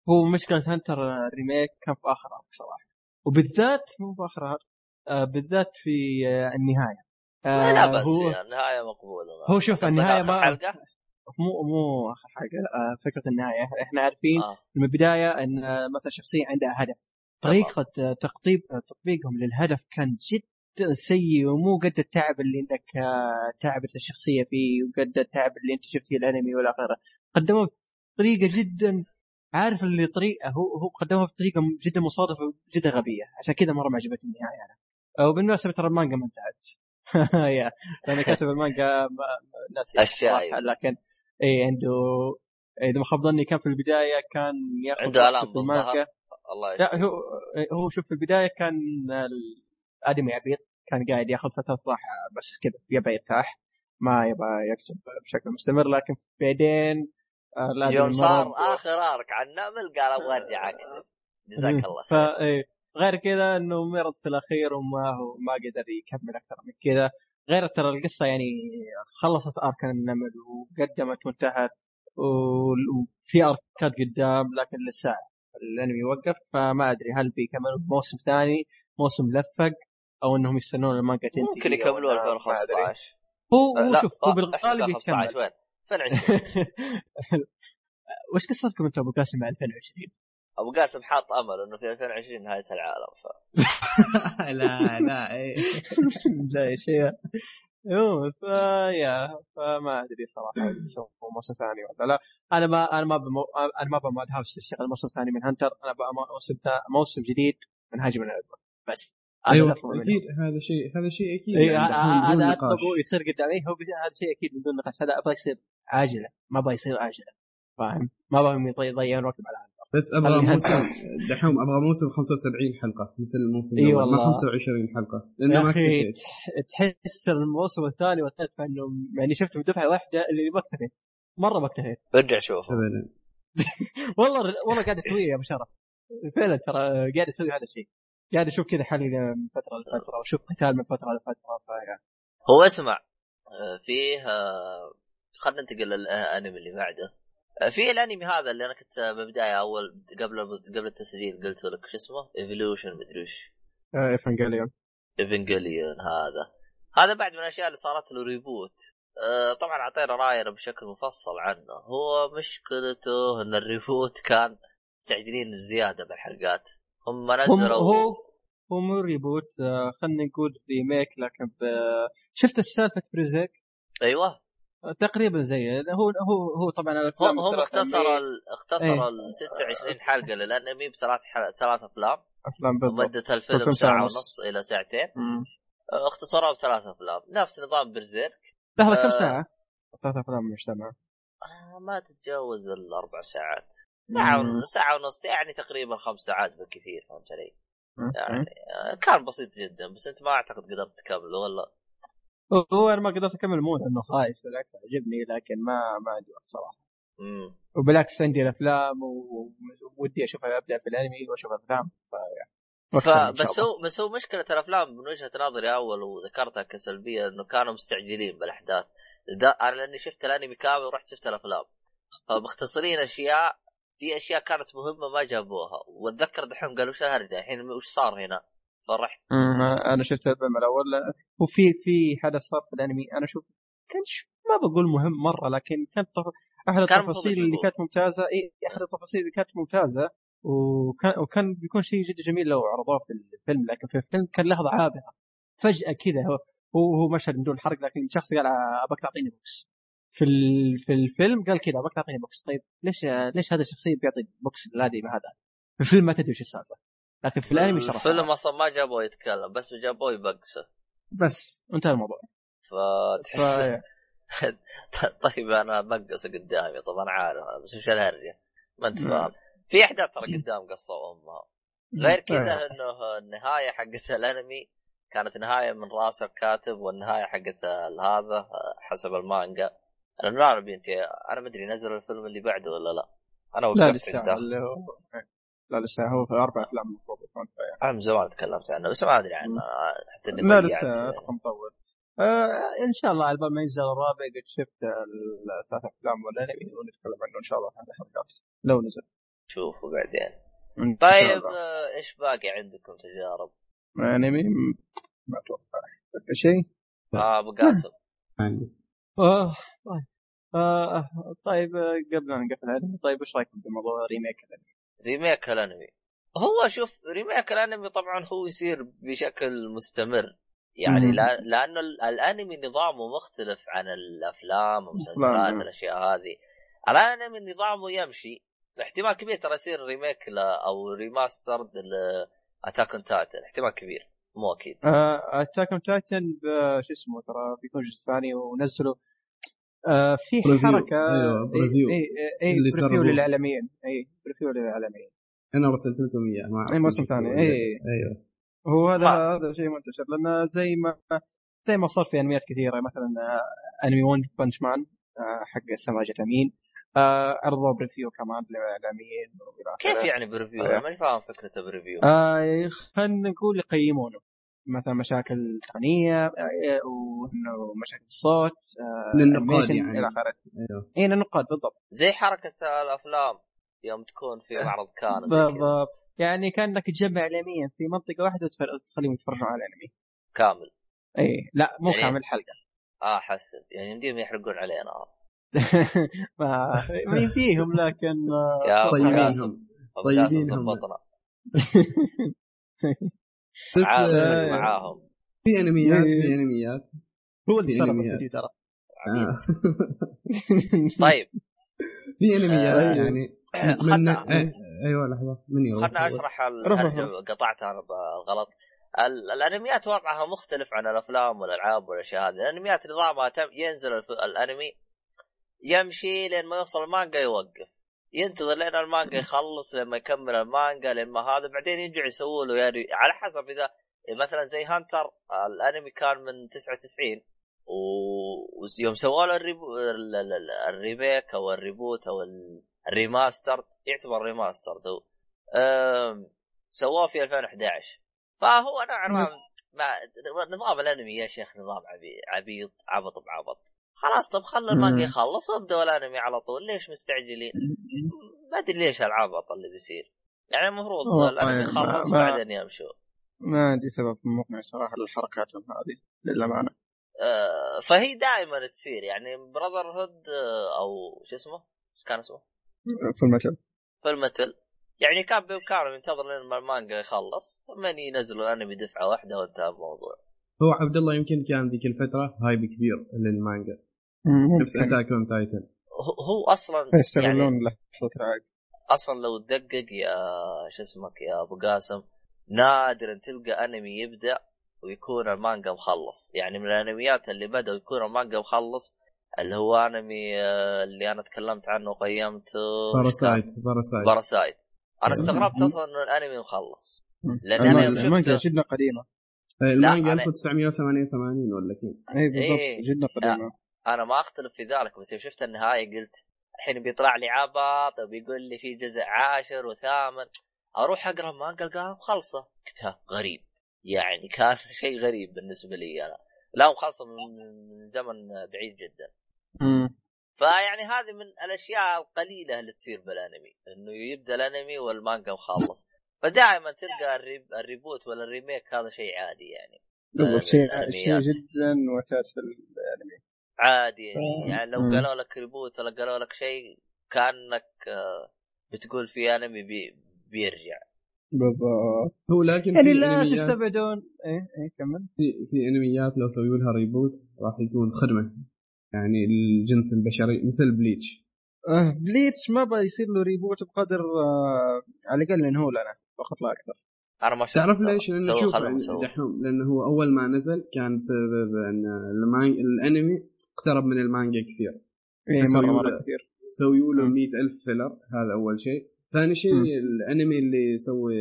هو مشكلة هانتر remake كان في آخر arc صراحة. وبالذات مو في آخر arc آه بالذات في آه النهاية. آه لا بس هو فيها النهاية مقبولة. هو شوف النهاية ما حلقة؟ مو مو آخر حاجة آه فكرة النهاية. إحنا عارفين آه. من البداية إن آه، مثلا شخصية عندها هدف. طريقة آه، تطبيق آه، تطبيقهم للهدف كان جدا سيء ومو قد التعب اللي انك آه، تعبت الشخصية فيه وقد التعب اللي انت شفت فيه الانمي والى آخره. قدموه بطريقة جدا عارف اللي طريقة هو هو قدموها بطريقة جدا مصادفة جدا غبية. عشان كذا مرة ما عجبتني النهاية أنا. وبالمناسبه ترى المانجا ما انتهت. يا لأن كاتب المانجا الشايب. صراحة، لكن اي عنده إذا ما خاب ظني كان في البداية كان ياخذ عنده آلام في. المانجا. الله لا هو هو شوف في البداية كان الادمي عبيط كان قاعد ياخذ فترة راحه بس كذا يبغى يرتاح ما يبغى يكتب بشكل مستمر لكن بعدين آه، يوم صار. آخر آرك على النمل قال أبغى أرجع اكتب جزاك الله خير إيه. غير كذا إنه مرض في الأخير وما هو ما قدر يكمل أكثر من كذا غير ترى القصة يعني خلصت آرك النمل وقدمت وانتهت وفي آركات قدام لكن لسه الأنمي وقف فما أدري هل بيكملوا موسم ثاني موسم لفق أو انهم يستنون المانجا تنتهي ممكن أدري. 2015 هو هو شوف هو آه، بالغالب 2015 يكمل وين؟ 2020 وش قصتكم أنتم ابو قاسم مع 2020 ابو قاسم حاط امل انه في 2020 نهايه العالم ف... لا لا إيه. لا يا يوم فيا فما ادري صراحة يسوون موسم ثاني ولا لا أنا ما أنا ما بمو... أنا ما بماد هاوس تشتغل موسم ثاني من هانتر أنا موسم. موسم جديد من هاجم الأدوار. بس أيوه. أكيد هذا شيء هذا شيء أكيد دحين هذا. اطلبه يصير قدامي هو هذا شيء أكيد بدون نقاش هذا أبغى يصير عاجلة ما أبغى يصير عاجلة فاهم ما أبغى يضي- يضيعون وقت على بس أبغى موسم. دحوم أبغى موسم 75 حلقة مثل الموسم إي الأول ما والله. 25 حلقة لأنه يا ما اكتفيت تحس الموسم الثاني والثالث انه يعني شفت من دفعة واحدة اللي ما اكتفيت مرة ما اكتفيت ارجع شوفه ابدا والله والله قاعد أسويه يا أبو شرف فعلا ترى قاعد أسوي هذا الشيء قاعد أشوف كذا حلقه من فترة لفترة واشوف قتال من فترة لفترة فيا. هو اسمع آه، فيه آه، خلينا ننتقل للانمي اللي بعده. آه، في الانمي هذا اللي أنا كنت بالبدايه أول قبل قبل التسجيل قلت لك شو اسمه؟ ايفولوشن مدري وش. آه، ايفانجيليون ايفنجليون هذا. هذا بعد من الأشياء اللي صارت له reboot طبعا أعطينا راينا بشكل مفصل عنه. هو مشكلته إن ال reboot كان مستعجلين زيادة بالحلقات. هم هم نزلوا هو هو مو reboot آه، خلينا نقول remake لكن ب... شفت السالفة بريزك أيوه تقريبا زي هو هو هو طبعا هم هم الثلاثة اختصر اللي- ال... اختصر إيه. ال 26 حلقة للانمي بثلاث حل... ثلاث أفلام أفلام بالضبط مدة الفيلم ساعة ونص. إلى ساعتين مم. اختصروها بثلاث أفلام نفس نظام برزيرك لحظه كم آه. ساعة؟ ثلاث أفلام مجتمعه آه، ما تتجاوز الأربع ساعات ساعة. ساعة ونص يعني تقريبا خمس ساعات بالكثير فهمت علي؟ يعني آه، كان بسيط جدا بس أنت ما أعتقد قدرت تكمله ولا هو أنا ما قدرت أكمل مو لأنه خايس بالعكس عجبني لكن ما ما عندي وقت صراحة وبالعكس عندي الأفلام و- وودي اشوفها أبدأ في الأنمي وأشوف الافلام ف بس. هو بس هو مشكلة الأفلام من وجهة نظري أول وذكرتها كسلبية إنه كانوا مستعجلين بالأحداث دا... أنا لأني شفت الأنمي كامل ورحت شفت الأفلام فمختصرين أشياء في أشياء كانت مهمة ما جابوها. وأتذكر دحين قالوا وش الهرجة الحين وش صار هنا؟ فرحت. أنا شفت الفيلم الأول. وفي في حدث صار في الأنمي. أنا أشوف كان ما بقول مهم مرة لكن كانت طف... أحد التفاصيل اللي. كانت ممتازة. إي أحد التفاصيل اللي كانت ممتازة. وكان وكان بيكون شيء جدا جميل لو عرضوه في الفيلم. لكن في الفيلم كان لحظة عابرة. فجأة كذا هو هو هو مشهد بدون حرق لكن شخص قال ابغاك تعطيني بوكس. في. في الفيلم قال كذا ابغاك تعطيني بوكس طيب ليش ليش هذا الشخصية بيعطي بوكس لادي هذا؟ في الفيلم ما تدري وش السالفه لكن في الأنمي شرح الفيلم أصلا ما جابوه يتكلم بس جابوه يبقسه. بس انتهى الموضوع. فتحس ف... طيب أنا بقص قدامي طب أنا عارف بس وش الهرجة؟ ما أنت. فاهم. في أحداث ترى قدام قصوا أمها. غير. كذا إنه النهاية حقت الأنمي كانت نهاية من رأس الكاتب والنهاية حقت هذا حسب المانجا. أنا ما أعرف انت أنا ما أدري نزل الفيلم اللي بعده ولا لا. أنا لا وقفت لسه عنده اللي هو لا لسه هو في أربع أفلام المفروض يكون فيها. أنا من زمان تكلمت عنه بس ما أدري عنه. حتى إني لا. لسه رقم مطول آه إن شاء الله على بال ما ينزل الرابع قد شفت الثلاث أفلام والأنمي ونتكلم عنه إن شاء الله في الحلقات لو نزل. شوفوا بعدين. طيب. آه، إيش باقي عندكم تجارب؟ أنمي؟ م- ما أتوقع. شيء؟ آه أبو قاسم. عندي آه طيب. آه طيب قبل أن نقفل الأنمي طيب إيش رايكم بموضوع ريميك الأنمي؟ ريميك الأنمي. هو شوف remake الأنمي طبعا هو يصير بشكل مستمر. يعني. لا لأنه ال- الأنمي نظامه مختلف عن الأفلام والمسلسلات. الاشياء هذه. الأنمي نظامه يمشي. احتمال كبير ترى يصير remake ل أو remastered لاتاك اون تايتن احتمال كبير. مو أكيد. أتاك أون تايتن شو اسمه ترى بيكون جزء ثاني ونزلوا. آه في. حركة أيوة، preview. إي إي اللي preview. للإعلاميين. إي preview للإعلاميين. أنا رسلت لكم إياه ما إي موسم ثاني إي. أيوه. هو هذا هذا شيء منتشر لأن زي ما زي ما صار في أنميات كثيرة مثلا آه، أنمي ون بانش مان آه، حق السماجة الامين آه، عرضوا preview كمان للإعلاميين كيف. يعني preview؟ أيوة. أنا ماني فاهم فكرته preview. آه خلينا نقول يقيمونه. مثلا مشاكل تقنية آه، وإنه مشاكل الصوت آه للنقاد يعني. إلى آخره. أيوه. اي للنقاد بالضبط. زي حركة الأفلام يوم تكون في معرض كان. بالضبط. يعني كأنك تجمع اعلاميا في منطقة واحدة وتخليهم يتفرجون على الأنمي. كامل. اي لا مو يعني- كامل حلقة. آه حسن. يعني يمديهم يحرقون علينا. ما ما يمديهم لكن آه، طيبينهم. طيبينهم. بس آه، معاهم. في أنميات إيه. في أنميات. هو اللي. الفيديو ترى. آه. طيب. في أنميات يعني. خلنا- إيه، أيوه لحظة. من يروح؟ خلنا أشرح قطعتها أنا بالغلط ال- الأنميات وضعها مختلف عن الأفلام والألعاب والأشياء هذه. الأنميات نظامها تم ينزل الف- الأنمي يمشي لين ما يوصل المانجا يوقف. ينتظر لين المانجا يخلص لما يكمل المانجا لما هذا بعدين يرجع يسووا له يعني على حسب إذا مثلا زي Hunter الأنمي كان من 99 و- ويوم سووا له ال rebo... ال- ال- ال- ال remake أو ال reboot أو ال- ال remaster يعتبر remaster هو أم، سووه في 2011 فهو نوعا ما نظام الأنمي يا شيخ نظام عبي... عبيط عبط بعبط. خلاص طب خلوا المانجا. يخلص وابدوا الانمي على طول. ليش مستعجلين؟ ما أدري ليش العبط اللي بيصير. يعني المفروض الأنمي ما- يخلص وبعدين يمشوا. ما عندي سبب مقنع صراحة لحركاتهم هذه للأمانة. آه، فهي دائما تصير. يعني Brotherhood أو شو اسمه؟ إيش كان اسمه؟ في المثل فيلم مثل يعني كان بامكانهم ينتظر لين ما المانجا يخلص ثم ينزلوا الأنمي دفعة واحدة وانتهى الموضوع. هو عبد الله يمكن كان ذيك الفترة hype كبير للمانجا. نفس Attack on Titan. هو- هو أصلا يعني يستغلون لحظه رعاق أصلا لو تدقق يا شو اسمك يا أبو قاسم نادرا تلقى أنمي يبدأ ويكون المانجا مخلص. يعني من الأنميات اللي بدأوا يكون المانجا مخلص اللي هو أنمي آه، اللي أنا تكلمت عنه وقيمته. Parasyte Parasyte Parasyte أنا استغربت. أصلا إنه الأنمي مخلص. أنا يوم المانجا جدا قديمة. المانجا أنا- 1988 ولا كيف؟ اي بالضبط. إيه. جدا قديمة. أنا ما أختلف في ذلك بس يوم شفت النهايه قلت الحين بيطلع لي عبط وبيقول لي في جزء عاشر وثامن. أروح أقرأ مانجا القاها مخلصة. قلت غريب. يعني كان شيء غريب بالنسبة لي أنا. لا مخلصة من من زمن بعيد جدا. مم. فيعني هذه من الأشياء القليلة اللي تصير بالأنمي إنه يبدأ الأنمي والمانجا مخلص. فدائما تلقى ال reb ال reboot ولا ال remake هذا شيء عادي يعني. بالضبط شيء الأنميات. شيء جدا معتاد في الأنمي. عادي يعني, يعني لو. قالوا لك reboot ولا قالوا لك شيء كأنك آه، بتقول في انمي بي بيرجع. بالضبط. هو لكن يعني في لا تستبعدون. إيه إيه كمل. في, في انميات لو سووا لها reboot راح يكون خدمة. يعني الجنس البشري مثل Bleach آه Bleach ما بيصير له reboot بقدر آه على الأقل إنه لنا. فقط لا أكثر. أنا ما تعرف ليش؟ لأنه شوف يعني. دحوم لأنه هو أول ما نزل كان بسبب إن الأنمي اقترب من المانجا كثير. يسوي مره له- مرة كثير. سووا له مم. 100000 filler هذا أول شيء. ثاني شيء. الأنمي اللي يسوي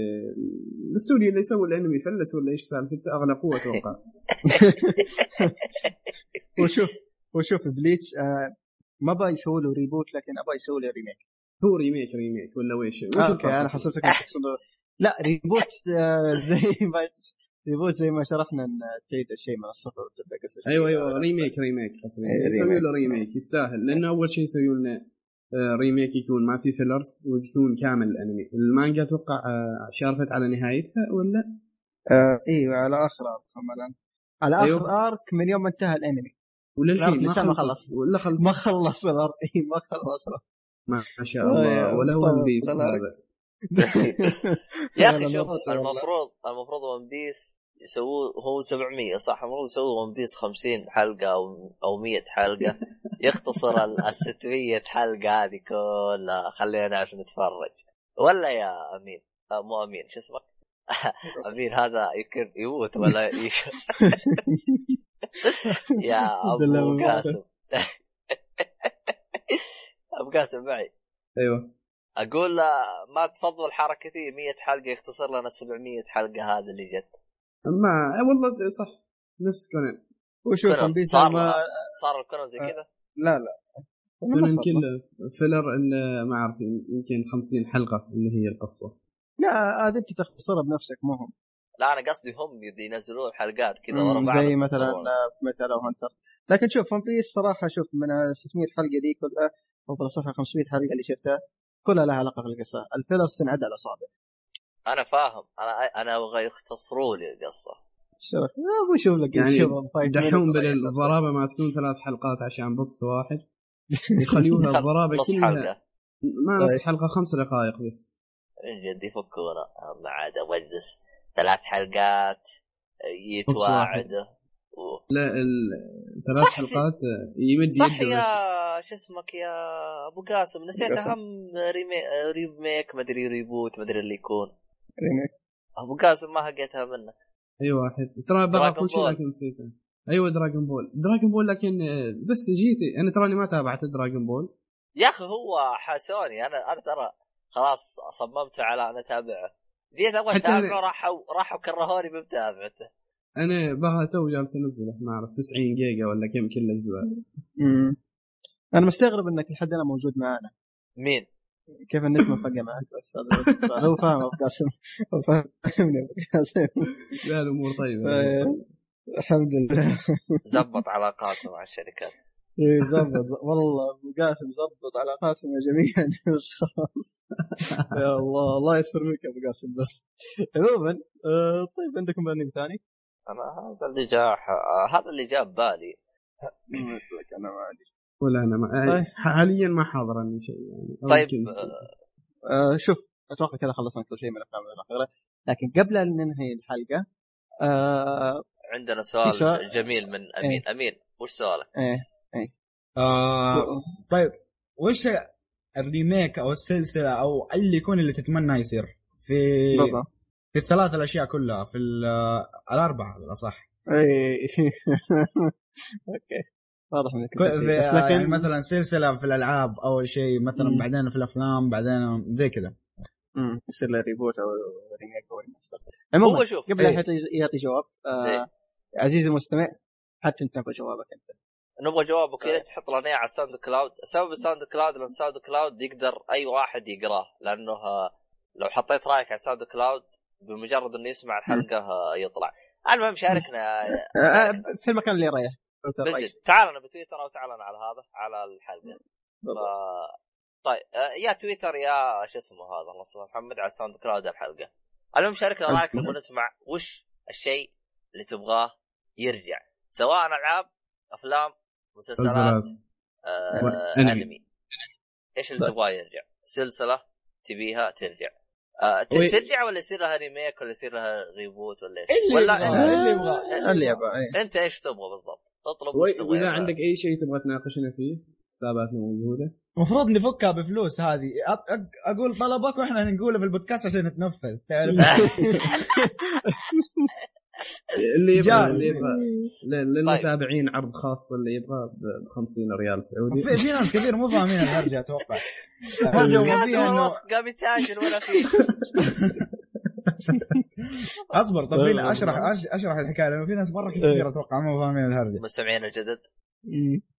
الاستوديو اللي يسوي الأنمي فلس ولا إيش سالفته اغلقوه أتوقع. وشوف وشوف Bleach آه ما بقى يسوي له reboot لكن أبغى يسوي له remake هو remake remake ولا ويش؟ آه okay أنا؟ حسبتك تقصد لا reboot آه زي ما reboot زي ما شرحنا إن تعيد الشيء من الصفر وتبدأ قصة أيوه أيوه remake remake. قصدي إيه، يسوي remake. له remake يستاهل. لأنه أول شيء يسوي لنا آه، remake يكون ما في fillers ويكون كامل الأنمي. المانجا أتوقع آه، شارفت على نهايتها ولا؟ آه أيوه على آخر arc مثلا على آخر أيوه. arc من يوم ما انتهى الأنمي. وللحين ما ما خلص. ولا خلص. ما خلص ال arc. إيه، ما خلص. ما ما شاء الله. آه، ولا طبعاً، One Piece طبعاً. هذا. يا أخي شوف. المفروض المفروض One Piece يسووه هو 700 صح؟ المفروض يسووا One Piece 50 حلقة أو أو 100 حلقة. يختصر ال ال 600 حلقة هذه كلها. خلينا عشان نتفرج. ولا يا أمين؟ آه، مو أمين شو اسمك؟ أمين هذا يمكن يموت ولا يش... يا أبو قاسم. أبو قاسم معي. أيوه. أقول آه، ما تفضل حركتي 100 حلقة يختصر لنا 700 حلقة هذا اللي جت. ما آه، والله صح نفس كونان وشوف كونان ون بيس صار ما صار الكونان زي آه. كذا؟ لا لا. كله فيلر الا ما أعرف يمكن 50 حلقة اللي هي القصة. لا هذا أنت تختصرها بنفسك مو هم. لا أنا قصدي هم ينزلون حلقات كذا ورا بعض. زي مثلا يختصرون. في مثل أو Hunter. لكن شوف One Piece صراحة شوف من ال 600 حلقة دي كلها أو بصفها 500 حلقة اللي شفتها. كلها لها علاقة بالقصة. ال fillers تنعد على أصابع. أنا فاهم. أنا أنا أبغى يختصروا لي القصة. شوف لك يعني دحوم منك بدل وغير نفسك. الضرابة ما تكون ثلاث حلقات عشان بوكس واحد. يخليوها الضرابة نص كلها حلقة. ما نص طيب. حلقة خمس دقائق بس. من جد يفكونا. ما عاد اودس ثلاث حلقات. يتواعدوا لا الثلاث حلقات يمد صح يده يا شو اسمك يا أبو قاسم. نسيت. أهم ريميك, ريميك مدري ريبوت مدري اللي يكون. ريميك. أبو قاسم ما هقيتها منه اي واحد ترى دراغون كل شيء بول. لكن نسيته. أيوه دراجون بول دراجون بول لكن آه، بس جيت أنا تراني ما تابعت دراجون بول يا أخي هو حاسوني أنا أنا ترى خلاص صممت على أن أتابعه. جيت أبغى أتابعه راحوا راحوا كرهوني بمتابعته. أنا بها تو جالس انزله ما أعرف 90 جيجا ولا كم كل الاجزاء. أنا مستغرب إنك لحد الآن موجود معنا مين؟ كيف النت مفقع معك؟ بس هذا هو فاهم أبو قاسم. هو فاهمني أبو قاسم. لا الأمور طيبة. آه، الحمد لله. زبط علاقاته مع الشركات. إيه، ظبط ظ- والله أبو قاسم ظبط علاقاتنا جميعا بس خلاص. يا الله الله يستر منك يا أبو قاسم بس. عموما آه، طيب عندكم انمي ثاني؟ أنا هذا اللي جاء هذا اللي جاء ببالي. مثلك أنا ما عندي ولا أنا ما طيب. حاليا ما حاضرني شيء يعني. طيب آه، آه، شوف أتوقع كذا خلصنا كل شيء من الأفلام الأخيرة. لكن قبل أن ننهي الحلقة آه عندنا سؤال سؤال. جميل من أمين. أمين وش سؤالك؟ إيه آه طيب وش ال remake أو السلسلة أو اللي يكون اللي تتمنى يصير في بالضبط. في الثلاث الأشياء كلها في ال- الأربعة بالاصح إيه okay. واضح إنك بس لكن يعني مثلا سلسلة في الألعاب اول شيء مثلا مم. بعدين في الأفلام بعدين زي كذا. مم، يصير له reboot أو remake أو remaster عموما هو شوف قبل. لا يعطي يعطي جواب آه إيه. عزيزي المستمع حتى أنت نبغى جوابك أنت. نبغى جوابك يا ريت تحط لنا على ال SoundCloud. سبب ال SoundCloud لأن ال SoundCloud يقدر أي واحد يقراه لأنه آه، لو حطيت رأيك على ال SoundCloud بمجرد إنه يسمع الحلقة آه، يطلع. المهم شاركنا. آه في المكان اللي رايح بالجد تعال أنا بتويتر أو تعال أنا على هذا على الحلقة. ف... طيب آه، يا تويتر يا شو اسمه هذا الله محمد على ال SoundCloud الحلقة. المهم شاركنا رايك نبغى نسمع وش الشيء اللي تبغاه يرجع. سواء ألعاب أفلام مسلسلات آه. أنمي. إيش اللي طيب. تبغاه يرجع؟ سلسلة تبيها ترجع. آه ترجع ولا يصير لها remake ولا يصير لها reboot ولا إيش؟ اللي ولا اللي يبغاه. اللي يبغى إيه إنت إيش تبغى بالضبط؟ تبغى وإذا. عندك أي شيء تبغى تناقشنا فيه حساباتنا موجودة المفروض نفكها بفلوس هذه أ- أ- أقول طلبك وإحنا نقوله في البودكاست عشان نتنفذ تعرف اللي يبغى. اللي يبغى. ل- للمتابعين عرض خاص اللي يبغى ب 50 ريال سعودي. في, في ناس كثير مو فاهمين الهرجة أتوقع. قام يتاجر ولا فيه أصبر طب اشرح أش- أشرح الحكاية لأنه في ناس مرة كثير أتوقع مو فاهمين الهرجة. مستمعين الجدد.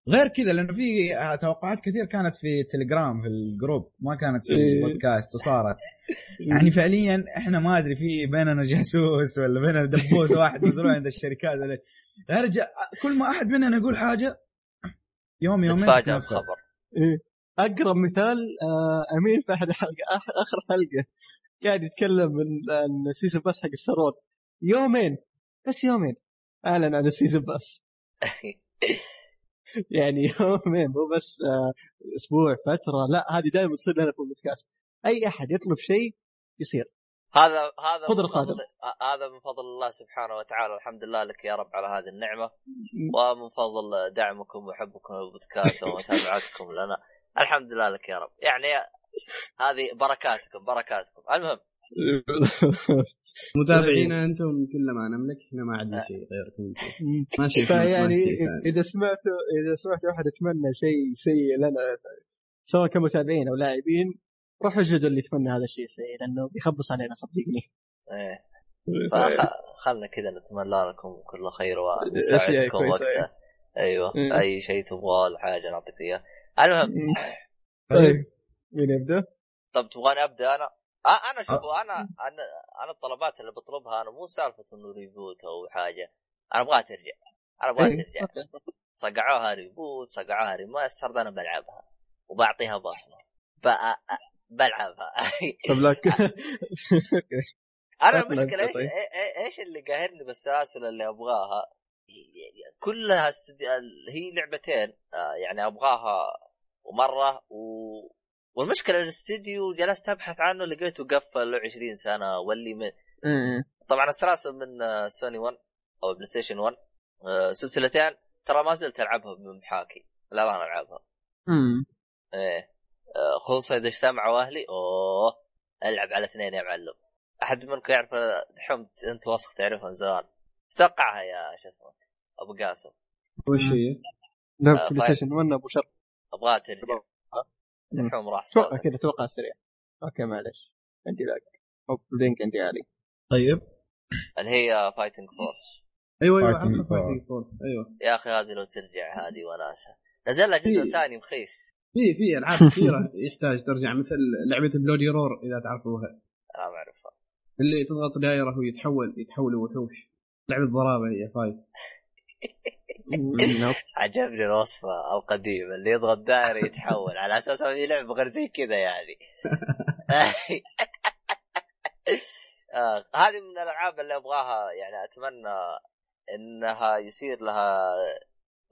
غير كذا لأنه في توقعات كثير كانت في تليجرام في الجروب. ما كانت في إيه. البودكاست وصارت. يعني فعليا إحنا ما أدري في بيننا جاسوس ولا بيننا دبوس واحد مزروع عند الشركات. ولا يا رجال كل ما أحد مننا يقول حاجة يوم يومين تتنفذ. بخبر. إيه. أقرب مثال آه أمين في أحد الحلقة آخر حلقة قاعد يتكلم عن ال season pass حق Star Wars. يومين بس يومين. أعلن عن السيزون باس. يعني يومين مو بس آه أسبوع فترة لا هذه دائما تصير لنا في البودكاست. أي أحد يطلب شيء يصير. هذا هذا خذ من. فضل هذا من فضل الله سبحانه وتعالى الحمد لله لك يا رب على هذه النعمة. ومن فضل دعمكم وحبكم للبودكاست ومتابعتكم لنا. الحمد لله لك يا رب. يعني هذه بركاتكم بركاتكم. المهم متابعينا أنتم كل ما نملك إحنا ما عندنا شيء غيركم أنتم. ما شيء فيعني إذا سمعتوا إذا سمعتوا احد يتمنى شيء سيء لنا سواء كمتابعين أو لاعبين روحوا اجلدوا اللي يتمنى هذا الشيء السيء لأنه بيخبص علينا صدقني. إيه. فخلنا كذا نتمنى لكم كل خير ونساعدكم وقتها. أيوه. إيه. أي شيء تبغاه ولا حاجة نعطيك إياه. المهم. طيب. مين يبدأ؟ طب تبغاني أبدأ أنا؟ آه أنا شوف أنا أنا أنا الطلبات اللي بطلبها أنا مو سالفة إنه reboot أو حاجة أنا أبغاها ترجع أنا أبغاها إيه. ترجع صقعوها reboot صقعوها remaster أنا بلعبها وبعطيها بصمة. بلعبها طب لك أنا المشكلة إيش طيب. إيه- إيش اللي قاهرني بالسلاسل اللي أبغاها كلها. هي لعبتين آه، يعني أبغاها ومرة و... والمشكلة الاستديو جلست أبحث عنه لقيته قفل له 20 سنة واللي من. طبعا السلاسل من آه، سوني 1 أو PlayStation 1 آه، سلسلتين ترى ما زلت العبها بمحاكي لا الآن العبها أمم. إيه آه، خصوصا إذا اجتمعوا أهلي أوه ألعب على اثنين يا معلم أحد منكم يعرف حمد أنت واثق تعرفها من زمان توقعها يا شو اسمه أبو قاسم وش هي؟ لا بلاي. ستيشن 1 أبو شر أبغاها ترجع. الحوم راح أتوقع. كذا أتوقع سريع. أوكي معلش عندي لاج أو اللينك عندي عالي. طيب. اللي هي فايتنج فورس أيوه أيوه Fighting عارفه Force. فايتنج فورس أيوه. يا أخي هذه لو ترجع هذه وناسة. نزل لها جزء ثاني مخيس. في في ألعاب كثيرة يحتاج ترجع مثل لعبة Bloody Roar إذا تعرفوها. أنا ما أعرفها. اللي تضغط دائرة ويتحول يتحولوا وحوش. لعبة ضرابة هي fight. عجبني الوصفة القديمه اللي يضغط دائرة يتحول على أساس في لعبة غير زي كذا يعني. آه، هذه من الألعاب اللي أبغاها يعني أتمنى إنها يصير لها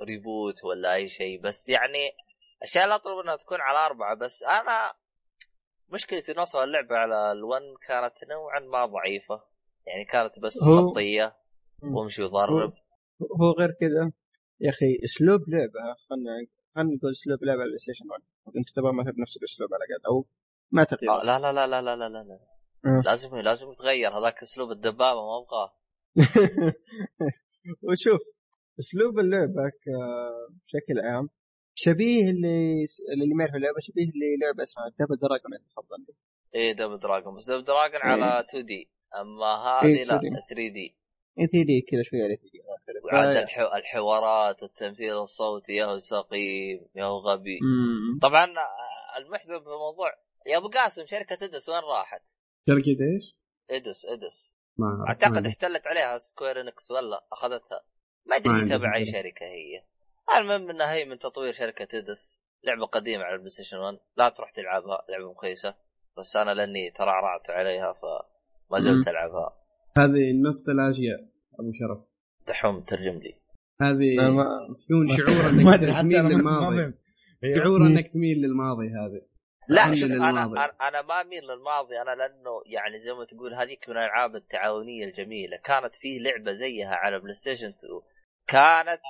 reboot ولا أي شيء بس يعني الاشياء اللي أطلب إنها تكون على أربعة بس أنا مشكلتي نوصل اللعبة على الون كانت نوعا ما ضعيفة يعني كانت بس خطيه. وأمشي وضرب هو غير كذا. يا أخي أسلوب لعبة خلنا خلنا نقول أسلوب لعبة على ستيشن 1 أنت تبغى مثلا بنفس الأسلوب على الاقل أو ما تغيير آه لا لا لا لا لا لا لا, لا. آه. لازم لازم يتغير. هذاك أسلوب الدبابة ما أبغاه. وشوف أسلوب اللعبة بشكل عام شبيه اللي اللي ما يعرف اللعبة شبيه اللي لعبه اسمها Double Dragon تفضل إيه Double Dragon بس Double Dragon إيه. على 2D اما هذه إيه، لا 2D. 3D اي 3D كذا شوية على 3 دي وعاد الحو... الحوارات والتمثيل الصوتي يا هو سقيم يا هو غبي طبعا آه، المحزن في الموضوع يا أبو قاسم شركة Eidos وين راحت؟ شركة إيش؟ Eidos Eidos ما. ما أعتقد عندي. احتلت عليها Square Enix ولا أخذتها ما ما ادري تبع أي. شركة هي المهم إنها هي من تطوير شركة Eidos لعبة قديمة على ال PlayStation 1 لا تروح تلعبها لعبة مخيسة بس أنا لأني ترعرعت عليها فما زلت. ألعبها هذه النوستالجيا أبو شرف دحوم ترجم لي. هذه تكون شعور إنك تميل للماضي. شعور. إنك تميل للماضي هذه. لا أنا أنا ما أميل للماضي أنا لأنه يعني زي ما تقول هذيك من الألعاب التعاونية الجميلة. كانت في لعبة زيها على PlayStation 2 كانت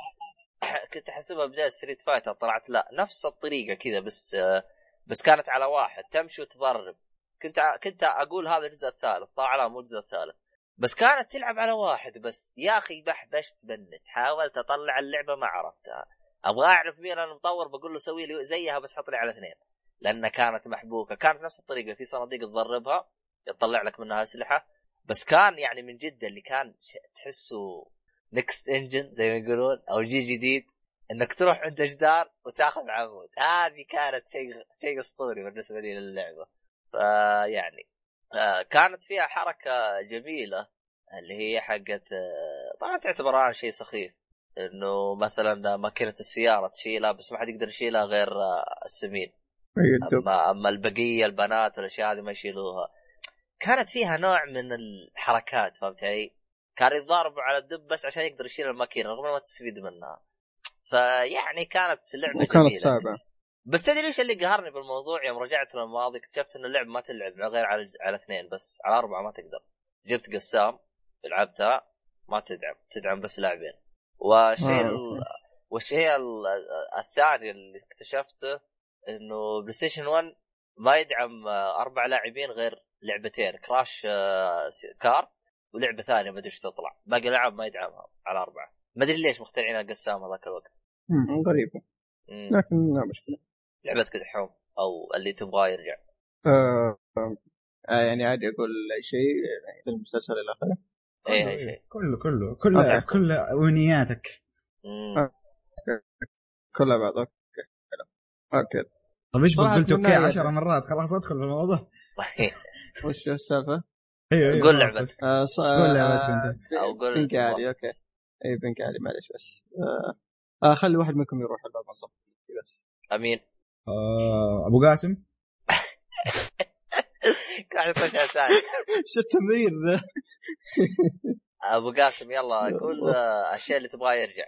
كنت أحسبها بداية Street Fighter طلعت لا نفس الطريقة كذا بس آه، بس كانت على واحد. تمشي وتضرب. كنت كنت أقول هذا الجزء الثالث طلع لا مو الجزء الثالث. بس كانت تلعب على واحد بس. يا أخي بحبشت بنت. حاولت أطلع اللعبة ما عرفتها. أبغى أعرف مين المطور بقول له سوي لي زيها بس حط لي على اثنين. لأنها كانت محبوكة. كانت نفس الطريقة. في صناديق تضربها يطلع لك منها أسلحة. بس كان يعني من جد اللي كان تحسه next gen زي ما يقولون أو جيل جديد. إنك تروح عند جدار وتاخذ عمود. هذه كانت شيء شيء أسطوري بالنسبة لي للعبة. فيعني كانت فيها حركة جميلة اللي هي حقت آه، طبعا تعتبر الان شيء سخيف إنه مثلا ماكينه السيارة تشيلها بس ما حد يقدر يشيلها غير آه، السمين. أما أما البقية البنات والاشياء هذه ما يشيلوها. كانت فيها نوع من الحركات فهمت علي؟ كان يتضاربوا على الدب بس عشان يقدر يشيل الماكينة رغم ما تستفيد منها. فيعني كانت لعبة وكانت جميلة. صعبه بس تدري إيش اللي قهرني بالموضوع يوم رجعت للماضي اكتشفت ان اللعب ما تلعب غير على على اثنين بس على أربعة ما تقدر. جبت قسام لعبتها ما تدعم تدعم بس لاعبين. والشيء آه، ال... والشيء ال- الثاني اللي اكتشفته إنه PlayStation 1 ما يدعم آه، أربع لاعبين غير لعبتين Crash آه، car ولعبة ثانية ما أدري إيش تطلع. باقي الالعاب ما يدعمها على أربعة. ما أدري ليش مخترعين القسام هذاك الوقت. غريبة. لكن لا مشكلة. لعبتك دحوم أو اللي تبغاه يرجع؟ آه آه يعني عادي أقول أي شيء يعني في المسلسل إلى آخره. اي كله اي شيء كله كله كله أوكي. كل أمنياتك. آه. كلها بعض. أوكي أوكي. طيب إيش قلت أوكي أتمنى 10 مرات. خلاص أدخل في الموضوع. وش السالفة؟ أيوه أيوه قول. لعبتك. آه ص... قول لعبتك آه أنت. أو قول- بنك عالي أوكي. اي بنك عالي معلش بس. آه آه خلي واحد منكم يروح الباب صف بس. أمين. آه، أبو قاسم؟ قاعد يخش على ثاني. شو التمرير ذا؟ أبو قاسم يلا قول آه، الشيء اللي تبغاه يرجع.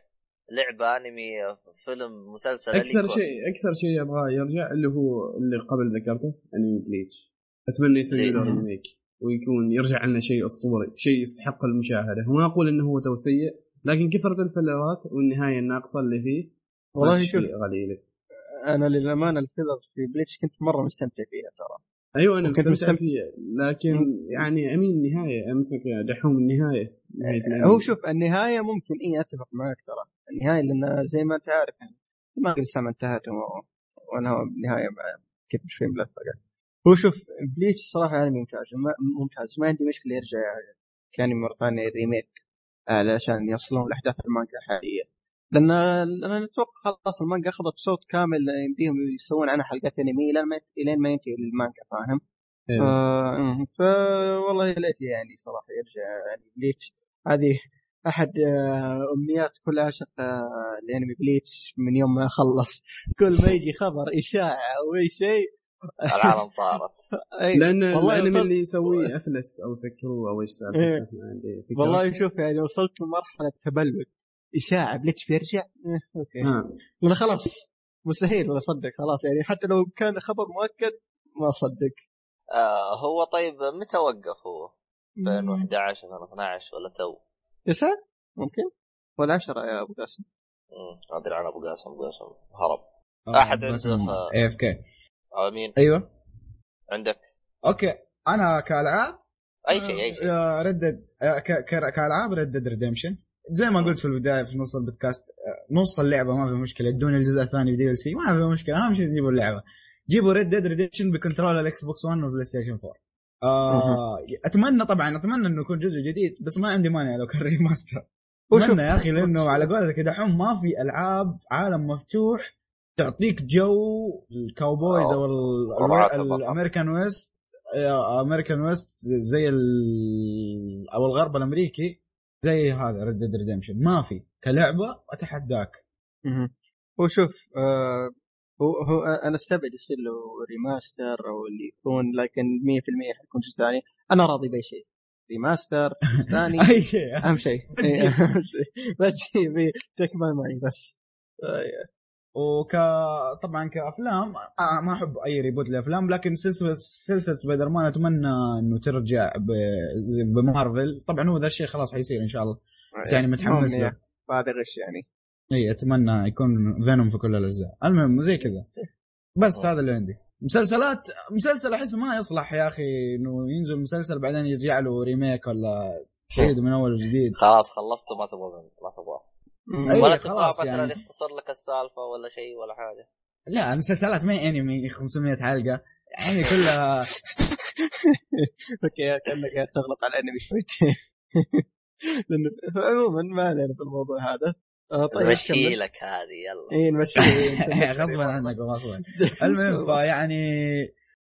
لعبة أنمي فيلم مسلسل أكثر. شيء أكثر شيء ابغاه يرجع اللي هو اللي قبل ذكرته أنمي بليتش. أتمنى يسوي له بليتش. remake ويكون يرجع لنا شيء أسطوري شيء يستحق المشاهدة. وما أقول إنه هو تو سيء لكن كثرة ال fillers والنهاية الناقصة اللي فيه والله شوف أنا للأمانة ال fillers في بليتش كنت مرة مستمتع فيها ترى. أيوه أنا مستمتع مستمتع. فيه لكن يعني أمين النهاية أمسك دحوم النهاية. نهاية الأنمي. هو شوف النهاية ممكن اي أتفق معك ترى. النهاية لأن زي ما أنت عارف يعني ما قد سما انتهت وأنا النهايه كيف شوي ملفقة. هو شوف بليتش صراحة انمي ممتاز. ما ممتاز. ما عندي مشكلة يرجع كان مرة ثانية remake علشان يوصلون لأحداث المانجا الحقيقيه لأن أنا أتوقع خلاص المانجا أخذت صوت كامل يمديهم يسوون عنها حلقات أنمي لين ما لين ما ينتهي المانجا فاهم؟ إيه. ف... ف والله يا ليت يعني صراحة يرجع يعني بليتش هذه أحد آه، أمنيات كل عاشق آه، لأنمي بليتش من يوم ما خلص كل ما يجي خبر إشاعة أو أي شيء العالم طارت لأن والله الأنمي اللي يسويه أفلس أو سكروه أو إيش إيه. سالفته فكرة. والله شوف يعني وصلت لمرحلة تبلد اشاعه بليتش بيرجع؟ إيه، أوكي. ها. أنا خلاص مستحيل ولا اصدق خلاص يعني حتى لو كان خبر مؤكد ما اصدق آه هو طيب متى وقف هو؟ 2011 2012 ولا تو؟ تسعة ممكن. ولا عشرة يا أبو قاسم. مم، ما أدري عن أبو قاسم ابو قاسم هرب. آه، أحد عنده AFK آه مين؟ أيوه. عندك؟ أوكي. أنا كألعاب أي شيء أي شيء. Red كألعاب Red Redemption زي ما قلت في البداية في نص البودكاست آه، نص اللعبة ما في مشكلة ادوني الجزء الثاني ب DLC ما في مشكلة أهم شيء تجيبوا اللعبة. جيبوا Red Dead Redemption ب control ال Xbox 1 وال PlayStation 4 آه أتمنى طبعا أتمنى إنه يكون جزء جديد بس ما عندي مانع لو كان remaster أتمنى يا أخي لأنه على قولتك يا دحوم ما في ألعاب عالم مفتوح تعطيك جو ال cowboys أو ال- البطل. ال American West American West زي ال أو الغرب الأمريكي. زي هذا Red Dead Redemption ما في. كلعبة أتحداك. هو شوف آه هو هو أنا أستبعد يصير له remaster أو اللي يكون لكن 100% حيكون جزء ثاني. أنا راضي بأي شيء. remaster ثاني. أي شيء. أهم شيء. بس تكمل معي بس. آه، أوك طبعا كأفلام آه ما أحب أي reboot للأفلام لكن سلسله سلسلة سبايدر مان أتمنى إنه ترجع ب... بمارفل طبعا هو ذا الشيء خلاص حيصير إن شاء الله. بس يعني متحمس له. يا- هذا غش يعني. اي أتمنى يكون Venom في كل الأجزاء. المهم زي كذا. بس هذا اللي عندي. مسلسلات مسلسل أحس ما يصلح يا أخي إنه ينزل مسلسل بعدين يرجع له remake ولا شيء من أول وجديد. خلاص خلصت ما تبغى ما تبغى ولا تبغى خلاص مثلا يعني. يختصر لك السالفة ولا شيء ولا حاجة. لا المسلسلات ما هي انمي 500 حلقة. يعني كلها أوكي كأنك قاعد تغلط على الأنمي شويتين. لأنه عموما ما علينا في الموضوع هذا. آه، طيب مشي كمل. لك هذه يلا. اي نمشي. غصبا عنك وغصبا المهم فيعني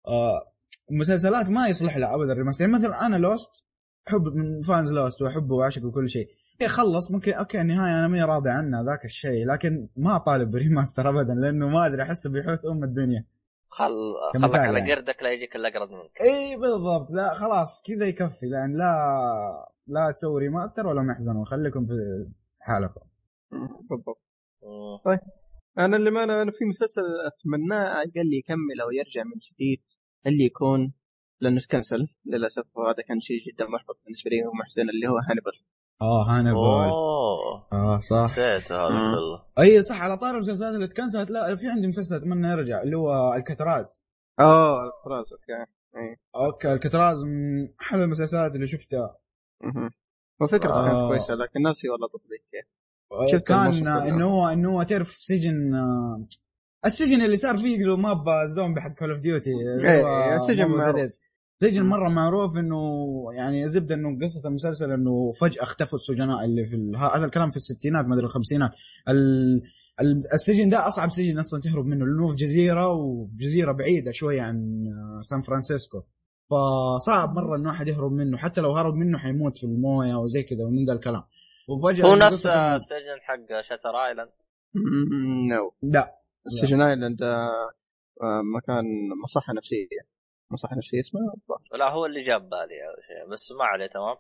آه مسلسلات ما يصلح لها ابدا ال remaster يعني مثلا أنا Lost احب من fans Lost وأحبه وأعشقه وكل شيء. إيه خلص ممكن أوكي النهايه أنا ماني راضي عنها ذاك الشيء. لكن ما طالب ب remaster ابدا لأنه ما أدري احسه بيحوس أم الدنيا. خل خلك على يعني. قردك لا يجيك إلا اقرب منك. إي بالضبط. لا خلاص كذا يكفي. لأن لا لا تسوي remaster ولا محزنون خليكم في حالكم. بالضبط. مم. أنا اللي ما أنا أنا في مسلسل اتمناه قال لي يكمل أو يرجع من جديد اللي يكون لأنه تكنسل للأسف وهذا كان شيء جدا محبط بالنسبة لي ومحزن اللي هو هانيبال آه هانيبال أوه. آه صح. نسيت هذا. كله أي صح على طار المسلسلات اللي تكنسلت. لا في عندي مسلسل اتمنى يرجع اللي هو Alcatraz آه خلاص أوكي. إي. أوكي Alcatraz من أحلى المسلسلات اللي شفتها. وفكرته كانت آه. كويسة لكن ناسي والله تطبيق. كيف شفت كان. إنه هو إنه هو تعرف السجن آه، السجن اللي صار فيه له map الزومبي حق Call of Duty السجن سجن. مره معروف إنه يعني زبدة إنه قصة المسلسل إنه فجأة اختفوا السجناء اللي في ال- هذا الكلام في الستينات ما أدري الخمسينات. ال- ال- السجن ده أصعب سجن أصلا تهرب منه لأنه في جزيره وجزيرة بعيدة شوية عن سان فرانسيسكو. فصعب مرة إنه واحد يهرب منه حتى لو هرب منه حيموت في الموية وزي كذا ومن ذا الكلام. وفجأة هو نفس السجن حق Shutter Island؟ no لا. السجن Island آه، آه، مكان مصحة نفسية. مصحه نفسيه اسمها الظاهر. لا هو اللي جاب بالي شيء بس ما عليه تمام؟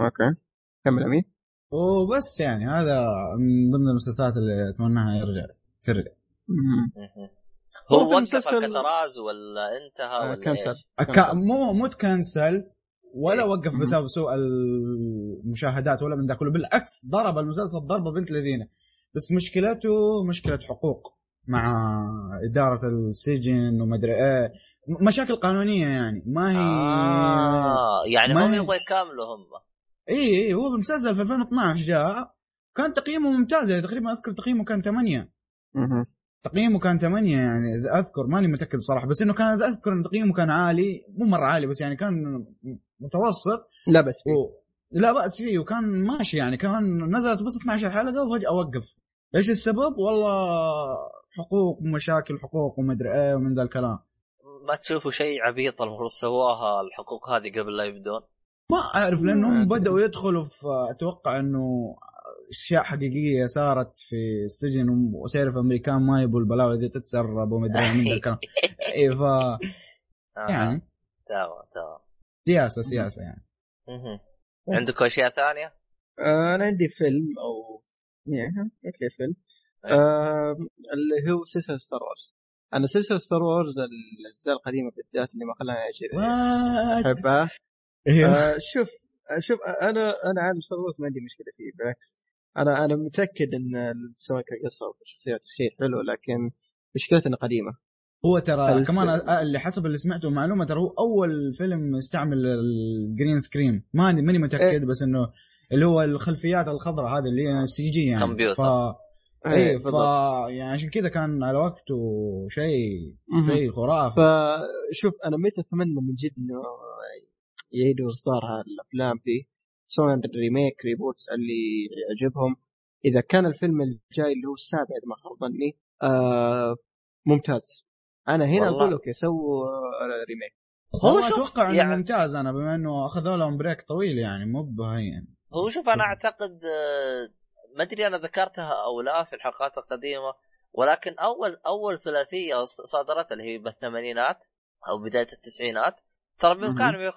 أوكي. كمل أمين. وبس يعني هذا من ضمن المسلسلات اللي أتمناها يرجع ترجع. هو وقف Alcatraz ولا انتهى آه، ولا cancel. أكا مو مو تكنسل ولا إيه. وقف بسبب سوء المشاهدات ولا من ذا كله بالعكس ضرب المسلسل ضربة بنت لذينة. بس مشكلته مشكلة حقوق مع إدارة السجن ومدري إيه. مشاكل قانونية يعني ما هي آه يعني ما هم يبغوا يكملوا هم. إي إي هو بالمسلسل في 2012 جاء كان تقييمه ممتاز يعني تقريبا أذكر تقييمه كان 8 مهم. تقييمه كان 8 يعني إذا أذكر ماني متأكد بصراحه بس إنه كان أذكر إن تقييمه كان عالي مو مرة عالي بس يعني كان متوسط. لا بس فيه. و... لا بأس فيه وكان ماشي يعني كان نزلت بس 12 حلقة وفجأة وقف إيش السبب؟ والله حقوق ومشاكل حقوق ومدري إيه ومن ذا الكلام. ما تشوفوا شيء عبيط المفروض سووها الحقوق هذه قبل لا يبدون ما أعرف لأنهم. بدأوا يدخلوا في أتوقع إنه أشياء حقيقية صارت في السجن وتعرف أمريكان ما يبوا البلاوي دي تتسرب ومدري من الكلام إي ف آه. يعني تمام تمام سياسة سياسة يعني. عندكم أشياء ثانية؟ آه، أنا عندي فيلم أو يعني okay فيلم إيه. آه، اللي هو سلسله Star أنا سلسلة Star Wars الأجزاء القديمة بالذات اللي ما خلاني وات أحبها. أيوه آه شوف آه، شوف آه، أنا أنا عالم Star Wars ما عندي مشكلة فيه بالعكس. أنا أنا متأكد إن سواء كقصة أو كشخصيات شيء حلو لكن مشكلته انه قديمة. هو ترى كمان اللي حسب اللي سمعته معلومة ترى هو أول فيلم استعمل ال green screen ماني ماني متأكد بس إنه اللي هو الخلفيات الخضراء هذه اللي هي CG يعني. كمبيوتر. ف... اي إيه، ف. يعني عشان كذا كان على وقته شيء. شيء خرافي فشوف أنا متى أتمنى من جد إنه يعيدوا إصدار هالأفلام دي سواء remake reboots اللي يعجبهم إذا كان الفيلم الجاي اللي هو السابع إذا ما خاب ظني آه ممتاز أنا هنا. أقول okay سووا آه، remake هو أتوقع إنه يعني- ممتاز أنا بما إنه أخذوا لهم break طويل يعني مو بهين هو شوف أنا أعتقد آه، ما أدري أنا ذكرتها أو لا في الحلقات القديمة ولكن أول أول ثلاثية صادرت اللي هي بالثمانينات أو بداية التسعينات ترى بامكانهم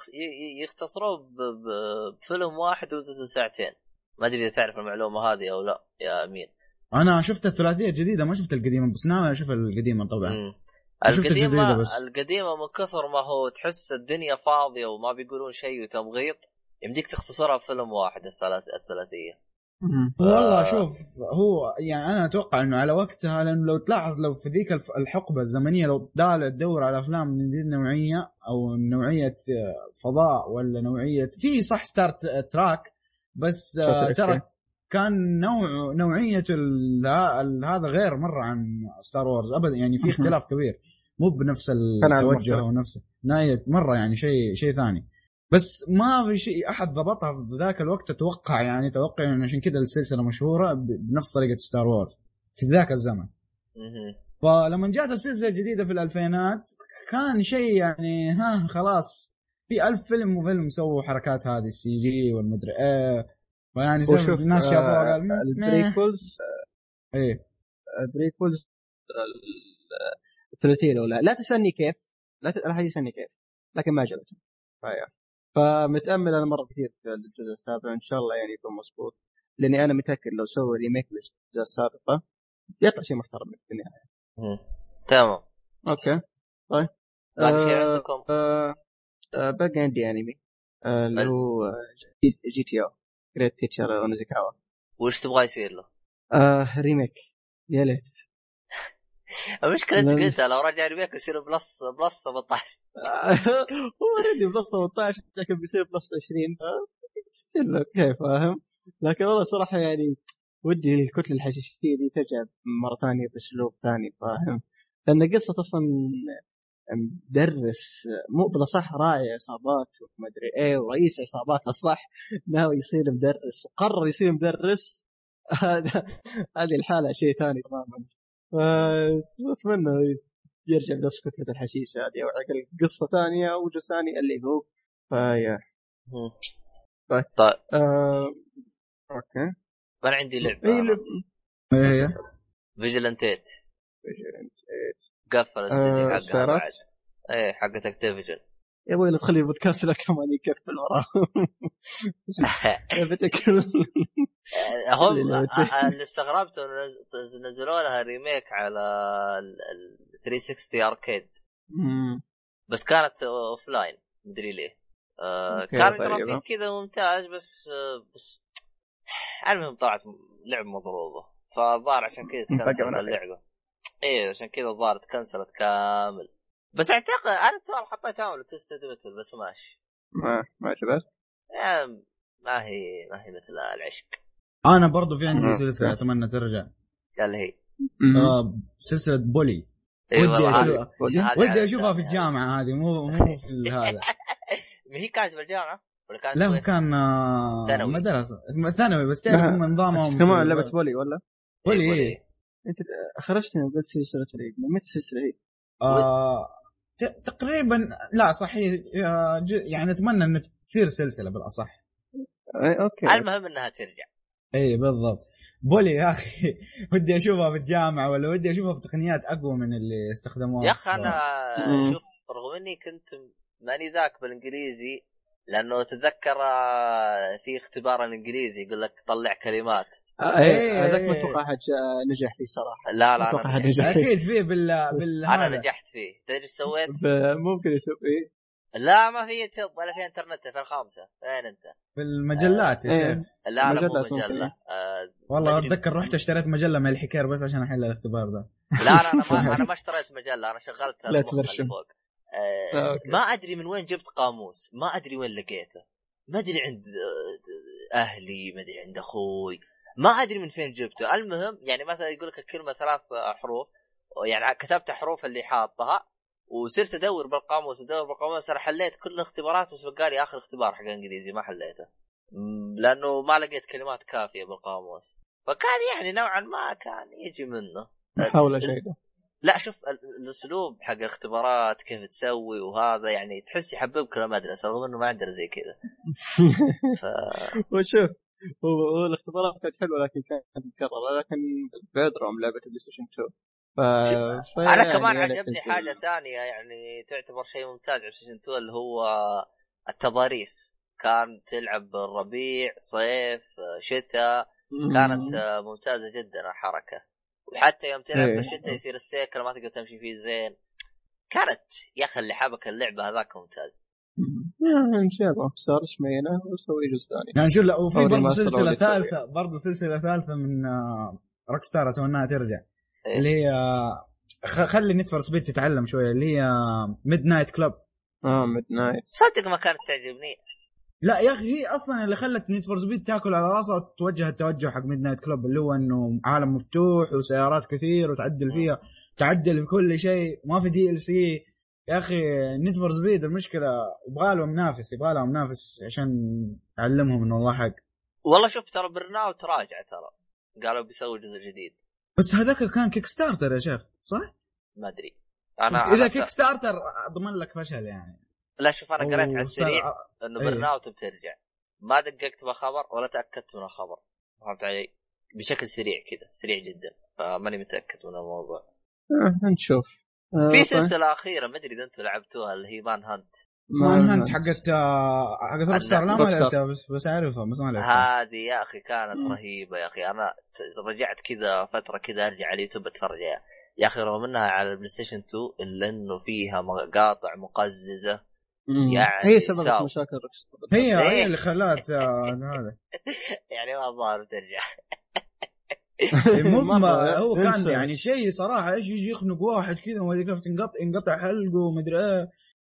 يختصروه بفيلم واحد ومدته ساعتين ما أدري إذا تعرف المعلومة هذه أو لا يا أمين. أنا شفت الثلاثية الجديدة ما شفت القديمة بس ناوي أشوف القديمة طبعا. مم. القديمة بس. القديمة من كثر ما هو تحس الدنيا فاضية وما بيقولون شيء وتمغيط يمديك تختصرها بفيلم واحد الثلاث الثلاثية. والله آه. شوف هو يعني أنا أتوقع إنه على وقتها لأنه لو تلاحظ لو في ذيك الحقبة الزمنية لو دال تدور على أفلام من ذي النوعية أو نوعية آه، فضاء ولا نوعية في صح Star Trek بس آه، ترى Trek. كان نوع نوعية هذا غير مرة عن Star Wars ابدا يعني في. اختلاف كبير مو بنفس التوجه. ونفس نهايه مرة يعني شيء شيء ثاني بس ما في شيء أحد ضبطها في ذاك الوقت أتوقع يعني. أتوقع إنه عشان كذا السلسلة مشهورة بنفس طريقة Star Wars في ذاك الزمن. فلما جات السلسلة الجديدة في الألفينات كان شيء يعني ها خلاص في ألف فيلم وفيلم سووا حركات هذه ال CG والمدري إيه. فيعني الناس شافوها آه قال. البريكولز إيه. البريكولز ال- الثلاثيه الاولى لا. تسألني كيف. لا ت- لا حد يسألني كيف. لكن ما عجبتني. فيا. فمتأمل أنا مرة كثير في الجزء السابع وإن شاء الله يعني يكون مضبوط لأني أنا متأكد لو سووا remake للاجزاء السابقة يطلع شيء محترم في النهاية. تمام. okay. طيب. باقي شيء آه، عندكم؟ آه آه باقي عندي انمي آه اللي ال- هو آه، G, GTO Great Teacher Onizuka وش تبغى يصير له؟ آه remake يا ليت. المشكلة أنت قلتها لو رجع remake يصير plus plus 18 هو already plus 18 لكن بيصير plus 20 still okay فاهم؟ لكن والله صراحة يعني ودي الكتلة الحشيشية دي ترجع مرة ثانية باسلوب ثاني فاهم؟ لأن قصة أصلا مدرس مو بالاصح راعي عصابات وما أدري إيه ورئيس عصابات اصح ناوي يصير مدرس وقرر يصير مدرس. هذا هذه الحالة شيء ثاني تماما. فأتمنى يرجع بنفس كتلة الحشيش هذه أو على قصة ثانية أو جزء ثاني اللي هو فيا. طيب. طيب. آه... okay. أنا عندي لعبة. اي أنا. ل- إيه. Vigilante 8 آه، قفل الاستديو حقها سيارات؟ بعد. إيه حقت Activision يا أبوي لا تخلي البودكاست لا كمان يكفل وراه. بتكل هم اللي لو ت- اللي استغربت إنه نز- نزلوا لها remake على ال 360 Arcade. بس كانت offline مدري ليه. آه كان طيب. جرافيك كذا ممتاز بس آه بس المهم طلعت لعبة مضروبة. فالظاهر عشان كذا تكنسلت منافع. اللعبة. إيه عشان كذا الظاهر تكنسلت كامل. بس أعتقد أنا ترى حطيتها تستد مثل بس ماشي ما ما عجبت يعني ما هي ما هي مثل العشق أنا برضو في عندي مم. سلسلة أتمنى ترجع اللي هي آه سلسلة بولي اي ودي هذه ودي. أشوفها في الجامعة هذه مو مو في هذا ما هي كانت بالجامعة ولا كانت لا هو؟ كان آه، ثانوي. مدرسة ثانوي بس تعرف لا. هم نظامهم كمان لعبة بولي ولا بولي إيه، إيه. أنت خرجتني وقلت سلسلة متى السلسله هي؟ آه تقريبا لا صحيح آه، ج- يعني أتمنى إنه تصير سلسلة بالأصح. اي okay. المهم إنها ترجع. اي بالضبط. Bully يا أخي ودي أشوفها في الجامعة ولا ودي أشوفها بتقنيات أقوى من اللي استخدموها؟ يا أخي أنا. شوف رغم إني كنت ماني ذاك بالإنجليزي لأنه تتذكر آه، في اختبار الإنجليزي يقول لك طلع كلمات. إيه إيه، هذاك ما. أتوقع احد جا- نجح فيه صراحة لا لا أتوقع أنا احد. نجح فيه أكيد فيه بال بال أنا. نجحت فيه تدري إيش سويت؟ ممكن أشوف إيه لا ما في يوتيوب ولا في إنترنت في الخامسة وين أنت؟ بالمجلات يا إيه. شيخ لا لا مو. مجلة آه والله. أتذكر رحت اشتريت مجلة من الحكاير بس عشان أحل الاختبار ده لا لا أنا ما أنا ما اشتريت مجلة أنا شغلت لا تبرشم. فوق آه، آه. ما أدري من وين جبت قاموس ما أدري وين لقيته ما أدري عند آه، أهلي ما أدري عند أخوي ما أدري من فين جبته. المهم يعني مثلا يقول لك الكلمة ثلاث حروف يعني كتبت حروف اللي حاطها وصرت أدور بالقاموس أدور بالقاموس أنا حليت كل الاختبارات بس بقى لي آخر اختبار حق إنجليزي ما حليته. لأنه ما لقيت كلمات كافية بالقاموس. فكان يعني نوعا ما كان يجي منه. حاول شيء ده. لا شوف ال- الأسلوب حق الاختبارات كيف تسوي وهذا يعني تحس يحببك المدرسة رغم إنه ما عندنا زي كذا. ف... وشوف هو الاختبارات كانت حلوة لكن كانت مكرره لكن بيدرم لعبة بلاي ستيشن 2 ف... ف... أنا يعني كمان عجبني. حاجة ثانية يعني تعتبر شيء ممتاز على ستيشن 2 اللي هو التضاريس كان تلعب بالربيع صيف شتاء كانت مم. ممتازة جدا الحركة وحتى يوم تلعب إيه. بالشتاء يصير السيكل ما تقدر تمشي فيه زين كانت يا أخي اللي حبك اللعبة هذاك ممتاز يعني نجيبه صار شمينا ونسوي جزء ثاني. يعني شوف لا وفي برضه سلسلة. ثالثة برضه سلسلة ثالثة من Rockstar أتمناها ترجع. إيه. اللي هي خ- خلي Need for Speed تتعلم شوية اللي هي Midnight Club آه Midnight صدق ما كانت تعجبني. لا يا أخي هي أصلا اللي خلت Need for Speed تاكل على راسها وتوجه التوجه حق Midnight Club اللي هو إنه عالم مفتوح وسيارات كثير وتعدل فيها تعدل في كل شيء ما في DLC يا أخي Need for Speed المشكلة يبغى له منافس يبغى له منافس عشان يعلمهم إنه الله حق. والله شوف ترى Burnout تراجع ترى. قالوا بيسوي جزء جديد. بس هذاك كان Kickstarter يا شيخ صح؟ ما أدري. أنا إذا أنا- Kickstarter أضمن لك فشل يعني. لا شوف أنا قريت على السريع سر- إنه إيه. Burnout بترجع. ما دققت بخبر ولا تأكدت من الخبر. فهمت علي؟ بشكل سريع كذا سريع جدا. فماني متأكد من الموضوع. آه نشوف. في طيب. سلسلة أخيرة ما أدري إذا أنتم لعبتوها اللي هي Manhunt Manhunt حقت آه، حقت Rockstar لا ما روك. لعبتها بس بس أعرفها بس ما لعبتها هذه يا أخي كانت رهيبة يا أخي أنا رجعت كذا فترة كذا أرجع على اليوتيوب أتفرج عليها يا أخي رغم إنها على ال PlayStation 2 إلا إنه فيها مقاطع مقززة مم. يعني هي سبب. مشاكل Rockstar. هي إيه. هي اللي خلات آه، هذا يعني ما الظاهر ترجع المهم مرة هو كان. يعني شيء صراحة إيش يجي يخنق واحد كذا وما أدري كيف تنقطع ينقطع حلقه ومدري إيه.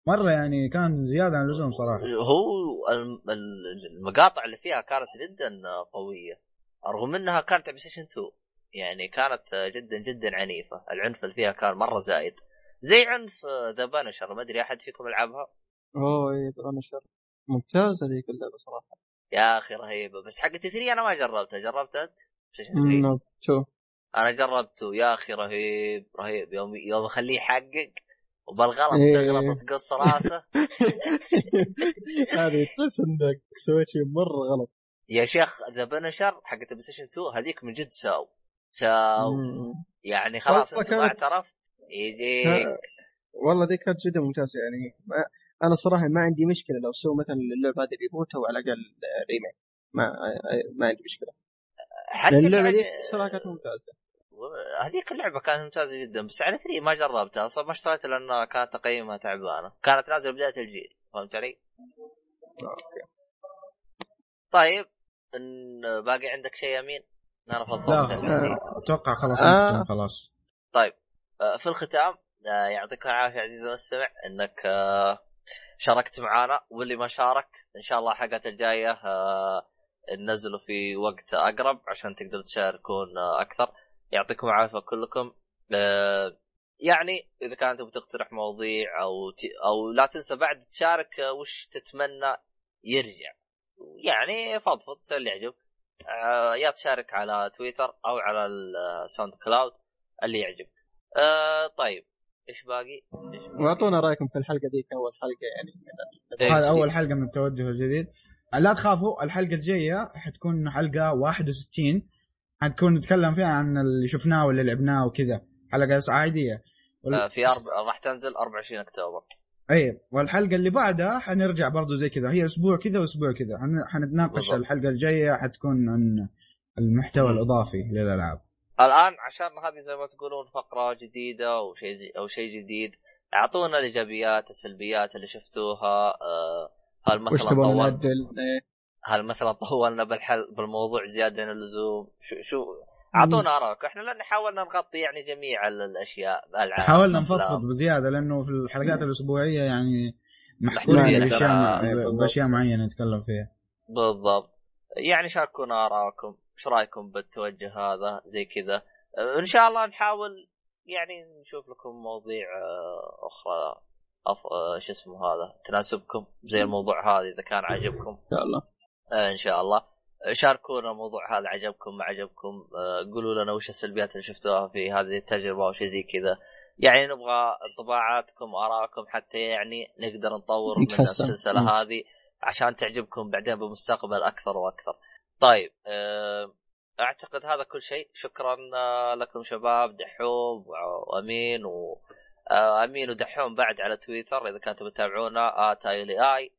مرة يعني كان زيادة عن اللزوم صراحة. هو الم- ال- المقاطع اللي فيها كانت جدا قوية رغم إنها كانت على PlayStation 2 يعني كانت جدا جدا عنيفة. العنف اللي فيها كان مرة زايد. زي عنف The Punisher ما أدري أحد فيكم لعبها أوه اي طبعا Punisher ممتازة ذيك اللعبة صراحة. يا أخي رهيبة. بس حق 3 أنا ما جربتها. جربتها؟ انت؟ PlayStation 3 مم، شوف أنا جربته يا أخي رهيب رهيب. يوم يوم أخليه يحقق وبالغلط إيه. تغلط وتقص راسه. هذه تحس إنك سويت شيء مرة غلط. يا شيخ The Punisher حقت ال PlayStation 2 هذيك من جد Saw. Saw. يعني خلاص أنت ما اعترفت يجيك. والله دي كانت جدا ممتازة يعني. أنا صراحة ما عندي مشكلة لو سووا مثلا اللعبة هذه reboot أو على الأقل remake ما ما عندي مشكلة. حتى اللعبة دي كانت ممتازة هذيك اللعبة كانت ممتازة جدا بس على 3 ما جربتها أصلا ما اشتريتها لأن كانت تقييمها تعبانة كانت نازلة بداية الجيل فهمت علي؟ okay طيب إن باقي عندك شيء يمين؟ أنا فضلت لا الحديث. أتوقع خلاص آه. خلاص طيب آه، في الختام آه، يعطيك العافية عزيزي المستمع إنك آه، شاركت معنا واللي ما شارك إن شاء الله حلقات الجاية آه، ننزله في وقت أقرب عشان تقدروا تشاركون أكثر. يعطيكم العافية كلكم. آه، يعني إذا كان تبغى تقترح مواضيع أو ت... أو لا تنسى بعد تشارك آه، وش تتمنى يرجع. يعني فضفض سوي اللي يعجبك. آه، يا تشارك على تويتر أو على ال SoundCloud اللي يعجبك. طيب إيش باقي؟ وأعطونا رأيكم في الحلقة دي كاول حلقة يعني. إيه. هذا أول حلقة من التوجه الجديد لا تخافوا الحلقة الجاية حتكون حلقة 61 حتكون نتكلم فيها عن اللي شفناه واللي لعبناه وكذا. حلقة عادية. وال- آه في أربع راح تنزل 24 أكتوبر. اي والحلقة اللي بعدها حنرجع برضو زي كذا. هي أسبوع كذا وأسبوع كذا. حن- حنتناقش بالضبط. الحلقة الجاية حتكون عن المحتوى الإضافي للألعاب. الآن عشان هذه زي ما تقولون فقرة جديدة أو شيء زي- أو شيء جديد أعطونا الإيجابيات السلبيات اللي شفتوها آه، هل وش مثلا تبغى طول نعدل؟ إيه. هل مثلا طولنا بالحل بالموضوع زيادة عن اللزوم؟ شو شو أعطونا ارائكم إحنا لأن حاولنا نغطي يعني جميع ال- الأشياء الألعاب حاولنا. نفضفض بزيادة لأنه في الحلقات الأسبوعية يعني محدودين بأشياء معينة نتكلم فيها. بالضبط. يعني شاركونا ارائكم إيش رأيكم بالتوجه هذا؟ زي كذا. إن شاء الله نحاول يعني نشوف لكم مواضيع آه، أخرى. أف... آه، شو اسمه هذا تناسبكم زي الموضوع هذا إذا كان عجبكم. إن شاء الله. آه، إن شاء الله. شاركونا الموضوع هذا عجبكم ما عجبكم. آه، قولوا لنا وش السلبيات اللي شفتوها في هذه التجربة أو شيء زي كذا. يعني نبغى انطباعاتكم وارائكم حتى يعني نقدر نطور من. السلسلة مم. هذه عشان تعجبكم بعدين بالمستقبل أكثر وأكثر. طيب آه، أعتقد هذا كل شيء. شكرا آه، لكم شباب دحوم وأمين و امين ودحوم بعد على تويتر إذا كنتم تتابعونا اتايلي آي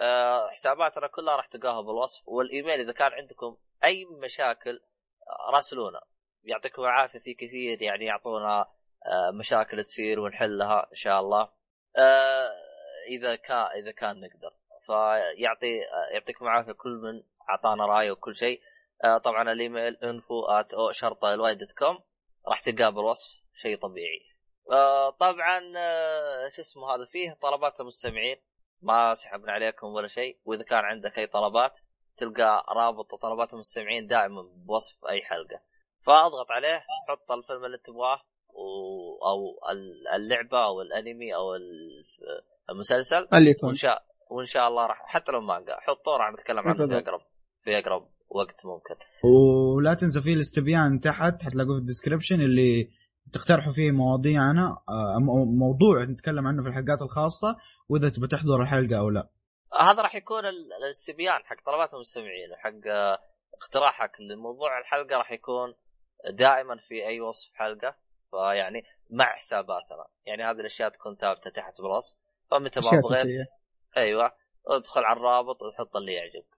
آه، حساباتنا كلها راح تلقاها بالوصف والإيميل إذا كان عندكم أي مشاكل آه، راسلونا. يعطيكم العافية في كثير يعني يعطونا آه، مشاكل تصير ونحلها إن شاء الله. آه، إذا كان إذا كان نقدر. فيعطي آه، يعطيكم العافية كل من أعطانا رأي وكل شيء. آه، طبعا ال email info شرطة الواي dot com راح تلقاه بالوصف شيء طبيعي. آه، طبعا آه، شو اسمه هذا فيه طلبات المستمعين ما سحبنا عليكم ولا شيء. وإذا كان عندك أي طلبات تلقى رابط طلبات المستمعين دائما بوصف أي حلقة. فأضغط عليه حط الفيلم اللي تبغاه و... أو ال- اللعبة أو الأنمي أو ال- المسلسل. اللي يكون. وإن شاء وإن شاء الله راح حتى لو مانجا. حطه راح نتكلم عنه في. اقرب في أقرب وقت ممكن. ولا تنسى في الاستبيان تحت حتلاقوه في الديسكربشن اللي تقترحوا فيه مواضيعنا آه، مو- موضوع نتكلم عنه في الحلقات الخاصة وإذا تبي تحضر الحلقة أو لا. هذا راح يكون ال- الاستبيان حق طلبات المستمعين وحق آه، اقتراحك لموضوع الحلقة راح يكون دائما في أي وصف حلقة. فيعني مع حساباتنا. يعني هذه الأشياء تكون ثابتة تحت بالوصف فمتى ما بغيت أيوه. ادخل على الرابط وحط اللي يعجبك.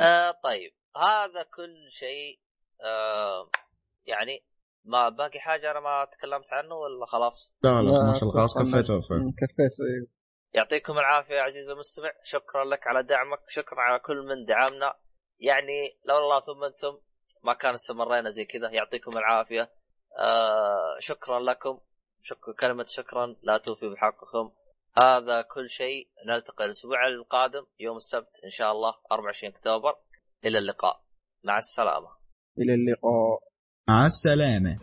آه طيب. هذا كل شيء آه يعني ما باقي حاجة أنا ما تكلمت عنه ولا خلاص؟ لا لا ما شاء الله خلاص كفيت كفيت إيه. يعطيكم العافية يا عزيزي المستمع. شكرا لك على دعمك شكرا على كل من دعمنا. يعني لولا الله ثم أنتم ما كان استمرينا زي كذا. يعطيكم العافية. آه شكرا لكم. شكرا كلمة شكرا لا توفي بحقكم هذا كل شيء. نلتقي الأسبوع القادم يوم السبت إن شاء الله 24 أكتوبر. إلى اللقاء. مع السلامة. إلى اللقاء. مع السلامة.